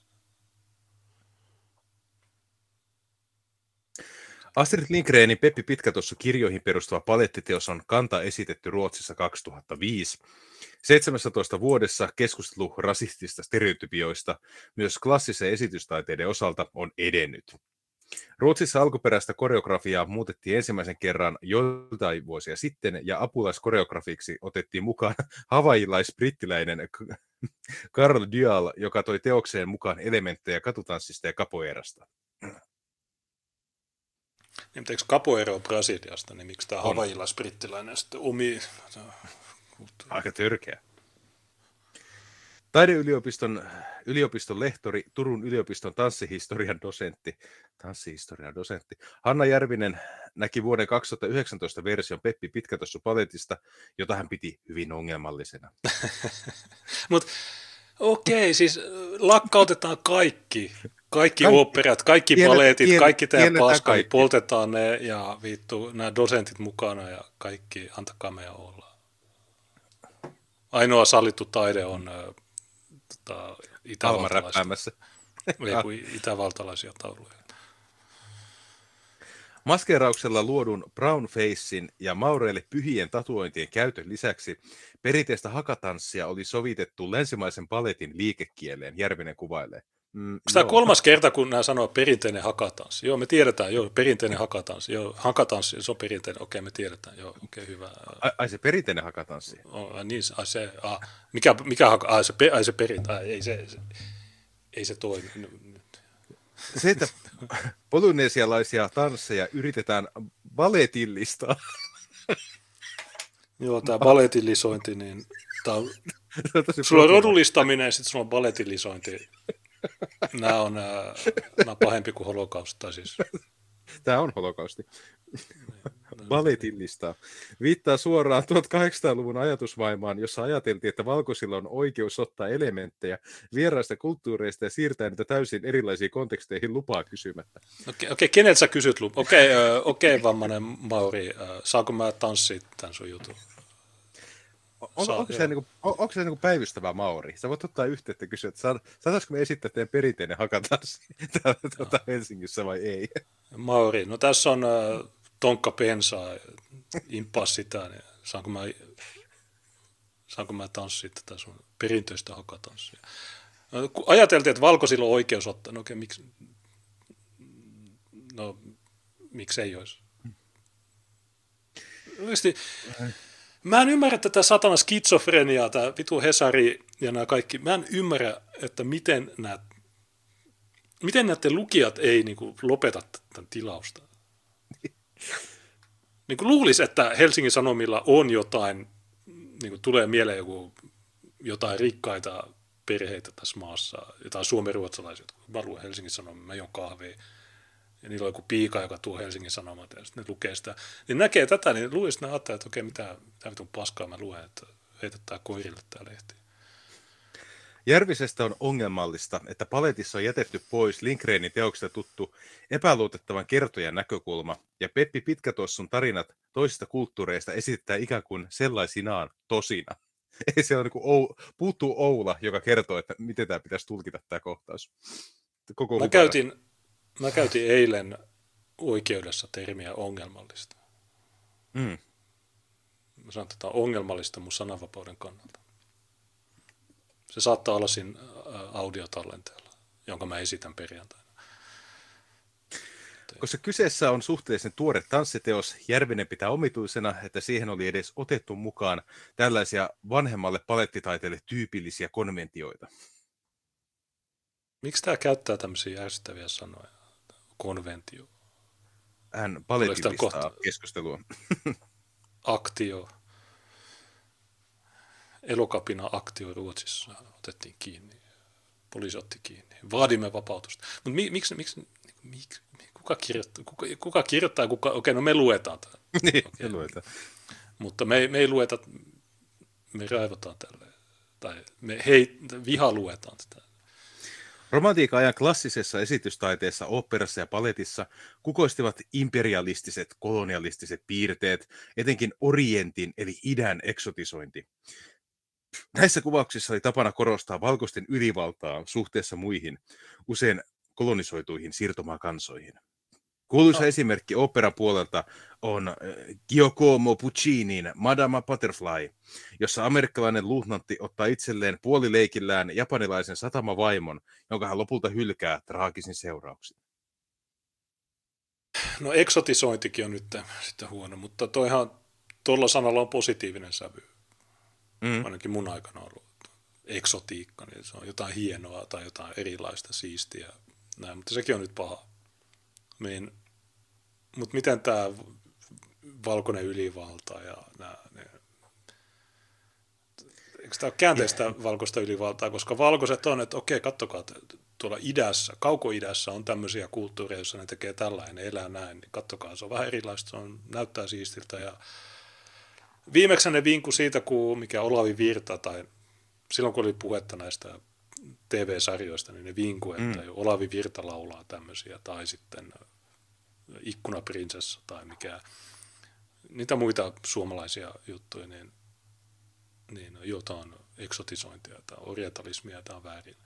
Astrid Lindgrenin Peppi Pitkätossu kirjoihin perustuva palettiteos on kanta esitetty Ruotsissa 2005. 17 vuodessa keskustelu rasistista stereotypioista myös klassisen esitystaiteiden osalta on edennyt. Ruotsissa alkuperäistä koreografiaa muutettiin ensimmäisen kerran joitain vuosia sitten ja apulaiskoreografiksi otettiin mukaan <laughs> havailais-brittiläinen Carl <laughs> Dial, joka toi teokseen mukaan elementtejä katutanssista ja kapoeerasta. Niin, eikö capoeira on Brasiliasta, niin miksi tämä havailais-brittiläinen sitten omi... Aika törkeä. Taideyliopiston yliopiston lehtori, Turun yliopiston tanssihistorian dosentti, tanssihistorian dosentti, Hanna Järvinen näki vuoden 2019 version Peppi Pitkätossu paletista, jota hän piti hyvin ongelmallisena. <laughs> Mutta okei, okay, siis lakkautetaan kaikki. Kaikki Kaik- operat, kaikki pienet, paletit, pienet, kaikki tämä paska, kaikki. poltetaan ne ja vittu nämä dosentit mukana ja kaikki, antakaa meidän olla. Ainoa sallittu taide on tota, itävaltalaisia, itävaltalaisia tauluja. Maskeerauksella luodun brownfacein ja maureille pyhien tatuointien käytön lisäksi perinteistä hakatanssia oli sovitettu länsimaisen paletin liikekieleen, Järvinen kuvailee. Mm, Onko tämä kolmas kerta, kun nämä sanoo perinteinen hakatanssi? Joo, me tiedetään, joo, perinteinen hakatanssi. Joo, hakatanssi, se on perinteinen, okei, me tiedetään, joo, okei, hyvä. Ai, ai se perinteinen hakatanssi? Oh, niin, ai se, ah, mikä, mikä haka, ai se, ai se perinteinen, ei se, se, ei se toimi. Se, että polynesialaisia tansseja yritetään baletillista. Joo, tämä baletillisointi, niin tämä on, sulla on rodullistaminen ja sitten sulla on baletillisointi. Nämä on, nämä on pahempi kuin holokausta siis. Tämä on holokausti. Baletillista. Viittaa suoraan 1800-luvun ajatusvaimaan, jossa ajateltiin, että valkoisilla on oikeus ottaa elementtejä vieraista kulttuureista ja siirtää niitä täysin erilaisiin konteksteihin lupaa kysymättä. Okei, okay, keneltä sä kysyt lupaa? Okei, okay, okei okay, vammainen Mauri, saanko mä tanssia tämän sun jutun? On, Saa, onko, se niinku, on, onko se niinku päivystävä Mauri? Sä voit ottaa yhteyttä ja kysyä, että saataisiko me esittää teidän perinteinen hakatanssi <laughs> täällä tuota, Helsingissä vai ei? <laughs> Mauri, no tässä on äh, tonkka pensaa, impaa sitä, niin saanko mä saanko mä tanssia tätä sun perinteistä hokatanssia. No, kun ajateltiin, että valkoisilla on oikeus ottaa, no okei, miksi, no miksei olisi? Oikeasti, mä en ymmärrä tätä satana skitsofreniaa, tämä vitu Hesari ja nämä kaikki. Mä en ymmärrä, että miten nämä, miten näiden lukijat ei niin kuin, lopeta tämän tilausta. <laughs> Niin kuin luulisi, että Helsingin Sanomilla on jotain, niin kuin tulee mieleen joku, jotain rikkaita perheitä tässä maassa, jotain suomenruotsalaisia, mä luen Helsingin Sanomia, mä jon kahvia, ja niillä on joku piika, joka tuo Helsingin Sanomat, ja sitten ne lukee sitä, niin näkee tätä, niin luulisi, että ne ajattelee, että okei, mitä, mitä vitun paskaa mä luen, että heitetään koirille tämä lehti. Järvisestä on ongelmallista, että paletissa on jätetty pois Lindgrenin teoksesta tuttu epäluotettavan kertojan näkökulma, ja Peppi Pitkätossun tarinat toisista kulttuureista esittää ikään kuin sellaisinaan tosina. <laughs> Ei se on niin ou, puuttuu Oula, joka kertoo, että miten tämä pitäisi tulkita tämä kohtaus. Koko mä, käytin, mä käytin eilen oikeudessa termiä ongelmallista. Mm. Mä sanon, että tämä on ongelmallista mun sananvapauden kannalta. Se saattaa olla siinä audiotallenteella, jonka mä esitän perjantaina. Koska kyseessä on suhteellisen tuore tanssiteos, Järvinen pitää omituisena, että siihen oli edes otettu mukaan tällaisia vanhemmalle palettitaiteelle tyypillisiä konventioita. Miksi tämä käyttää tämmöisiä järjestäviä sanoja? Konventio. Hän palettillistaa kohta... keskustelua. <laughs> Aktio. Elokapina aktio Ruotsissa otettiin kiinni. Poliisi otti kiinni. Vaadimme vapautusta. Mutta mi, miksi, miksi, miksi, kuka kirjoittaa, kuka, kuka kirjoittaa, kuka, okei, okay, no me luetaan tämä. <laughs> niin, okay. me luetaan. Mutta me, me ei lueta, me raivotaan tälle. Tai me hei, viha luetaan tätä. Romantiikan ajan klassisessa esitystaiteessa, oopperassa ja paletissa kukoistivat imperialistiset, kolonialistiset piirteet, etenkin Orientin eli idän eksotisointi. Näissä kuvauksissa oli tapana korostaa valkoisten ylivaltaa suhteessa muihin, usein kolonisoituihin siirtomaakansoihin. Kuuluisa no. esimerkki operapuolelta on äh, Giacomo Puccinin Madama Butterfly, jossa amerikkalainen luutnantti ottaa itselleen puolileikillään japanilaisen satamavaimon, jonka hän lopulta hylkää traagisin seurauksin. No eksotisointikin on nyt sitten huono, mutta toihan tuolla sanalla on positiivinen sävy. Mm. Ainakin mun aikana on ollut eksotiikka, niin se on jotain hienoa tai jotain erilaista, siistiä. Näin, mutta sekin on nyt paha. Niin, mutta miten tämä valkoinen ylivalta ja nämä, ne, eikö tämä ole käänteistä yeah. valkoista ylivaltaa, koska valkoiset on, että okei, kattokaa, tuolla idässä, kaukoidässä on tämmöisiä kulttuureja, joissa ne tekee tällainen, ne elää näin, niin kattokaa, se on vähän erilaista, se on, näyttää siistiltä ja Viimeksi ne vinku siitä, kun mikä Olavi Virta, tai silloin kun oli puhetta näistä TV-sarjoista, niin ne vinku, että mm. Olavi Virta laulaa tämmöisiä, tai sitten Ikkunaprinsessa tai mikä, niitä muita suomalaisia juttuja, niin, niin jotain eksotisointia tai orientalismia, on väärin.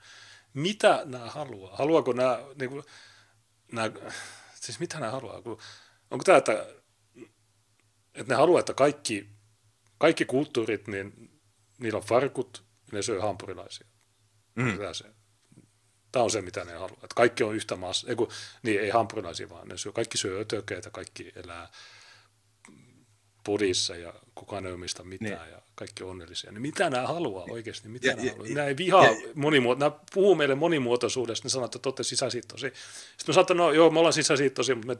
Mitä nämä haluaa? Haluaako nämä, niin kuin, nämä siis mitä nämä haluaa? Onko tämä, että, että ne haluaa, että kaikki kaikki kulttuurit, niin niillä on farkut, ne syö hampurilaisia. Mm. Se. Tämä on se, mitä ne haluaa. Että kaikki on yhtä maassa. Ei, kun, niin, ei hampurilaisia, vaan ne syö, kaikki syö ötökeitä, kaikki elää podissa ja kukaan ei omista mitään niin. ja kaikki on onnellisia. Niin mitä nämä haluaa oikeasti? Mitä ja, nämä, ja, haluaa? nämä ei vihaa monimuoto, nämä puhuu meille monimuotoisuudesta, ne sanoo, että te olette sisäsiittoisia. Sitten me sanotaan, no joo, me ollaan sisäsiittoisia, mutta me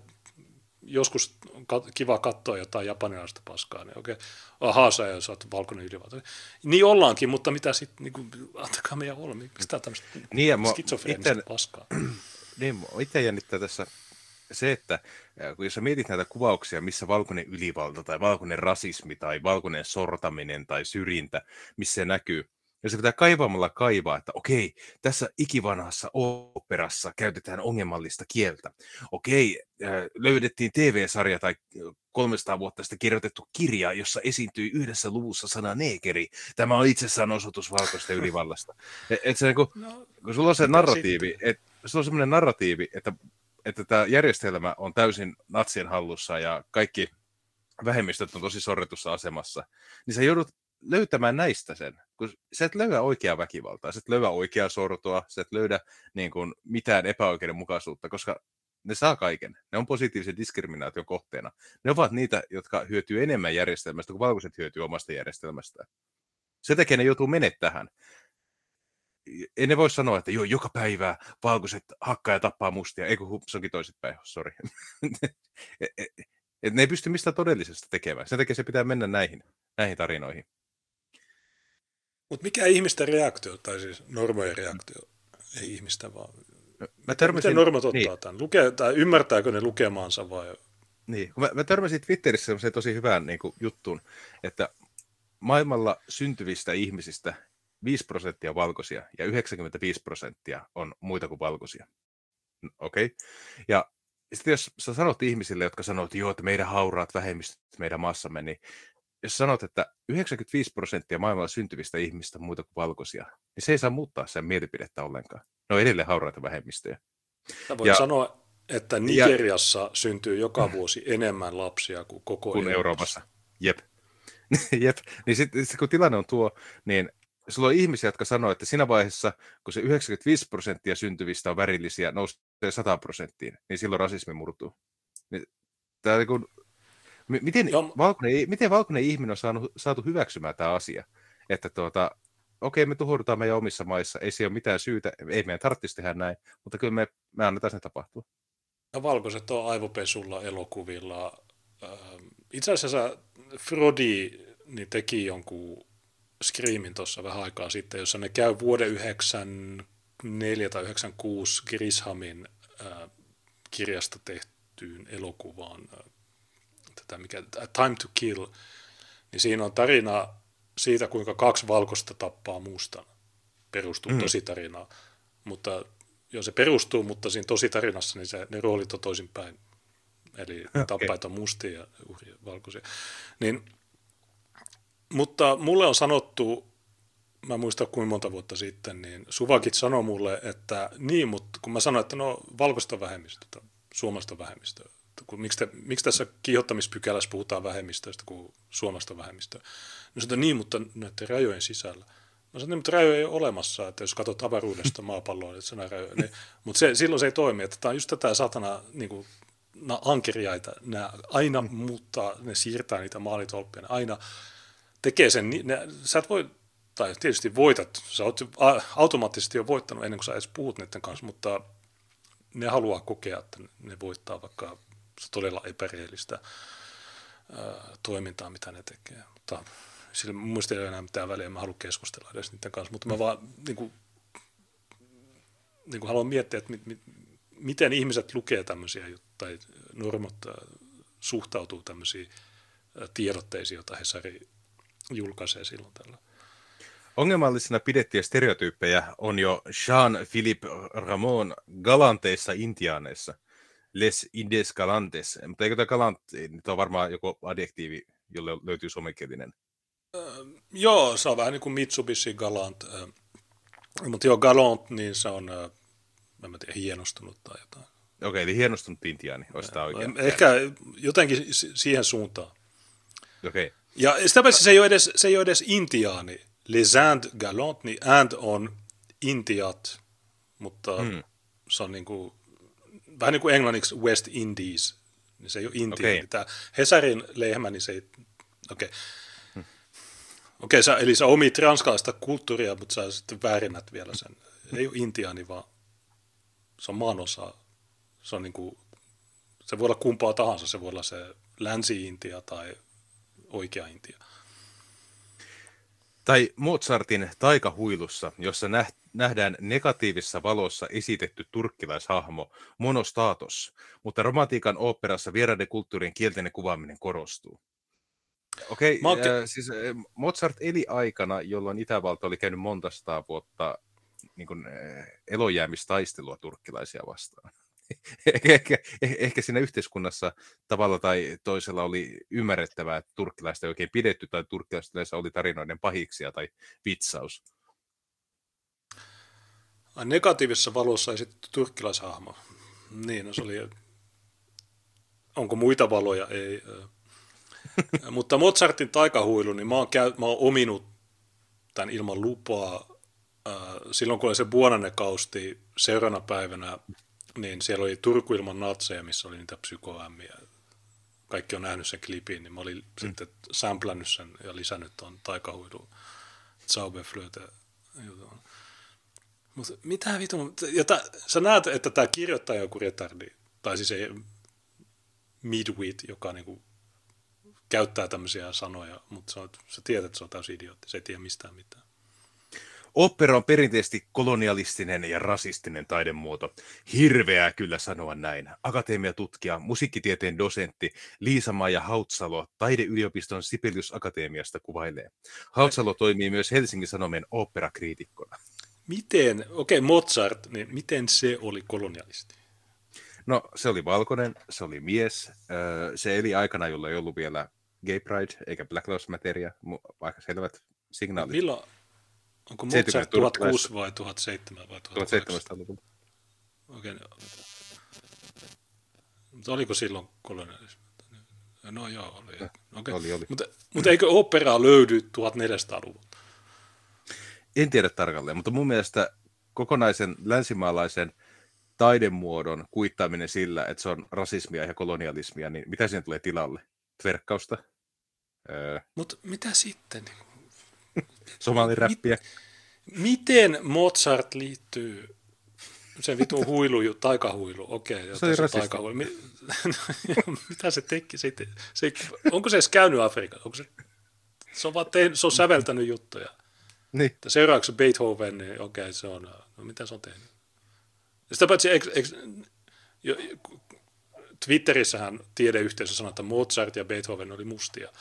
joskus on kiva katsoa jotain japanilaista paskaa, niin okei, okay. ahaa, sä ja sä oot valkoinen ylivalta. Niin ollaankin, mutta mitä sitten, niin kuin, antakaa meidän olla, miksi tämä tämmöistä niin, skitsofreenista ite, paskaa? <clears throat> Niin, itse jännittää tässä se, että kun jos sä mietit näitä kuvauksia, missä valkoinen ylivalta tai valkoinen rasismi tai valkoinen sortaminen tai syrjintä, missä se näkyy, ja se pitää kaivamalla kaivaa, että okei, tässä ikivanhassa operassa käytetään ongelmallista kieltä. Okei, löydettiin TV-sarja tai 300 vuotta sitten kirjoitettu kirja, jossa esiintyi yhdessä luvussa sana neekeri. Tämä on itsessään osoitus valkoista ylivallasta. Et, et se, kun, no, kun sulla on se narratiivi, että sulla on semmoinen narratiivi, että, että tämä järjestelmä on täysin natsien hallussa ja kaikki vähemmistöt on tosi sorretussa asemassa, niin sä joudut löytämään näistä sen. Kun sä et löydä oikeaa väkivaltaa, sä et löydä oikeaa sortoa, sä et löydä niin kuin, mitään epäoikeudenmukaisuutta, koska ne saa kaiken. Ne on positiivisen diskriminaation kohteena. Ne ovat niitä, jotka hyötyy enemmän järjestelmästä kuin valkoiset hyötyy omasta järjestelmästään. Se tekee ne joutuu menettämään. Ei ne voi sanoa, että joo, joka päivä valkoiset hakkaa ja tappaa mustia. Eikö se onkin toisinpäin, sori. <laughs> Et ne ei pysty mistään todellisesta tekemään. Sen takia se pitää mennä näihin, näihin tarinoihin. Mutta mikä ihmisten reaktio, tai siis normojen reaktio, ei ihmistä vaan. Mä törmäsin, Miten normot ottaa niin. tämän? Lukee, tai ymmärtääkö ne lukemaansa vai? Niin, mä, mä törmäsin Twitterissä sellaiseen tosi hyvään niin kuin, juttuun, että maailmalla syntyvistä ihmisistä 5 prosenttia valkoisia ja 95 prosenttia on muita kuin valkoisia. Okei. Okay. Ja sitten jos sä sanot ihmisille, jotka sanoo, että joo, että meidän hauraat vähemmistöt meidän maassamme, niin jos sanot, että 95 prosenttia maailmalla syntyvistä ihmistä muita kuin valkoisia, niin se ei saa muuttaa sen mielipidettä ollenkaan. Ne on edelleen hauraita vähemmistöjä. Mä voin ja, sanoa, että Nigeriassa ja, syntyy joka vuosi enemmän lapsia kuin koko kuin Euroopassa. Jep. <laughs> Jep. Niin sitten sit, kun tilanne on tuo, niin sulla on ihmisiä, jotka sanoo, että siinä vaiheessa, kun se 95 prosenttia syntyvistä on värillisiä, nousee 100 prosenttiin, niin silloin rasismi murtuu. Niin, tää niin miten, valkoinen, miten valkoinen ihminen on saanut, saatu hyväksymään tämä asia? Että tuota, okei, me tuhoudutaan meidän omissa maissa, ei siellä ole mitään syytä, ei meidän tarvitsisi tehdä näin, mutta kyllä me, me annetaan sen tapahtua. Ja valkoiset on aivopesulla, elokuvilla. Ähm, itse asiassa Frodi niin teki jonkun Screamin tuossa vähän aikaa sitten, jossa ne käy vuoden 94 tai 96 Grishamin äh, kirjasta tehtyyn elokuvaan, tätä mikä, Time to Kill, niin siinä on tarina siitä, kuinka kaksi valkoista tappaa mustan. Perustuu mm. tositarinaan. Mutta jos se perustuu, mutta siinä tositarinassa, niin se, ne roolit on toisinpäin. Eli okay. tappajat on mustia ja uhria valkoisia. Niin mutta mulle on sanottu, mä muistan kuinka monta vuotta sitten, niin Suvakit sanoi mulle, että niin, mutta kun mä sanoin, että no valkoista vähemmistöä, suomasta vähemmistöä, kun, miksi, te, miksi tässä kiihottamispykälässä puhutaan vähemmistöistä kuin suomasta vähemmistöä? No sanoin, niin, mutta näiden rajojen sisällä. Mä sanoin, että rajoja ei ole olemassa, että jos katsot avaruudesta <laughs> maapalloa, että se rajoja. Niin, mutta se, silloin se ei toimi, että tämä on just tätä satana niin kuin, ankeriaita, nämä aina muuttaa, ne siirtää niitä maalitolppia, ne aina tekee sen, ne, sä et voi, tai tietysti voitat, sä oot automaattisesti jo voittanut ennen kuin sä edes puhut niiden kanssa, mutta ne haluaa kokea, että ne voittaa vaikka todella epäreellistä toimintaa, mitä ne tekee. Mutta sillä mielestä ei ole enää mitään väliä, mä haluan keskustella edes niiden kanssa, mutta mä vaan niin kuin, niin kuin haluan miettiä, että mit, mit, miten ihmiset lukee tämmöisiä tai normot suhtautuu tämmöisiin tiedotteisiin, joita Hesari julkaisee silloin tällä. Ongelmallisena pidettyjä stereotyyppejä on jo Jean-Philippe Ramon galanteissa intiaaneissa. Les Indes galantes. Mutta eikö tämä galant, niin tämä on varmaan joku adjektiivi, jolle löytyy somekielinen. Äh, joo, se on vähän niin kuin Mitsubishi Galant. Äh, mutta joo, Galant, niin se on, äh, en tiedä, hienostunut tai jotain. Okei, okay, eli hienostunut intiaani, olisi tämä oikein. Ehkä jotenkin siihen suuntaan. Okei. Okay. Ja sitä paitsi se ei ole edes, se ei ole edes intiaani. Les Indes galant, niin and on intiat, mutta hmm. se on niin kuin, vähän niin kuin englanniksi West Indies, niin se ei ole Intia. Okay. Tämä Hesarin lehmä, niin se ei, okei. Okay. Hmm. Okei, okay, eli sä omit ranskalaista kulttuuria, mutta sä sitten väärinnät vielä sen. Ei ole intiaani, vaan se on maanosa. Se on niin kuin, se voi olla kumpaa tahansa. Se voi olla se Länsi-Intia tai oikea Intia. Tai Mozartin taikahuilussa, jossa nähdään negatiivisessa valossa esitetty turkkilaishahmo Monostatos, mutta romantiikan oopperassa vieraiden kulttuurien kielteinen kuvaaminen korostuu. Okei, okay, äh, siis Mozart eli aikana, jolloin Itävalta oli käynyt monta vuotta niin kuin, äh, elojäämistaistelua turkkilaisia vastaan <laughs> ehkä, ehkä siinä yhteiskunnassa tavalla tai toisella oli ymmärrettävää, että turkkilaista ei oikein pidetty tai turkkilaista oli tarinoiden pahiksia tai vitsaus. Negatiivisessa valossa esitetty turkkilaishahmo. Niin, no se oli... Onko muita valoja? Ei. <laughs> Mutta Mozartin taikahuilu, niin mä oon, käy, mä oon ominut tämän ilman lupaa. Äh, silloin kun oli se Buonanne-kausti seuraavana päivänä, niin siellä oli Turku ilman natseja, missä oli niitä psykoämmiä. Kaikki on nähnyt sen klipin, niin mä olin mm. sitten samplannut sen ja lisännyt tuon taikahuilu Zauberflöte jutun. Mutta mitä vitun, ja sä näet, että tämä kirjoittaja on joku retardi, tai siis ei midwit, joka niinku käyttää tämmöisiä sanoja, mutta sä, sä tiedät, että se on täysin idiootti, se ei tiedä mistään mitään. Opera on perinteisesti kolonialistinen ja rasistinen taidemuoto. Hirveää kyllä sanoa näin. Akatemiatutkija, musiikkitieteen dosentti Liisa-Maija Hautsalo taideyliopiston Sibelius Akatemiasta kuvailee. Hautsalo toimii myös Helsingin Sanomien operakriitikkona. Miten, okei okay, Mozart, niin miten se oli kolonialisti? No se oli valkoinen, se oli mies, se eli aikana, jolla ei ollut vielä Gay Pride eikä Black Lives Matteria, aika selvät signaalit. Milloin, onko Mozart 1006 vai 1007 vai 1700-luvulla? Okei. Okay. Mutta oliko silloin kolonialismi? No joo, oli. Okay. oli, oli. Mutta, mutta eikö operaa löydy 1400-luvulta? En tiedä tarkalleen, mutta mun mielestä kokonaisen länsimaalaisen taidemuodon kuittaaminen sillä, että se on rasismia ja kolonialismia, niin mitä siinä tulee tilalle? Tverkkausta? Öö. Mutta mitä sitten? <laughs> Somaliräppiä? Mit, miten Mozart liittyy se vitun <laughs> huilu, taikahuilu, okei, okay, se, se taikahuilu. <laughs> Mitä se teki? Se, se, onko se edes käynyt Afrikassa? Onko se, se, on vaan tehnyt, se on säveltänyt juttuja. Niin. Seuraavaksi Beethoven, niin okei, okay, se on, no mitä se on tehnyt? Sitä paitsi, eikö, eikö, jo, Twitterissähän tiedeyhteisö sanoi, että Mozart ja Beethoven oli mustia.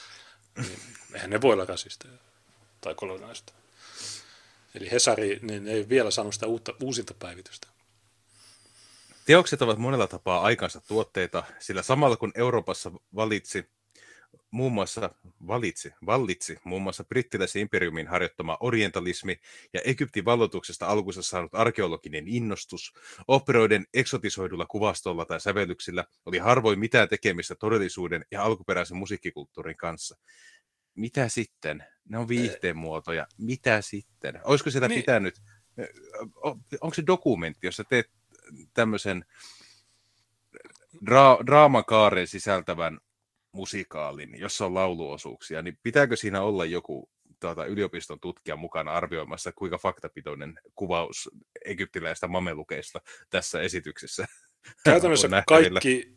Niin, eihän ne voi olla rasisteja tai kolonialista. Eli Hesari niin ei vielä saanut sitä uutta, uusinta päivitystä. Teokset ovat monella tapaa aikansa tuotteita, sillä samalla kun Euroopassa valitsi muun muassa valitsi, vallitsi muun muassa brittiläisen imperiumin harjoittama orientalismi ja Egyptin valloituksesta alkuunsa saanut arkeologinen innostus, operoiden eksotisoidulla kuvastolla tai sävellyksillä oli harvoin mitään tekemistä todellisuuden ja alkuperäisen musiikkikulttuurin kanssa. Mitä sitten? Ne on viihteen muotoja. Mitä sitten? Olisiko sitä niin. pitänyt, onko se dokumentti, jossa teet tämmöisen dra- draamakaaren sisältävän musikaalin, jossa on lauluosuuksia, niin pitääkö siinä olla joku tuota, yliopiston tutkija mukana arvioimassa, kuinka faktapitoinen kuvaus egyptiläistä mamelukeista tässä esityksessä <laughs> Käytännössä kaikki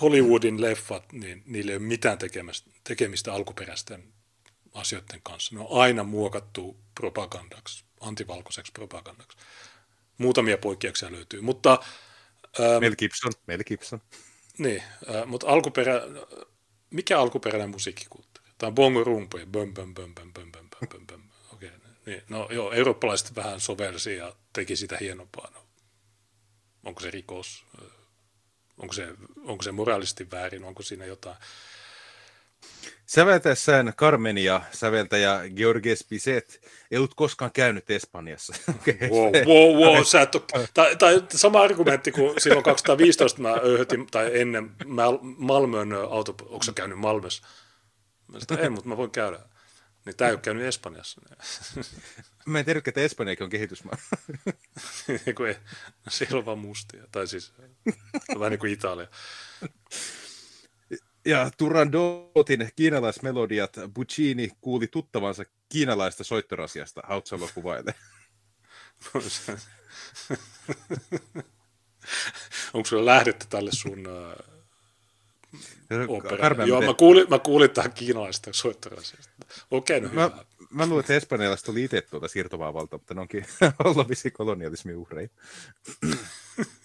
Hollywoodin leffat, niin niillä ei ole mitään tekemistä, tekemistä alkuperäisten asioiden kanssa. Ne on aina muokattu propagandaksi, antivalkoiseksi propagandaksi. Muutamia poikkeuksia löytyy, mutta... Ähm, Mel Gibson, Mel Gibson. Niin, äh, mutta alkuperä, mikä alkuperäinen musiikkikulttuuri? Tämä on bongo rumpuja, böm, böm, böm, böm, böm, böm, böm, böm. Okei, niin. No joo, eurooppalaiset vähän sovelsi ja teki sitä hienompaa. No, onko se rikos? Onko se, onko se moraalisesti väärin? Onko siinä jotain? Säveltäessään Carmenia säveltäjä Georges Bizet ei ollut koskaan käynyt Espanjassa. <laughs> Okay. Wow, wow, wow. <laughs> Sä et ole, tai, tai, sama argumentti kuin silloin 2015 mä öyhötin, tai ennen Malmön auto, onko käynyt Malmössä? Mä sanoin, ei, mutta mä voin käydä. Niin tämä ei ole käynyt Espanjassa. <laughs> Mä en tiedä, että Espanjakin on kehitysmaa. ei, siellä on vaan mustia. Tai siis vähän niin kuin Italia. Ja Turandotin kiinalaismelodiat Buccini kuuli tuttavansa kiinalaista soittorasiasta, Hautsalo kuvailee. <laughs> Onko sulla lähdetty tälle sun uh, Joo, mä kuulin, mä kuulin tähän kiinalaista soittorasiasta. Okei, okay, no mä, hyvä. Mä luulen, että espanjalaiset oli itse tuota siirtovaa valtaa, mutta ne onkin <laughs> ollut kolonialismin uhreja. <laughs>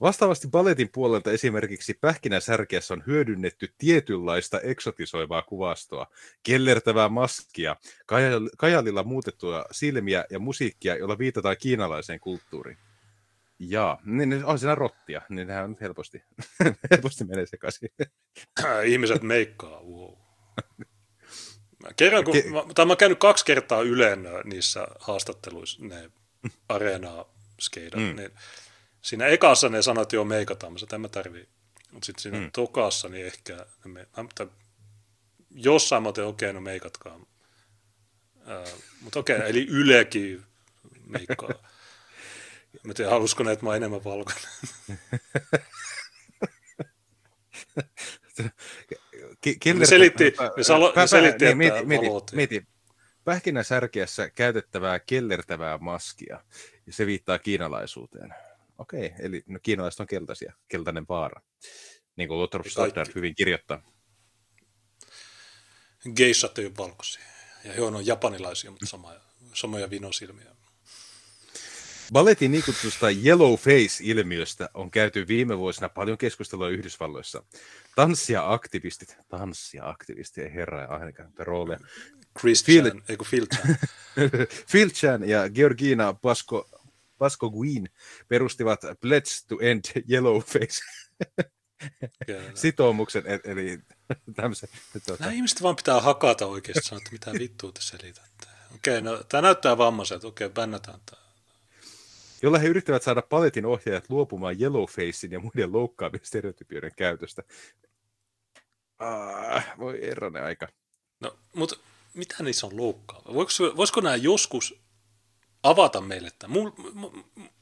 Vastaavasti balletin puolelta esimerkiksi Pähkinäsärkeässä on hyödynnetty tietynlaista eksotisoivaa kuvastoa, kellertävää maskia, kajalilla muutettua silmiä ja musiikkia, jolla viitataan kiinalaiseen kulttuuriin. Jaa, niin on siinä rottia, niin nehän on helposti, <laughs> helposti menee sekaisin. Ihmiset meikkaa, wow. Kerran, kun, mä, tai mä oon käynyt kaksi kertaa Ylen niissä haastatteluissa, ne areenaa skeidat, mm. niin Siinä ekassa ne sanoi, että joo, meikataan, mä en mä tarvii. Mutta sitten siinä mm. tokassa, niin ehkä, me, mutta jossain mä okei, okay, no meikatkaa. mutta okei, okay, <laughs> eli Ylekin meikkaa. Mä tiedän, halusko ne, että mä oon enemmän valkoinen. <laughs> Killer... Ne selitti, ne, salo, ne selitti niin, että mieti, mieti. Pähkinäsärkiässä käytettävää kellertävää maskia, ja se viittaa kiinalaisuuteen. Okei, eli no, kiinalaiset on keltaisia, keltainen vaara. Niin kuin Lothar Ei Stoddard hyvin kirjoittaa. geissat ei ole valkoisia. Ja he on japanilaisia, mutta samoja, samoja vinosilmiä. Balletin niin kutsusta yellow face-ilmiöstä on käyty viime vuosina paljon keskustelua Yhdysvalloissa. Tanssia-aktivistit, tanssia-aktivistit, herra ja ainakaan rooleja, Christian, Phil- ei kun Phil Chan. <laughs> Phil Chan ja Georgina Pasco, Pasco Guin perustivat Pledge to End Yellowface Kyllä. sitoumuksen, e- eli <laughs> tämmöisen. Tuota, Nämä ihmiset vaan pitää hakata oikeasti sanoa, että mitä vittua te selitätte. Okei, no tämä näyttää vammaiselta, okei, bännätään tämä. jolla he yrittävät saada paletin ohjaajat luopumaan yellowfacein ja muiden loukkaavien stereotypioiden käytöstä. Ah, voi erronen aika. No, mutta mitä niissä on loukkaava? Voisiko, voisiko nämä joskus avata meille tämän? Mua,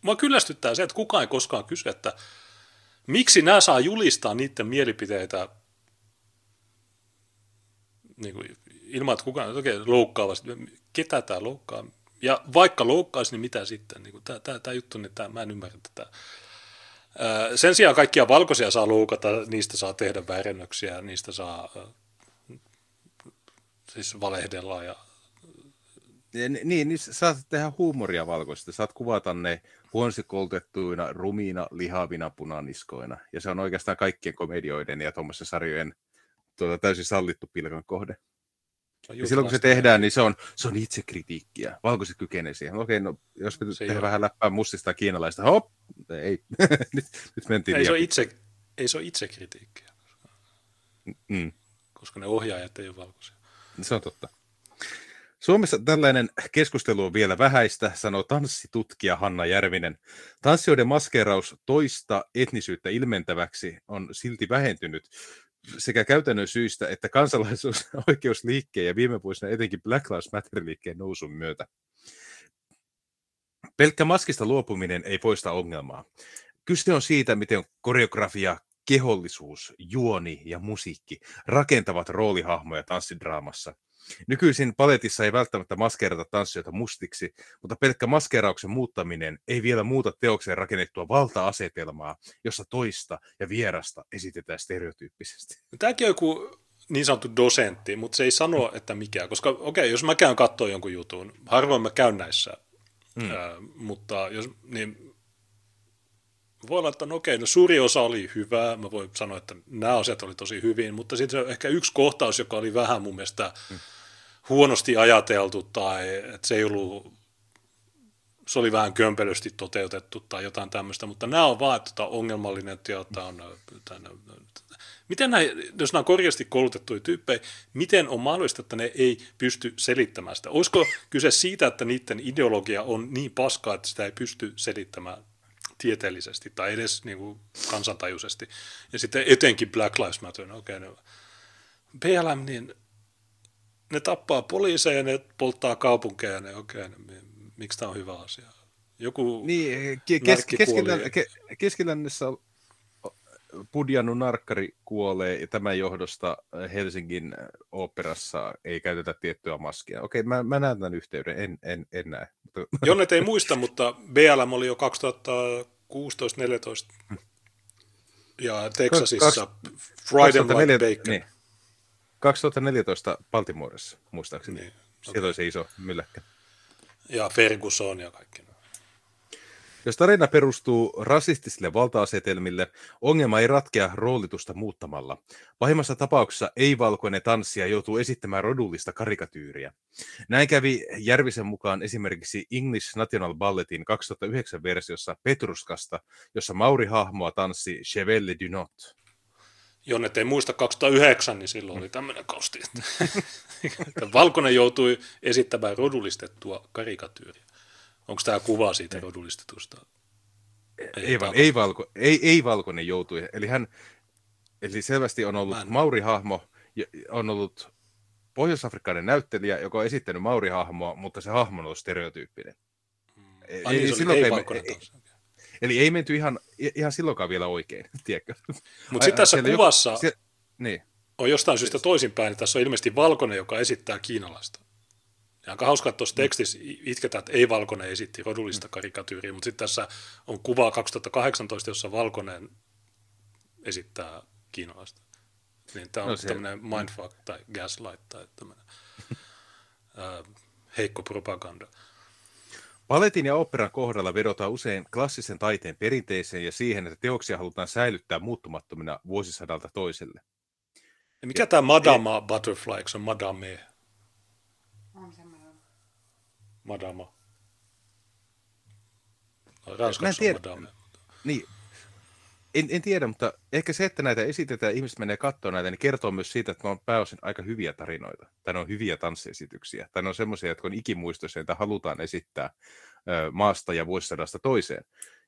mua, kyllästyttää se, että kukaan ei koskaan kysy, että miksi nämä saa julistaa niiden mielipiteitä niin kuin, ilman, että kukaan, okei, loukkaavasti, ketä tämä loukkaa? Ja vaikka loukkaisi, niin mitä sitten? Niin tämä, tämä, tämä juttu, niin tämä, mä en ymmärrä tätä. Sen sijaan kaikkia valkoisia saa loukata, niistä saa tehdä väärennöksiä, niistä saa siis valehdella ja Niin, niin saat tehdä huumoria valkoisista. Saat kuvata ne huonsikoulutettuina, rumiina, lihavina punaniskoina. Ja se on oikeastaan kaikkien komedioiden ja tuommoisen sarjojen tuota, täysin sallittu pilkan kohde. Ja silloin kun se tehdään, niin se on, se on itsekritiikkiä. Valkoiset kykenee siihen. Okei, no jos me tehdään vähän läppää mustista ja kiinalaista, hop, ei. <laughs> nyt, nyt mentiin ei, se liian- itse, ei se ole itsekritiikkiä, Mm. koska ne ohjaajat ei ole valkoisia. Se on totta. Suomessa tällainen keskustelu on vielä vähäistä, sanoo tanssitutkija Hanna Järvinen. Tanssijoiden maskeeraus toista etnisyyttä ilmentäväksi on silti vähentynyt sekä käytännön syistä että kansalaisuusoikeusliikkeen ja viime vuosina etenkin Black Lives Matter-liikkeen nousun myötä. Pelkkä maskista luopuminen ei poista ongelmaa. Kyse on siitä, miten koreografia, kehollisuus, juoni ja musiikki rakentavat roolihahmoja tanssidraamassa. Nykyisin paletissa ei välttämättä maskeerata tanssijoita mustiksi, mutta pelkkä maskeerauksen muuttaminen ei vielä muuta teokseen rakennettua valta-asetelmaa, jossa toista ja vierasta esitetään stereotyyppisesti. Tämäkin on joku niin sanottu dosentti, mutta se ei sano, että mikä. Koska okei, okay, jos mä käyn katsoa jonkun jutun, harvoin mä käyn näissä, mm. ää, mutta jos, niin voi olla, että no okei, no suuri osa oli hyvää, mä voin sanoa, että nämä asiat oli tosi hyvin, mutta sitten se on ehkä yksi kohtaus, joka oli vähän mun mielestä mm. Huonosti ajateltu tai että se ei ollut se oli vähän kömpelösti toteutettu tai jotain tämmöistä, mutta nämä on vaan tota, ongelmallinen ja tämä on, tänne, miten nämä, jos nämä on korjasti koulutettuja tyyppejä, miten on mahdollista, että ne ei pysty selittämään sitä? Olisiko kyse siitä, että niiden ideologia on niin paskaa, että sitä ei pysty selittämään tieteellisesti tai edes niin kuin kansantajuisesti. Ja sitten etenkin Black Lives Matter, no okei, okay, BLM, niin ne tappaa poliiseja, ne polttaa kaupunkeja, ne okei, okay, ne, miksi tämä on hyvä asia? Joku Niin, ke- kes- keskilän, ke- keskilännessä Narkkari kuolee ja tämän johdosta Helsingin oopperassa ei käytetä tiettyä maskia. Okei, mä, mä näen tämän yhteyden, en, en, en näe. <laughs> Jonnet ei muista, mutta BLM oli jo 2016-2014 ja Texasissa Friday Like Bacon. Niin. 2014 Baltimooressa, muistaakseni. Niin, Siellä oli se iso mylläkkä. Ja Ferguson ja kaikki. Jos tarina perustuu rasistisille valta-asetelmille, ongelma ei ratkea roolitusta muuttamalla. Pahimmassa tapauksessa ei-valkoinen tanssija joutuu esittämään rodullista karikatyyriä. Näin kävi Järvisen mukaan esimerkiksi English National Balletin 2009 versiossa Petruskasta, jossa Mauri hahmoa tanssi Chevelle du Not. Jonnet ei muista 2009, niin silloin oli tämmöinen kosti, että, <laughs> että Valkoinen joutui esittämään rodullistettua karikatyyriä. Onko tämä kuva siitä rodullistetusta? Ei, ei, val, ei, valko, ei, ei valkoinen joutui, eli hän Eli selvästi on ollut Mä Mauri-hahmo, on ollut pohjois-afrikkalainen näyttelijä, joka on esittänyt Mauri-hahmoa, mutta se hahmo on ollut stereotyyppinen. Ei- Ai niin, silloin ei- ei-. Eli ei menty ihan, ihan silloinkaan vielä oikein, <laughs> tiedätkö? Mutta sitten tässä Siellä joku- kuvassa se- Niin. on jostain syystä toisinpäin, niin tässä on ilmeisesti valkoinen, joka esittää kiinalaista. Ja aika hauskaa, että tuossa tekstissä itketään, että ei-valkoinen esitti rodullista karikatyyriä, mutta sitten tässä on kuva 2018, jossa valkoinen esittää kiinalaista. Niin tämä on No se- tämmöinen mindfuck tai gaslight tai tämmöinen <laughs> heikko propaganda. Paletin ja operan kohdalla vedotaan usein klassisen taiteen perinteeseen ja siihen, että teoksia halutaan säilyttää muuttumattomina vuosisadalta toiselle. Ja mikä tämä Madama Butterfly, eikö se on Madame? On semmoinen. Madama. No, Mä en tiedä. Madame. Niin, en, en tiedä, mutta ehkä se, että näitä esitetään, ihmiset menee katsomaan näitä, niin kertoo myös siitä, että ne on pääosin aika hyviä tarinoita. Tai ne on hyviä tanssiesityksiä. Tai ne on semmoisia, jotka on ikimuistoisia, joita halutaan esittää ö, maasta ja vuosisadasta toiseen.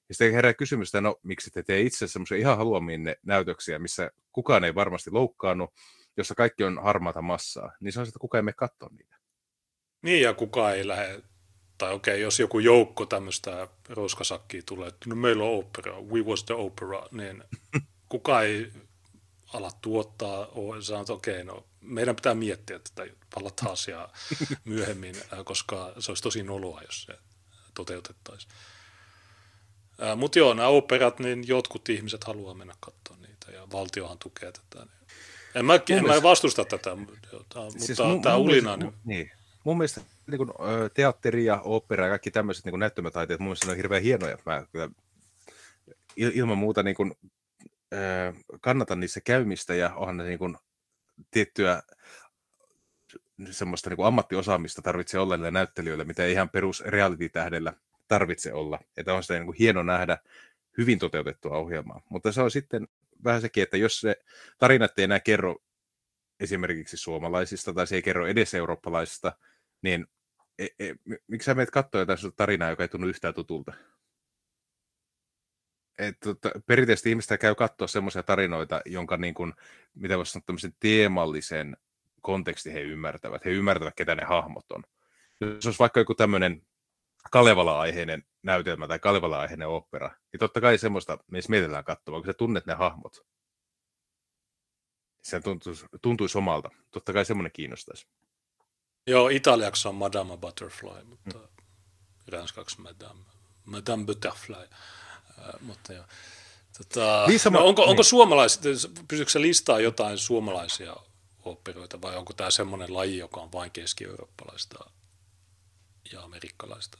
Ja sitten herää kysymys, että no miksi te tee itse semmoisia ihan haluamiinne näytöksiä, missä kukaan ei varmasti loukkaannut, jossa kaikki on harmaata massaa, niin se on se, että kukaan ei mene katsoa niitä. Niin, ja kukaan ei lähde, tai okei, jos joku joukko tämmöistä roskasakkia tulee, että no meillä on opera, we was the opera, niin <laughs> kukaan ei ala tuottaa, oo- sanoo, että okei, no meidän pitää miettiä tätä, palataan <laughs> asiaa myöhemmin, koska se olisi tosi noloa, jos se toteutettaisiin. Mutta joo, nämä operat, niin jotkut ihmiset haluaa mennä katsomaan niitä, ja valtiohan tukee tätä. Niin. En mä, en mä vastusta tätä, mutta, Siis tämä ulina, niin niin. Mun mielestä niin kuin, teatteri ja opera ja kaikki tämmöiset niin näyttämötaiteet, mun mielestä ne on hirveän hienoja. Mä kyllä il- ilman muuta niin kuin, kannatan niissä käymistä ja onhan ne niin kuin, tiettyä semmoista niin kuin ammattiosaamista tarvitsee olla niillä näyttelijöillä, mitä ei ihan perus reality-tähdellä tarvitse olla. Että on sitä niin kuin hieno nähdä hyvin toteutettua ohjelmaa. Mutta se on sitten vähän sekin, että jos se tarinat ei enää kerro esimerkiksi suomalaisista tai se ei kerro edes eurooppalaisista, niin e, e, mi- miksi sä menet katsoa jotain tarinaa, joka ei tunnu yhtään tutulta? Et, tota, perinteisesti ihmistä käy katsoa semmoisia tarinoita, jonka niin kuin, mitä voisi sanoa, teemallisen kontekstin he ymmärtävät. He ymmärtävät, ketä ne hahmot on. Jos olisi vaikka joku tämmöinen Kalevala-aiheinen näytelmä tai Kalevala-aiheinen opera, niin totta kai semmoista edes mietitään katsomaan, kun sä tunnet ne hahmot. Se tuntuisi, tuntuisi omalta. Totta kai semmoinen kiinnostaisi. Joo, italiaksi on Madame Butterfly, mutta mm. ranskaksi Madame, Madame Butterfly. Äh, mutta joo. Tota, Liisa, no, mä- onko, onko niin. suomalaiset, pystyykö se listaa jotain suomalaisia operoita vai onko tämä semmoinen laji, joka on vain keski-eurooppalaista ja amerikkalaista?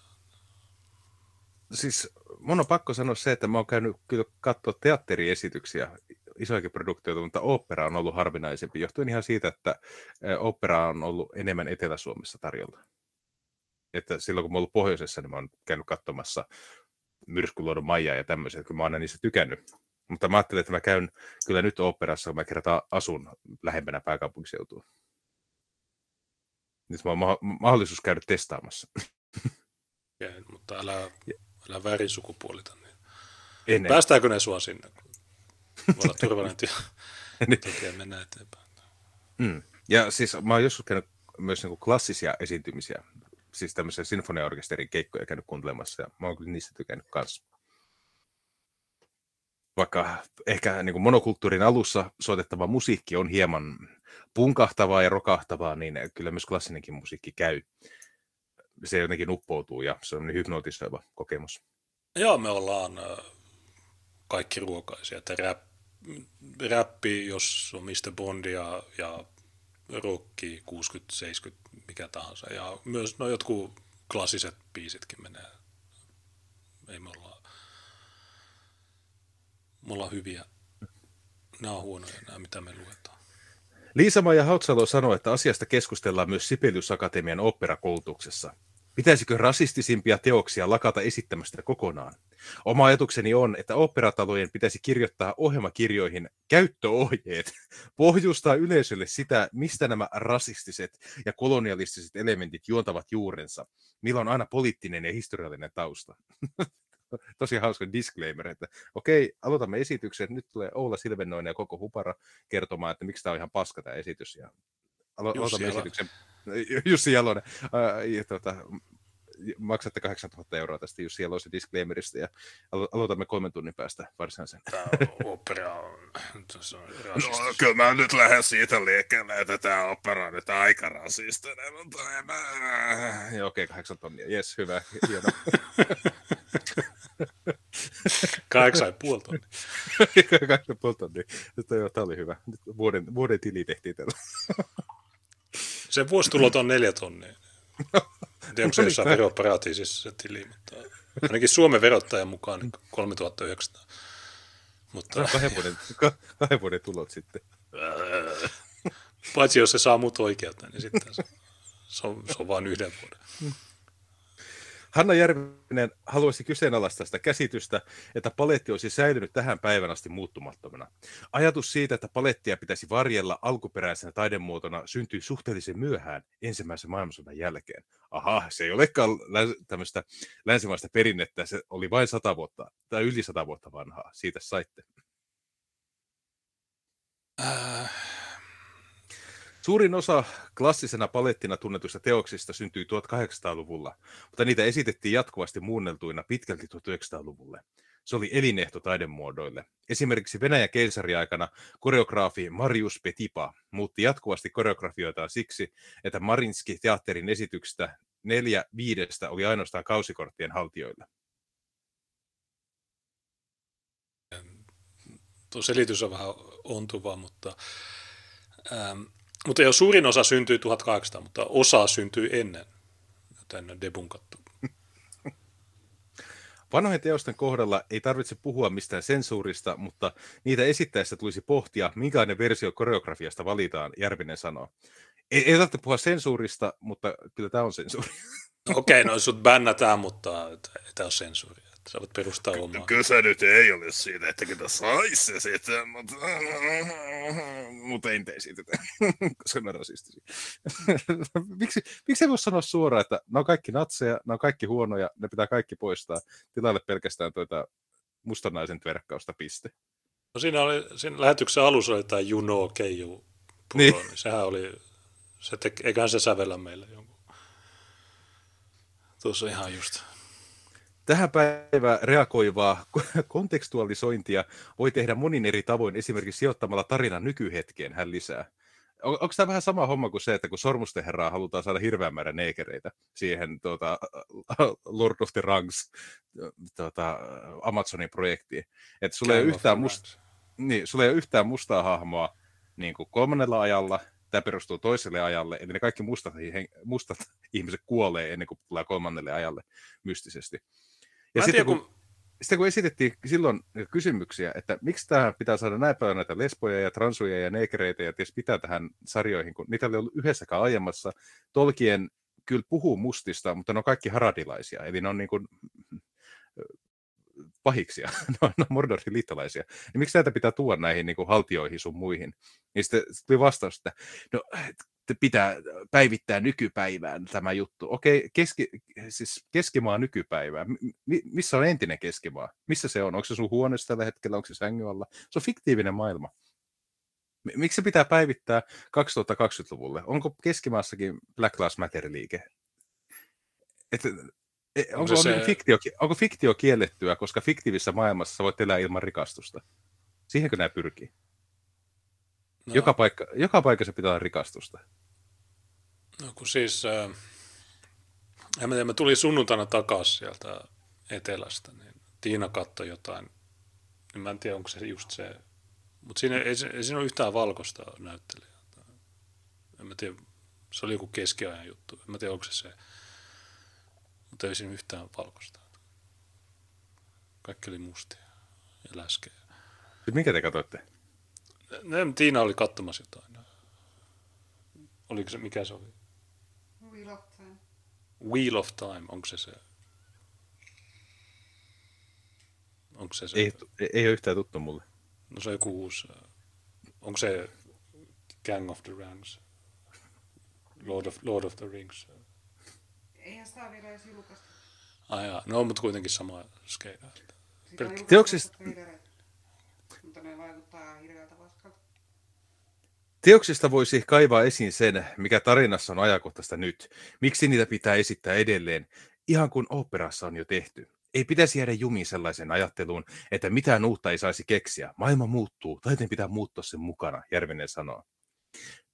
Siis mun on pakko sanoa se, että mä oon käynyt kyllä katsoa teatteriesityksiä, isojakin produktioita, mutta opera on ollut harvinaisempi, johtuen ihan siitä, että opera on ollut enemmän Etelä-Suomessa tarjolla. Että silloin kun mä oon ollut pohjoisessa, niin mä oon käynyt katsomassa Myrskyluodon Maijaa ja tämmöisiä, kun mä oon aina niistä tykännyt. Mutta mä ajattelin, että mä käyn kyllä nyt operassa, kun mä kertaan asun lähempänä pääkaupunkiseutua. Nyt mä oon ma- mahdollisuus käydä testaamassa. Ja, mutta älä, älä värisukupuolita. Niin. Ennen. Päästäänkö ne sua sinne? Voi olla turvallinen työ. <laughs> Niin. Toki mennä eteenpäin. Mm. Ja siis mä oon joskus käynyt myös niin klassisia esiintymisiä, siis tämmöisiä sinfoniaorkesterin keikkoja käynyt kuuntelemassa, ja mä oon kyllä niistä tykännyt kanssa. Vaikka ehkä niin kuin monokulttuurin alussa soitettava musiikki on hieman punkahtavaa ja rokahtavaa, niin kyllä myös klassinenkin musiikki käy. Se jotenkin uppoutuu ja se on niin hypnotisoiva kokemus. Joo, me ollaan kaikki ruokaisia. Että rap, räppi, jos on Mr. Bondia ja rocki 60, 70, mikä tahansa. Ja myös no, jotkut klassiset biisitkin menee. Ei me olla, me ollaan hyviä. Nämä on huonoja, nämä mitä me luetaan. Liisa-Maija Hautsalo sanoi, että asiasta keskustellaan myös Sibelius Akatemian operakoulutuksessa. Pitäisikö rasistisimpia teoksia lakata esittämästä kokonaan? Oma ajatukseni on, että operatalojen pitäisi kirjoittaa ohjelmakirjoihin käyttöohjeet, <laughs> pohjustaa yleisölle sitä, mistä nämä rasistiset ja kolonialistiset elementit juontavat juurensa, millä on aina poliittinen ja historiallinen tausta. <laughs> tosi hauska disclaimer, että okei, aloitamme esityksen, nyt tulee Oula Silvennoinen ja koko Hupara kertomaan, että miksi tämä on ihan paska tämä esitys, ja alo- aloitamme esityksen. <laughs> Jussi Jalonen. Ää, ja, tota, maksatte 8000 euroa tästä Jussi Jalosen disclaimerista, ja alo- aloitamme kolmen tunnin päästä varsinaisen. Tämä opera on, se on No, kyllä mä nyt lähden siitä liikkeelle, että tämä opera on nyt aika rasistinen, mutta en mä... Ja okei, kahdeksan tonnia, jes, hyvä, hieno. Kahdeksan ja puoli tonnia. <laughs> Kahdeksan puoli tonnia. Tämä oli hyvä. Nyt vuoden, vuoden tili tehtiin tällä. Se vuositulot on neljä tonnia. <laughs> tiedä, onko se No jossain veroparatiisissa se tili, mutta ainakin Suomen verottajan mukaan niin 3900. Mutta Kahden vuoden, ka- kahden vuoden tulot sitten. paitsi jos se saa mut oikealta, niin sitten se, se, on, se on vain yhden vuoden. Hanna Järvinen haluaisi kyseenalaistaa sitä käsitystä, että paletti olisi säilynyt tähän päivän asti muuttumattomana. Ajatus siitä, että palettia pitäisi varjella alkuperäisenä taidemuotona syntyi suhteellisen myöhään ensimmäisen maailmansodan jälkeen. Aha, se ei olekaan tämmöistä länsimaista perinnettä, se oli vain sata vuotta, tai yli sata vuotta vanhaa. Siitä saitte. Äh, Suurin osa klassisena palettina tunnetuista teoksista syntyi 1800-luvulla, mutta niitä esitettiin jatkuvasti muunneltuina pitkälti 1900-luvulle. Se oli elinehto taidemuodoille. Esimerkiksi Venäjän keisariaikana koreograafi Marius Petipa muutti jatkuvasti koreografioitaan siksi, että Marinski teatterin esityksistä neljä viidestä oli ainoastaan kausikorttien haltijoille. tuo selitys on vähän ontuva, mutta, ähm, mutta jo suurin osa syntyi 1800, mutta osa syntyi ennen, joten on debunkattu. <laughs> Vanhojen teosten kohdalla ei tarvitse puhua mistään sensuurista, mutta niitä esittäessä tulisi pohtia, minkälainen versio koreografiasta valitaan, Järvinen sanoo. Ei, ei tarvitse puhua sensuurista, mutta kyllä tämä on sensuuri. No, Okei, no sut bännätään, mutta tämä ole sensuuria. Voit perustaa omaa. Kyse nyt ei ole siitä, että ketä saisi se sitten, mutta... mutta en tee siitä, <laughs> koska ne on rasistisia. <laughs> miksi, miksi ei voi sanoa suoraan, että ne on kaikki natseja, ne on kaikki huonoja, ne pitää kaikki poistaa. Tilalle pelkästään tuota mustanaisen tverkkausta piste. No siinä, oli, siinä lähetyksen alussa oli tämä Juno Keiju. Puro, Niin. niin. Sehän oli, se te, eiköhän se sävellä meille jonkun. Tuossa ihan just. Tähän päivään reagoivaa <laughs> kontekstualisointia voi tehdä monin eri tavoin, esimerkiksi sijoittamalla tarinan nykyhetkeen, hän lisää. On, onko tämä vähän sama homma kuin se, että kun Sormusten herraa halutaan saada hirveän määrän neekereitä siihen tuota, <laughs> Lord of the Rings tuota, Amazonin projektiin, että sulla ei yhtään, must, niin, sulla ei ole yhtään mustaa hahmoa niin kuin kolmannella ajalla, tämä perustuu toiselle ajalle, eli ne kaikki mustat, mustat ihmiset kuolee ennen kuin tulee kolmannelle ajalle mystisesti. Ja sitten tiedä, kun, kun, sitten kun esitettiin silloin kysymyksiä, että miksi tähän pitää saada näin paljon näitä lesboja ja transuja ja neekereitä ja ties pitää tähän sarjoihin, kun niitä ei ollut yhdessäkään aiemmassa. Tolkien kyllä puhuu mustista, mutta ne on kaikki haradilaisia, eli ne on niin kuin pahiksia, <laughs> ne on Mordorin liittolaisia. Niin miksi näitä pitää tuoda näihin niin kuin haltioihin sun muihin? Niin sitten tuli vastaus, että no, pitää päivittää nykypäivään tämä juttu. Okei, keski, siis keskimaa nykypäivää. Mi- missä on entinen keskimaa? Missä se on? Onko se sun huoneessa tällä hetkellä? Onko se sängyn alla? Se on fiktiivinen maailma. Mi- Miksi se pitää päivittää 2020-luvulle? Onko keskimaassakin Black Lives Matter-liike? Et, e- onko, se on fiktio, onko fiktio kiellettyä, koska fiktiivisessä maailmassa voit elää ilman rikastusta? Siihenkö nämä pyrkii? No, Joka, paikka, joka paikassa pitää olla rikastusta. no kun siis, äh, en mä, tiedä, mä tulin sunnuntaina takaisin sieltä etelästä, niin Tiina katsoi jotain, niin mä en tiedä, onko se just se, mutta siinä ei, ei siinä ole yhtään valkoista näyttelijää. En mä tiedä, se oli joku keskiajan juttu, en mä tiedä, onko se se, mutta ei siinä yhtään valkoista. Kaikki oli mustia ja läskejä. Minkä te katsoitte? Ne, Tiina oli katsomassa jotain. Oliko se, mikä se oli? Wheel of Time. Wheel of Time, onko se se? Onko se se? Ei, ei, ei ole yhtään tuttu mulle. No se on joku uusi. äh, Onko se Gang of the Ranks? Lord of, Lord of the Rings? Eihän sitä ole vielä edes julkaistu. Ai jaa. No, mutta kuitenkin sama skeida. Siitä on Teoksista- Mutta ne vaikuttaa. Teoksista voisi kaivaa esiin sen, mikä tarinassa on ajankohtaista nyt. Miksi niitä pitää esittää edelleen, ihan kuin operassa on jo tehty. Ei pitäisi jäädä jumiin sellaisen ajatteluun, että mitään uutta ei saisi keksiä. Maailma muuttuu, taiteen pitää muuttua sen mukana, Järvinen sanoo.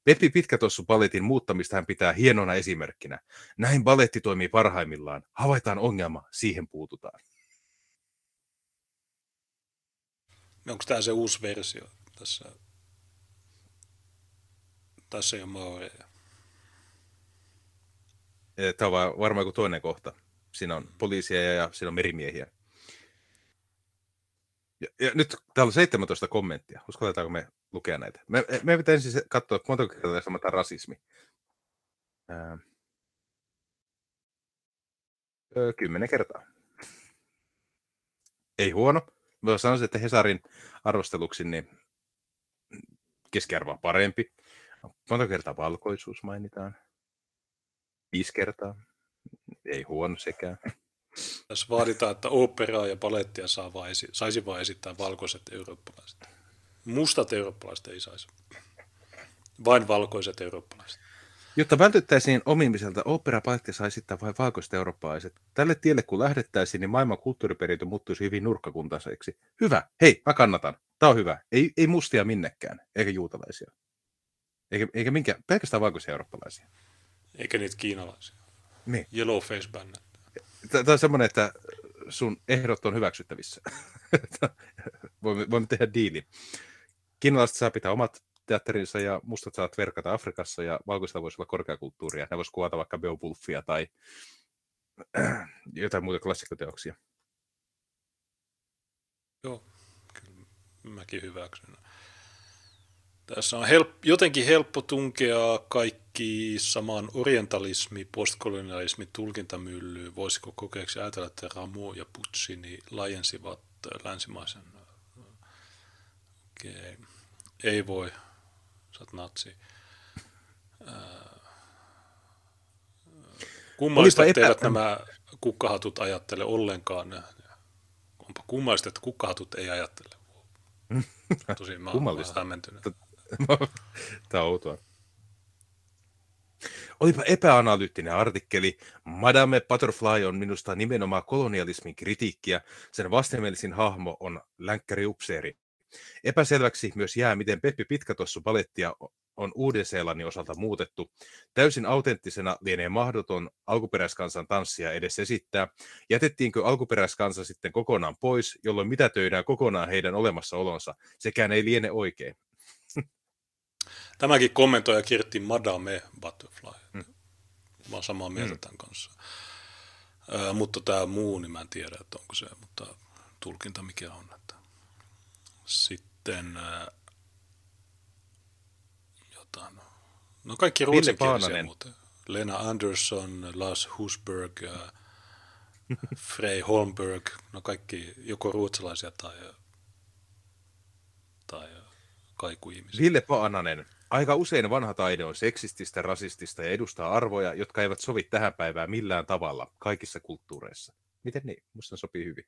Peppi Pitkätossu paletin muuttamista hän pitää hienona esimerkkinä. Näin baletti toimii parhaimmillaan. Havaitaan ongelma, siihen puututaan. Onko tämä se uusi versio tässä? Tässä ei ole maoreja. Tämä on va- varmaan joku toinen kohta. Siinä on poliisia ja siinä on merimiehiä. Ja, ja nyt täällä on 17 kommenttia. Uskalletaanko me lukea näitä? Me, me pitää ensin katsoa, monta kertaa sanotaan rasismi. Ää, kymmenen kertaa. Ei huono. Mä sanoisin, että Hesarin arvosteluksi niin keskiarvo on parempi. Monta kertaa valkoisuus mainitaan. Viisi kertaa. Ei huono sekään. Tässä vaaditaan, että operaa ja palettia saa vaan esi- saisi vain esittää valkoiset eurooppalaiset. Mustat eurooppalaiset ei saisi. Vain valkoiset eurooppalaiset. Jotta vältyttäisiin omimiselta, opera paletti sai sitten vain valkoiset eurooppalaiset. Tälle tielle kun lähdettäisiin, niin maailman kulttuuriperintö muuttuisi hyvin nurkkakuntaiseksi. Hyvä, hei, mä kannatan. Tämä on hyvä. Ei, ei mustia minnekään, eikä juutalaisia. Eikä, eikä minkä, pelkästään valkoisia eurooppalaisia. Eikä niitä kiinalaisia. Niin. Yellow face band. Tämä on semmoinen, että sun ehdot on hyväksyttävissä. <laughs> voimme, voimme tehdä diili. Kiinalaiset saa pitää omat teatterinsa ja mustat saat verkata Afrikassa ja valkoisilla voisi olla korkeakulttuuria. Ne voisi kuvata vaikka Beowulfia tai <clears throat> jotain muuta klassikoteoksia. Joo, kyllä mäkin hyväksyn. Tässä on help, jotenkin helppo tunkea kaikki samaan orientalismi, postkolonialismi, tulkintamyllyyn. Voisiko kokeeksi ajatella, että Ramu ja Puccini laajensivat länsimaisen... Okay. Ei voi, sä oot natsi. Kummallista, epä- eivät nämä kukkahatut ajattele ollenkaan. Onpa kummallista, että kukkahatut ei ajattele. <laughs> Tosi mä oon hämmentynyt. Tämä on outoa. Olipa epäanalyyttinen artikkeli. Madame Butterfly on minusta nimenomaan kolonialismin kritiikkiä. Sen vastenmielisin hahmo on länkkäri upseeri. Epäselväksi myös jää, miten Peppi Pitkätossu palettia on Uuden-Seelannin osalta muutettu. Täysin autenttisena lienee mahdoton alkuperäiskansan tanssia edes esittää. Jätettiinkö alkuperäiskansa sitten kokonaan pois, jolloin mitä töidään kokonaan heidän olemassaolonsa? Sekään ei liene oikein. Tämäkin kommentoija kirjoitti Madame Butterfly. Mm. Mä oon samaa mieltä mm. tämän kanssa. Ää, mutta tämä muu, niin mä en tiedä, että onko se, mutta tulkinta mikä on. Että. Sitten ää, jotain. No kaikki ruotsinkielisiä muuten. Lena Andersson, Lars Husberg, ää, <laughs> Frey Holmberg, no kaikki joko ruotsalaisia tai, tai kaikuihmisiä. Ville Paananen. Aika usein vanha taide on seksististä, rasistista ja edustaa arvoja, jotka eivät sovi tähän päivään millään tavalla kaikissa kulttuureissa. Miten niin? Musta sopii hyvin.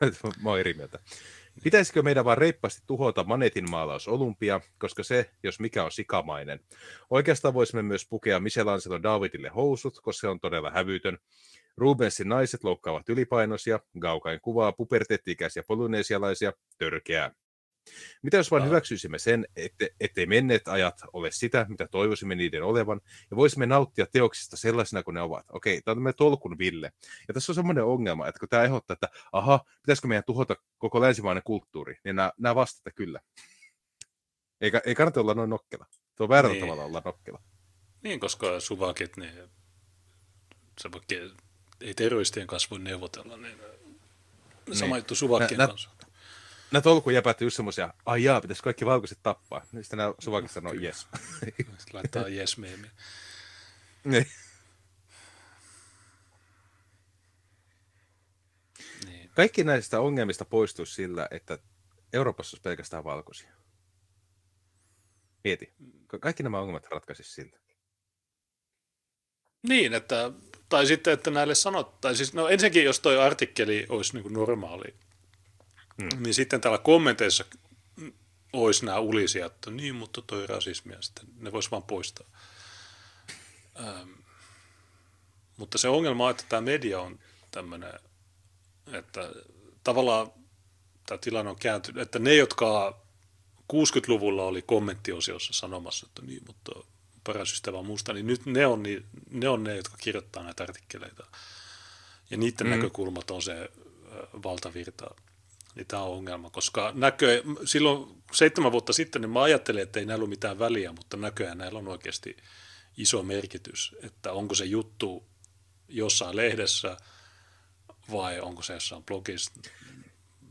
<laughs> Mä oon eri mieltä. Pitäisikö meidän vaan reippaasti tuhota manetin maalaus Olympia, koska se, jos mikä on sikamainen. Oikeastaan voisimme myös pukea Michelangelo Davidille housut, koska se on todella hävytön. Rubensin naiset loukkaavat ylipainoisia, Gaukain kuvaa puberteetti-ikäisiä polynesialaisia, törkeää. Mitä jos vain hyväksyisimme sen, ette, ettei menneet ajat ole sitä, mitä toivoisimme niiden olevan, ja voisimme nauttia teoksista sellaisina kuin ne ovat. Okei, tämä on tämmöinen tolkun Ville. Ja tässä on semmoinen ongelma, että kun tämä ehdottaa, että aha, pitäisikö meidän tuhota koko länsimainen kulttuuri, niin nämä, nämä vastata kyllä. Eikä, ei kannata olla noin nokkela. Tuo on väärällä Niin. tavalla olla nokkela. Niin, koska suvakit, niin se ei terroristien kanssa voi neuvotella, niin sama Niin. juttu suvakkien Nä- nä- kanssa. Nämä tolkun jäpät just semmoisia, ai jaa, pitäisi kaikki valkoiset tappaa. Niin sitten nämä suvakit sanoo. Sitten laittaa yes meemi. Niin. Niin. Kaikki näistä ongelmista poistuisi sillä, että Euroopassa olisi pelkästään valkoisia. Mieti. Ka- Kaikki nämä ongelmat ratkaisisi sillä. niin, että tai sitten, että näille sanot, tai siis, no ensinnäkin, jos toi artikkeli olisi niin normaali, hmm. niin sitten täällä kommenteissa olisi nämä ulisia, että niin, mutta toi rasismia, sitten ne vois vaan poistaa. Ähm, mutta se ongelma on, että tämä media on tämmöinen, että tavallaan tämä tilanne on kääntynyt, että ne, jotka 60-luvulla oli kommenttiosiossa sanomassa, että niin, mutta paras ystävä on musta, niin nyt ne on, niin, ne on ne, jotka kirjoittaa näitä artikkeleita. Ja niiden mm. näkökulmat on se valtavirta. Niin tämä on ongelma, koska näkö, silloin seitsemän vuotta sitten niin mä ajattelin, että ei näillä ole mitään väliä, mutta näköjään näillä on oikeasti iso merkitys, että onko se juttu jossain lehdessä vai onko se jossain blogissa.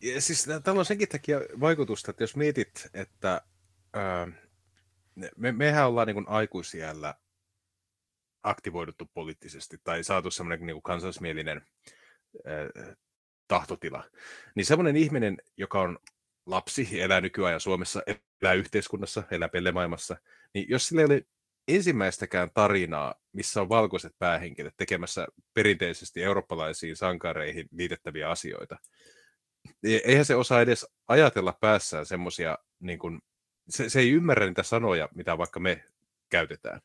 Ja siis tällä on senkin takia vaikutusta, että jos mietit, että ää, me, mehän ollaan niin aikuisiellä aktivoiduttu poliittisesti tai saatu semmoinen niin kansallismielinen ää, tahtotila, niin semmoinen ihminen, joka on lapsi, elää nykyajan Suomessa, elää yhteiskunnassa, elää pellemaailmassa, niin jos sillä ei ole ensimmäistäkään tarinaa, missä on valkoiset päähenkilöt tekemässä perinteisesti eurooppalaisiin sankareihin liitettäviä asioita, niin eihän se osaa edes ajatella päässään semmoisia, niin se, se ei ymmärrä niitä sanoja, mitä vaikka me käytetään.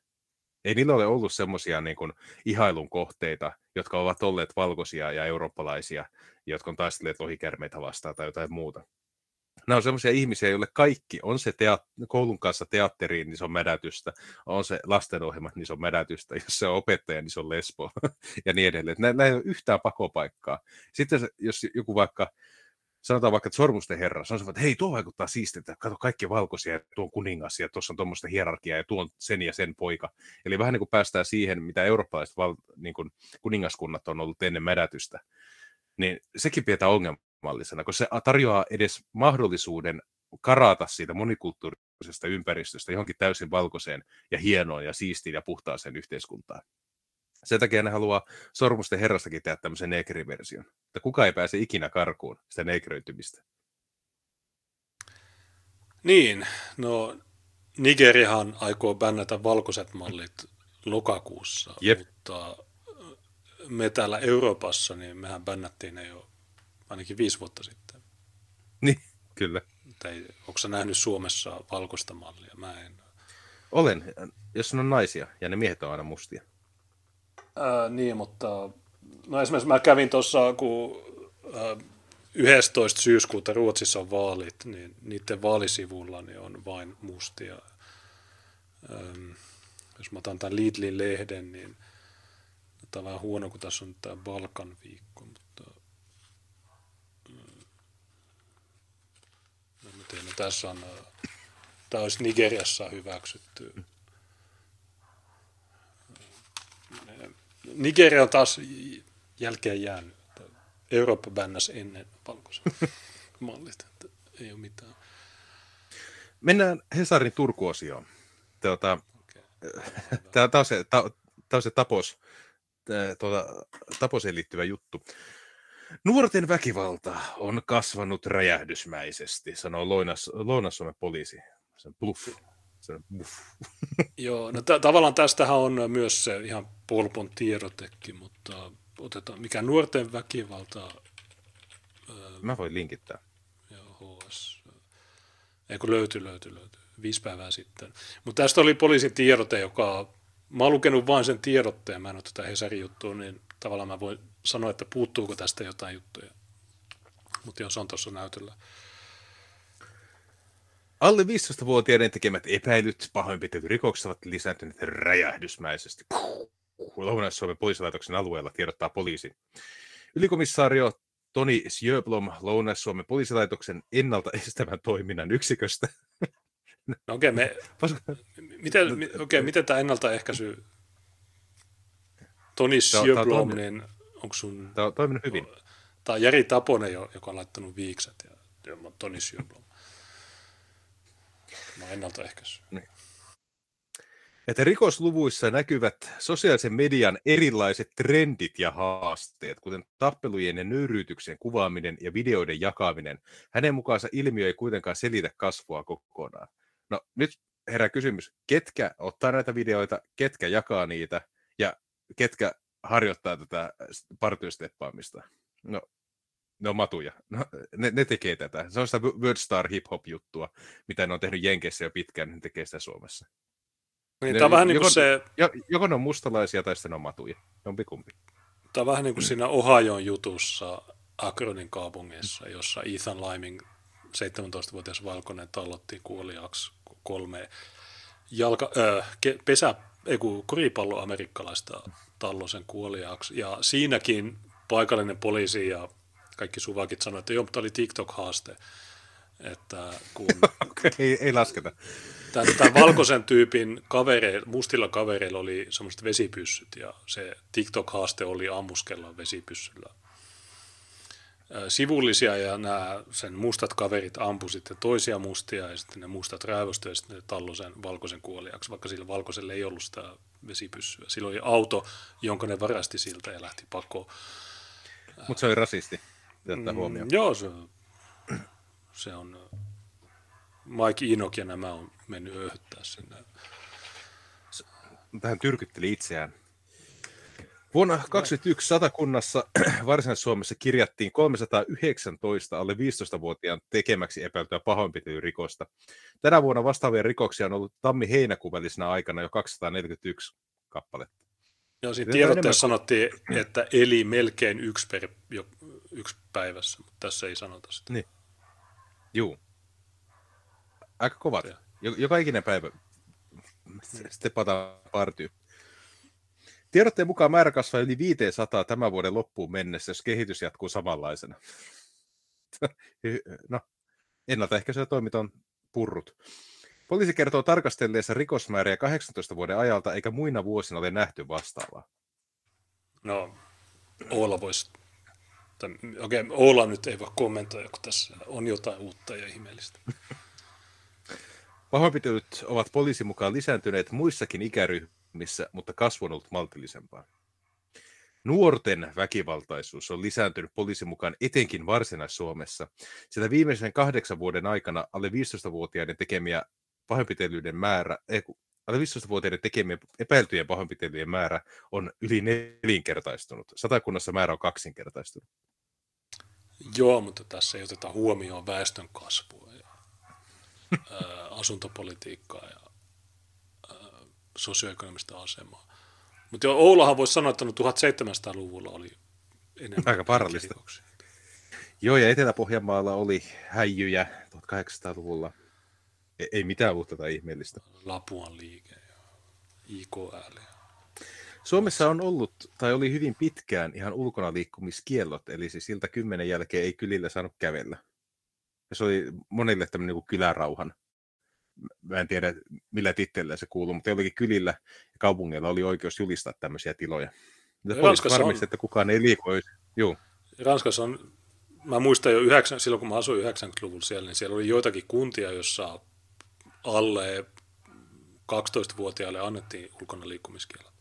Ei niillä ole ollut semmoisia niin ihailun kohteita, jotka ovat olleet valkoisia ja eurooppalaisia, jotka on taistelleet lohikärmeitä vastaan tai jotain muuta nämä on semmoisia ihmisiä, joille kaikki, on se teat- koulun kanssa teatteriin, niin se on mädätystä, on se lastenohjelmat, niin se on mädätystä, jos se on opettaja, niin se on lesbo, <laughs> ja niin edelleen. Näin ei ole yhtään pakopaikkaa. Sitten jos joku vaikka, sanotaan vaikka, että sormusten herra, sanoo, että hei, tuo vaikuttaa siistiltä, kato kaikki valkoisia, ja tuo kuningas, ja tuossa on tuommoista hierarkiaa, ja tuo on sen ja sen poika. Eli vähän niin kuin päästään siihen, mitä eurooppalaiset val, niin kuin kuningaskunnat on ollut ennen mädätystä, niin sekin pidetään ongelma ongelmallisena, kun se tarjoaa edes mahdollisuuden karata siitä monikulttuurisesta ympäristöstä johonkin täysin valkoiseen ja hienoon ja siistiin ja puhtaaseen yhteiskuntaan. Sen takia ne haluaa sormusten herrastakin tehdä tämmöisen negriversion. Että kuka ei pääse ikinä karkuun sitä negröitymistä. Niin, no Nigerihan aikoo bännätä valkoiset mallit lokakuussa, Jep. mutta me täällä Euroopassa, niin mehän bännättiin ne jo ainakin viisi vuotta sitten. <laughs> Niin, kyllä. Tai onko sä nähnyt Suomessa valkoista mallia? Mä en. Olen, jos on naisia, ja ne miehet on aina mustia. Ää, niin, mutta no esimerkiksi mä kävin tuossa, kun ää, 11. syyskuuta Ruotsissa on vaalit, niin niiden vaalisivulla niin on vain mustia. Ähm, jos mä otan tämän Lidlin lehden, niin tämä on vähän huono, kun tässä on tämä Balkan viikko, mutta No tässä on, tämä olisi Nigeriassa hyväksytty. Nigeria on taas jälkeen jäänyt. Eurooppa bännäs ennen valkoisen mallit. Ei ole mitään. Mennään Hesarin Turku-osioon. Tuota, okay. Tämä on se, tämä on se tapos, tuota, taposeen liittyvä juttu. Nuorten väkivalta on kasvanut räjähdysmäisesti, sanoo Lounas-Suomen poliisi. Se on bluff. Se. Joo, no t- tavallaan tästähän on myös se ihan polpon tiedotekin, mutta otetaan, mikä nuorten väkivalta... Mä voin linkittää. Joo, HS. Eikö löyty, löyty, löyty. Viisi päivää sitten. Mutta tästä oli poliisin tiedote, joka... Mä oon lukenut vain sen tiedotteen, mä en ole tätä Hesarin juttua, niin tavallaan mä voin sanoa, että puuttuuko tästä jotain juttuja. Mutta jos on tuossa näytöllä. Alle 15-vuotiaiden tekemät epäilyt pahoinpitelyrikokset ovat lisääntyneet räjähdysmäisesti. Lounais-Suomen poliisilaitoksen alueella tiedottaa poliisi. Ylikomissaario Toni Sjöblom Lounais-Suomen poliisilaitoksen ennalta estävän toiminnan yksiköstä. No okei, okay, me, miten, okay, miten tämä ennaltaehkäisy Toni Sjöblom, niin onko sun... Tämä on toiminut hyvin. Tämä on Jari Taponen, joka on laittanut viikset ja, ja Toni Sjöblom. Mä ennaltaehkäisy. Niin. Että rikosluvuissa näkyvät sosiaalisen median erilaiset trendit ja haasteet, kuten tappelujen ja nöyryytyksen kuvaaminen ja videoiden jakaminen. Hänen mukaansa ilmiö ei kuitenkaan selitä kasvua kokonaan. No nyt herää kysymys, ketkä ottaa näitä videoita, ketkä jakaa niitä ja ketkä harjoittaa tätä partiosteppaamista. No, ne on matuja. No, ne, ne, tekee tätä. Se on sitä Wordstar hip-hop-juttua, mitä ne on tehnyt Jenkeissä jo pitkään, niin ne tekee sitä Suomessa. Niin, Ne- tämä on vähän niin joko- kuin se, Jo, joko ne on mustalaisia tai sitten ne on matuja. Jompikumpi. tämä on vähän niin kuin siinä Ohioon jutussa Akronin kaupungissa, jossa Ethan Liming, 17-vuotias valkoinen, tallotti kuoliaksi kolme jalka, äh, ke, pesä, ei kun koripallo amerikkalaista tallosen kuoliaksi. Ja siinäkin paikallinen poliisi ja kaikki suvakit sanoivat, että joo, mutta oli TikTok-haaste. Että kun <laughs> Okei, ei, ei lasketa. Tämän, tämän valkoisen tyypin kavereilla, mustilla kavereilla oli semmoiset vesipyssyt ja se TikTok-haaste oli ammuskella vesipyssyllä. Sivullisia ja nämä sen mustat kaverit ampu sitten toisia mustia ja sitten ne mustat räävöstyi ja sitten ne tallo sen valkoisen kuoliaksi, vaikka sillä valkoisella ei ollut sitä vesipyssyä. Sillä oli auto, jonka ne varasti siltä ja lähti pakoon. Mutta se oli rasisti. Tätä huomioon. Mm, joo, se, se on... Mike Inok ja nämä on mennyt öyhyttää sinne. Tähän tyrkytteli itseään. Vuonna 2021 satakunnassa <clears throat> Varsinais-Suomessa kirjattiin 319 alle 15-vuotiaan tekemäksi epäiltyä pahoinpitelyrikosta. Tänä vuonna vastaavia rikoksia on ollut tammi-heinäkuun välisenä aikana jo 241 kappaletta. Joo, siinä Kyllä tiedotteessa sanottiin, että eli melkein yksi, per, jo, yksi päivässä, mutta tässä ei sanota sitä. Niin. Juu. Aika kovat. Joka ikinen päivä stepataan partyy. Tiedotteen mukaan määrä kasvaa yli 500 tämän vuoden loppuun mennessä, jos kehitys jatkuu samanlaisena. <laughs> No, ennaltaehkäisyä toimit on purrut. Poliisi kertoo tarkastelleensa rikosmääriä 18 vuoden ajalta, eikä muina vuosina ole nähty vastaavaa. No, Oola voisi... Okei, okay, Oola nyt ei voi kommentoida, kun tässä on jotain uutta ja ihmeellistä. Pahoinpitelyt ovat poliisin mukaan lisääntyneet muissakin ikäryhmissä, mutta kasvu on ollut maltillisempaa. Nuorten väkivaltaisuus on lisääntynyt poliisin mukaan etenkin Varsinais-Suomessa, sillä viimeisen kahdeksan vuoden aikana alle 15-vuotiaiden tekemiä pahoinpitelyiden määrä, ei, alle 15-vuotiaiden tekemien epäiltyjen pahoinpitelyjen määrä on yli nelinkertaistunut. Satakunnassa määrä on kaksinkertaistunut. Joo, mutta tässä ei oteta huomioon väestön kasvua ja ää, asuntopolitiikkaa ja ää, sosioekonomista asemaa. Mutta joo, Oulahan voisi sanoa, että no 1700-luvulla oli enemmän Aika rikoksia. Joo, ja Etelä-Pohjanmaalla oli häijyjä 1800-luvulla. Ei, ei mitään uutta tai ihmeellistä. Lapuan liike ja IKL. Suomessa on ollut, tai oli hyvin pitkään ihan ulkona liikkumiskiellot, eli siis siltä kymmenen jälkeen ei kylillä saanut kävellä. Ja se oli monille tämmöinen niin kylärauhan. Mä en tiedä, millä titteillä se kuuluu, mutta jollakin kylillä ja kaupungeilla oli oikeus julistaa tämmöisiä tiloja. Ja poliisi Ranskassa varmisti, on. että kukaan ei liiku. Joo, Ranskassa on, mä muistan jo 9, silloin kun mä asuin 90-luvulla siellä, niin siellä oli joitakin kuntia, jossa alle 12-vuotiaille annettiin ulkona liikkumiskielot.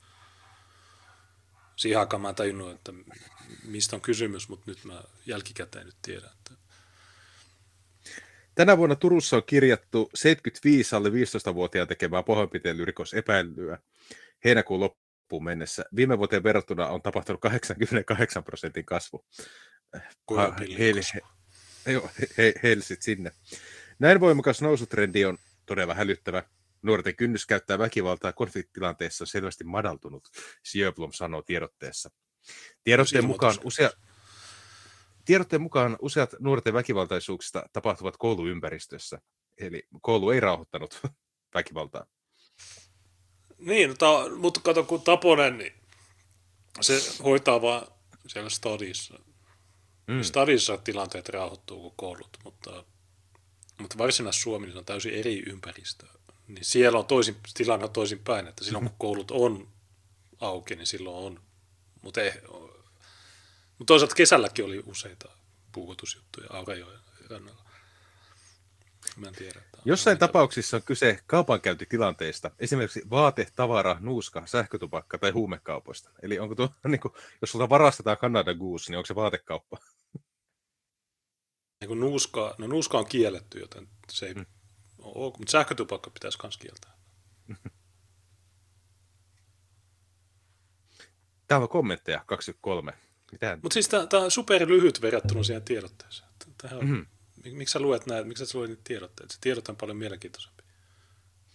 Siihen aikaan mä en tajunnut, että mistä on kysymys, mutta nyt mä jälkikäteen nyt tiedän. Että Tänä vuonna Turussa on kirjattu 75 alle 15-vuotiaan tekemää pahoinpitelyrikos epäilyä heinäkuun loppuun mennessä. Viime vuoteen verrattuna on tapahtunut 88 prosentin kasvu. heille, kasvaa. he, joo, he, he, heille sit sinne. Näin voimakas nousutrendi on todella hälyttävä. Nuorten kynnys käyttää väkivaltaa konfliktitilanteessa on selvästi madaltunut, Sjöblom sanoo tiedotteessa. Tiedotteen Myös mukaan, usea, tiedotteen mukaan useat nuorten väkivaltaisuuksista tapahtuvat kouluympäristössä, eli koulu ei rauhoittanut <laughs> väkivaltaa. Niin, no, ta, mutta kato, kun Taponen, niin se hoitaa vaan siellä stadissa. Mm. Stadissa tilanteet rauhoittuu kuin koulut, mutta, mutta Varsinais-Suomi niin on täysin eri ympäristö. Niin siellä on toisin, tilanne on toisin päin, että silloin kun <laughs> koulut on auki, niin silloin on. Mutta, mutta toisaalta kesälläkin oli useita puukotusjuttuja Aurajoen rannalla. Mä en tiedä. Jossain tapauksissa on kyse kaupankäyntitilanteista, esimerkiksi vaate, tavara, nuuska, sähkötupakka tai huumekaupoista. Eli onko tuo, <laughs> niin kuin, jos sulta varastetaan Canada Goose, niin onko se vaatekauppa? Niin kuin nuuska, no nuuska on kielletty, joten se ei mm. ole ok, mutta sähkötupakka pitäisi myös kieltää. <laughs> Täällä on kommentteja 23. Mitään? Mutta siis tämä on super lyhyt verrattuna siihen tiedotteeseen. Tähän on, mm-hmm. Miksi sä luet näitä, miksi sä luet niitä tiedotteita? Se tiedot on paljon mielenkiintoisempi.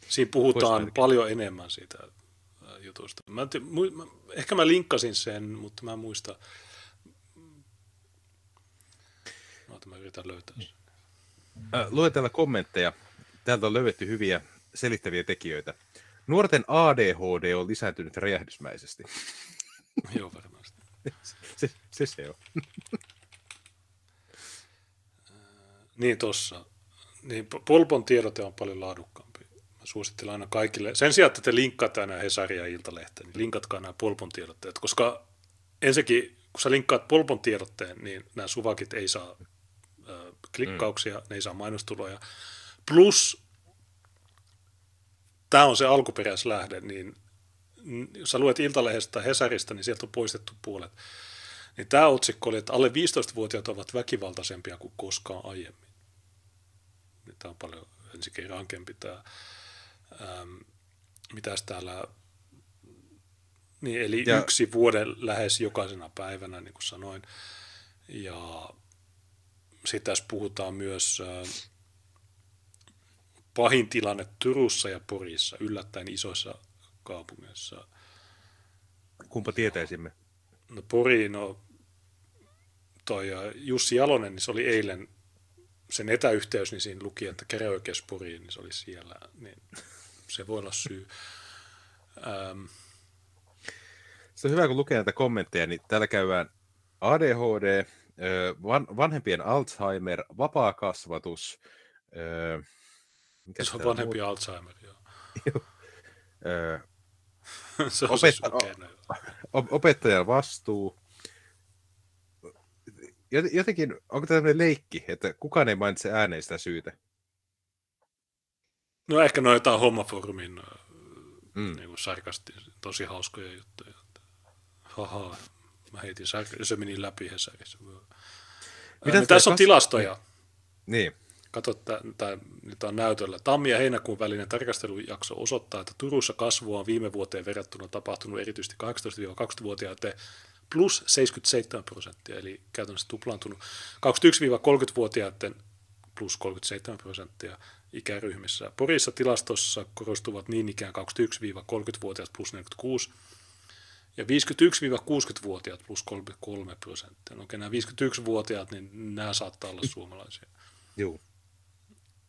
Siinä puhutaan Poismerkki. paljon enemmän siitä ää, jutusta. Mä, mä, ehkä mä linkkasin sen, mutta mä en muista. Noita mä yritän löytää sen. Äh, luetella kommentteja. Täältä on löydetty hyviä selittäviä tekijöitä. Nuorten ADHD on lisääntynyt räjähdysmäisesti. <laughs> Joo, varmasti. <laughs> Se se, se on. Niin tossa. Niin Polpon tiedote on paljon laadukkaampi. Mä suosittelen aina kaikille. Sen sijaan, että te linkkaatte aina Hesaria ja Iltalehteen, niin linkatkaa nämä Polpon tiedotteet, koska ensinnäkin, kun sä linkkaat Polpon tiedotteen, niin nämä suvakit ei saa klikkauksia, mm. ne ei saa mainostuloja. Plus, tämä on se alkuperäislähde, niin jos sä luet Iltalehdestä tai Hesarista, niin sieltä on poistettu puolet. Niin tämä otsikko oli, että alle 15-vuotiaat ovat väkivaltaisempia kuin koskaan aiemmin. Tämä on paljon ensinnäkin rankempi tämä. Ähm, mitäs täällä, niin, eli ja, yksi vuoden lähes jokaisena päivänä, niin kuin sanoin. Ja sitten tässä puhutaan myös pahin tilanne Turussa ja Porissa, yllättäen isoissa kaupungeissa. Kumpa tietäisimme. No Pori, no toi Jussi Jalonen, niin se oli eilen sen etäyhteys, niin siinä luki, että käräjäoikeus Poriin, niin se oli siellä, niin se voi olla syy. Ähm, Se on hyvä, kun lukee näitä kommentteja, niin täällä käydään ADHD, van, vanhempien Alzheimer, vapaa kasvatus, mikä se on vanhempi Alzheimer, joo. <laughs> se on Opetta- se sukena, joo. op- opettajan vastuu. Jot- Jotenkin, onko tämä tämmöinen leikki, että kukaan ei mainitse ääneen sitä syytä? No ehkä noin jotain hommafoorumin ä, Mm. niin sarkasti, tosi hauskoja juttuja. Haha, mä heitin se meni läpi Hesarissa. Mitä niin tässä on kas- tilastoja. Niin, Kato, nyt on näytöllä. Tammi- ja heinäkuun välinen tarkastelujakso osoittaa, että Turussa kasvua on viime vuoteen verrattuna tapahtunut erityisesti 18-20-vuotiaiden plus 77 prosenttia, eli käytännössä tuplaantunut. 21-30-vuotiaiden plus 37 prosenttia ikäryhmissä. Porissa tilastossa korostuvat niin ikään 21-30-vuotiaat plus 46 ja 51-60-vuotiaat plus 33 prosenttia. No, okei, nämä 51-vuotiaat, niin nämä saattaa olla suomalaisia.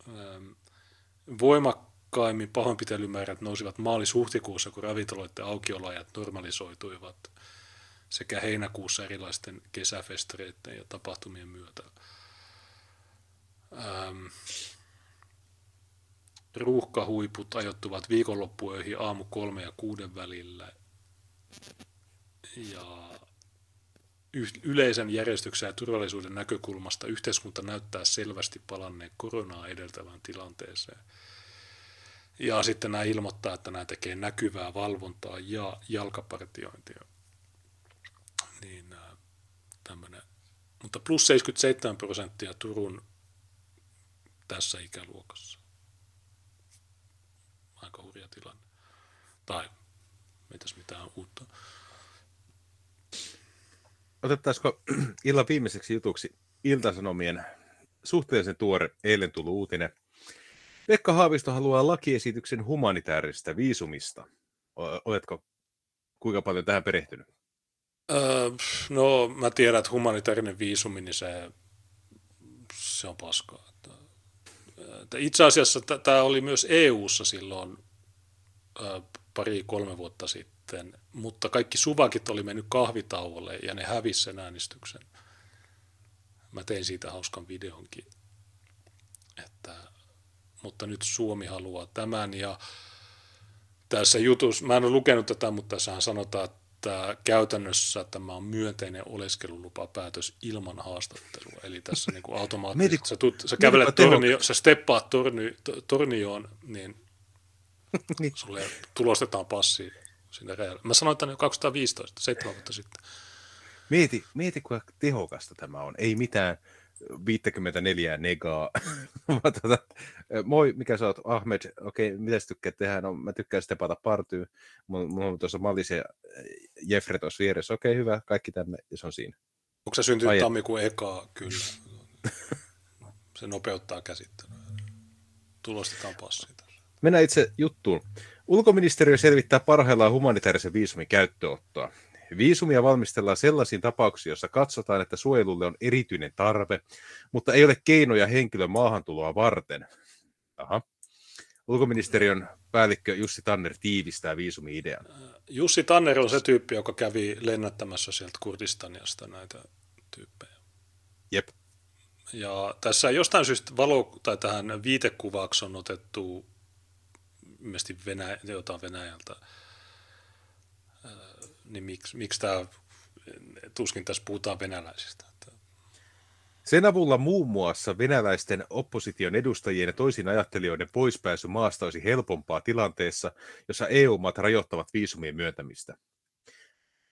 Öm, voimakkaimmin pahoinpitelymäärät nousivat maalis-huhtikuussa, kun ravintoloiden aukioloajat normalisoituivat sekä heinäkuussa erilaisten kesäfestareiden ja tapahtumien myötä. Öm, ruuhkahuiput ajoittuvat viikonloppuöihin aamu kolme ja kuuden välillä. Ja yleisen järjestyksen ja turvallisuuden näkökulmasta yhteiskunta näyttää selvästi palanneen koronaa edeltävään tilanteeseen. Ja sitten nämä ilmoittaa, että nämä tekee näkyvää valvontaa ja jalkapartiointia. Niin nämä tämmöinen. Mutta plus 77 prosenttia Turun tässä ikäluokassa. Aika hurja tilanne. Tai mitäs mitään uutta. Otettaisiko <clears throat> illan viimeiseksi jutuksi Iltasanomien suhteellisen tuore eilen tullut uutinen. Pekka Haavisto haluaa lakiesityksen humanitaarista viisumista. Oletko kuinka paljon tähän perehtynyt? Öö, no, mä tiedän, että humanitaarinen viisumi, niin se, se on paskaa. Itse asiassa tämä oli myös EU-ssa silloin ö, pari-kolme vuotta sitten, mutta kaikki suvakit oli mennyt kahvitauolle ja ne hävisi sen äänestyksen. Mä tein siitä hauskan videonkin. Että, mutta nyt Suomi haluaa tämän ja tässä jutussa, mä en ole lukenut tätä, mutta tässähän sanotaan, että käytännössä tämä on myönteinen oleskelulupapäätös ilman haastattelua. Eli tässä niin kuin <laughs> automaattisesti, sä, tuut, sä kävelet tornio, sä steppaat torni, to- tornioon, niin <laughs> Niin. sulle tulostetaan passi sinne rajalle. Mä sanoin tänne jo 2015, seitsemän vuotta sitten. Mieti, mieti kuinka tehokasta tämä on. Ei mitään 54 negaa. <laughs> Mä tota, moi, mikä sä oot? Ahmed, okei, okay, mitä sä tykkäät tehdä? No, mä tykkään stepata partyy. Mulla on tuossa Mallis ja Jeffre tuossa vieressä. Okei, okay, hyvä, kaikki tänne, ja se on siinä. Onko se syntynyt Ai- tammikuun ekaa? Kyllä. <laughs> Se nopeuttaa käsittelyä. Tulostetaan passi. Mennään itse juttuun. Ulkoministeriö selvittää parhaillaan humanitaarisen viisumin käyttöottoa. Viisumia valmistellaan sellaisiin tapauksiin, joissa katsotaan, että suojelulle on erityinen tarve, mutta ei ole keinoja henkilön maahantuloa varten. Aha. Ulkoministeriön päällikkö Jussi Tanner tiivistää viisumi-idean. Jussi Tanner on se tyyppi, joka kävi lennättämässä sieltä Kurdistaniasta näitä tyyppejä. Jep. Ja tässä jostain syystä valo, tai tähän viitekuvaksi on otettu ilmeisesti Venäjä, jotain Venäjältä. Niin miksi, miksi tämä, tuskin tässä puhutaan venäläisistä. Sen avulla muun muassa venäläisten opposition edustajien ja toisin ajattelijoiden poispääsy maasta olisi helpompaa tilanteessa, jossa EU-maat rajoittavat viisumien myöntämistä.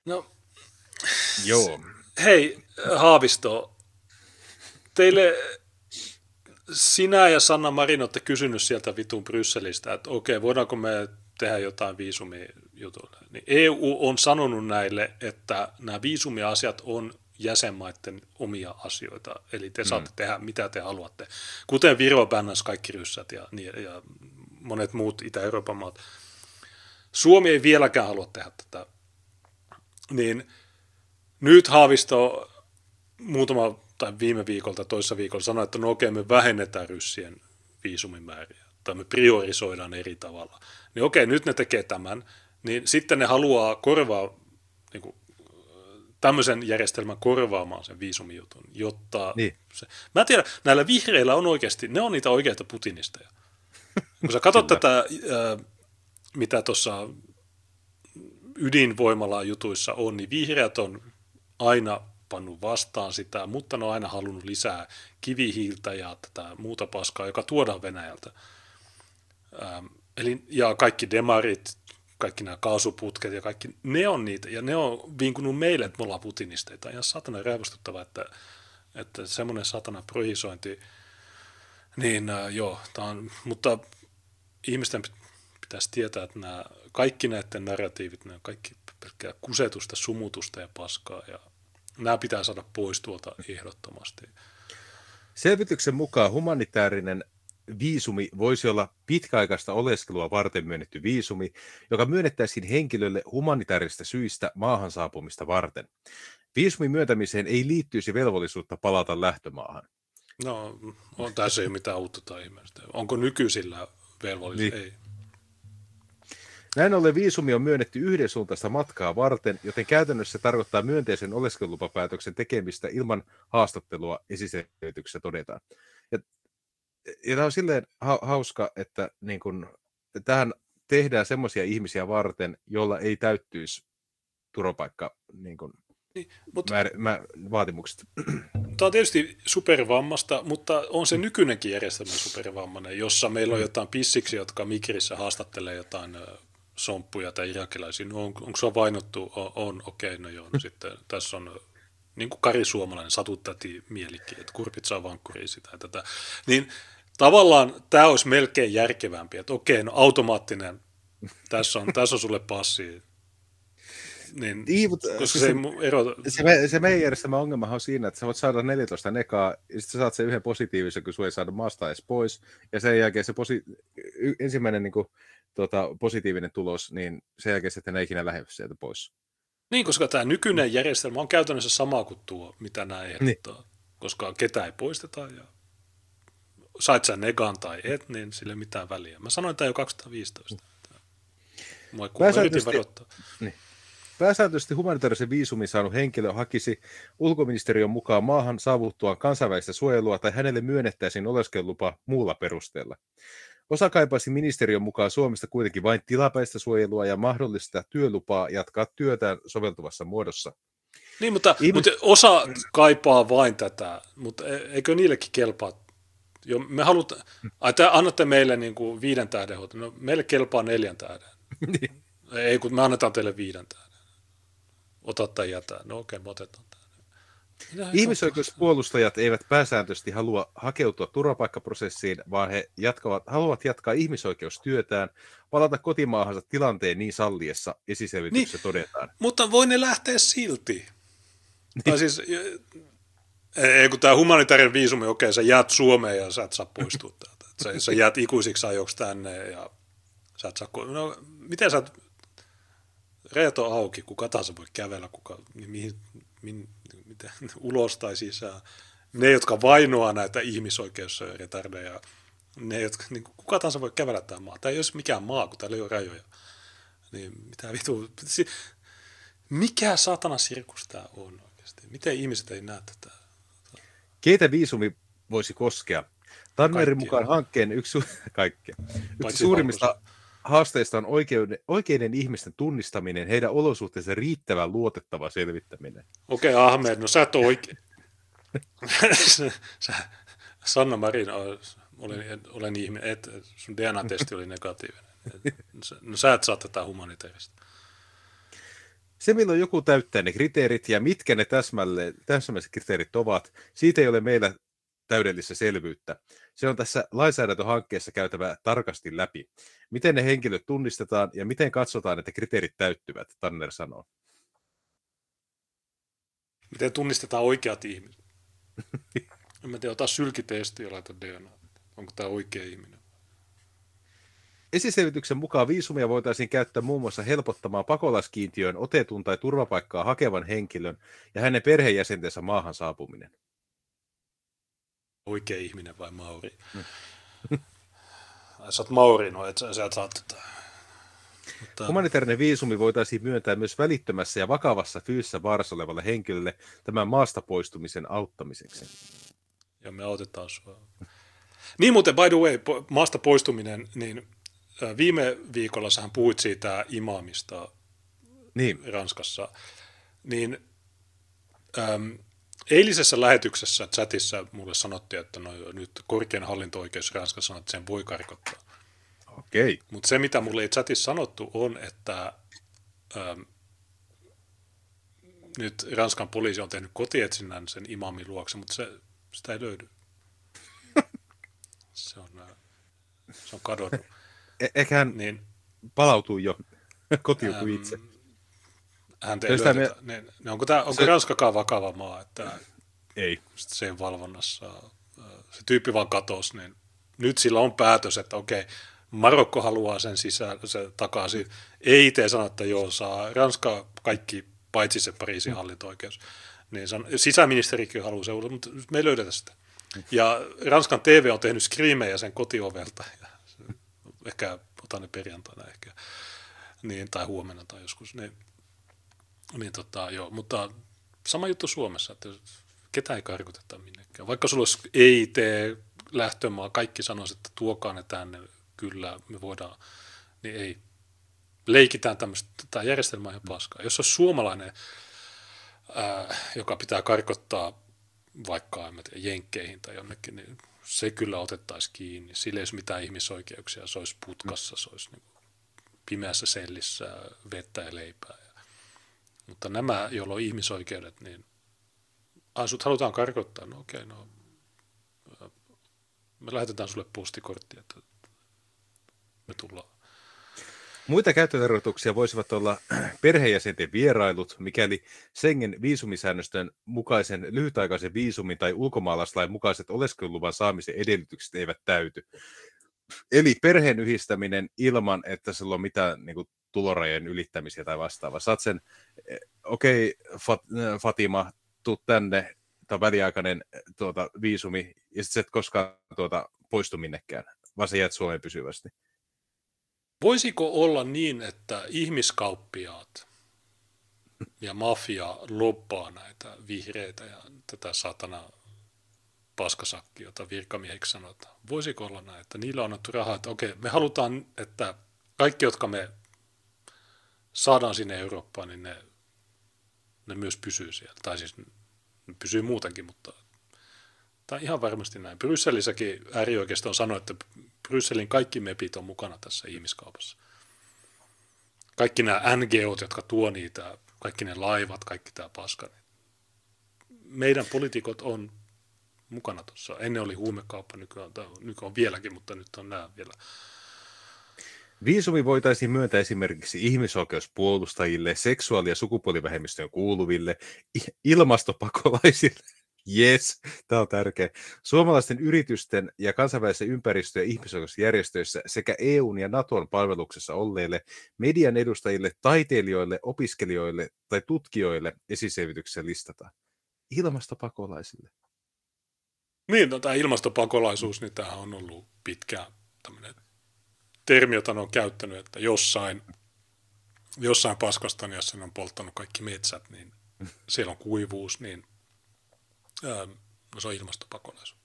No, Joo. hei Haavisto, teille sinä ja Sanna Marin olette kysynyt sieltä vitun Brysselistä, että okei, voidaanko me tehdä jotain viisumijutuille. Niin EU on sanonut näille, että nämä viisumiasiat on jäsenmaiden omia asioita, eli te saatte tehdä mitä te haluatte. Kuten Viro bännäs kaikki ryssät ja, niin- ja monet muut Itä-Euroopan maat. Suomi ei vieläkään halua tehdä tätä. Niin nyt Haavisto muutama tai viime viikolta, toissa viikolla sanoi, että no okei, me vähennetään ryssien viisumimääriä tai me priorisoidaan eri tavalla. Niin okei, nyt ne tekee tämän, niin sitten ne haluaa korvaa niin kuin, tämmöisen järjestelmän korvaamaan sen viisumijutun, jotta... Niin. Se, mä en tiedä, näillä vihreillä on oikeasti, ne on niitä oikeita putinisteja. <laughs> Kun sä katsot tätä, ää, mitä tuossa ydinvoimala jutuissa on, niin vihreät on aina pannut vastaan sitä, mutta ne on aina halunnut lisää kivihiiltä ja tätä muuta paskaa, joka tuodaan Venäjältä. Ähm, eli, ja kaikki demarit, kaikki nämä kaasuputket ja kaikki, ne on niitä, ja ne on vinkunut meille, että me ollaan putinisteita. Ihan satana raivostuttava, että, että semmoinen satana projisointi, niin äh, joo, tää on, mutta ihmisten pit- pitäisi tietää, että nämä, kaikki näiden narratiivit, on kaikki pelkkää kusetusta, sumutusta ja paskaa, ja nämä pitää saada pois tuolta ehdottomasti. Selvityksen mukaan humanitaarinen viisumi voisi olla pitkäaikaista oleskelua varten myönnetty viisumi, joka myönnettäisiin henkilölle humanitaarisista syistä maahan saapumista varten. Viisumin myöntämiseen ei liittyisi velvollisuutta palata lähtömaahan. No, on, tässä ei ole mitään uutta tai ihmeellistä. Onko nykyisillä velvollisuus? Niin. Ei. Näin ollen viisumi on myönnetty yhdensuuntaista matkaa varten, joten käytännössä se tarkoittaa myönteisen oleskelulupapäätöksen tekemistä ilman haastattelua esiselvityksessä todetaan. Ja, ja tämä on silleen ha- hauska, että niin kun, tähän tehdään semmoisia ihmisiä varten, jolla ei täyttyisi turvapaikka niin kun, Niin, mutta määr, mä, vaatimukset. Tämä on tietysti supervammasta, mutta on se nykyinenkin järjestelmä supervammainen, jossa meillä on jotain pissiksi, jotka Migrissä haastattelee jotain somppuja tai irakilaisia. No on, onko se vainottu? On, on okei, no joo. No sitten tässä on niin kuin Kari Suomalainen satuttati mielikki, että kurpit saa vankkuriin sitä tätä. Niin tavallaan tämä olisi melkein järkevämpi, että okei, no automaattinen, tässä on, tässä on sulle passi. Niin, Niin, mutta koska siis se se- ero, Se, me, se meidän järjestelmän ongelmahan on siinä, että sä voit saada 14 nekaa, ja sitten sä saat sen yhden positiivisen, kun sua ei saada maasta edes pois, ja sen jälkeen se posi- ensimmäinen niin kuin, tota, positiivinen tulos, niin sen jälkeen sitten ei ikinä lähde sieltä pois. Niin, koska tämä nykyinen järjestelmä on käytännössä sama kuin tuo, mitä nämä ehdottaa. Niin. Koska ketä ei poisteta ja sait sä negan tai et, niin sille ei mitään väliä. Mä sanoin tämä jo 2015. Mua ei mä yritin Pääsääntöisesti- varoittaa. Pääsääntöisesti humanitaarisen viisumin saanut henkilö hakisi ulkoministeriön mukaan maahan saavuttuaan kansainvälistä suojelua tai hänelle myönnettäisiin oleskelulupa muulla perusteella. Osa kaipaisi ministeriön mukaan Suomesta kuitenkin vain tilapäistä suojelua ja mahdollista työlupaa jatkaa työtään soveltuvassa muodossa. Niin, mutta, Ihmis- mutta osa kaipaa vain tätä, mutta e- eikö niillekin kelpaa? Jo, me halutaan, ai te annatte meille niin kuin viiden tähden hoito. No, meille kelpaa neljän tähden. <laughs> Niin. Ei, kun me annetaan teille viiden tähden. Ota tai jätä. No okei, me otetaan tämä. Ihmisoikeuspuolustajat eivät pääsääntöisesti halua hakeutua turvapaikkaprosessiin, vaan he jatkavat, haluavat jatkaa ihmisoikeustyötään, palata kotimaahansa tilanteen niin salliessa, esiselvityksessä niin, todetaan. Mutta voi ne lähteä silti. Tai siis, ei, kun tämä humanitaarinen viisumi, okei, sä jäät Suomeen ja sä et saa poistua täältä. Sä, sä jäät ikuisiksi ajoksi tänne ja sä et saa... No, miten sä... on auki, kuka tahansa voi kävellä, kuka, niin mihin, min, miten, <laughs> ulos tai sisään. Ne, jotka vainoaa näitä ihmisoikeusretardeja, ne, jotka, niin kuka tahansa voi kävellä tämä maa. Tämä ei olisi mikään maa, kun täällä ei ole rajoja. Niin mitä vitu, mikä satana sirkus tämä on oikeasti? Miten ihmiset ei näe tätä? Keitä viisumi voisi koskea? Tannerin mukaan hankkeen yksi, <laughs> kaikkea. yksi suurimmista valkoisia. Haasteista on oikeuden, oikeiden ihmisten tunnistaminen, heidän olosuhteensa riittävän luotettava selvittäminen. Okei, okay, Ahmed, no sä et oikein. <laughs> Sanna Marin, olen, olen ihminen, et, sun DNA-testi oli negatiivinen. no sä et saa tätä humanitaarista. Se, milloin joku täyttää ne kriteerit ja mitkä ne täsmälliset kriteerit ovat, siitä ei ole meillä täydellistä selvyyttä. Se on tässä lainsäädäntöhankkeessa käytävä tarkasti läpi. Miten ne henkilöt tunnistetaan ja miten katsotaan, että kriteerit täyttyvät, Tanner sanoo. Miten tunnistetaan oikeat ihmiset? en mä tiedä, ota sylkitesti ja laita DNA. Onko tämä oikea ihminen? Esiselvityksen mukaan viisumia voitaisiin käyttää muun muassa helpottamaan pakolaiskiintiöön otetun tai turvapaikkaa hakevan henkilön ja hänen perheenjäsentensä maahan saapuminen. Oikea ihminen vai Mauri? <laughs> Mm. sä oot Mauri, no et sä, sä saat tätä. Mutta... Humanitaarinen viisumi voitaisiin myöntää myös välittömässä ja vakavassa fyysisessä vaarassa olevalle henkilölle tämän maasta poistumisen auttamiseksi. Ja me autetaan sua. Niin muuten, by the way, maasta poistuminen, niin viime viikolla sähän puhuit siitä imaamista niin. Ranskassa, niin äm, eilisessä lähetyksessä chatissa mulle sanottiin, että no, nyt korkein hallinto-oikeus Ranskassa sanoo, että sen voi karkottaa. Okei. Okay. Mutta se, mitä mulle ei chatissa sanottu, on, että äm, nyt Ranskan poliisi on tehnyt kotietsinnän sen imamin luokse, mutta se, sitä ei löydy. <laughs> se on, se on kadonnut. E- ehkä hän niin, palautui jo, <laughs> kotiutui itse. Hän ei löydetä. Me... Ne, ne, onko, tämä, onko se... Ranskakaan vakava maa? Että ei. Sen valvonnassa se tyyppi vaan katosi, niin nyt sillä on päätös, että okei, Marokko haluaa sen sisään, se takaisin. Ei itse sano, että joo, saa Ranska kaikki, paitsi se Pariisin mm. hallinto-oikeus. Niin san, sisäministerikin haluaa se, mutta me ei löydetä sitä. Ja Ranskan TV on tehnyt skriimejä sen kotiovelta. Ja ehkä otan ne perjantaina ehkä, niin, tai huomenna tai joskus. Niin, niin tota, joo, mutta sama juttu Suomessa, että ketä ei karkoteta minnekään. Vaikka sulla olisi ei tee lähtömaa, kaikki sanoisivat, että tuokaa ne tänne, kyllä me voidaan, niin ei. Leikitään tämmöistä, tämä järjestelmä on ihan paskaa. Jos olisi suomalainen, ää, joka pitää karkottaa vaikka en tiedä, jenkkeihin tai jonnekin, niin se kyllä otettaisiin kiinni. Sillä ei olisi mitään ihmisoikeuksia, se olisi putkassa, se olisi niin pimeässä sellissä vettä ja leipää. Mutta nämä, joilla on ihmisoikeudet, niin asut halutaan karkottaa, no okei, no me lähetetään sulle postikortti, että me tullaan. Muita käyttötarkoituksia voisivat olla perheenjäsenten vierailut, mikäli Schengen viisumisäännöstön mukaisen lyhytaikaisen viisumin tai ulkomaalaislain mukaiset oleskeluluvan saamisen edellytykset eivät täyty. Eli perheen yhdistäminen ilman, että sillä on mitään niin kuin, tulorajojen ylittämisiä tai vastaavaa. Saat sen, eh, okei okay, eh, Fatima, tuu tänne, tämä väliaikainen eh, tuota, viisumi, ja sitten et koskaan tuota, poistu minnekään, vaan sä jäät Suomeen pysyvästi. Voisiko olla niin, että ihmiskauppiaat ja mafia loppaa näitä vihreitä ja tätä satana paskasakki, jota virkamieheksi sanotaan. Voisiko olla näin, että niillä on annettu rahaa, että okei, me halutaan, että kaikki, jotka me saadaan sinne Eurooppaan, niin ne, ne myös pysyy siellä. Tai siis ne pysyy muutenkin, mutta tai ihan varmasti näin. Brysselissäkin äärioikeisto on sanonut, että Brysselin kaikki mepit on mukana tässä ihmiskaupassa. Kaikki nämä NGOt, jotka tuo niitä, kaikki ne laivat, kaikki tämä paska. Niin meidän poliitikot on mukana tuossa. Ennen oli huumekauppa, nykyään, nykyään on vieläkin, mutta nyt on nämä vielä. Viisumi voitaisiin myöntää esimerkiksi ihmisoikeuspuolustajille, seksuaali- ja sukupuolivähemmistöön kuuluville, ilmastopakolaisille, <laughs> yes, tämä on tärkeä, suomalaisten yritysten ja kansainvälisen ympäristö- ja ihmisoikeusjärjestöissä sekä EUn ja Naton palveluksessa olleille, median edustajille, taiteilijoille, opiskelijoille tai tutkijoille esiselvityksessä listataan. Ilmastopakolaisille. Niin, no, tämä ilmastopakolaisuus, niin tämä on ollut pitkään tämmöinen termi, jota ne on käyttänyt, että jossain, jossain Paskastaniassa ne on polttanut kaikki metsät, niin siellä on kuivuus, niin ää, no se on ilmastopakolaisuus.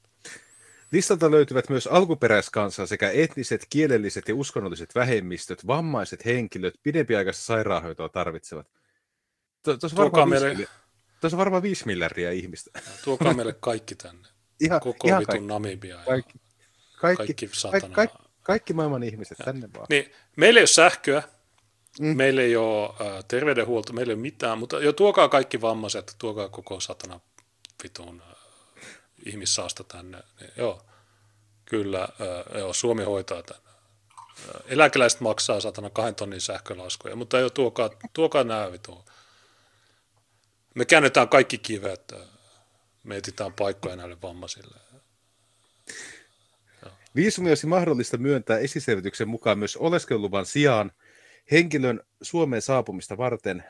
Listalta löytyvät myös alkuperäiskansa sekä etniset, kielelliset ja uskonnolliset vähemmistöt, vammaiset henkilöt, pidempiaikaista sairaanhoitoa tarvitsevat. Tuossa varmaan meille- tuossa on varmaan viisi miljardia ihmistä. Tuokaa meille kaikki tänne. Ihan, Koko ihan vitun kaikki, Namibia. Ja kaikki, kaikki, kaikki, kaikki kaikki, satana. kaikki, kaikki maailman ihmiset tänne vaan. Niin, meillä ei ole sähköä, mm. meillä ei ole äh, terveydenhuolto, meillä ei ole mitään, mutta jo tuokaa kaikki vammaiset, tuokaa koko satana vitun äh, ihmissaasta tänne. Niin, joo, kyllä, äh, joo, Suomi hoitaa tänne. Äh, eläkeläiset maksaa satana kahden tonnin sähkölaskuja, mutta jo tuokaa, tuokaa nämä vitun. Me käännetään kaikki kivet, äh, me etsitään paikkoja näille vammaisille. Viisumi olisi mahdollista myöntää esiselvityksen mukaan myös oleskeluluvan sijaan henkilön Suomeen saapumista varten,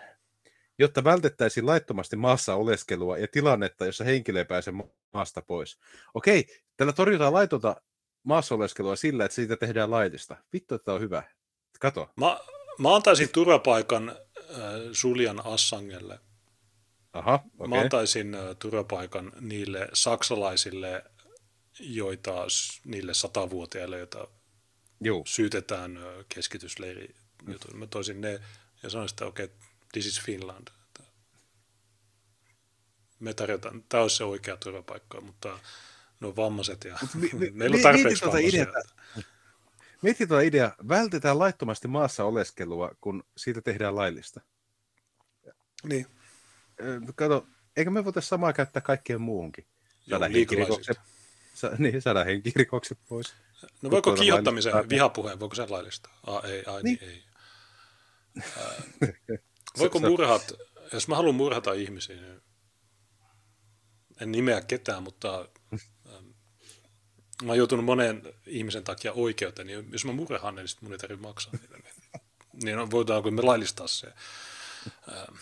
jotta vältettäisiin laittomasti maassa oleskelua ja tilannetta, jossa henkilö ei pääse ma- maasta pois. Okei, tällä torjutaan laitonta maassa oleskelua sillä, että siitä tehdään laillista. Vittu, että on hyvä. Kato. Mä, mä antaisin turvapaikan äh, Suljan Assangelle. Aha, Okay. Mä antaisin äh, turvapaikan niille saksalaisille, joita, niille satavuotiaille, joita Juu. syytetään keskitysleiri. jutuilla. Mä toisin ne ja sanoisin, että okei, okay, this is Finland. Me tarjotaan, tämä olisi se oikea turvapaikka, mutta no vammaiset ja mi- mi- <laughs> meillä on tarpeeksi mieti tuota ideaa. Mieti tuota idea, vältetään laittomasti maassa oleskelua, kun siitä tehdään laillista. Niin, Kato, eikö me voitaisiin samaa käyttää kaikkeen muuhunkin? Joo, henkirikokset, sa, <laughs> niin, saada henkirikokset pois. No voiko kiihottamisen, laillistaa- vihapuheen, voiko sen laillistaa? Ah, ei, ai niin, Niin. ei. Ää, <laughs> voiko murhat, jos mä haluan murhata ihmisiä, niin en nimeä ketään, mutta ähm, mä oon joutunut monen ihmisen takia oikeuteen, niin jos mä murhaan, niin sitten mun ei tarvitse maksaa niitä. <laughs> Niin, niin voidaanko me laillistaa se? Ähm,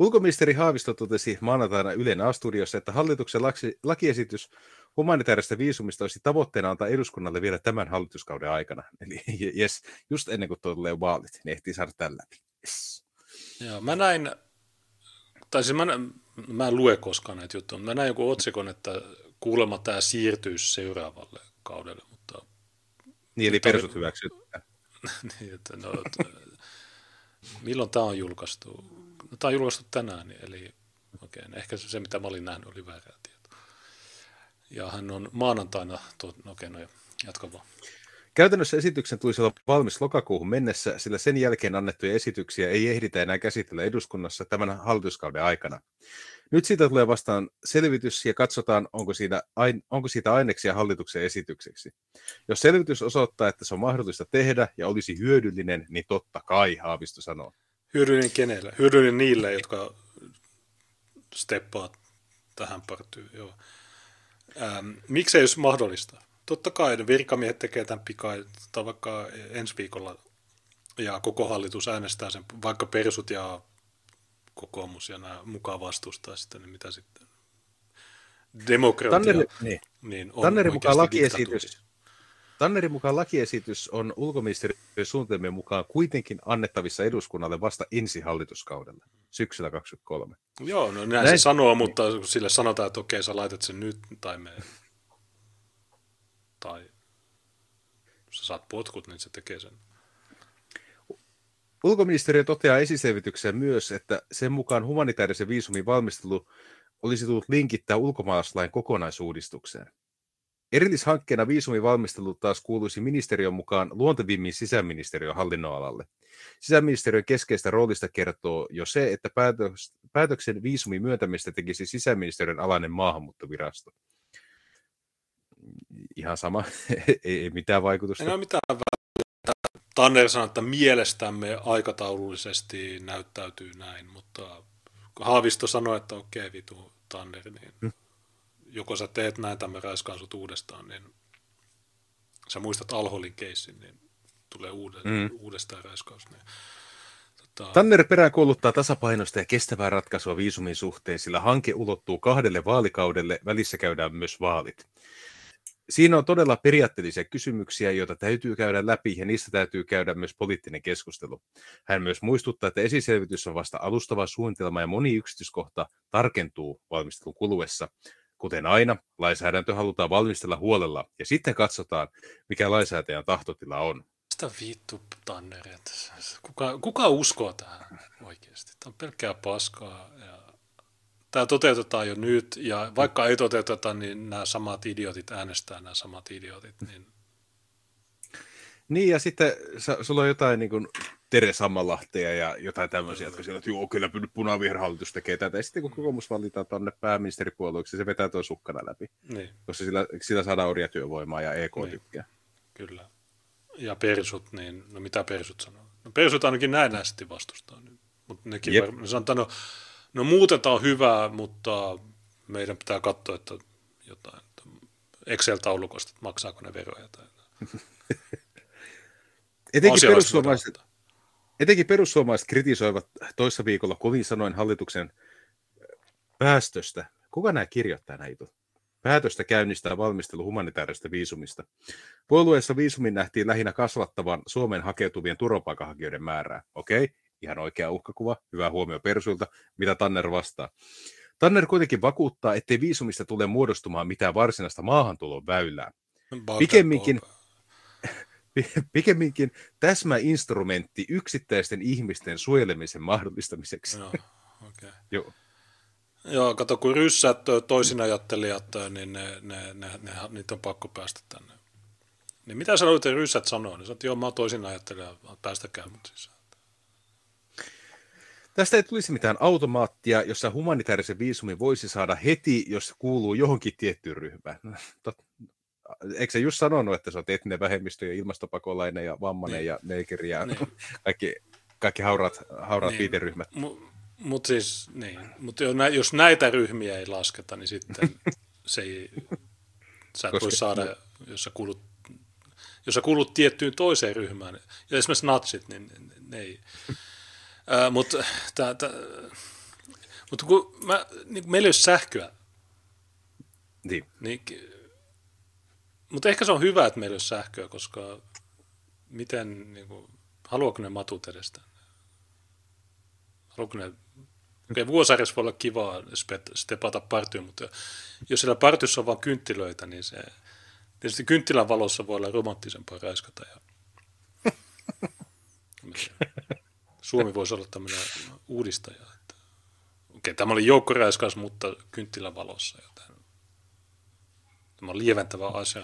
Ulkoministeri Haavisto totesi maanantaina Ylen A-studiossa, että hallituksen laki, lakiesitys humanitaarista viisumista olisi tavoitteena antaa eduskunnalle vielä tämän hallituskauden aikana. <laughs> Eli jes, just ennen kuin tulee vaalit, niin ehtii saada tällä läpi. Yes. Joo, mä näin, tai siis mä, mä en lue koskaan näitä juttuja, mutta mä näin joku otsikon, että kuulemma tämä siirtyisi seuraavalle kaudelle, mutta Niin, eli persut hyväksytään. <laughs> niin, että no, että, milloin tämä on julkaistu? No, tämä on julkaistu tänään, niin eli okei, ehkä se mitä mä olin nähnyt oli väärää tietoa. Ja hän on maanantaina, tuo, no okei, okay, no jatka vaan. Käytännössä esityksen tulisi olla valmis lokakuuhun mennessä, sillä sen jälkeen annettuja esityksiä ei ehditä enää käsitellä eduskunnassa tämän hallituskauden aikana. Nyt siitä tulee vastaan selvitys ja katsotaan, onko siitä, ain, onko siitä aineksia hallituksen esitykseksi. Jos selvitys osoittaa, että se on mahdollista tehdä ja olisi hyödyllinen, niin totta kai, Haavisto sanoo. Hyödyllinen kenelle? Hyödyllinen niille, jotka steppaa tähän partyyn. Joo. Ähm, miksei jos mahdollista? Totta kai ne virkamiehet tekee tämän pikaa, tai vaikka ensi viikolla, ja koko hallitus äänestää sen, vaikka persut ja kokoomus ja nämä mukaan vastustaa sitä, niin mitä sitten? Demokratia, Tanneri, niin. niin on Tannerin mukaan lakiesitys-. Tannerin mukaan lakiesitys on ulkoministeriön suunnitelmien mukaan kuitenkin annettavissa eduskunnalle vasta ensi hallituskaudella, syksyllä 2023. Joo, no näin, Näin- se sanoo, mutta kun sille sanotaan, että okei, sä laitat sen nyt, tai me... Tai sä saat potkut, niin se tekee sen. Ulkoministeriö toteaa esiselvityksessä myös, että sen mukaan humanitaarisen viisumin valmistelu olisi tullut linkittää ulkomaalaislain kokonaisuudistukseen. Erillishankkeena viisumivalmistelu taas kuuluisi ministeriön mukaan luontevimmin sisäministeriön hallinnonalalle. Sisäministeriön keskeistä roolista kertoo jo se, että päätöksen viisumin myöntämistä tekisi sisäministeriön alainen maahanmuuttovirasto. Ihan sama, <laughs> ei, ei mitään vaikutusta. Ei ole mitään väliä. Tanner sanoi, että mielestämme aikataulullisesti näyttäytyy näin, mutta Haavisto sanoi, että okei vitu Tanner, niin hmm. Joko sä teet näin tai mä räiskään sut uudestaan, niin sä muistat Alholin keissin, niin tulee uuden, hmm. uudestaan räiskaus. Niin, tota... Tanner peräänkuuluttaa tasapainosta ja kestävää ratkaisua viisumin suhteen, sillä hanke ulottuu kahdelle vaalikaudelle, välissä käydään myös vaalit. Siinä on todella periaatteellisia kysymyksiä, joita täytyy käydä läpi ja niistä täytyy käydä myös poliittinen keskustelu. Hän myös muistuttaa, että esiselvitys on vasta alustava suunnitelma ja moni yksityiskohta tarkentuu valmistelun kuluessa. Kuten aina, lainsäädäntö halutaan valmistella huolella ja sitten katsotaan, mikä lainsäätäjän tahtotila on. Mitä vittu Tanner, kuka, kuka uskoo tähän oikeasti? Tämä on pelkkää paskaa ja tämä toteutetaan jo nyt, ja vaikka ei toteuteta, niin nämä samat idiotit äänestää nämä samat idiotit. Niin, niin ja sitten sulla on jotain niin kuin Tere Sammalahteja ja jotain tämmöisiä, jotka siellä, että joo, kyllä punaviherhallitus tekee tätä. Ja sitten kun kokoomus valitaan tuonne pääministeripuolueeksi, se vetää tuon sukkana läpi. Niin. Koska sillä, sillä saadaan orjatyövoimaa ja EK niin. tykkää. Kyllä. Ja persut, niin no mitä persut sanoo? No persut ainakin näennäisesti vastustaa. Niin. Mutta nekin yep. varmaan, ne sanoo, no, No muutetaan hyvää, mutta meidän pitää katsoa, että jotain Excel-taulukosta, että maksaako ne veroja. Tai... <laughs> etenkin, perussuomalaiset, etenkin perussuomalaiset kritisoivat toissa viikolla kovin sanoin hallituksen päästöstä. Kuka nämä kirjoittaa näitä? Päätöstä käynnistää valmistelu humanitaarista viisumista. Puolueessa viisumin nähtiin lähinnä kasvattavan Suomeen hakeutuvien turvapaikanhakijoiden määrää. Okei, Ihan oikea uhkakuva, hyvä huomio Persuilta, mitä Tanner vastaa. Tanner kuitenkin vakuuttaa, ettei viisumista tule muodostumaan mitään varsinaista maahantulon väylää. Pikemminkin, <laughs> pikemminkin täsmäinstrumentti yksittäisten ihmisten suojelemisen mahdollistamiseksi. Joo, okay. Joo. Joo, kato, kun ryssät toisinajattelijat, niin ne, ne, ne, ne, niitä on pakko päästä tänne. Niin mitä sä että ryssät sanoo? Niin sanoo, joo, mä oon toisinajattelija, päästäkää mut sisään. Tästä ei tulisi mitään automaattia, jossa humanitaarisen viisumin voisi saada heti, jos kuuluu johonkin tiettyyn ryhmään. <laughs> Tot, eikö se just sanonut, että sä oot etninen vähemmistö ja ilmastopakolainen ja vammainen niin. ja neikeri ja niin. <laughs> kaikki, kaikki hauraat, hauraat niin. viiteryhmät? Mutta mut siis, niin. Mut jos näitä ryhmiä ei lasketa, niin sitten <laughs> se ei, sä et Koske, voi saada, no. jos sä kuulut jos sä kuulut tiettyyn toiseen ryhmään, ja esimerkiksi natsit, niin ne ei, Uh, mutta mut kun mä, niin meillä ei ole sähköä, niin. niin mutta ehkä se on hyvä, että meillä ei ole sähköä, koska miten, niin kuin, haluaako ne matut edes tänne? Haluaako ne, okay, vuosarjassa voi olla kivaa stepata partyyn, mutta jos siellä partyssa on vain kynttilöitä, niin se, tietysti kynttilän valossa voi olla romanttisempaa räiskata. Ja... Suomi voisi olla tämmöinen uudistaja. Että, okei, tämä oli joukkoräiskas, mutta kynttilän valossa. Joten tämä on lieventävä asia.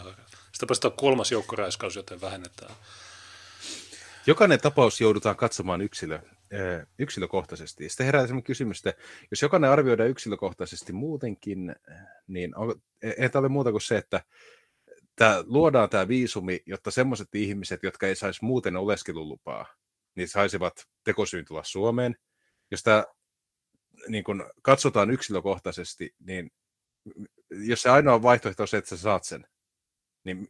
Sitä päästään kolmas joukkoräiskaus, joten vähennetään. Jokainen tapaus joudutaan katsomaan yksilö, yksilökohtaisesti. Sitten herää sellainen kysymys, että jos jokainen arvioidaan yksilökohtaisesti muutenkin, niin on, ei tämä ole muuta kuin se, että tämä, luodaan tämä viisumi, jotta sellaiset ihmiset, jotka ei saisi muuten oleskelulupaa, niin saisivat tekosyyn tulla Suomeen. Jos tämä niin kun katsotaan yksilökohtaisesti, niin jos se ainoa vaihtoehto on se, että sä saat sen, niin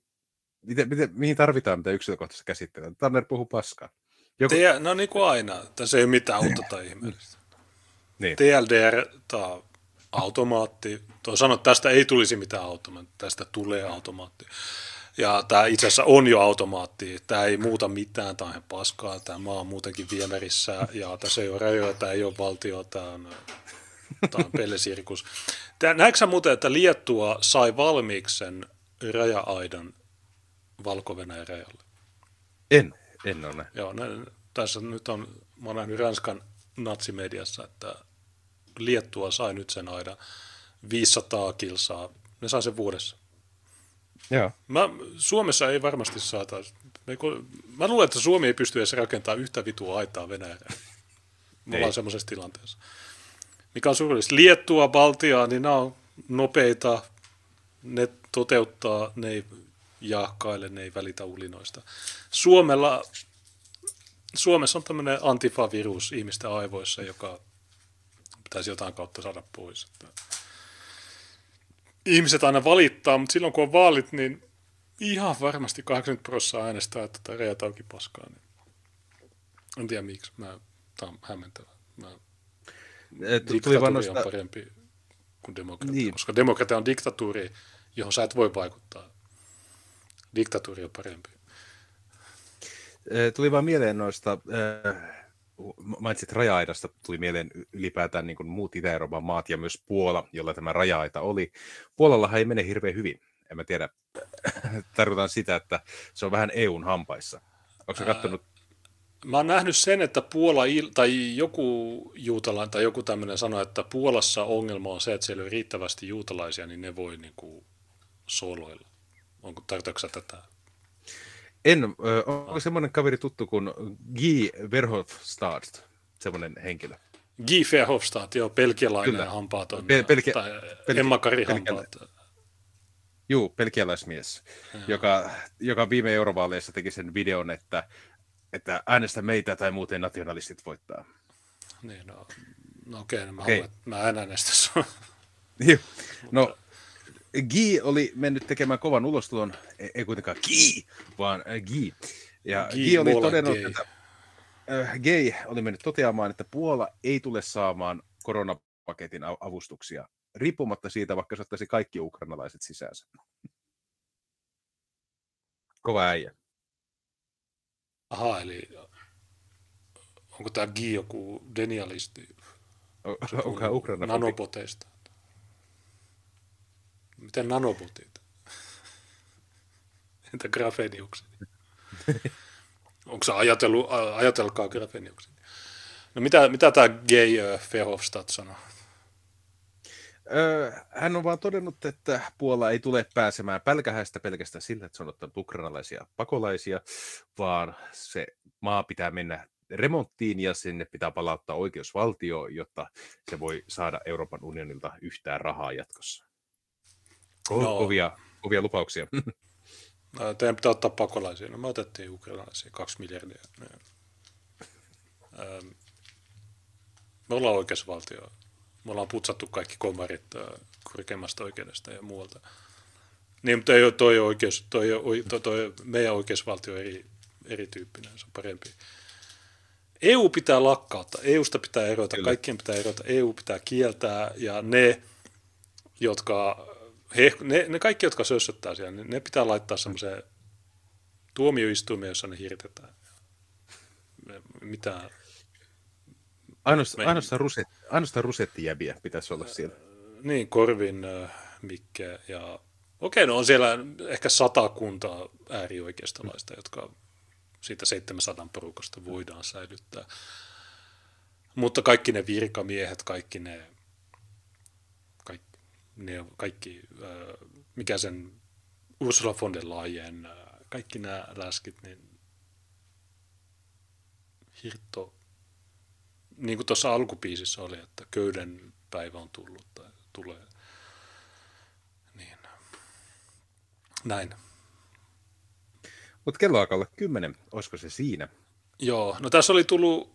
miten, miten, mihin tarvitaan mitä yksilökohtaista käsittelyä? Tanner puhuu paskaa. Joku... Te, no niin kuin aina, tässä ei ole mitään uutta tai ihmeellistä. niin. TLDR, tämä automaatti, tuo että tästä ei tulisi mitään automaatti, tästä tulee automaatti. Ja tämä itse asiassa on jo automaatti. Tämä ei muuta mitään, tämä on paskaa. Tämä maa on muutenkin viemärissä ja tässä ei ole rajoja, tämä ei ole valtio, tämä on, tämä on <laughs> pellesirkus. Näetkö sä muuten, että Liettua sai valmiiksi sen raja-aidan valko rajalle? En, en ole. Joo, ne, tässä nyt on, mä olen nähnyt Ranskan natsimediassa, että Liettua sai nyt sen aidan 500 kilsaa. Ne sai sen vuodessa. Joo. Mä, Suomessa ei varmasti saataisi. Mä luulen, että Suomi ei pysty edes rakentamaan yhtä vitua aitaa Venäjälle. Me ollaan semmoisessa tilanteessa. Mikä on surullista. Liettua, Baltia, niin nämä on nopeita. Ne toteuttaa, ne ei jahkaile, ne ei välitä ulinoista. Suomella, Suomessa on tämmöinen antifa-virus ihmisten aivoissa, joka pitäisi jotain kautta saada pois. Että ihmiset aina valittaa, mutta silloin kun on vaalit, niin ihan varmasti 80 prosenttia äänestää, että tämä rajat auki paskaa. Niin. En tiedä miksi. Mä, tämä on hämmentävää. Mä, Tu- Tuli vaan diktatuuri noista, on parempi kuin demokratia, Niin. koska demokratia on diktatuuri, johon sä et voi vaikuttaa. Diktatuuri on parempi. tuli vaan mieleen noista, mainitsit raja-aidasta, tuli mieleen ylipäätään niin kuin muut Itä-Euroopan maat ja myös Puola, jolla tämä raja-aita oli. Puolallahan ei mene hirveän hyvin. En mä tiedä, <laughs> tarkoitan sitä, että se on vähän EUn hampaissa. Onko sä katsonut? Mä oon nähnyt sen, että Puola, tai joku juutalainen tai joku tämmöinen sanoi, että Puolassa ongelma on se, että siellä on riittävästi juutalaisia, niin ne voi niin kuin soloilla. Onko tarkoitatko sä tätä? En, ö, onko semmoinen kaveri tuttu kuin Guy Verhofstadt, semmoinen henkilö? Guy Verhofstadt, joo, pelkialainen Kyllä. hampaaton. Pel- pelki- tai pelki- Emma Kari hampaat. Juu, pelkialaismies, joka, joka viime eurovaaleissa teki sen videon, että, että äänestä meitä tai muuten nationalistit voittaa. Niin, no, no okei, no mä, Okei. okay. mä en äänestä sua. Joo. <laughs> No, Guy oli mennyt tekemään kovan ulostulon, ei, kuitenkaan Guy, vaan Guy. Ja Guy Guy oli todennut, Gay. että äh, Gay oli mennyt toteamaan, että Puola ei tule saamaan koronapaketin av- avustuksia, riippumatta siitä, vaikka se ottaisi kaikki ukrainalaiset sisäänsä. Kova äijä. Aha, eli onko tämä Guy joku denialisti? O- Onko hän Ukraina Nanoboteista. Miten nanobotit? <laughs> Entä grafeniukset? <laughs> Onko se ajatellut, ajatelkaa grafeniukset? No mitä, mitä tämä gay Verhofstadt sanoi? Öö, hän on vaan todennut, että Puola ei tule pääsemään pälkähästä pelkästään sillä, että se on ottanut ukrainalaisia pakolaisia, vaan se maa pitää mennä remonttiin ja sinne pitää palauttaa oikeusvaltio, jotta se voi saada Euroopan unionilta yhtään rahaa jatkossa. Ko- No. kovia, kovia lupauksia. <laughs> No, Teidän pitää ottaa pakolaisia. No me otettiin ukrainalaisia, kaksi miljardia. Ähm, me ollaan oikeusvaltio. Me ollaan putsattu kaikki komarit äh, korkeimmasta oikeudesta ja muualta. Niin, mutta ei ole toi oikeus, toi, toi, toi, meidän oikeusvaltio on eri, erityyppinen, se on parempi. EU pitää lakkauttaa, EUsta pitää erota, Kyllä. kaikkien pitää erota, EU pitää kieltää ja ne, jotka, he, ne, ne kaikki, jotka sössöttää siellä, ne, ne pitää laittaa semmoiseen tuomioistuimeen, jossa ne hirtetään. Mitä, Ainoastaan, ainoastaan, ruset, ainoastaan rusettijäbiä pitäisi olla siellä. niin, Korvin, äh, Mikke ja okei, no on siellä ehkä sata kuntaa äärioikeistolaista, jotka siitä 700 porukasta voidaan säilyttää. Mutta kaikki ne virkamiehet, kaikki ne, kaikki, ne kaikki äh, mikä sen Ursula von der Leyen, äh, kaikki nämä läskit, niin hirtto, niin kuin tuossa alkupiisissä oli, että köyden päivä on tullut tai tulee. Niin. Näin. Mutta kello alkaa olla kymmenen, olisiko se siinä? Joo, no tässä oli tullut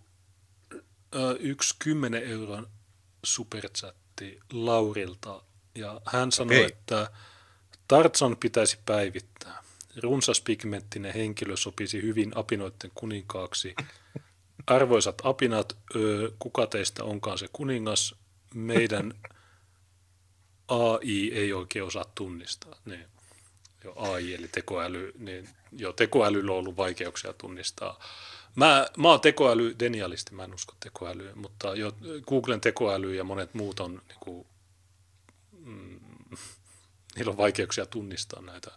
ö, yksi 10 euron superchatti Laurilta, ja hän sanoi, Okei. että Tarzan pitäisi päivittää. Runsaspigmenttinen henkilö sopisi hyvin apinoiden kuninkaaksi. Arvoisat apinat, kuka teistä onkaan se kuningas? Meidän <laughs> AI ei oikein osaa tunnistaa. Niin. Jo AI eli tekoäly, niin jo tekoälyllä on ollut vaikeuksia tunnistaa. Mä, mä oon tekoäly denialisti, mä en usko tekoälyyn, mutta jo Googlen tekoäly ja monet muut on, niin kuin, mm, <laughs> niillä on vaikeuksia tunnistaa näitä,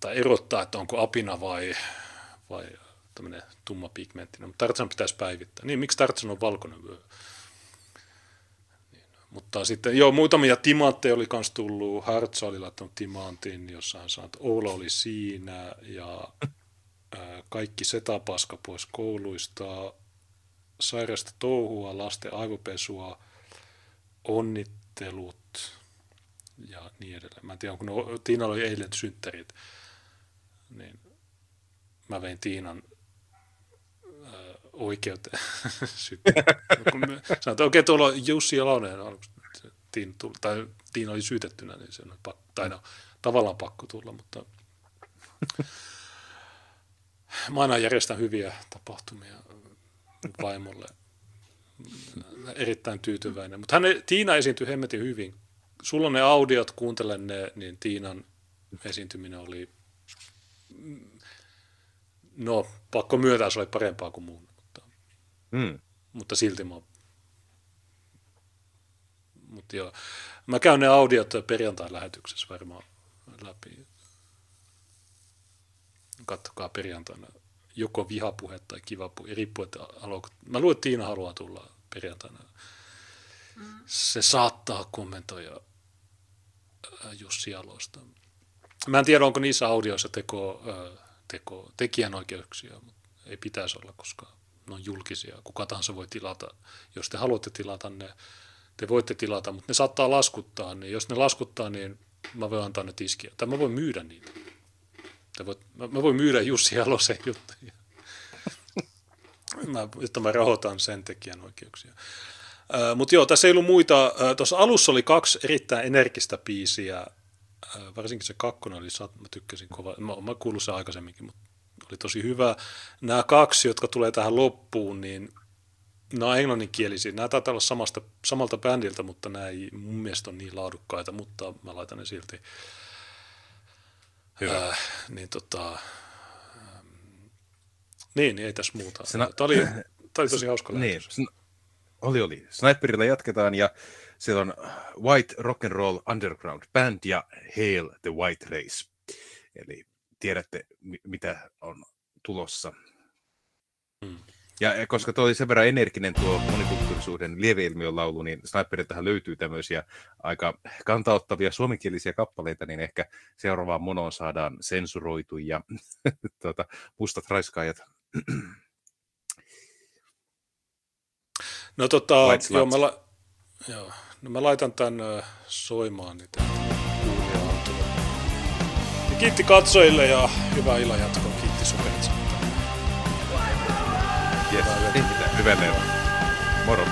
tai erottaa, että onko apina vai, vai tämmöinen tumma pigmenttinen, mutta Tarzan pitäisi päivittää. Niin, miksi Tarzan on valkoinen vyö? Niin, Mutta sitten, joo, muutamia timantteja oli myös tullut. Hartsa oli laittanut timantin, jossa hän sanoi, että Oula oli siinä ja ää, kaikki setapaska pois kouluista, sairasta touhua, lasten aivopesua, onnittelut ja niin edelleen. Mä en tiedä, kun Tiina oli eilen synttärit, niin mä vein Tiinan oikeuteen <laughs> me sanoin, että okei, tuolla on Jussi Jalonen, tuli, tai Tiina oli syytettynä, niin se on pakko, tai no, tavallaan pakko tulla, mutta <laughs> mä aina järjestän hyviä tapahtumia vaimolle. Erittäin tyytyväinen. Mutta Tiina esiintyi hemmetin hyvin. Sulla on ne audiot, kuuntele ne, niin Tiinan esiintyminen oli, no pakko myöntää, se oli parempaa kuin muun. Mutta, Mm. mutta silti mä mutta joo, mä käyn ne audiot perjantain lähetyksessä varmaan läpi. Kattokaa perjantaina joko vihapuhe tai kiva puhe, riippuu, että haluaako. Mä luulen, että Tiina haluaa tulla perjantaina. Se saattaa kommentoida ää, Jussi Jalosta. Mä en tiedä, onko niissä audioissa teko, ää, teko, tekijänoikeuksia, mutta ei pitäisi olla, koska ne on julkisia. Kuka tahansa voi tilata. Jos te haluatte tilata ne, te voitte tilata, mutta ne saattaa laskuttaa. Niin jos ne laskuttaa, niin mä voin antaa ne tiskiä. Tai mä voin myydä niitä. Te voit, mä, mä voin myydä Jussi Jalosen juttuja. mä, jotta mä rahoitan sen tekijän oikeuksia. Mutta joo, tässä ei ollut muita. Tuossa alussa oli kaksi erittäin energistä biisiä. Äh, varsinkin se kakkonen oli, mä tykkäsin kovaa. Mä, mä kuullut sen aikaisemminkin, mutta oli tosi hyvä. Nämä kaksi, jotka tulee tähän loppuun, niin nämä on englanninkielisiä. Nämä taitaa olla samasta, samalta bändiltä, mutta nämä ei mun mielestä ole niin laadukkaita, mutta mä laitan ne silti. Hyvä. Äh, niin tota, ähm, niin, niin ei tässä muuta. Sina- Tämä oli, <clears throat> tämä oli tosi hauska Niin, oli, oli. Sniperilla jatketaan ja siellä on White Rock and Roll Underground Band ja Hail the White Race. Eli tiedätte, mi- mitä on tulossa. Mm. Ja koska tuo oli sen verran energinen tuo monikulttuurisuuden lieveilmiön laulu, niin Sniperiltähän löytyy tämmöisiä aika kantauttavia suomenkielisiä kappaleita, niin ehkä seuraavaan monoon saadaan sensuroitu ja <laughs> tuota, mustat raiskaajat. No tota, joo, mä, la, joo, no mä laitan tän ö, soimaan autoja. Ja kiitti katsojille ja hyvää illan jatkoa. Kiitti Superchat. Yes. Hyvää leivää. Moro.